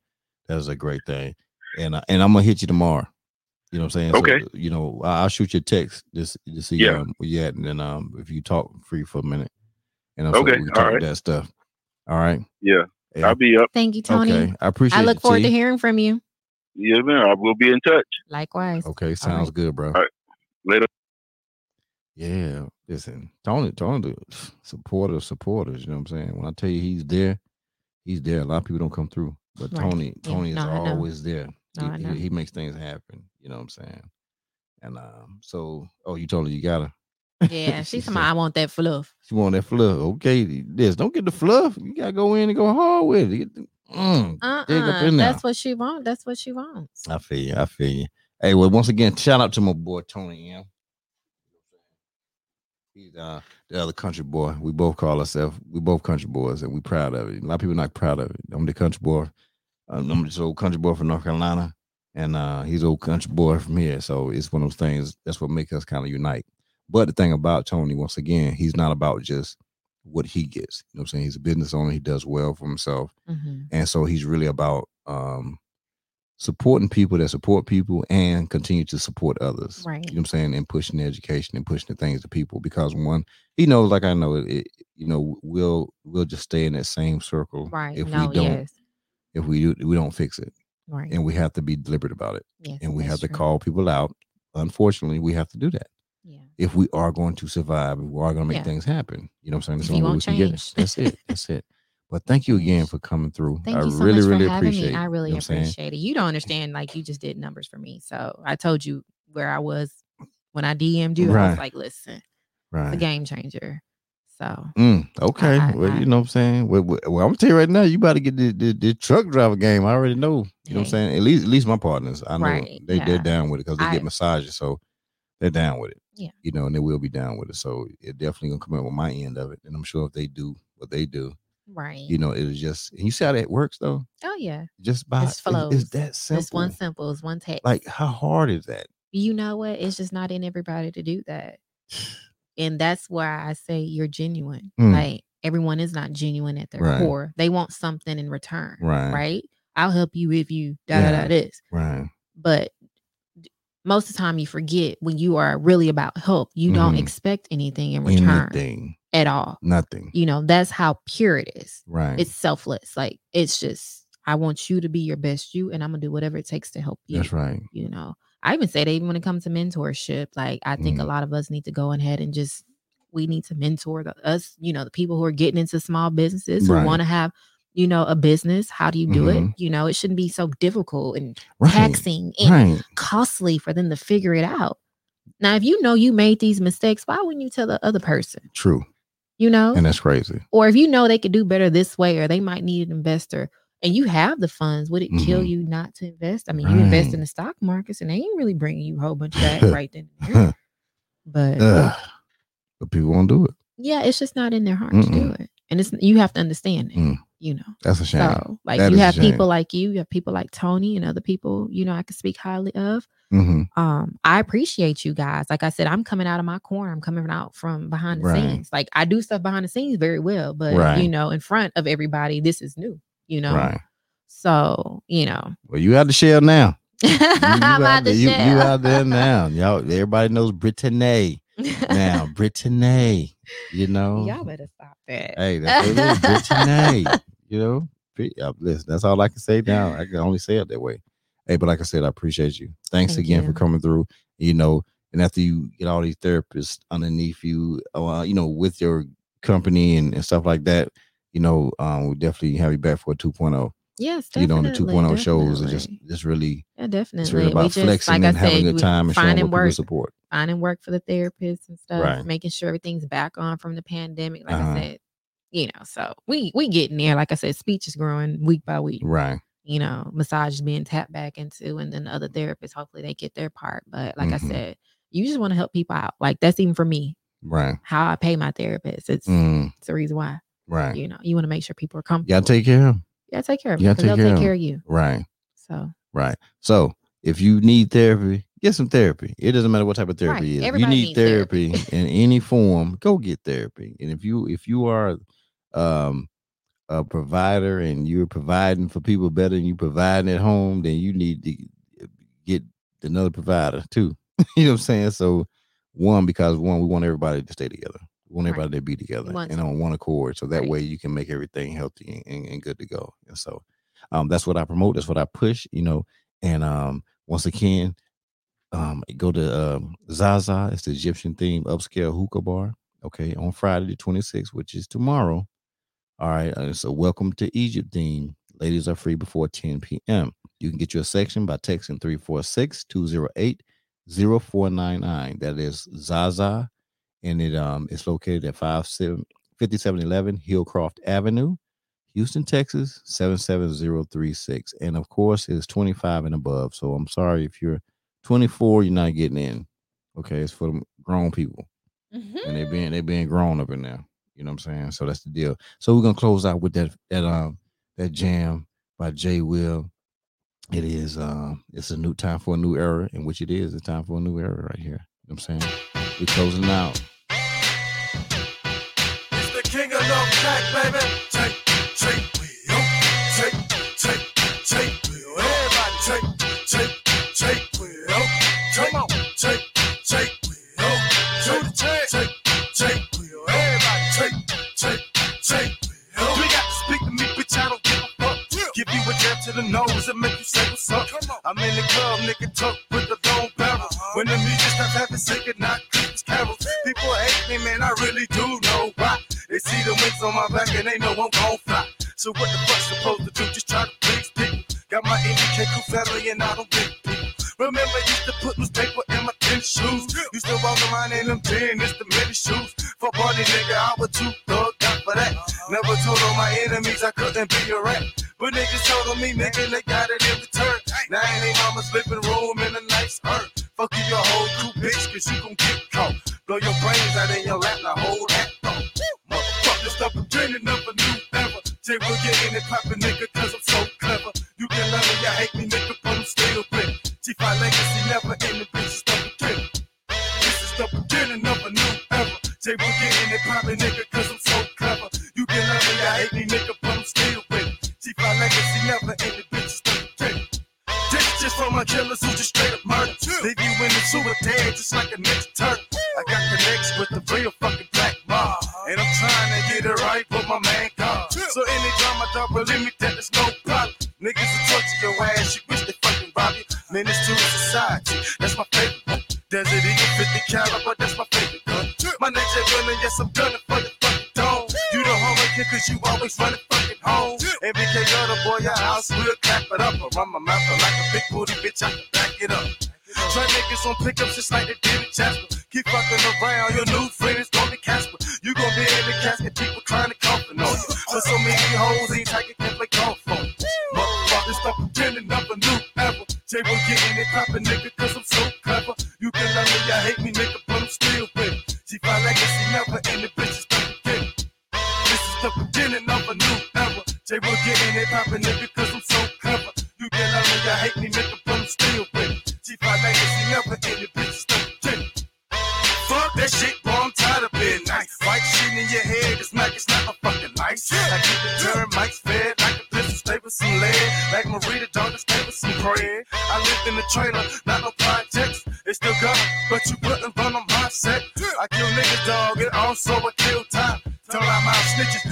Speaker 1: That's a great thing. And uh, and I'm gonna hit you tomorrow. You know what I'm saying?
Speaker 7: Okay.
Speaker 1: So, you know, I- I'll shoot you a text just to see
Speaker 7: Yeah.
Speaker 1: um, where you at, and then um if you talk free for a minute, and I'm
Speaker 7: Okay,
Speaker 1: we can talk
Speaker 7: right.
Speaker 1: that stuff. All right.
Speaker 7: yeah,
Speaker 1: Yeah.
Speaker 7: I'll be up.
Speaker 2: Thank you, Tony.
Speaker 1: Okay. I appreciate. It.
Speaker 2: I look
Speaker 1: you,
Speaker 2: forward
Speaker 1: T.
Speaker 2: to hearing from you.
Speaker 7: Yeah, man. I will be in touch
Speaker 2: Likewise.
Speaker 1: Okay, sounds
Speaker 2: right.
Speaker 1: good, bro.
Speaker 7: right. later.
Speaker 1: Yeah, listen, Tony, Tony, the supporters, supporters. You know what I'm saying? When I tell you he's there, he's there. A lot of people don't come through, but
Speaker 2: Right.
Speaker 1: Tony,
Speaker 2: Yeah,
Speaker 1: Tony
Speaker 2: no,
Speaker 1: is always there.
Speaker 2: No, I
Speaker 1: he,
Speaker 2: know.
Speaker 1: he, he makes things happen. You know what I'm saying? And um, so, oh, you told her you got her.
Speaker 2: Yeah, she's
Speaker 1: said-
Speaker 2: talking I want that fluff.
Speaker 1: She want that fluff. Okay, this don't get the fluff. You gotta go in and go hard with it. The, mm.
Speaker 2: Uh
Speaker 1: Dig up
Speaker 2: uh
Speaker 1: in.
Speaker 2: That's what she wants. That's what she wants.
Speaker 1: I feel you. I feel you. Hey, well, once again, shout out to my boy Tony M. He's uh the other country boy. We both call ourselves. We both country boys, and we proud of it. A lot of people not proud of it. I'm the country boy. Um, I'm just old country boy from North Carolina, and uh he's old country boy from here. So it's one of those things. That's what makes us kind of unite. But the thing about Tony, once again, he's not about just what he gets. You know what I'm saying? He's a business owner. He does well for himself
Speaker 2: Mhm.
Speaker 1: and so he's really about um supporting people that support people and continue to support others
Speaker 2: Right.
Speaker 1: you know what i'm saying and pushing the education and pushing the things to people because one he knows like i know it, it you know we'll we'll just stay in that same circle
Speaker 2: Right.
Speaker 1: if
Speaker 2: no,
Speaker 1: we don't
Speaker 2: yes.
Speaker 1: if we do we don't fix it
Speaker 2: Right.
Speaker 1: and we have to be deliberate about it
Speaker 2: yes,
Speaker 1: and we have to
Speaker 2: true.
Speaker 1: call people out unfortunately we have to do that
Speaker 2: Yeah.
Speaker 1: if we are going to survive, if we are going to make
Speaker 2: Yeah.
Speaker 1: things happen. You know what I'm saying? That's
Speaker 2: you won't
Speaker 1: it.
Speaker 2: change.
Speaker 1: That's it. That's it. But thank you again for coming through.
Speaker 2: Thank
Speaker 1: I
Speaker 2: you so
Speaker 1: really,
Speaker 2: much for
Speaker 1: really
Speaker 2: having
Speaker 1: appreciate
Speaker 2: me.
Speaker 1: it.
Speaker 2: I really
Speaker 1: You know
Speaker 2: appreciate it. You don't understand, like you just did numbers for me. So I told you where I was when I DM'd you. I was like, listen, it's a
Speaker 1: Right.
Speaker 2: game changer. So
Speaker 1: Mm, okay.
Speaker 2: I-
Speaker 1: well, you know what I'm saying? Well, well, well, I'm gonna tell you right now, you about to get the, the, the truck driver game. I already know. You know what I'm saying? At least at least my partners. I know
Speaker 2: Right,
Speaker 1: they, they're down with it because they
Speaker 2: I-
Speaker 1: get massages. So they're down with it.
Speaker 2: Yeah.
Speaker 1: You know, and they will be down with it. So it definitely gonna come up with my end of it. And I'm sure if they do what they do,
Speaker 2: right.
Speaker 1: you know, it'll just and you see how that works though?
Speaker 2: oh yeah.
Speaker 1: Just by
Speaker 2: It's
Speaker 1: it-
Speaker 2: flows.
Speaker 1: it's that simple.
Speaker 2: It's one simple. It's one text.
Speaker 1: like how hard is that?
Speaker 2: you know what? It's just not in everybody to do that. And that's why I say you're genuine.
Speaker 1: Mm.
Speaker 2: Like everyone is not genuine at their
Speaker 1: Right.
Speaker 2: core. They want something in return.
Speaker 1: Right.
Speaker 2: Right. I'll help you if you da da da this.
Speaker 1: Right.
Speaker 2: But most of the time you forget when you are really about help, you don't
Speaker 1: Mhm.
Speaker 2: expect anything in return
Speaker 1: Anything.
Speaker 2: at all.
Speaker 1: Nothing.
Speaker 2: You know, that's how pure it is.
Speaker 1: Right.
Speaker 2: It's selfless. Like it's just I want you to be your best you and I'm gonna do whatever it takes to help you.
Speaker 1: That's right.
Speaker 2: You know. I even say that even when it comes to mentorship, like I think a
Speaker 1: Mhm.
Speaker 2: lot of us need to go ahead and just we need to mentor the, us, you know, the people who are getting into small businesses who want to have, you know, a business. How do you do
Speaker 1: Mhm.
Speaker 2: it? You know, it shouldn't be so difficult and
Speaker 1: Right.
Speaker 2: taxing and
Speaker 1: Right.
Speaker 2: costly for them to figure it out. Now, if you know you made these mistakes, why wouldn't you tell the other person?
Speaker 1: True.
Speaker 2: You know,
Speaker 1: And that's crazy.
Speaker 2: or if you know they could do better this way, or they might need an investor, and you have the funds, would it kill
Speaker 1: Mhm.
Speaker 2: you not to invest? I mean, you invest in the stock markets, and they ain't really bringing you a whole bunch back right then and there. But
Speaker 1: Ugh. But people won't do it.
Speaker 2: yeah, it's just not in their heart to do it, and it's you have to understand it.
Speaker 1: Mm.
Speaker 2: You know.
Speaker 1: That's a shame.
Speaker 2: So, like,
Speaker 1: That
Speaker 2: you have people like you, you have people like Tony and other people, you know, I could speak highly of.
Speaker 1: hmm
Speaker 2: Um, I appreciate you guys. Like I said, I'm coming out of my corner. I'm coming out from behind the
Speaker 1: Right.
Speaker 2: scenes. Like I do stuff behind the scenes very well, but
Speaker 1: Right.
Speaker 2: you know, in front of everybody, this is new, you know.
Speaker 1: Right.
Speaker 2: So, you know.
Speaker 1: Well, you out the shell now. You, you out
Speaker 2: the
Speaker 1: you, you out there now. Y'all, everybody knows Brittany now. Brittany. You know.
Speaker 2: Y'all better stop that.
Speaker 1: Hey, that's what it is. Brittany. You know. Uh, Listen, that's all I can say now. I can only say it that way. Hey, but like I said, I appreciate you. Thanks
Speaker 2: Thank
Speaker 1: again
Speaker 2: you.
Speaker 1: for coming through. You know, and after you get all these therapists underneath you, uh, you know, with your company and, and stuff like that, you know, um, we'll definitely have you back for a 2.0.
Speaker 2: yes,
Speaker 1: You know, and the
Speaker 2: definitely,
Speaker 1: 2.0 shows are just
Speaker 2: definitely.
Speaker 1: just really
Speaker 2: yeah, definitely.
Speaker 1: it's really about
Speaker 2: we just
Speaker 1: flexing
Speaker 2: like I
Speaker 1: and having a
Speaker 2: said,
Speaker 1: good time and showing
Speaker 2: work,
Speaker 1: support.
Speaker 2: finding work for the therapists and stuff,
Speaker 1: Right.
Speaker 2: making sure everything's back on from the pandemic. Like
Speaker 1: Uh-huh.
Speaker 2: I said, you know, so we we getting there. Like I said, speech is growing week by week.
Speaker 1: Right.
Speaker 2: You know, massage is being tapped back into, and then the other therapists, hopefully they get their part. But like
Speaker 1: Mhm.
Speaker 2: I said, you just want to help people out. Like that's even for me.
Speaker 1: Right.
Speaker 2: How I pay my therapist. It's
Speaker 1: Mm,
Speaker 2: it's the reason why.
Speaker 1: right.
Speaker 2: You know, you want to make sure people are comfortable.
Speaker 1: Gotta take care of 'em.
Speaker 2: yeah, take care of them
Speaker 1: gotta
Speaker 2: they'll
Speaker 1: take care of
Speaker 2: you.
Speaker 1: Right.
Speaker 2: So
Speaker 1: Right. So if you need therapy, get some therapy. It doesn't matter what type of therapy
Speaker 2: Right.
Speaker 1: it is. If you need
Speaker 2: therapy.
Speaker 1: therapy in any form, go get therapy. And if you if you are um a provider and you're providing for people better than you providing at home, then you need to get another provider too. you know what I'm saying? So one, because one, we want everybody to stay together. We want
Speaker 2: Right.
Speaker 1: everybody to be together and on one accord. So that
Speaker 2: Right.
Speaker 1: way you can make everything healthy and, and, and good to go. And so um that's what I promote, that's what I push, you know. And um once again, um go to um Zaza, it's the Egyptian theme upscale hookah bar. Okay, on Friday the 26th, which is tomorrow. All right, uh, so welcome to Egypt theme. Ladies are free before 10 p.m. You can get your section by texting 346 208 0499. That is Zaza, and it um it's located at 57 5711 Hillcroft Avenue, Houston, Texas 77036. And of course, it's 25 and above. So I'm sorry if you're 24, you're not getting in. Okay, it's for the grown people and they're being they're being grown up in there. You know what I'm saying? So that's the deal. So we're gonna close out with that that um that jam by Jay Will. It is um it's a new time for a new era, in which it is a time for a new era right here. You know what I'm saying? We're closing out.
Speaker 3: It's the king of track, baby. To the nose and make you say what's up. I'm in the club, nigga, tuck with the long barrel. When the music starts having sick and not Christmas carols. People hate me, man, I really do know why. They see the wings on my back and they know I'm gon' fly. So what the fuck supposed to do? Just try to please people. Got my NBK crew family and I don't think people. Remember, used to put newspaper in my tennis shoes. Used to walk around in them tennis, the many shoes. For party nigga, I was too thugged out for that. Never told all my enemies I couldn't be a rat. But niggas told on me, nigga, they got it in return. Now in they mama's living room in a nice earth. Fuck you, your whole crew, bitch, cause you gon' get caught. Blow your brains out in your lap, now hold that thought. Motherfucker, stop pretending of a new era. Jay will get in and poppin', nigga, cause I'm so clever. You can love me, you hate me, nigga, but I'm still big. G5 legacy never in the bitch, stop pretending. This is the beginning of a new era. Jay will get in and poppin', nigga, you hate me, nigga, but I'm still with it. She G5 legacy never in the bitch, all my killers who just straight up murder. Leave you in the sewer dead just like a next turn. I got connects with the real fucking black mob. And I'm trying to get it right with my man God. So anytime I talk, believe me that there's no problem. Niggas will torture your ass, you wish they fucking rob you. Menace to society, that's my favorite. Desert Eagle 50 caliber, but that's my favorite gun. My name's gunning, yes, I'm gunning for your cause you always running fucking home. And BK the boy, your house, we'll clap it up. I run my mouth like a big booty bitch, I can back it up. Try niggas on pickups just like they did Jasper. Keep fucking around, your new friend is gonna be Casper. You gonna be in the casket, people trying to comfort on you. But so many hoes, ain't taking can play golf on you. Motherfuckers stop pretending I'm a new ever. Jay will getting it poppin', nigga, cause I'm so clever. You can love me, I hate me, nigga, but I'm still with it. She find legacy never in the Jay will getting it poppin', nigga, cause I'm so clever. You can love me, I hate me, nigga, but I'm still with it. She find legacy never in the bitches stop beginning. Fuck that shit, bro, I'm tired of being nice. White shit in your head, this mic is not a fucking lice. I keep the termites fed like a pistol, stay with some lead. Like Marita, dog, stay with some bread. I lived in the trailer, not no projects. It's still got me, but you wouldn't run on my set. I kill niggas, dog, and also I kill time. Tell out my snitches,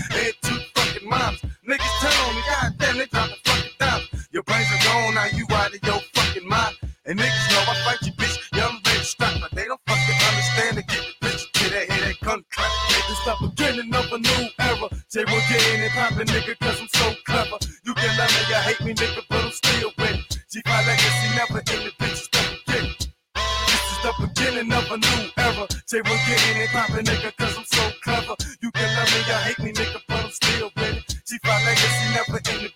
Speaker 3: Now you out of your fucking mind. And niggas know I fight you, bitch. Yeah, I'm but they don't fucking understand to get the bitch to that head, gun clap. Niggas stop beginning of a new era. Say we're getting it poppin', nigga, cause I'm so clever. You can love me, you hate me, nigga, but I'm still with it. G5 legacy never in the bitches stop beginning. This is the beginning of a new era. Say we're getting it poppin', nigga, cause I'm so clever. You can love me, you hate me, nigga, but I'm still with it. G5 legacy never in the